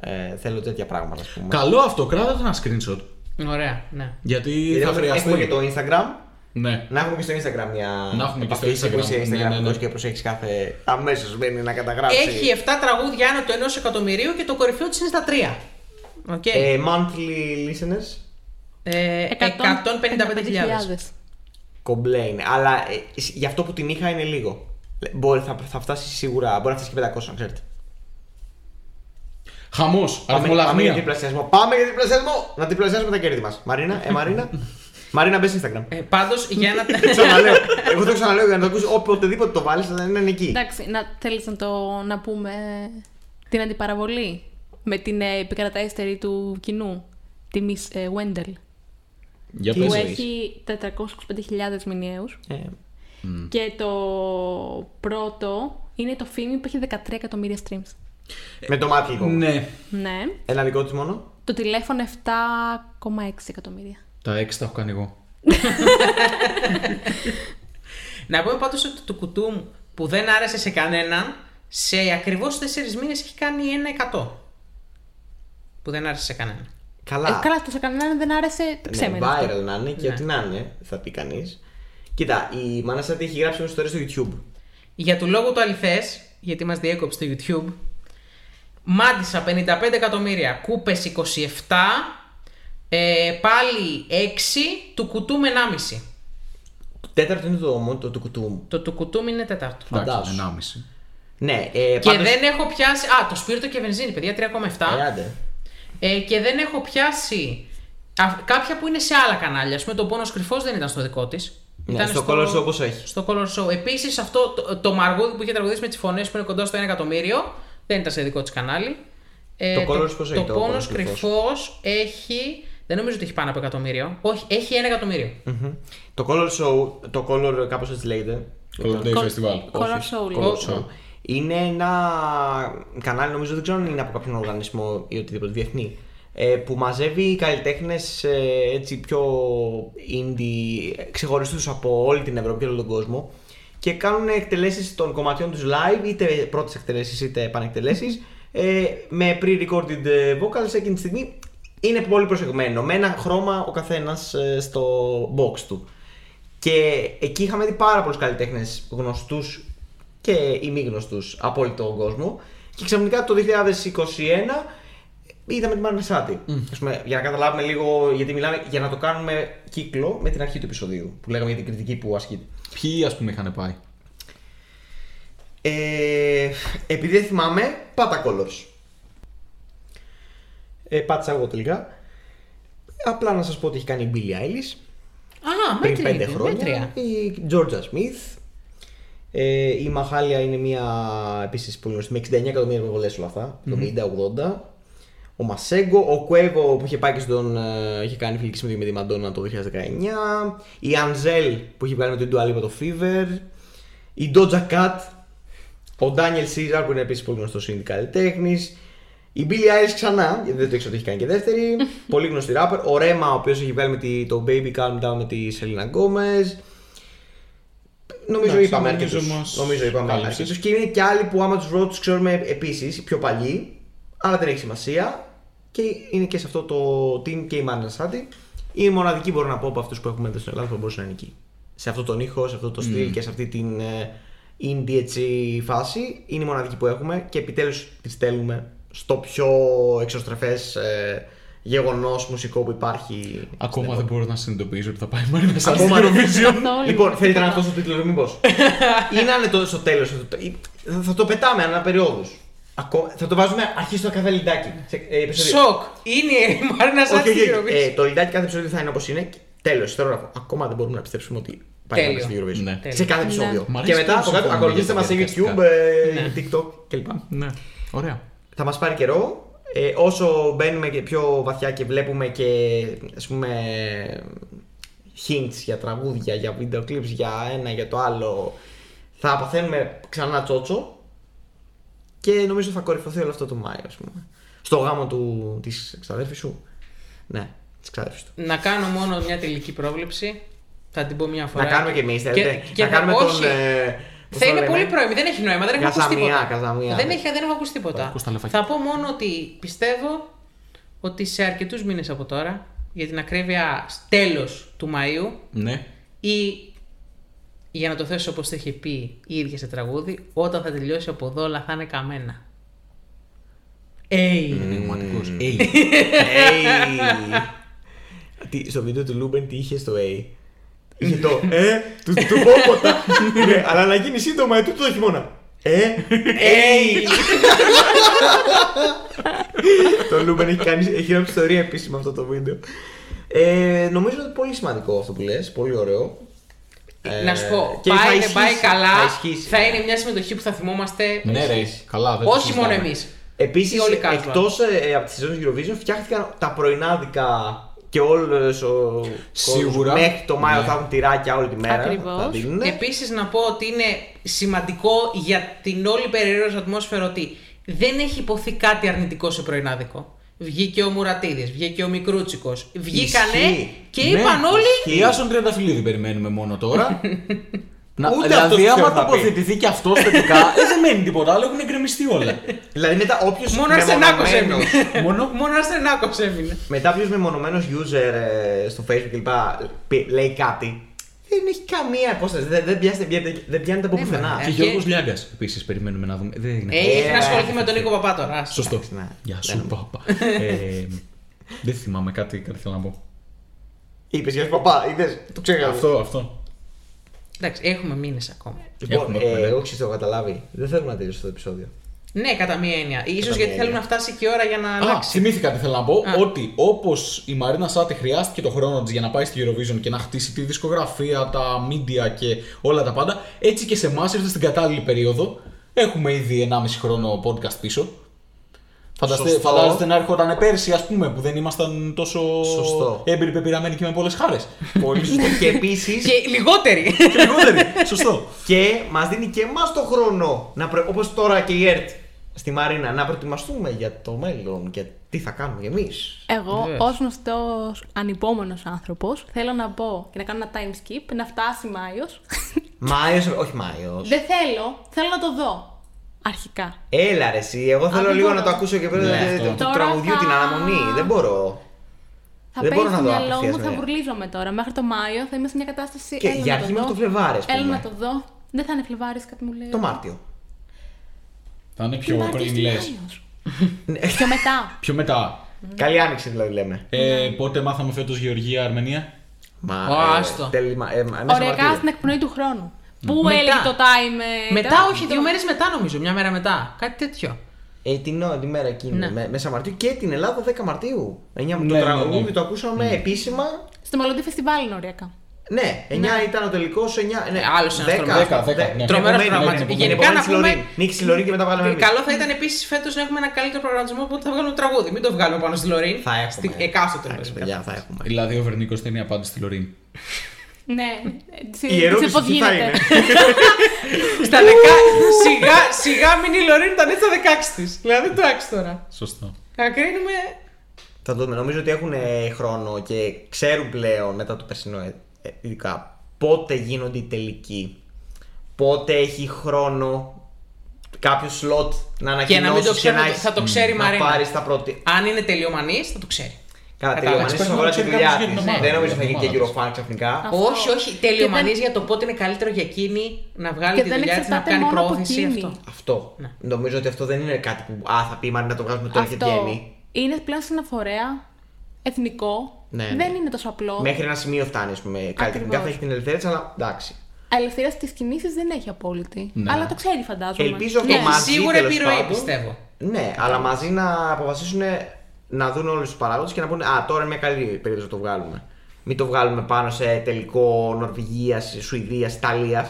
Ε, θέλω τέτοια πράγματα, ας πούμε. Καλό αυτό, κράτα ένα screenshot. Ωραία, ναι. Γιατί Γιατί θα έχουμε- χρειαστεί. Έχουμε και το Instagram. Ναι. Να έχουμε και στο Instagram μια. Να έχουμε και στο επαφή σε που Instagram. είσαι Ναι, ναι, ναι. Instagram και προσέχεις κάθε. Αμέσως μπαίνει να καταγράψει. Έχει 7 τραγούδια άνω του 1 εκατομμυρίου και το κορυφαίο της είναι στα 3. Οκ. Ε, monthly listeners. Ε, 155.000. Κομπλέ είναι. Αλλά ε, για αυτό που την είχα είναι λίγο. Ε, Μπορεί, θα, θα φτάσει σίγουρα. Μπορεί να φτάσει και 500, ξέρετε. Χαμός, Πάμε, πάμε για αριθμολαγνία. διπλασιασμό. Πάμε για διπλασιασμό! Να διπλασιάσουμε τα κέρδη μας. Μαρίνα, ε, Μαρίνα. Μαρίνα, μπες Instagram. Ε, Πάντως για να. ξαναλέω. Εγώ το ξαναλέω για να το ακούσει οποτεδήποτε το βάλεις, θα είναι εκεί. Εντάξει, να, θέλεις να το να πούμε την αντιπαραβολή με την ε, επικρατέστερη του κοινού, τη Miss ε, Wendell, Για Τι που πες. εννοείς; έχει 425.000 μηνιαίους Ε, και το πρώτο είναι το φίμι που έχει 13 εκατομμύρια streams. με το μάτι λοιπόν. Ναι. Ναι. Ένα δικό της μόνο. Το τηλέφωνο 7,6 εκατομμύρια. Τα 6 τα έχω κάνει εγώ. να πούμε πάντως ότι το κουτού μου που δεν άρεσε σε κανέναν, σε ακριβώς 4 μήνες έχει κάνει ένα 100. Που δεν άρεσε σε κανέναν. Καλά. Ε, καλά, αυτό σε κανέναν δεν άρεσε. Ναι, Ξέμενε. αυτό. viral να είναι και Ναι. ό,τι να είναι, θα πει κανείς. Κοίτα, η Μάνα Σάτι έχει γράψει μια ιστορία στο YouTube. Για του λόγου του αληθές, γιατί μας διέκοψε το YouTube, μάντισα 55 εκατομμύρια, κούπες 27, ε, πάλι 6, του κουτού με 1,5. Το τέταρτο είναι το μόνο το του κουτού μου. Το του κουτού μου είναι τέταρτο. Φαντάσου. Εντάξει, 1,5. Ναι, ε, Και πάντως- δεν έχω πιάσει. Α, το σπίρτο και βενζίνη, παιδιά, 3,7. Ε, άντε. Ε, και δεν έχω πιάσει α, κάποια που είναι σε άλλα κανάλια. Α πούμε, το πόνος κρυφός δεν ήταν στο δικό της. Ναι, στο Color Show πώς έχει. Στο Color Show. Επίσης, αυτό το, το μαργούδι που είχε τραγουδήσει με τις φωνές που είναι κοντά στο 1 εκατομμύριο δεν ήταν σε δικό της κανάλι. Ε, Το Colors πώς έχει, το το πόνος Πόνος Κρυφός; κρυφός έχει. Δεν νομίζω ότι έχει πάνω από εκατομμύριο. Όχι, έχει 1 εκατομμύριο. Μμμ. Το Color Show, το Color κάπως έτσι λέγεται. Color Day Festival. Color Όχι, Soul. Color Oh, Show. Είναι ένα κανάλι, νομίζω δεν ξέρω αν είναι από κάποιον οργανισμό ή οτιδήποτε διεθνή, ε, που μαζεύει καλλιτέχνες ε, έτσι πιο indie, ξεχωριστούς από όλη την Ευρώπη και όλο τον κόσμο και κάνουν εκτελέσεις των κομματιών τους live, είτε πρώτες εκτελέσεις είτε επανεκτελέσεις, ε, με pre-recorded ε, vocals εκείνη τη στιγμή. Είναι πολύ προσεγμένο, με ένα χρώμα ο καθένας ε, στο box του. Και εκεί είχαμε δει πάρα πολλούς καλλιτέχνες γνωστούς και ή μη γνωστού από όλο τον κόσμο. Και ξαφνικά το 2021 είδαμε την Μάρνα Σάτι. Ας πούμε, για να καταλάβουμε λίγο, γιατί μιλάμε για να το κάνουμε κύκλο με την αρχή του επεισοδίου που λέγαμε για την κριτική που ασκείται. Ποιοι ας πούμε είχαν πάει; Ε, επειδή δεν θυμάμαι, πάτα Colors. Ε, πάτησα εγώ τελικά. Απλά να σας πω ότι έχει κάνει η Billie Eilish. Α, πριν μέτρια. πέντε είναι, χρόνια. μέτρια. Η Georgia Smith. Ε, η Μαχάλια είναι μια επίσης πολύ γνωστή με 69 εκατομμύρια προβολέ όλα αυτά. 70-80. Ο Μασέγκο, ο Κουέβο που είχε πάει και στον. ε, είχε κάνει φιλική συμμετοχή με τη Μαντόνα το 2019. Η Ανζέλ που είχε βγάλει με την Dua Lipa το Fever. Η Doja Cat. Ο Ντάνιελ Σίζαρ που είναι επίσης πολύ γνωστός indie καλλιτέχνη. Η Billie Eilish ξανά, γιατί δεν το ήξερα ότι έχει κάνει και δεύτερη. πολύ γνωστή rapper. Ο Ρέμα, ο οποίος έχει βγάλει με τη, το Baby Calm Down με τη Σελίνα Γκόμεζ. Νομίζω Εντάξει, είπαμε νομίζω αρκετούς. μας Νομίζω είπαμε κάλυψες. αρκετούς. Και είναι και άλλοι που άμα τους βρω τους ξέρουμε επίσης, πιο παλιοί, αλλά δεν έχει σημασία. Και είναι και σε αυτό το team και η Μαρίνα Σάττι. Είναι η μοναδική μπορώ να πω από αυτούς που έχουμε εδώ στην Ελλάδα που θα μπορούσε να είναι εκεί. Σε αυτό τον ήχο, σε αυτό το στυλ και σε αυτή την ε, indie έτσι φάση. Είναι η μοναδική που έχουμε και επιτέλους τη στέλνουμε στο πιο εξωστρεφές ε, γεγονός μουσικό που υπάρχει. Ακόμα δεν μπορώ να συνειδητοποιήσω ότι θα πάει η Μαρίνα σαν Ακόμα στην δεν- Eurovision. Καθόλου. Λοιπόν, θέλετε να αυτό στο τίτλο, μήπως; ή να είναι το, στο τέλος. Θα, θα το πετάμε ανά περιόδους. Θα το βάζουμε αρχής στο κάθε λιντάκι. Σε, ε, επεισόδιο. Σοκ! Είναι η Μαρίνα Όχι, Σάτι όχι, στην όχι. Eurovision. Ε, το λιντάκι κάθε επεισόδιο θα είναι όπως είναι. Τέλος, ιστερόγραφο. Ακόμα δεν μπορούμε να πιστέψουμε ότι πάει Τέλειο. να στην Eurovision. Ναι. Σε κάθε επεισόδιο. Μ' Και αρέσει μετά που από κάτω συμφωνούμε ακολουθήστε για μας τα σε διαδικαστικά. YouTube, ε, Ναι. TikTok κλπ. Ναι, ωραία. Θα μας πάρει καιρό. Ε, όσο μπαίνουμε και πιο βαθιά και βλέπουμε και ας πούμε hints για τραγούδια, για βίντεο clips, για ένα, για το άλλο θα παθαίνουμε ξανά τσότσο και νομίζω θα κορυφωθεί όλο αυτό το Μάιο ας πούμε. Στο γάμο του, της ξαδέρφης σου. Ναι, της ξαδέρφης του. Να κάνω μόνο μια τελική πρόβλεψη. Θα την πω μια φορά. Να κάνουμε και εμείς, θέλετε; και να θα- κάνουμε όχι. τον. ε, πώς Θα το είναι λέμε; πολύ πρώιμη, δεν έχει νόημα, δεν έχω ακούσει Καζαμιά, τίποτα. καζαμιά. Δεν, έχει, δεν έχω ακούσει τίποτα. ακούς τα λεφάκια. Θα πω μόνο ότι πιστεύω ότι σε αρκετούς μήνες από τώρα, για την ακρίβεια τέλος του Μαΐου, Ναι. ή για να το θέσω όπως το έχει πει η ίδια σε τραγούδι, όταν θα τελειώσει από εδώ όλα θα είναι καμένα. Έι! Πνευματικός. Hey. Τι- Στο βίντεο του Λούμπεν τι είχε στο A. Είχε το Ε, του, του Πόποτα. Ναι, αλλά να γίνει σύντομα, ε, τούτο το χειμώνα. Ε, Hey. Το Λούμπεν έχει κάνει έχει γράψει ιστορία επίσημα αυτό το βίντεο. Ε, νομίζω ότι πολύ σημαντικό αυτό που λες, πολύ ωραίο. Ε, να σου πω, και πάει, θα να ισχύσει, πάει καλά, θα ισχύσει, θα ναι. είναι μια συμμετοχή που θα θυμόμαστε Ναι, ρε. Καλά, δεν το όχι μόνο συζητάμε. εμείς. Επίσης, Οι όλοι casual. εκτός ε, από τη σεζόν Eurovision, φτιάχτηκαν τα πρωινάδικα και όλος ο Σίγουρα. κόσμος μέχρι το Μάιο Ναι. θα έχουν τυράκια όλη τη μέρα. Ακριβώς. Θα δίνουνε. Επίσης να πω ότι είναι σημαντικό για την όλη περίεργη ατμόσφαιρα ότι δεν έχει υποθεί κάτι αρνητικό σε πρωινάδικο. Βγήκε ο Μουρατίδης, βγήκε ο Μικρούτσικος, βγήκανε Ισχύει. και Ναι, είπαν όλοι Η Άσον Τριανταφυλλίδη περιμένουμε μόνο τώρα. Να, Ούτε δηλαδή, αυτός άμα ξέρω θα πει. τοποθετηθεί και αυτός θετικά, ε, δεν μένει τίποτα άλλο, έχουν εγκρεμιστεί όλα. Δηλαδή μετά όποιος. Μόνο Αρσενάκος έμεινε. Μόνο. Μόνο Αρσενάκος έμεινε. Μετά όποιος μεμονωμένος user ε, στο facebook κλπ. πει- λέει κάτι. Δεν έχει καμία υπόσταση. Δεν, δεν, πιάνεται, δεν, δεν πιάνεται από Ναι, πουθενά. μα, Και Ε, Γιώργος Λιάγκας επίσης περιμένουμε να δούμε. Δεν είναι. Ε, έχει Ε, να ασχοληθεί ε, με τον Νίκο Παπά τώρα. άστα. Σωστό. εντάξει, ναι. Γεια Δεν σου, παπά. Ε, Δεν θυμάμαι κάτι, κάτι θέλω να πω. Είπες για παπά, είδες. Το ξέχασα. Αυτό, αυτό. Εντάξει, έχουμε μήνες ακόμα. Λοιπόν, Έχουμε, ε, έχουμε, ναι. εγώ ξέρω, το έχω καταλάβει. Δεν θέλουμε να τελειώσει το επεισόδιο. Ναι, κατά μία έννοια. Ίσως μία γιατί έννοια. θέλουν να φτάσει και η ώρα για να Α, αλλάξει. θυμήθηκα τι θέλω να πω. Α. Ότι όπως η Μαρίνα Σάτι χρειάστηκε το χρόνο της για να πάει στη Eurovision και να χτίσει τη δισκογραφία, τα media και όλα τα πάντα, έτσι και σε εμάς ήρθε στην κατάλληλη περίοδο. Έχουμε ήδη 1,5 χρόνο podcast πίσω. Φανταστε, Σωστό. φαντάζεστε να έρχονταν πέρσι, ας πούμε, που δεν ήμασταν τόσο Σωστό. έμπειροι, πεπειραμένοι και με πολλές χάρες. Πολύ σωστό. και επίση. Και λιγότεροι. και λιγότεροι. Σωστό. Και μας δίνει και εμάς το χρόνο, να προ... όπως τώρα και η ΕΡΤ στη Μαρίνα, να προετοιμαστούμε για το μέλλον και τι θα κάνουμε εμείς. Εγώ, Βεβαίως. ως γνωστός ανυπόμονος άνθρωπος, θέλω να πω και να κάνω ένα time skip, να φτάσει Μάιος. Μάιος, όχι Μάιος. Δεν θέλω, θέλω να το δω. Αρχικά. Έλα ρε εσύ, εγώ θέλω δεν λίγο μπορώ. να το ακούσω και πέρα Ναι, του αυτό. του Τώρα τραγουδιού θα- την αναμονή. Δεν μπορώ. Θα Δεν παίζει μπορώ να στο δω μυαλό απευθείας μου, θα μία. βουρλίζομαι τώρα. Μέχρι το Μάιο θα είμαι σε μια κατάσταση. Και έλα για να αρχή το μέχρι δω. το Φλεβάρι, ας Έλα πούμε. να το δω. Δεν θα είναι Φλεβάρις, κάτι μου λέει. Το Μάρτιο. Θα είναι πιο Μάρτιος πριν τι λε. Μάιος. Πιο μετά. Πιο μετά. Καλή άνοιξη δηλαδή λέμε. Ε, πότε μάθαμε φέτος Γεωργία Αρμενία; Μα, Ω, ε, άστο. τέλη Μα- ε, μέσα Οριακά Μαρτίου. στην εκπνοή του χρόνου. Πού Μετά. έλεγε το time. ε, μετά, ήταν; όχι, δύο μέρες μετά νομίζω. Μια μέρα μετά. Κάτι τέτοιο. Ε, την, ό- τη μέρα εκείνη, Ναι. με- μέσα Μαρτίου και την Ελλάδα 10 Μαρτίου. 9, Ναι, το ναι, τραγούδι ναι. το ακούσαμε επίσημα. Στο Μελλοντή Φεστιβάλ είναι οριακά. Ναι, 9 ήταν ο τελικός, 9. Ναι, Ε, άλλος ένας τρομερός. Δέκα, δέκα, ναι. Τρομερός Επομένη- προγραμματισμός. την Γενικά επομένη να της πούμε- Λωρίν. Νίκης Λωρίν και μετά βάλαμε εμείς. Καλό θα ήταν επίσης φέτος να έχουμε ένα καλύτερο προγραμματισμό που θα βγάλουμε τραγούδι. Μην το βγάλουμε πάνω στη Λωρίν. Θα έχουμε. Στην εκάστοτε Εντάξει, βασικά. παιδιά, θα έχουμε. Δηλαδή ο Βερνίκος δεν είναι απάντηση στη Λωρίν. Ναι. Η ερώτηση τι θα είναι. Στα δεκα... σιγά, σιγά μην η Λωρίν ήταν έτσι στα 16 της. Δηλαδή το άξει τώρα. Σωστό. Να κρίνουμε. Θα δούμε. Νομίζω ότι έχουν ε, χρόνο και ξέρουν πλέον μετά το περσινό ε, ε, ειδικά πότε γίνονται οι τελικοί. Πότε έχει χρόνο κάποιος σλότ να ανακοινώσει Και να μην το ξέρει, να θα το- έχεις- θα το ξέρει η να Μαρίνα. πάρει τα πρώτη. Αν είναι τελειομανής, θα το ξέρει. Καλά, Κατάλαβες. τελειωμανή Πρέπει να αφορά τη ξέρει δουλειά κάποιος για της. την ομάδα, Δεν νομίζω για θα την γίνει και ομάδα Eurofan ξαφνικά. Αυτός. Όχι, όχι. Τελειομανή Και δεν- για το πότε είναι καλύτερο για εκείνη να βγάλει Και τη δεν δουλειά της, να εξαρτάται κάνει μόνο από πρόθεση εκείνη. αυτό. Αυτό. Ναι. Νομίζω ότι αυτό δεν είναι κάτι που α, θα πει η Μαρίνα να το βγάζουμε τώρα και Αυτό βγαίνει. είναι πλέον συναφορέα εθνικό. Ναι, ναι. Δεν είναι τόσο απλό. Μέχρι ένα σημείο φτάνει, ας πούμε. Καλλιτεχνικά θα έχει την ελευθερία της, αλλά εντάξει. Ελευθερία τη κινήση δεν έχει απόλυτη. Ναι. Αλλά το ξέρει, φαντάζομαι. Ελπίζω αυτό Έχει μαζί σίγουρα τέλος επιρροή, πάντων. πιστεύω. Ναι, αλλά μαζί να αποφασίσουν να δουν όλους τους παράγοντες και να πούνε Α, τώρα είναι μια καλή περίοδο να το βγάλουμε. Μην το βγάλουμε πάνω σε τελικό Νορβηγίας, Σουηδίας, Ιταλίας.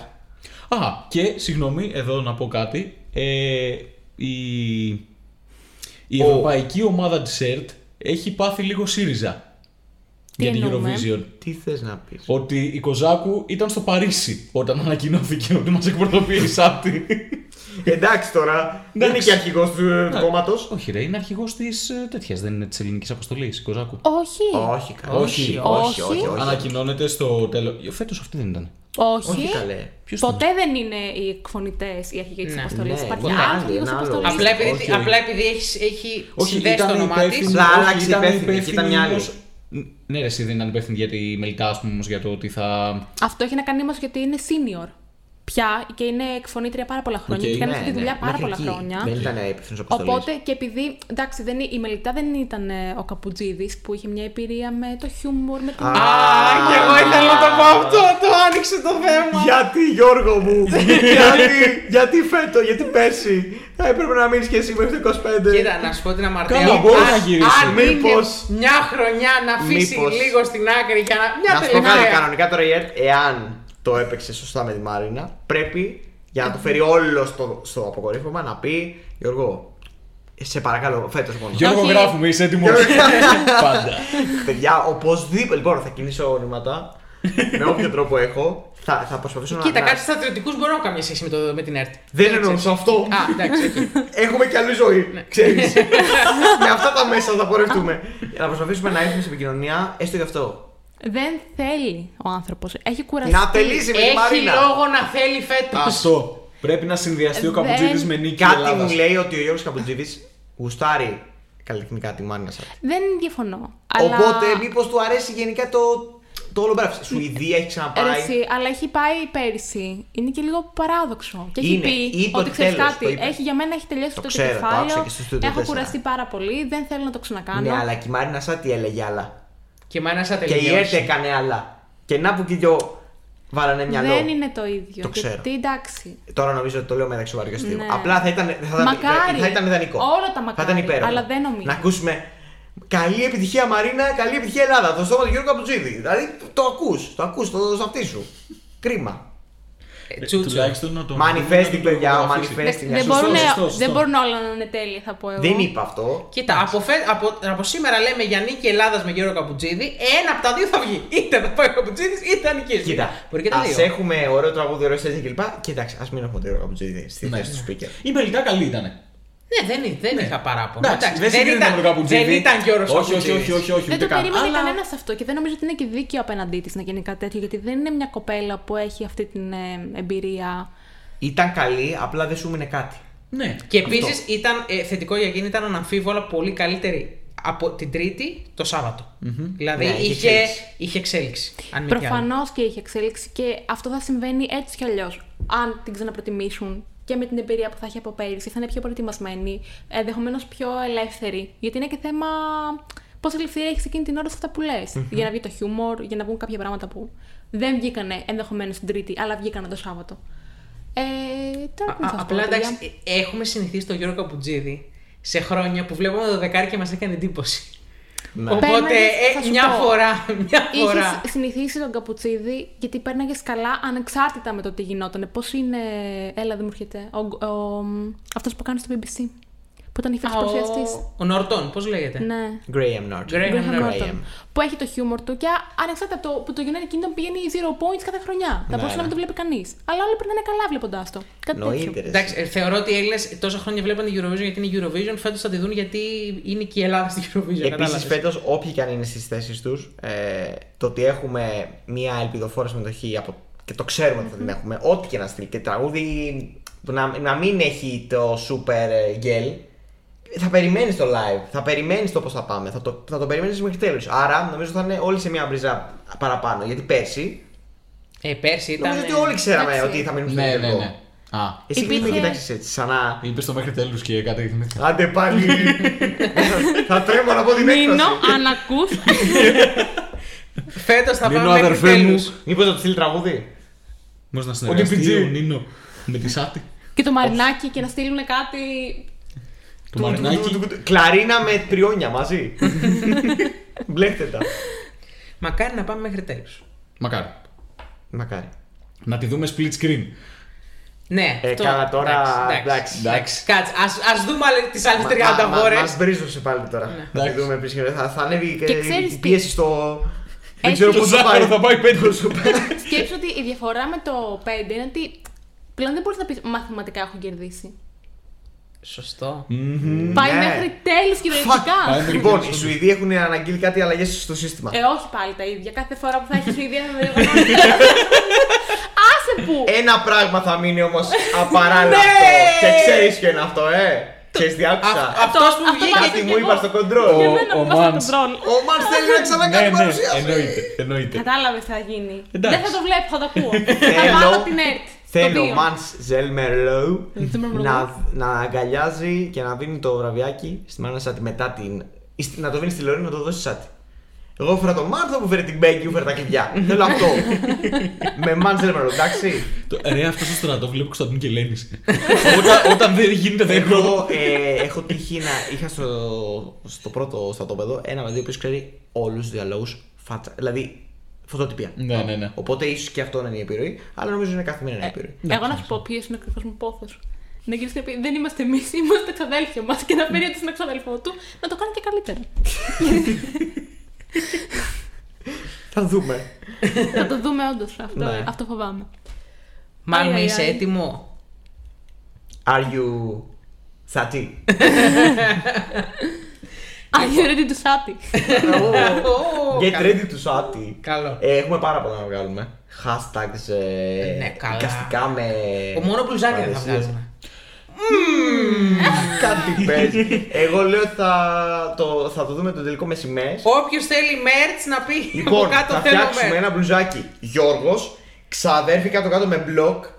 Α, και συγγνώμη, εδώ να πω κάτι. Ε, η η Ο- ευρωπαϊκή ομάδα της ΕΡΤ έχει πάθει λίγο ΣΥΡΙΖΑ Τι για την εννοούμε; Eurovision. Τι θες να πεις; Ότι η Κοζάκου ήταν στο Παρίσι όταν ανακοινώθηκε ότι μας εκπροσωπεί η Σάπτη. Εντάξει τώρα, δεν είναι και αρχηγός του, του κόμματος. Όχι, ρε, είναι αρχηγός της τέτοιας, δεν είναι της ελληνικής αποστολής, Κοζάκου. Όχι. Όχι, καλά. Όχι. όχι, Όχι. όχι, όχι. Ανακοινώνεται στο τέλο. Φέτος αυτή δεν ήταν. Όχι. Όχι καλέ. Ποιος Ποτέ δεν είναι οι εκφωνητές οι αρχηγοί της Ναι. αποστολής. Ναι, Υπάρχει είναι άλλος άλλοι, αρχηγός είναι άλλο. αποστολής. Απλά επειδή, όχι, όχι. απλά επειδή έχει, έχει Όχι, συνδέσει το ήταν όνομά της. υπεύθυνη. Απλά όχι, άλλαξε ήταν υπεύθυνη, και ήταν μια άλλη. όμως- Ναι, ρε, εσύ δεν ήταν υπεύθυνη για τη Μελιτά, ας πούμε, όμως, για το ότι θα. Αυτό έχει να κάνει όμως γιατί είναι senior. Πια και είναι εκφωνήτρια πάρα πολλά χρόνια Οκ, και κάνει Ναι, αυτή τη ναι, δουλειά πάρα μέχρι πολλά εκεί. χρόνια. Δεν ήταν υπεύθυνος αποστολής. Οπότε και επειδή. Εντάξει, δεν, η Μελιτά δεν ήταν ε, ο Καπουτζίδης που είχε μια εμπειρία με το χιούμορ, με την. Α, Α, και εγώ ήθελα να το πω αυτό, το άνοιξε το θέμα. Γιατί Γιώργο μου, γιατί, γιατί φέτο, γιατί πέρσι; Θα έπρεπε να μείνεις και εσύ μέχρι το 25. Κοίτα, να σου πω την αμαρτία. Καλά, μου. μπορείς Αν- να γυρίσεις. Αν Μήπως- είναι μια χρονιά να αφήσει Μήπως- λίγο στην άκρη για να. Μια Να σου πω κάτι, τελευταία. κανονικά τώρα η ΕΡΤ, εάν το έπαιξε σωστά με τη Μαρίνα, πρέπει για να το φέρει όλο στο, στο αποκορύφωμα να πει Γιώργο, σε παρακαλώ, φέτος μόνο. Γιώργο, Όχι. γράφουμε, είσαι έτοιμος. Πάντα. Παιδιά, οπωσδήποτε. Λοιπόν, θα κινήσω ονόματα με όποιο τρόπο έχω. Θα, θα προσπαθήσω να. Κοίτα, να- κάτι στρατιωτικούς μπορώ να έχω καμία σχέση με, το, με την ΕΡΤ. Δεν εννοούσα αυτό. Α, εντάξει, οκ. Έχουμε και άλλη ζωή. Ξέρεις. με αυτά τα μέσα θα πορευτούμε. Να προσπαθήσουμε να έρθουμε σε επικοινωνία, έστω γι' αυτό. Δεν θέλει ο άνθρωπος. Έχει κουραστεί. Να θελήσει με τη Έχει Μαρίνα. λόγο να θέλει φέτος. Αυτό. Πρέπει να συνδυαστεί ο Δεν- Καπουτζίδη με νίκη Κάτι Ελλάδας. μου λέει ότι ο Γιώργος Καπουτζίδης γουστάρει καλλιτεχνικά τη Μάρινα Σάρ. Δεν διαφωνώ. Αλλά... Οπότε, μήπως του αρέσει γενικά το, το όλο μπράβο. Σουηδία έχει ξαναπάει. Ρε εσύ, αλλά έχει πάει πέρυσι. Είναι και λίγο παράδοξο. Και έχει Είναι. πει Είπε ότι ότι ξέρεις τέλος, κάτι. το είπε. Έχει, για μένα έχει τελειώσει Το το, ξέρω, το κεφάλαιο. άκουσα και στο Studio Έχω 4. κουραστεί πάρα πολύ. Δεν θέλω να το ξανακάνω. Ναι, αλλά και η Μάρινα Σάρ τι έλεγε άλλα. Και μάνα σαν Και η ΕΡΤ τελειώσει. έκανε άλλα. Και να που και δυο βάλανε μυαλό. Δεν είναι το ίδιο. Το ξέρω. Γιατί εντάξει. Τώρα νομίζω ότι το λέω μεταξύ σοβαρού και αστείου. Ναι. Απλά θα ήταν, θα, ήταν- Μακάρι. θα ήταν ιδανικό. Όλα τα Θα μακάρι, ήταν υπέροχο. αλλά δεν νομίζω. Να ακούσουμε καλή επιτυχία Μαρίνα, καλή επιτυχία Ελλάδα. Το στόμα του Γιώργου Καπουτζίδη. Δηλαδή το ακούς, το ακούς, το ζαυτί σου. Κρίμα. Ε, Τσούτσο. Τουλάχιστον να το. Manifesting, παιδιά, ο ηχογραφήσει. manifesting. Δεν, σωστό, μπορούν, σωστό, σωστό. δεν μπορούν όλα να είναι τέλεια, θα πω εγώ. Δεν είπα αυτό. Κοίτα, από, φε... από... από σήμερα λέμε για νίκη Ελλάδας με Γιώργο Καπουτζίδη. Ένα από τα δύο θα βγει. Είτε θα πάει ο Καπουτζίδη είτε θα νικήσει. Κοίτα, Μπορεί και τα ας δύο. έχουμε ωραίο τραγούδι, ωραίο στέζι κλπ. Κοίταξε, ας μην έχουμε το Γιώργο Καπουτζίδη στη Ναι. θέση του speaker. Η Μελιτά καλή ήταν. Ναι, δεν, δεν είχα παράπονο. Εντάξει, Εντάξει, δεν συγκρίνεται ήταν, με τον Καπουτζίδη. δεν ήταν Γιώργο Όχι, όχι, όχι, όχι, όχι, Δεν ούτε το καν. περίμενε Αλλά- κανένας αυτό και δεν νομίζω ότι είναι και δίκαιο απέναντί της να γίνει κάτι τέτοιο, γιατί δεν είναι μια κοπέλα που έχει αυτή την ε, εμπειρία. Ήταν καλή, απλά δεν σου έμεινε κάτι. Ναι. Και επίσης ήταν ε, θετικό για εκείνη, ήταν αναμφίβολα πολύ καλύτερη από την Τρίτη το σαββατο Δηλαδή Ναι, είχε είχε, εξέλιξη. είχε εξέλιξη. Αν μη τι άλλο. Προφανώς και έχει εξέλιξη και αυτό θα συμβαίνει έτσι κι αλλιώς. Αν την ξαναπροτιμήσουν και με την εμπειρία που θα έχει από πέρυσι, θα είναι πιο προετοιμασμένη, ενδεχομένως πιο ελεύθερη. Γιατί είναι και θέμα πόση ελευθερία έχεις εκείνη την ώρα σε αυτά που λες. Για να βγει το χιούμορ, για να βγουν κάποια πράγματα που δεν βγήκανε ενδεχομένως την Τρίτη, αλλά βγήκανε το Σάββατο. Ε, τώρα τι να Α- σας πω, Απλά παιδιά. εντάξει, ε, έχουμε συνηθίσει τον Γιώργο Καπουτζίδη σε χρόνια που βλέπουμε το δεκάρι και μας έκανε εντύπωση. Ναι. Οπότε Πέρναγες, θα ε, σου μια πω. φορά, μια φορά. Είχε συνηθίσει τον καπουτσίδι γιατί πέρναγε καλά ανεξάρτητα με το τι γινόταν. Πώς είναι. Έλα, δεν μου έρχεται. Ο, ο, αυτός που κάνεις στο BBC. Που ήταν η Α, φέτο παρουσιαστής. ο- Ο Νορτών, πώς λέγεται; Ναι. Graham Norton. Graham Graham Norton. Norton. Που έχει το χιούμορ του και ανεξάρτητα από το που το United Kingdom πηγαίνει zero points κάθε χρονιά. Θα Ναι, μπορούσε να ναι. μην το βλέπει κανείς. Αλλά όλοι περνάνε καλά βλέποντάς το. Κάτι Νοείται, τέτοιο. ρε. Εντάξει, ε, θεωρώ ότι οι Έλληνες τόσα χρόνια βλέπαν την Eurovision γιατί είναι Eurovision. Φέτος θα τη δουν γιατί είναι και η Ελλάδα στην Eurovision. Επίσης, κατάλαβες. φέτος, όποιοι και αν είναι στις θέσεις τους, ε, το ότι έχουμε μια ελπιδοφόρα συμμετοχή από, και το ξέρουμε ότι θα την έχουμε, ό,τι και να στείλει και τραγούδι που να, να μην έχει το super ε, gel, θα περιμένεις το live, θα περιμένεις το πώς θα πάμε, θα το, θα το περιμένεις μέχρι τέλου. Άρα, νομίζω θα είναι όλοι σε μια μπριζά παραπάνω. Γιατί πέρσι, Ε, πέρσι ήταν. νομίζω ότι όλοι ξέραμε εντάξει. ότι θα μείνουμε στο Ναι, ναι, τελικό. ναι. Α, Εσύ γιατί με Υπήρχε- κοιτάξεις έτσι, σαν να. είπες το μέχρι τέλους και κάτι θυμήθηκα. Άντε πάλι! θα τρέμω να πω την Νίνο, έκφραση. αν ακούς, Φέτος θα Νίνο, πάμε μέχρι αδερφέ μου. τέλους. Μήπως θα του στείλει τραγούδι; Πώ να συνεργαστεί DPG. ο Νίνο με τη Σάτι. και το μαρινάκι και να στείλουν κάτι. Το μαρινάκι. Κλαρίνα με τριόνια μαζί. Μπλέχτε τα. Μακάρι να πάμε μέχρι τέλους. Μακάρι. Μακάρι. Να τη δούμε split screen. Ναι, Ε, αυτό. καλά, τώρα, Εντάξει, εντάξει. εντάξει. Κάτσε, ας, ας δούμε τις άλλες 30 Μα φορές. μπρίζωσε πάλι τώρα. Θα τη Εντάξει. δούμε επίσης. Θα, θα ανέβει και, Και ξέρεις η τι; πίεση στο. Δεν Έχει- ξέρω πώ θα πάει. θα πάει πέντε. Σκέψω ότι η διαφορά με το 5 είναι ότι Πλέον δεν μπορείς να πεις μαθηματικά έχω κερδίσει. Σωστό. Πάει Ναι. μέχρι τέλου κυριολεκτικά. Πάει μέχρι Λοιπόν, τέλους. οι Σουηδοί έχουν αναγγείλει κάτι αλλαγές στο σύστημα. Ε, όχι πάλι τα ίδια. Κάθε φορά που θα έχει Σουηδία θα διοργανώνει. Άσε που! Ένα πράγμα θα μείνει όμως απαράλλακτο. και ξέρεις ποιο είναι αυτό, ε; Ξέρεις τι άκουσα; Αυτό που αυτό βγήκε. Κάτι μου είπα στο κοντρόλ. Για Ο- μένα ο μου βάζει Μάνς. κοντρόλ. Ο Μαν θέλει να ξανακάνει Ναι, ναι, παρουσίαση. εννοείται. εννοείται. Κατάλαβες τι θα γίνει. Εντάξει. Δεν θα το βλέπω, θα το ακούω. θα Θέλω- βάλω την ΕΡΤ. Θέλει ο Μαν Ζέλμερλο Ζέλμερλο. να, να αγκαλιάζει και να δίνει το βραβιάκι στη Μάνα Σάτι μετά την. ή στη- Να το δίνει στη Λωρή να το δώσει Σάτι. Εγώ έφερα τον Μάρθο που φέρει την Μπέγκη που φέρει τα κλειδιά. Θέλω αυτό. Με Μαν Ζέλμερλο, εντάξει. Το- Ρε, αυτός στο στρατό βλέπω Κωνσταντίνο και Ελένης. όταν, όταν δεν γίνεται, δεν έχω. Εγώ ε, έχω τύχει να είχα στο, στο πρώτο στρατόπεδο ένα παιδί που ξέρει όλους τους διαλόγους φάτσα. Δηλαδή φωτοτυπία. Ναι, ναι, ναι. Οπότε ίσως και αυτό να είναι η επιρροή, αλλά νομίζω είναι καθημερινή επιρροή. Εγώ να σου πω ποιος είναι ο κρυφός μου πόθος. Να γυρίσει και να πει: Δεν είμαστε εμείς, είμαστε ξαδέλφια μας. Και να φέρει ότι είναι ξαδέλφο του να το κάνει και καλύτερα. Θα δούμε. να το δούμε όντως αυτό. Ναι. Αυτό φοβάμαι. Μάλλον Αι, αι, είσαι αι. έτοιμο; Are you Σάτι. Are you ready to sati? Get ready to Σάτι. Καλό. Ε, έχουμε πάρα πολλά να βγάλουμε. Hashtags ε, Ναι, καλά. εικαστικά με. Ο μόνο μπλουζάκι δεν θα παραδοσίες. βγάζουμε. Κάτι παίζει. Εγώ λέω ότι θα το, θα το δούμε το τελικό με σημαίες. Όποιος θέλει merch να πει από Λοιπόν, κάτω θα θέλω φτιάξουμε merch. ένα μπλουζάκι Γιώργος, ξαδέρφη κάτω κάτω με μπλοκ.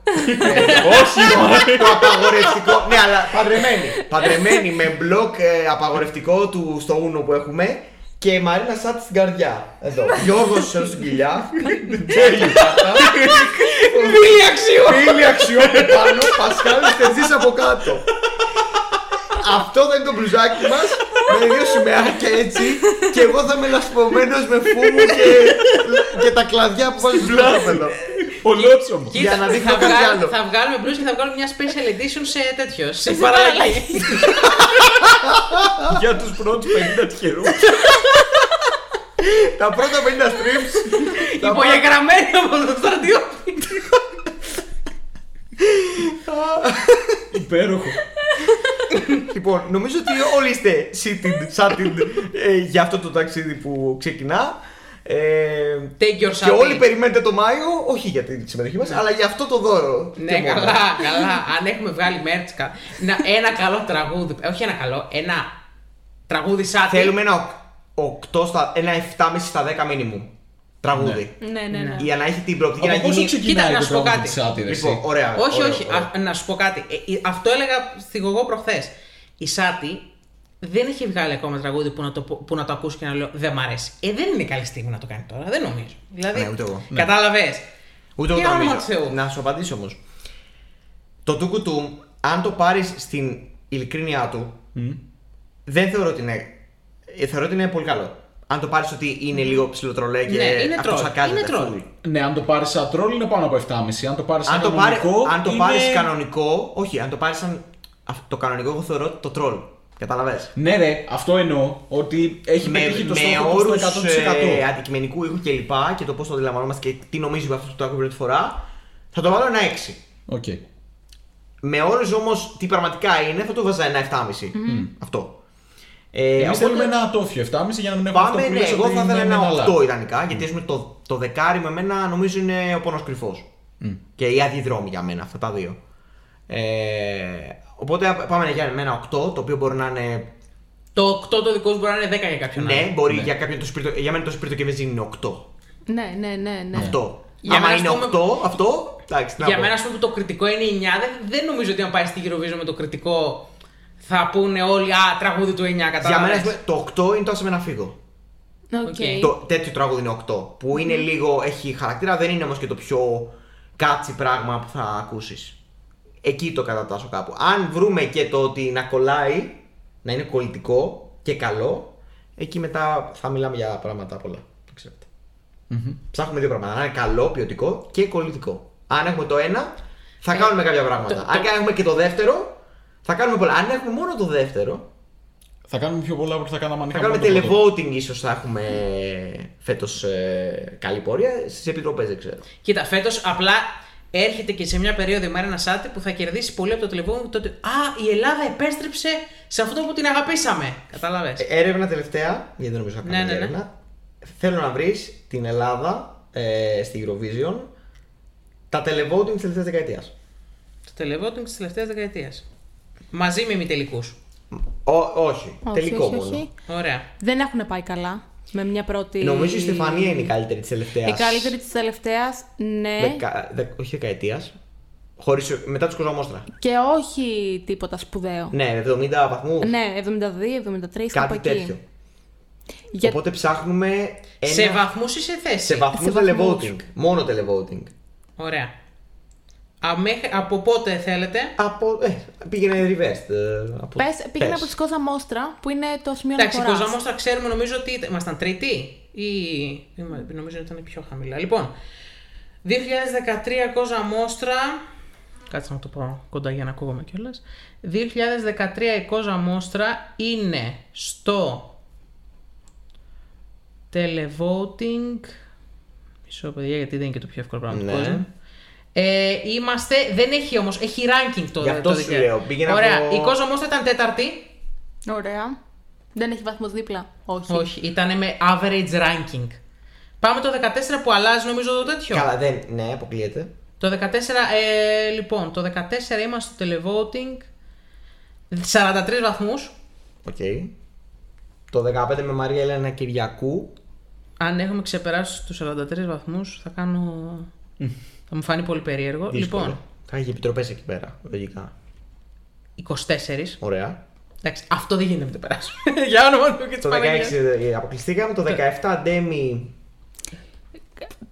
Ε, όχι το απαγορευτικό. Ναι, αλλά παντρεμένη. Παντρεμένη με μπλοκ ε, απαγορευτικό του στο ούνο που έχουμε. Και Μαρίνα Σάτι στην καρδιά. Εδώ. Γιώργος σε στην κοιλιά. Τζέλι κάτω. Φίλοι αξιό. Φίλοι αξιόπι πάνω. Πασχάλης Τερζής από κάτω. Αυτό θα είναι το μπλουζάκι μας με δύο σημαίακια έτσι και εγώ θα είμαι λασπωμένος με φούμο και, και τα κλαδιά που βάζει στο στράπεδο. Ολότσομο. Κοίτα, Για να δείχνω θα, κάτι βγάλ- άλλο. θα βγάλουμε μπλουζ και θα βγάλουμε μια special edition σε τέτοιο. Σε παραλλαγή. Για τους πρώτους 50 τυχερού. Τα πρώτα 50 streams. θα πάω- Υπογεγραμμένο από το στρατιώτη. Υπέροχο. Λοιπόν, νομίζω ότι όλοι είστε seated, satted ε, για αυτό το ταξίδι που ξεκινά. Ε, Take your και Sati. όλοι περιμένετε το Μάιο, όχι για τη συμμετοχή μας, αλλά για αυτό το δώρο. και Ναι, μόνο. καλά, καλά. Αν έχουμε βγάλει merch. κα- να- Ένα καλό τραγούδι. ε, Όχι ένα καλό, ένα τραγούδι σάτι. Θέλουμε ένα, 8 στα, ένα 7,5 στα 10 minimum τραγούδι. Ναι, ναι, ναι. Για να έχει την προοπτική Από να πόσο γίνει. ξεκινάει Κοίτα, να το σου πω τραγούδι κάτι. της Σάτυρας, Λοιπόν, εσύ; ωραία. Όχι, ωραίο, όχι. ωραίο. Α, να σου πω κάτι. Ε, ε, αυτό έλεγα στη γογό προχθές. Η Σάτι δεν έχει βγάλει ακόμα τραγούδι που να, το, που να το ακούσει και να λέω Δεν μ' αρέσει. Ε, δεν είναι καλή στιγμή να το κάνει τώρα. Δεν νομίζω. Δηλαδή. Ναι, ούτε εγώ. Κατάλαβες. Ούτε εγώ Για το όνομα νομίζω. του Θεού. Να σου απαντήσω όμως. Το τούκουτουμ, αν το πάρεις στην ειλικρίνειά του, δεν θεωρώ ότι είναι. ε, Θεωρώ ότι είναι πολύ καλό. Αν το πάρεις ότι είναι λίγο ψηλοτρολέ και Ναι, είναι αυτό τρόλ. σακάζεται. Είναι τρόλ. full. Ναι, αν το πάρεις σαν τρόλ είναι πάνω από 7,5. Αν το πάρεις σαν Αν το, πάρει, κανονικό. αν το είναι- πάρεις κανονικό, όχι, αν το πάρεις σαν. αυ- Το κανονικό, εγώ θεωρώ το τρόλ. Καταλαβες. Ναι, ρε, αυτό εννοώ. Ότι έχει με, πετύχει το με στόχο του όρους στο 100%. ε, αντικειμενικού ήχου και λοιπά και το πώς το αντιλαμβανόμαστε και τι νομίζεις από αυτό που το άκουγε πρώτη φορά, θα το βάλω ένα 6. Οκ. Με όρους όμως τι πραγματικά είναι, θα το βάζα ένα 7,5. Αυτό. Ε, Εμείς οπότε θέλουμε ένα τόφιο 7,5 για να μην έχουμε αυτό Πάμε, που ναι, λες εγώ ότι θα ήθελα είναι ένα μεναλά. 8 ιδανικά, γιατί ας πούμε, το, το δεκάρι με μένα νομίζω είναι ο πόνος κρυφός. Και η αντιδρόμη για μένα, αυτά τα δύο. Ε, οπότε πάμε για ένα 8, το οποίο μπορεί να είναι. Το 8 το δικό σου μπορεί να είναι 10 για κάποιον Ναι, άλλο. μπορεί για κάποιον το σπίρτο, για μένα το σπίρτο και βενζίνη είναι 8. Ναι, ναι, ναι. ναι. Αυτό. Για Άμα μένα, είναι ας πούμε- 8, αυτό. Εντάξει, τι να Για πω. μένα, ας πούμε, που το κριτικό είναι 9, δεν, δεν νομίζω ότι αν πάει στη Eurovision με το κριτικό θα πούνε όλοι Α, τραγούδι του 9, Για κατάλαβες. μένα ας πούμε, το 8 είναι το άσε με να φύγω. Οκ. Οκ. Το τέτοιο τραγούδι είναι 8. Που είναι λίγο, έχει χαρακτήρα, δεν είναι όμως και το πιο catchy πράγμα που θα ακούσεις. Εκεί το κατατάσσω κάπου. Αν βρούμε και το ότι να κολλάει, να είναι κολλητικό και καλό, εκεί μετά θα μιλάμε για πράγματα πολλά. Το ξέρετε. Ψάχνουμε δύο πράγματα. Να είναι καλό, ποιοτικό και κολλητικό. Αν έχουμε το ένα, θα κάνουμε κάποια πράγματα. το- Αν έχουμε και το δεύτερο, θα κάνουμε πολλά. Αν έχουμε μόνο το δεύτερο, Θα κάνουμε πιο πολλά από ό,τι θα κάναμε αν θα είχαμε κάνουμε μόνο το πρώτο. televoting ίσως θα έχουμε φέτος καλή πορεία. Στις επιτροπές δεν ξέρω. Κοίτα, φέτος απλά έρχεται και σε μια περίοδο η Μαρίνα Σάτι που θα κερδίσει πολύ από το televoting τότε. Α, η Ελλάδα επέστρεψε σε αυτό που την αγαπήσαμε. Κατάλαβες; Ε, Έρευνα τελευταία, γιατί δεν νομίζω να Ναι, κάνω ναι, ναι. έρευνα. Θέλω να βρεις την Ελλάδα ε, στη Eurovision τα televoting της τελευταίας δεκαετίας. Το televoting της τελευταίας δεκαετίας. Μαζί με ημιτελικού. Όχι, Όχι, τελικό όχι, μόνο. όχι. Ωραία. Δεν έχουν πάει καλά. Με μια πρώτη. Νομίζω η Στεφανία είναι η καλύτερη της τελευταίας. Η καλύτερη της τελευταίας, ναι. Δεκα, δε, όχι δεκαετίας. Χωρίς, μετά τους Κοζαμόστρα. Και όχι τίποτα σπουδαίο. Ναι, 70 βαθμού. Ναι, 72, 73, κάπου κάτι εκεί. τέτοιο. Για... Οπότε ψάχνουμε. Ένα... Σε βαθμούς ή σε θέση. σε βαθμούς Σε βαθμούς. televoting. Μόνο televoting. Ωραία. Α, μέχρι- από πότε θέλετε; Από. Ε, πήγαινε reverse. ε, από... Πες, πήγαινε πες. από τη Σκόζα Μόστρα που είναι το σημείο Εντάξει, η αναφοράς. Κοζαμόστρα ξέρουμε νομίζω ότι ήταν- ήμασταν τρίτη ή ή νομίζω ότι ήταν πιο χαμηλά. Λοιπόν, 2013 Κοζαμόστρα. Κάτσε να το πω κοντά για να ακούγομαι κιόλας. 2013 η Κόζα Μόστρα είναι στο televoting. Μισό παιδιά γιατί δεν είναι και το πιο εύκολο πράγμα Ναι. του κόσμου. Ε, είμαστε, δεν έχει όμως, έχει ranking το Γι' αυτό το σου δικαίωμα. λέω, πήγαινε Ωραία, από- η Κόζα Μόστρα ήταν τέταρτη. Ωραία. Δεν έχει βαθμός δίπλα. Όχι. Όχι, ήταν με average ranking. Πάμε το 14 που αλλάζει νομίζω το τέτοιο. Καλά, δεν. Ναι, αποκλείεται. Το 14, ε, λοιπόν, το 14 είμαστε στο televoting. 43 βαθμούς. Οκ. Το 15 με Μαρία Ελένα Κυριακού. Αν έχουμε ξεπεράσει τους 43 βαθμούς θα κάνω... θα μου φάνει πολύ περίεργο. Δύσκολο. Λοιπόν, Θα έχει επιτροπές εκεί πέρα, λογικά. 24. Ωραία. Εντάξει, αυτό δεν γίνεται να το περάσουμε. Για όνομα του και της Το 16 Παναγίας. ε, αποκλειστήκαμε. Το 17 Ντέμι.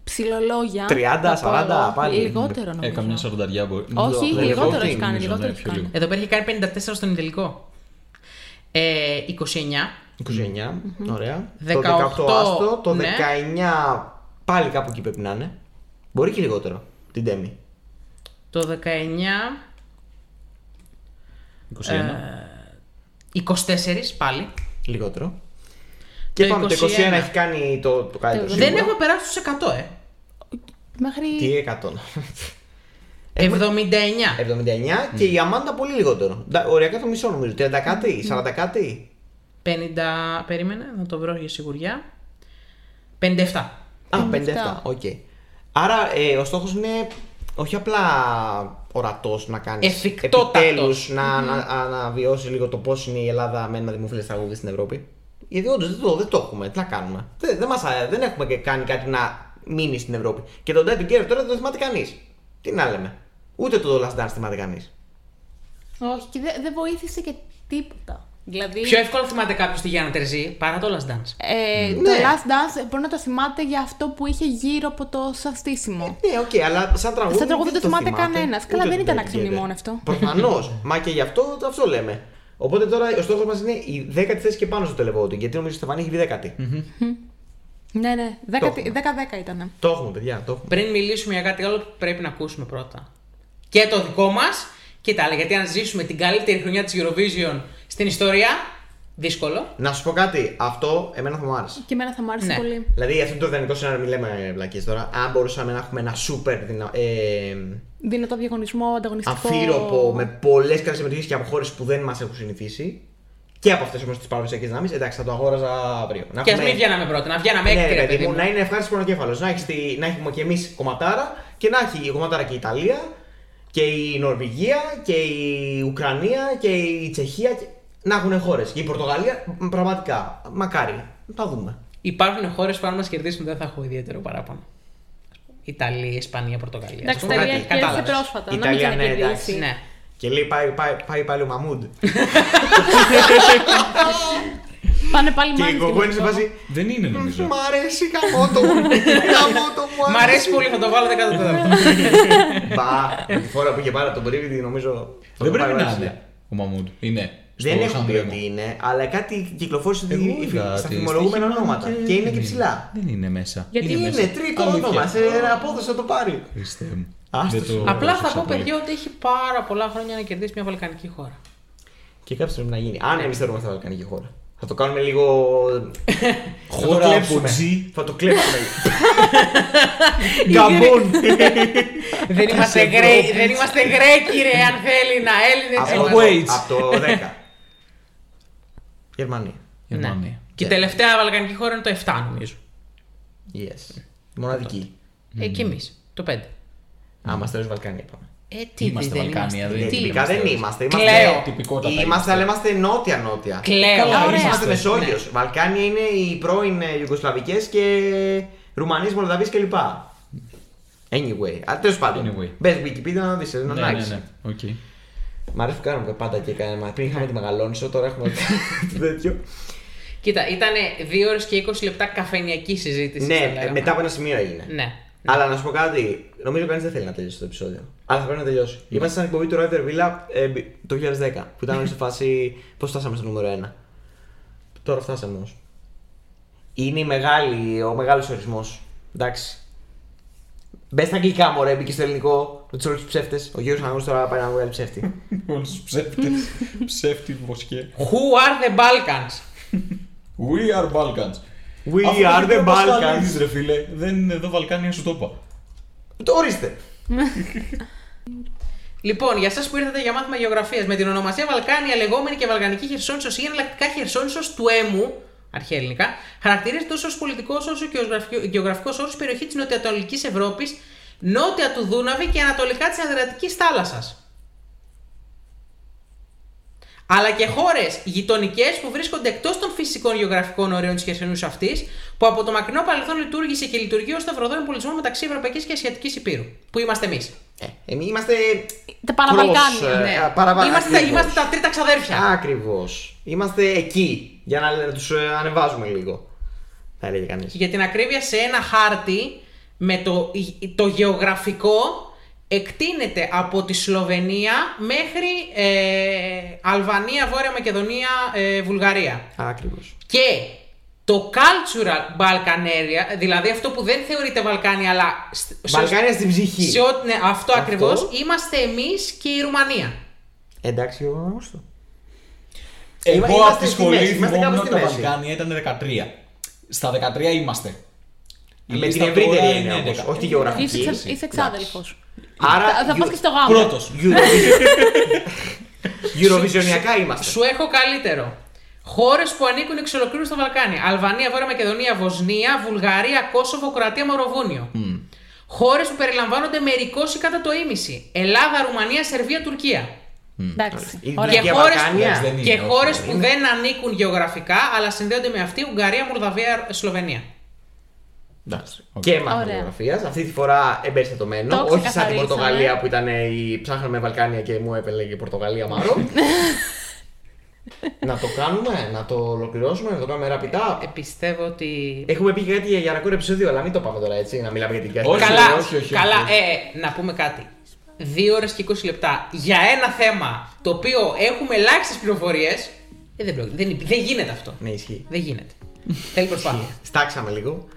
Ψιλολόγια. 30, θα πω 40, εγώ. πάλι. Λιγότερο Ε, νομίζω. καμιά σαρανταριά μπορεί. Όχι, Το λιγότερο televoting, έχει κάνει. νομίζω, Λιγότερο ναι, έχει πιο κάνει. λίγο. Εδώ πέρα έχει κάνει 54 στον τελικό. Ε, 29. 29. Ωραία. 18, το 18 άστο. Το ναι. 19 πάλι κάπου εκεί πρέπει να είναι. Μπορεί και λιγότερο. Την Ντέμι. Το 19. 21. Ε, 24 πάλι. Λιγότερο. Και Το πάμε, το 21 21 έχει κάνει το, το καλύτερο. Το Δεν σίγουρα. έχουμε περάσει τους 100, ε. Μέχρι. Τι 100. 79. 79 και η Αμάντα πολύ λιγότερο. Ντα- Οριακά το μισό νομίζω. 30 κάτι, 40 κάτι. 50. Περίμενε, να το βρω για σιγουριά. 57. Α, 57. 57. Οκ. Άρα ε, ο στόχος είναι όχι απλά ορατός να κάνεις. Εφικτότατος. Επιτέλους να να αναβιώσεις λίγο το πώς είναι η Ελλάδα με ένα δημοφιλές τραγούδι στην Ευρώπη. Γιατί όντως δεν, το- δεν το έχουμε. Τι να κάνουμε. Δεν, δεν, μας, α- δεν έχουμε και κάνει κάτι να μείνει στην Ευρώπη. Και τον Dead Together τώρα δεν το θυμάται κανείς. Τι να λέμε. Ούτε το Last Dance θυμάται κανείς. Όχι, και δεν δεν βοήθησε και τίποτα. Δηλαδή. Πιο εύκολα θυμάται κάποιος τη Γιάννα Τερζή παρά το Last Dance. Ε, Το Ναι. Last Dance μπορεί να το θυμάται για αυτό που είχε γύρω από το στήσιμο. Ναι, οκ, αλλά σαν τραγούδι. Σαν τραγούδι δεν δεν θυμάται κανένας. Καλά, Ούτε δεν το ήταν Dead αξιομνημόνευτο. Προφανώς. Μα και γι' αυτό αυτό λέμε. Οπότε τώρα ο στόχος μας είναι η 10η θέση και πάνω στο televoting. Γιατί νομίζω ότι η Στεφανή έχει βγει 10η. Ναι, ναι. Το έχουμε. 10-10 ήταν. Το έχουμε, παιδιά, το έχουμε. Πριν μιλήσουμε για κάτι άλλο, πρέπει να ακούσουμε πρώτα. Και το δικό μας και τα άλλα. Γιατί αν ζήσουμε την καλύτερη χρονιά της Eurovision στην ιστορία, δύσκολο. Να σου πω κάτι, αυτό εμένα θα μου άρεσε. Και εμένα θα μου άρεσε Ναι. πολύ. Δηλαδή, αυτό το ιδανικό σενάριο, μην λέμε βλακίες τώρα. Αν μπορούσαμε να έχουμε ένα super δυνα... ε, Δίνω το διαγωνισμό ανταγωνιστικό. αφύροπο με πολλές καλές συμμετοχές και από χώρε που δεν μας έχουν συνηθίσει. Και από αυτές όμως τις παραδοσιακές δυνάμεις, εντάξει, θα το αγόραζα αύριο. Να Και ας έχουμε- μην βγαίναμε πρώτα, να βγαίναμε Ναι, έκτη, ρε ρε παιδί παιδί μου, μου. να είναι ευχάριστος πονοκέφαλος. Να, έχεις τη- να έχουμε κι εμείς κομματάρα και να έχει η κομματάρα και η Ιταλία και η Νορβηγία και η Ουκρανία και η Τσεχία. Και... Να έχουν χώρες. Και η Πορτογαλία, μ, πραγματικά. Μακάρι. Θα δούμε. Υπάρχουν χώρες που αν μας κερδίσουν δεν θα έχω ιδιαίτερο παράπονο. Ιταλία, Ισπανία, Πορτογαλία. Εντάξει, Ας η πούμε, Ιταλία κάτι- κέρδισε κατάλαβες. πρόσφατα. Η Να μην Ιταλία, ναι, ξανακερδίσει. εντάξει. Ναι. Και λέει πάει, πάει, πάει πάλι ο Μαμούντ. Πάνε πάλι και η μάνες κοκκό είναι σε με φάση. Δεν είναι νομίζω. Μ' αρέσει γαμότο μου. Γαμότο μου. Μ' αρέσει πολύ, θα το βάλω 14ο. Μπα, με τη φορά που είχε πάρει από τον Πρίβητη νομίζω. θα Δεν το πρέπει πάρει να ωραία. είναι ο Μαμούντ. Είναι. Δεν στο έχουν πει Σαντρέμο. ότι είναι, αλλά κάτι κυκλοφόρησε Εγώ ότι είδα στα τη φημολογούμενα στοίχημα ονόματα. Και είναι και ψηλά. Δεν είναι μέσα. Γιατί Είναι, μέσα. τρίτο Αλήθεια. όνομα, σε απόδοση να το πάρει. Χριστέ μου. Άστο Δεν σου. το Απλά θα πρόσεξα πω, πολύ. παιδιά, ότι έχει πάρα πολλά χρόνια να κερδίσει μια βαλκανική χώρα. Και κάποιος πρέπει να γίνει. Αν εμείς θέλουμε στα Βαλκανική χώρα. Θα το κάνουμε λίγο. θα το Χώρα από κλέψουμε. G. Θα το κλέψουμε. Γκαμπόν. δεν, είμαστε Γκρέ- δεν είμαστε Γκρέκοι, ρε, αν θέλει να Έλληνες Από είμαστε. Wait. το- Από το 10. Γερμανία. Γερμανία. Ναι. Και η τελευταία βαλκανική χώρα είναι το 7, νομίζω. Yes. Μοναδική. Ε, και εμείς. Το 5. Α, είμαστε ως Βαλκάνια είπαμε. Ε, τι Είμαστε δεν Βαλκάνια, είμαστε. δεν- Τι Τυπικά είμαστε. δεν εμείς. είμαστε. Κλαίω. Είμαστε, Τυπικότατα είμαστε είμαστε. αλλά είμαστε νότια-νότια. Κλαίω. Καλά, Ωραία. Είμαστε είμαστε. Μεσόγειος. Βαλκάνια είναι οι πρώην ε, Ιουγκοσλαβικές και Ρουμανίες, Μολδαβίες κλπ. Anyway, α, τέλος πάντων. Anyway. Μπες Wikipedia να δεις, να Ναι, ναι, αλλάξεις. ναι. Οκ. Μ' αρέσει που κάνουμε πάντα και κάνουμε. Πριν είχαμε τη Μεγαλόνησο, τώρα έχουμε το τέτοιο. Κοίτα, ήταν 2 ώρες και 20 λεπτά καφενιακή συζήτηση. θα ναι, λέγαμε. μετά από ένα σημείο έγινε. Ναι. Αλλά να σου πω κάτι, νομίζω κανείς δεν θέλει να τελειώσει το επεισόδιο. Αλλά θα πρέπει να τελειώσει. Είμαστε σαν εκπομπή του Rider Villa ε, το 2010 που ήταν όλοι σε φάση. Πώς φτάσαμε στο νούμερο 1. Τώρα φτάσαμε όμως. Είναι η μεγάλη, ο μεγάλος ορισμός. Εντάξει. Μπες στα αγγλικά μου, ρε, μπήκε στο ελληνικό. Με τους όλους τους ψεύτες. Ο Γιώργος Αναγνώστο τώρα πάει να βγάλει ψεύτη. Όλους τους ψεύτες. Ψεύτη βοσκέ. Who are the Balkans? We are Balkans. We Αφού are το the είπε ο Πασχαλίδης, Balkans. ρε φίλε. Δεν είναι εδώ Βαλκάνια, σου το είπα. Το ορίστε. Λοιπόν, για εσάς που ήρθατε για μάθημα γεωγραφίας, με την ονομασία Βαλκάνια, λεγόμενη και Βαλκανική Χερσόνησος ή εναλλακτικά Χερσόνησος του Έμου, αρχαία ελληνικά, χαρακτηρίζεται τόσο ως πολιτικός όσο και ω γεωγραφικός όρος περιοχή της Νοτιοανατολικής Ευρώπης, νότια του Δούναβη και ανατολικά της Αδριατικής θάλασσας. Αλλά και χώρες γειτονικές που βρίσκονται εκτός των φυσικών γεωγραφικών ορίων της Χερσονήσου αυτής, που από το μακρινό παρελθόν λειτουργήσε και λειτουργεί ως σταυροδρόμιο πολιτισμού μεταξύ Ευρωπαϊκής και Ασιατικής Υπήρου. Που είμαστε εμείς. Ε, εμείς είμαστε. Τα παραβαλκάνια. cross, ε, Ναι. παραβα- Είμαστε, τα- ακριβώς. είμαστε τα τρίτα ξαδέρφια. Ακριβώς. Είμαστε εκεί για να, να τους ανεβάζουμε λίγο. Θα έλεγε κανείς. Για την ακρίβεια, σε ένα χάρτη με το, το γεωγραφικό εκτείνεται από τη Σλοβενία μέχρι ε, Αλβανία, Βόρεια Μακεδονία, ε, Βουλγαρία. Ακριβώς. Και το cultural Balkan area, δηλαδή αυτό που δεν θεωρείται Βαλκάνια, αλλά σ- σε- Βαλκάνια στην ψυχή. σε ό,τι- ναι, αυτό, Αυτό. ακριβώς, είμαστε εμείς και η Ρουμανία. Εντάξει, ο Άγωστο. Εγώ Είμα- από είμαστε τη στη σχολή μέση, είμαστε θυμόμουν κάπου ότι στη τα μέση. Βαλκάνια ήταν 13. Στα 13 είμαστε. Η Με την λίστα ευρύτερη τώρα έννοια είναι όμως, 11. όχι τη γεωγραφική. Είσαι, εξα- έτσι. είσαι εξάδελφο. Άρα. Θα, θα Euro- πας και στο γάμο. Πρώτος. Eurovision- Eurovisionιακά είμαστε. Σου έχω καλύτερο. Χώρες που ανήκουν εξ ολοκλήρου στα Βαλκάνια. Αλβανία, Βόρεια Μακεδονία, Βοσνία, Βουλγαρία, Κόσοβο, Κροατία, Μαυροβούνιο. Χώρες που περιλαμβάνονται μερικώ ή κατά το ίμιση. Ελλάδα, Ρουμανία, Σερβία, Τουρκία. Εντάξει. Η Ωραία. Και Δυτική χώρες Βαλκάνια. Δεν είναι, και όχι, χώρες δεν που είναι. δεν ανήκουν γεωγραφικά αλλά συνδέονται με αυτή Ουγγαρία, Μολδαβία, Σλοβενία. Εντάξει. Και μάθημα Ωραία. γεωγραφία. Αυτή τη φορά εμπεριστατωμένο. Το Όχι σαν την ξεκαθαρίσαμε. Πορτογαλία που ήταν η ψάχναμε Βαλκάνια και μου έπαιρνε και Πορτογαλία Μάρο. να το κάνουμε, να το ολοκληρώσουμε, να το κάνουμε ραπιτά. Ε, πιστεύω ότι. Έχουμε πει κάτι για ρακόρ επεισόδιο, αλλά μην το πάμε τώρα έτσι, να μιλάμε για την κάση. Όχι, καλά, όχι, όχι, καλά. όχι. Ε, να πούμε κάτι. 2 ώρες και 20 λεπτά για ένα θέμα το οποίο έχουμε ελάχιστες πληροφορίες. Ε, δεν, πρόκειται- δεν, δεν γίνεται αυτό. Ναι, ισχύει. Δεν γίνεται. Θέλει προσπάθεια. Στάξαμε λίγο.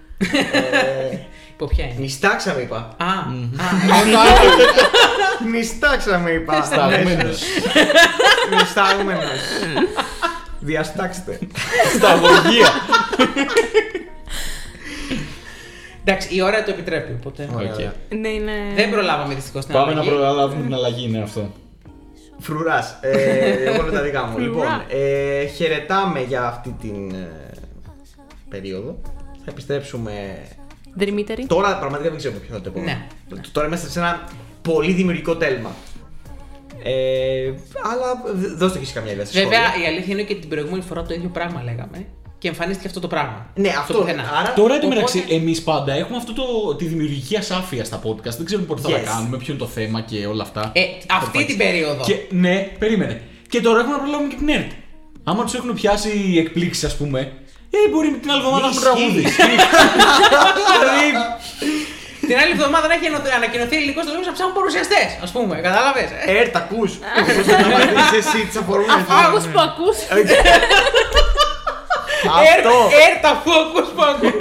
Ε, Υπό ποια είναι. νιστάξαμε είπα. Α, α, εγώ το άλλο. Νιστάξαμε είπα. Σταγμένος. Νιστάγμενος. Διαστάξτε. Σταγωγία. Εντάξει, η ώρα το επιτρέπει, οπότε. Ωραία, Οκ. ωραία. Ναι, είναι. Δεν προλάβαμε δυστυχώς την Πάμε να αλλαγή. προλάβουμε την αλλαγή, είναι αυτό. Φρουράς. Ε, εγώ με τα δικά μου. Φρουρά. λοιπόν, ε, χαιρετάμε για αυτή την ε, περίοδο. Θα επιστρέψουμε. Δρυμύτερη. Τώρα πραγματικά δεν ξέρω ποιο θα το επόμενο. Ναι. Τώρα είμαστε σε ένα πολύ δημιουργικό τέλμα. Ε, αλλά δ- δώστε και εσείς καμιά ιδέα στα Βέβαια, σχόλια. η αλήθεια είναι ότι και την προηγούμενη φορά το ίδιο πράγμα λέγαμε και εμφανίστηκε αυτό το πράγμα. Ναι, Στο αυτό. πουθενά. Άρα, Τώρα Οπότε- εντωμεταξύ, εμείς πάντα έχουμε αυτό το, τη δημιουργική ασάφεια στα podcast. Δεν ξέρουμε πότε θα Yes. τα κάνουμε, ποιο είναι το θέμα και όλα αυτά. Ε, αυτή την περίοδο. Και ναι, περίμενε. Και τώρα έχουμε να προλάβουμε και την ΕΡΤ. Άμα τους έχουν πιάσει οι εκπλήξεις, ας πούμε, ε, μπορεί την άλλη εβδομάδα να σου Ισχύει. τραγούδι. δηλαδή, Την άλλη εβδομάδα να έχει ανο- ανακοινωθεί ελληνικός στο λόγο να ψάχνουν παρουσιαστέ, ας πούμε. Κατάλαβες. Ερτ, ακούς. Πώς θα απαντήσεις εσύ τις αφορμές. Άγους που ακούς. Αυτό Έρτα αφού ακούς που ακούς.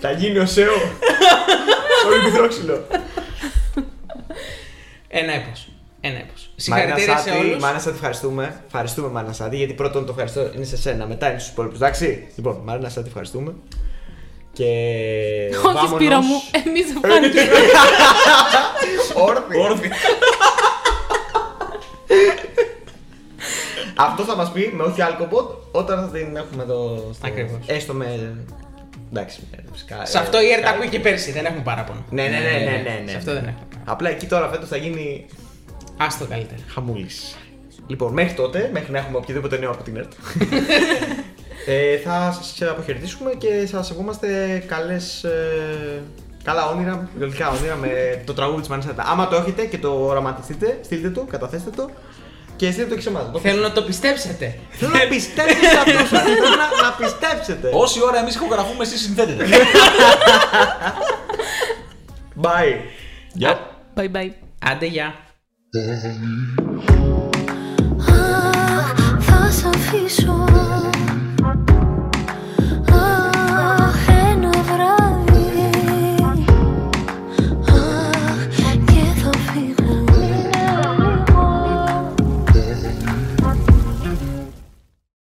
θα γίνει ο ΣΕΟ. Πολύ πυθρόξυλο. Ένα έπος. Ένα έπος. Μάρινα Συγχαρητήρια σε Σάτι, όλους. Μάρινα Σάτι, ευχαριστούμε. Ευχαριστούμε, Μάρινα Σάτι, γιατί πρώτον το ευχαριστώ είναι σε σένα, μετά είναι στους υπόλοιπους. Εντάξει. Λοιπόν, Μάρινα Σάτι, ευχαριστούμε. Και. Όχι, βάμονος- Σπύρο μου, εμείς ευχαριστούμε. Όρθιο. Όρθιο. Αυτό θα μας πει με όχι αλκοποτ όταν θα την έχουμε εδώ. Στο... Ακριβώς. Έστω με. Εντάξει. με Sky- Σε αυτό η ΕΡΤ Skype. ακούει και πέρσι, δεν έχουμε παράπονο. Ναι, ναι, ναι, ναι, ναι, ναι. Σε αυτό δεν έχουμε. Απλά εκεί τώρα φέτος θα γίνει Άστο καλύτερα. χαμούλης. Λοιπόν, μέχρι τότε, μέχρι να έχουμε οποιοδήποτε νέο από την ΕΡΤ, ε, θα σας αποχαιρετήσουμε και σας ευχόμαστε καλές, ε, καλά όνειρα, γλυκά όνειρα με το τραγούδι της Μανισάτα. Άμα το έχετε και το οραματιστείτε, στείλτε το, καταθέστε το και στείλτε το και σε εμάς. Το Θέλω να το πιστέψετε. Θέλω να πιστέψετε σε αυτό σας. Θέλω να, να πιστέψετε. Όση ώρα εμείς ηχογραφούμε, εσείς συνθέτετε. Bye. Γεια. Bye bye. Άντε, γεια. Θα σ' αφήσω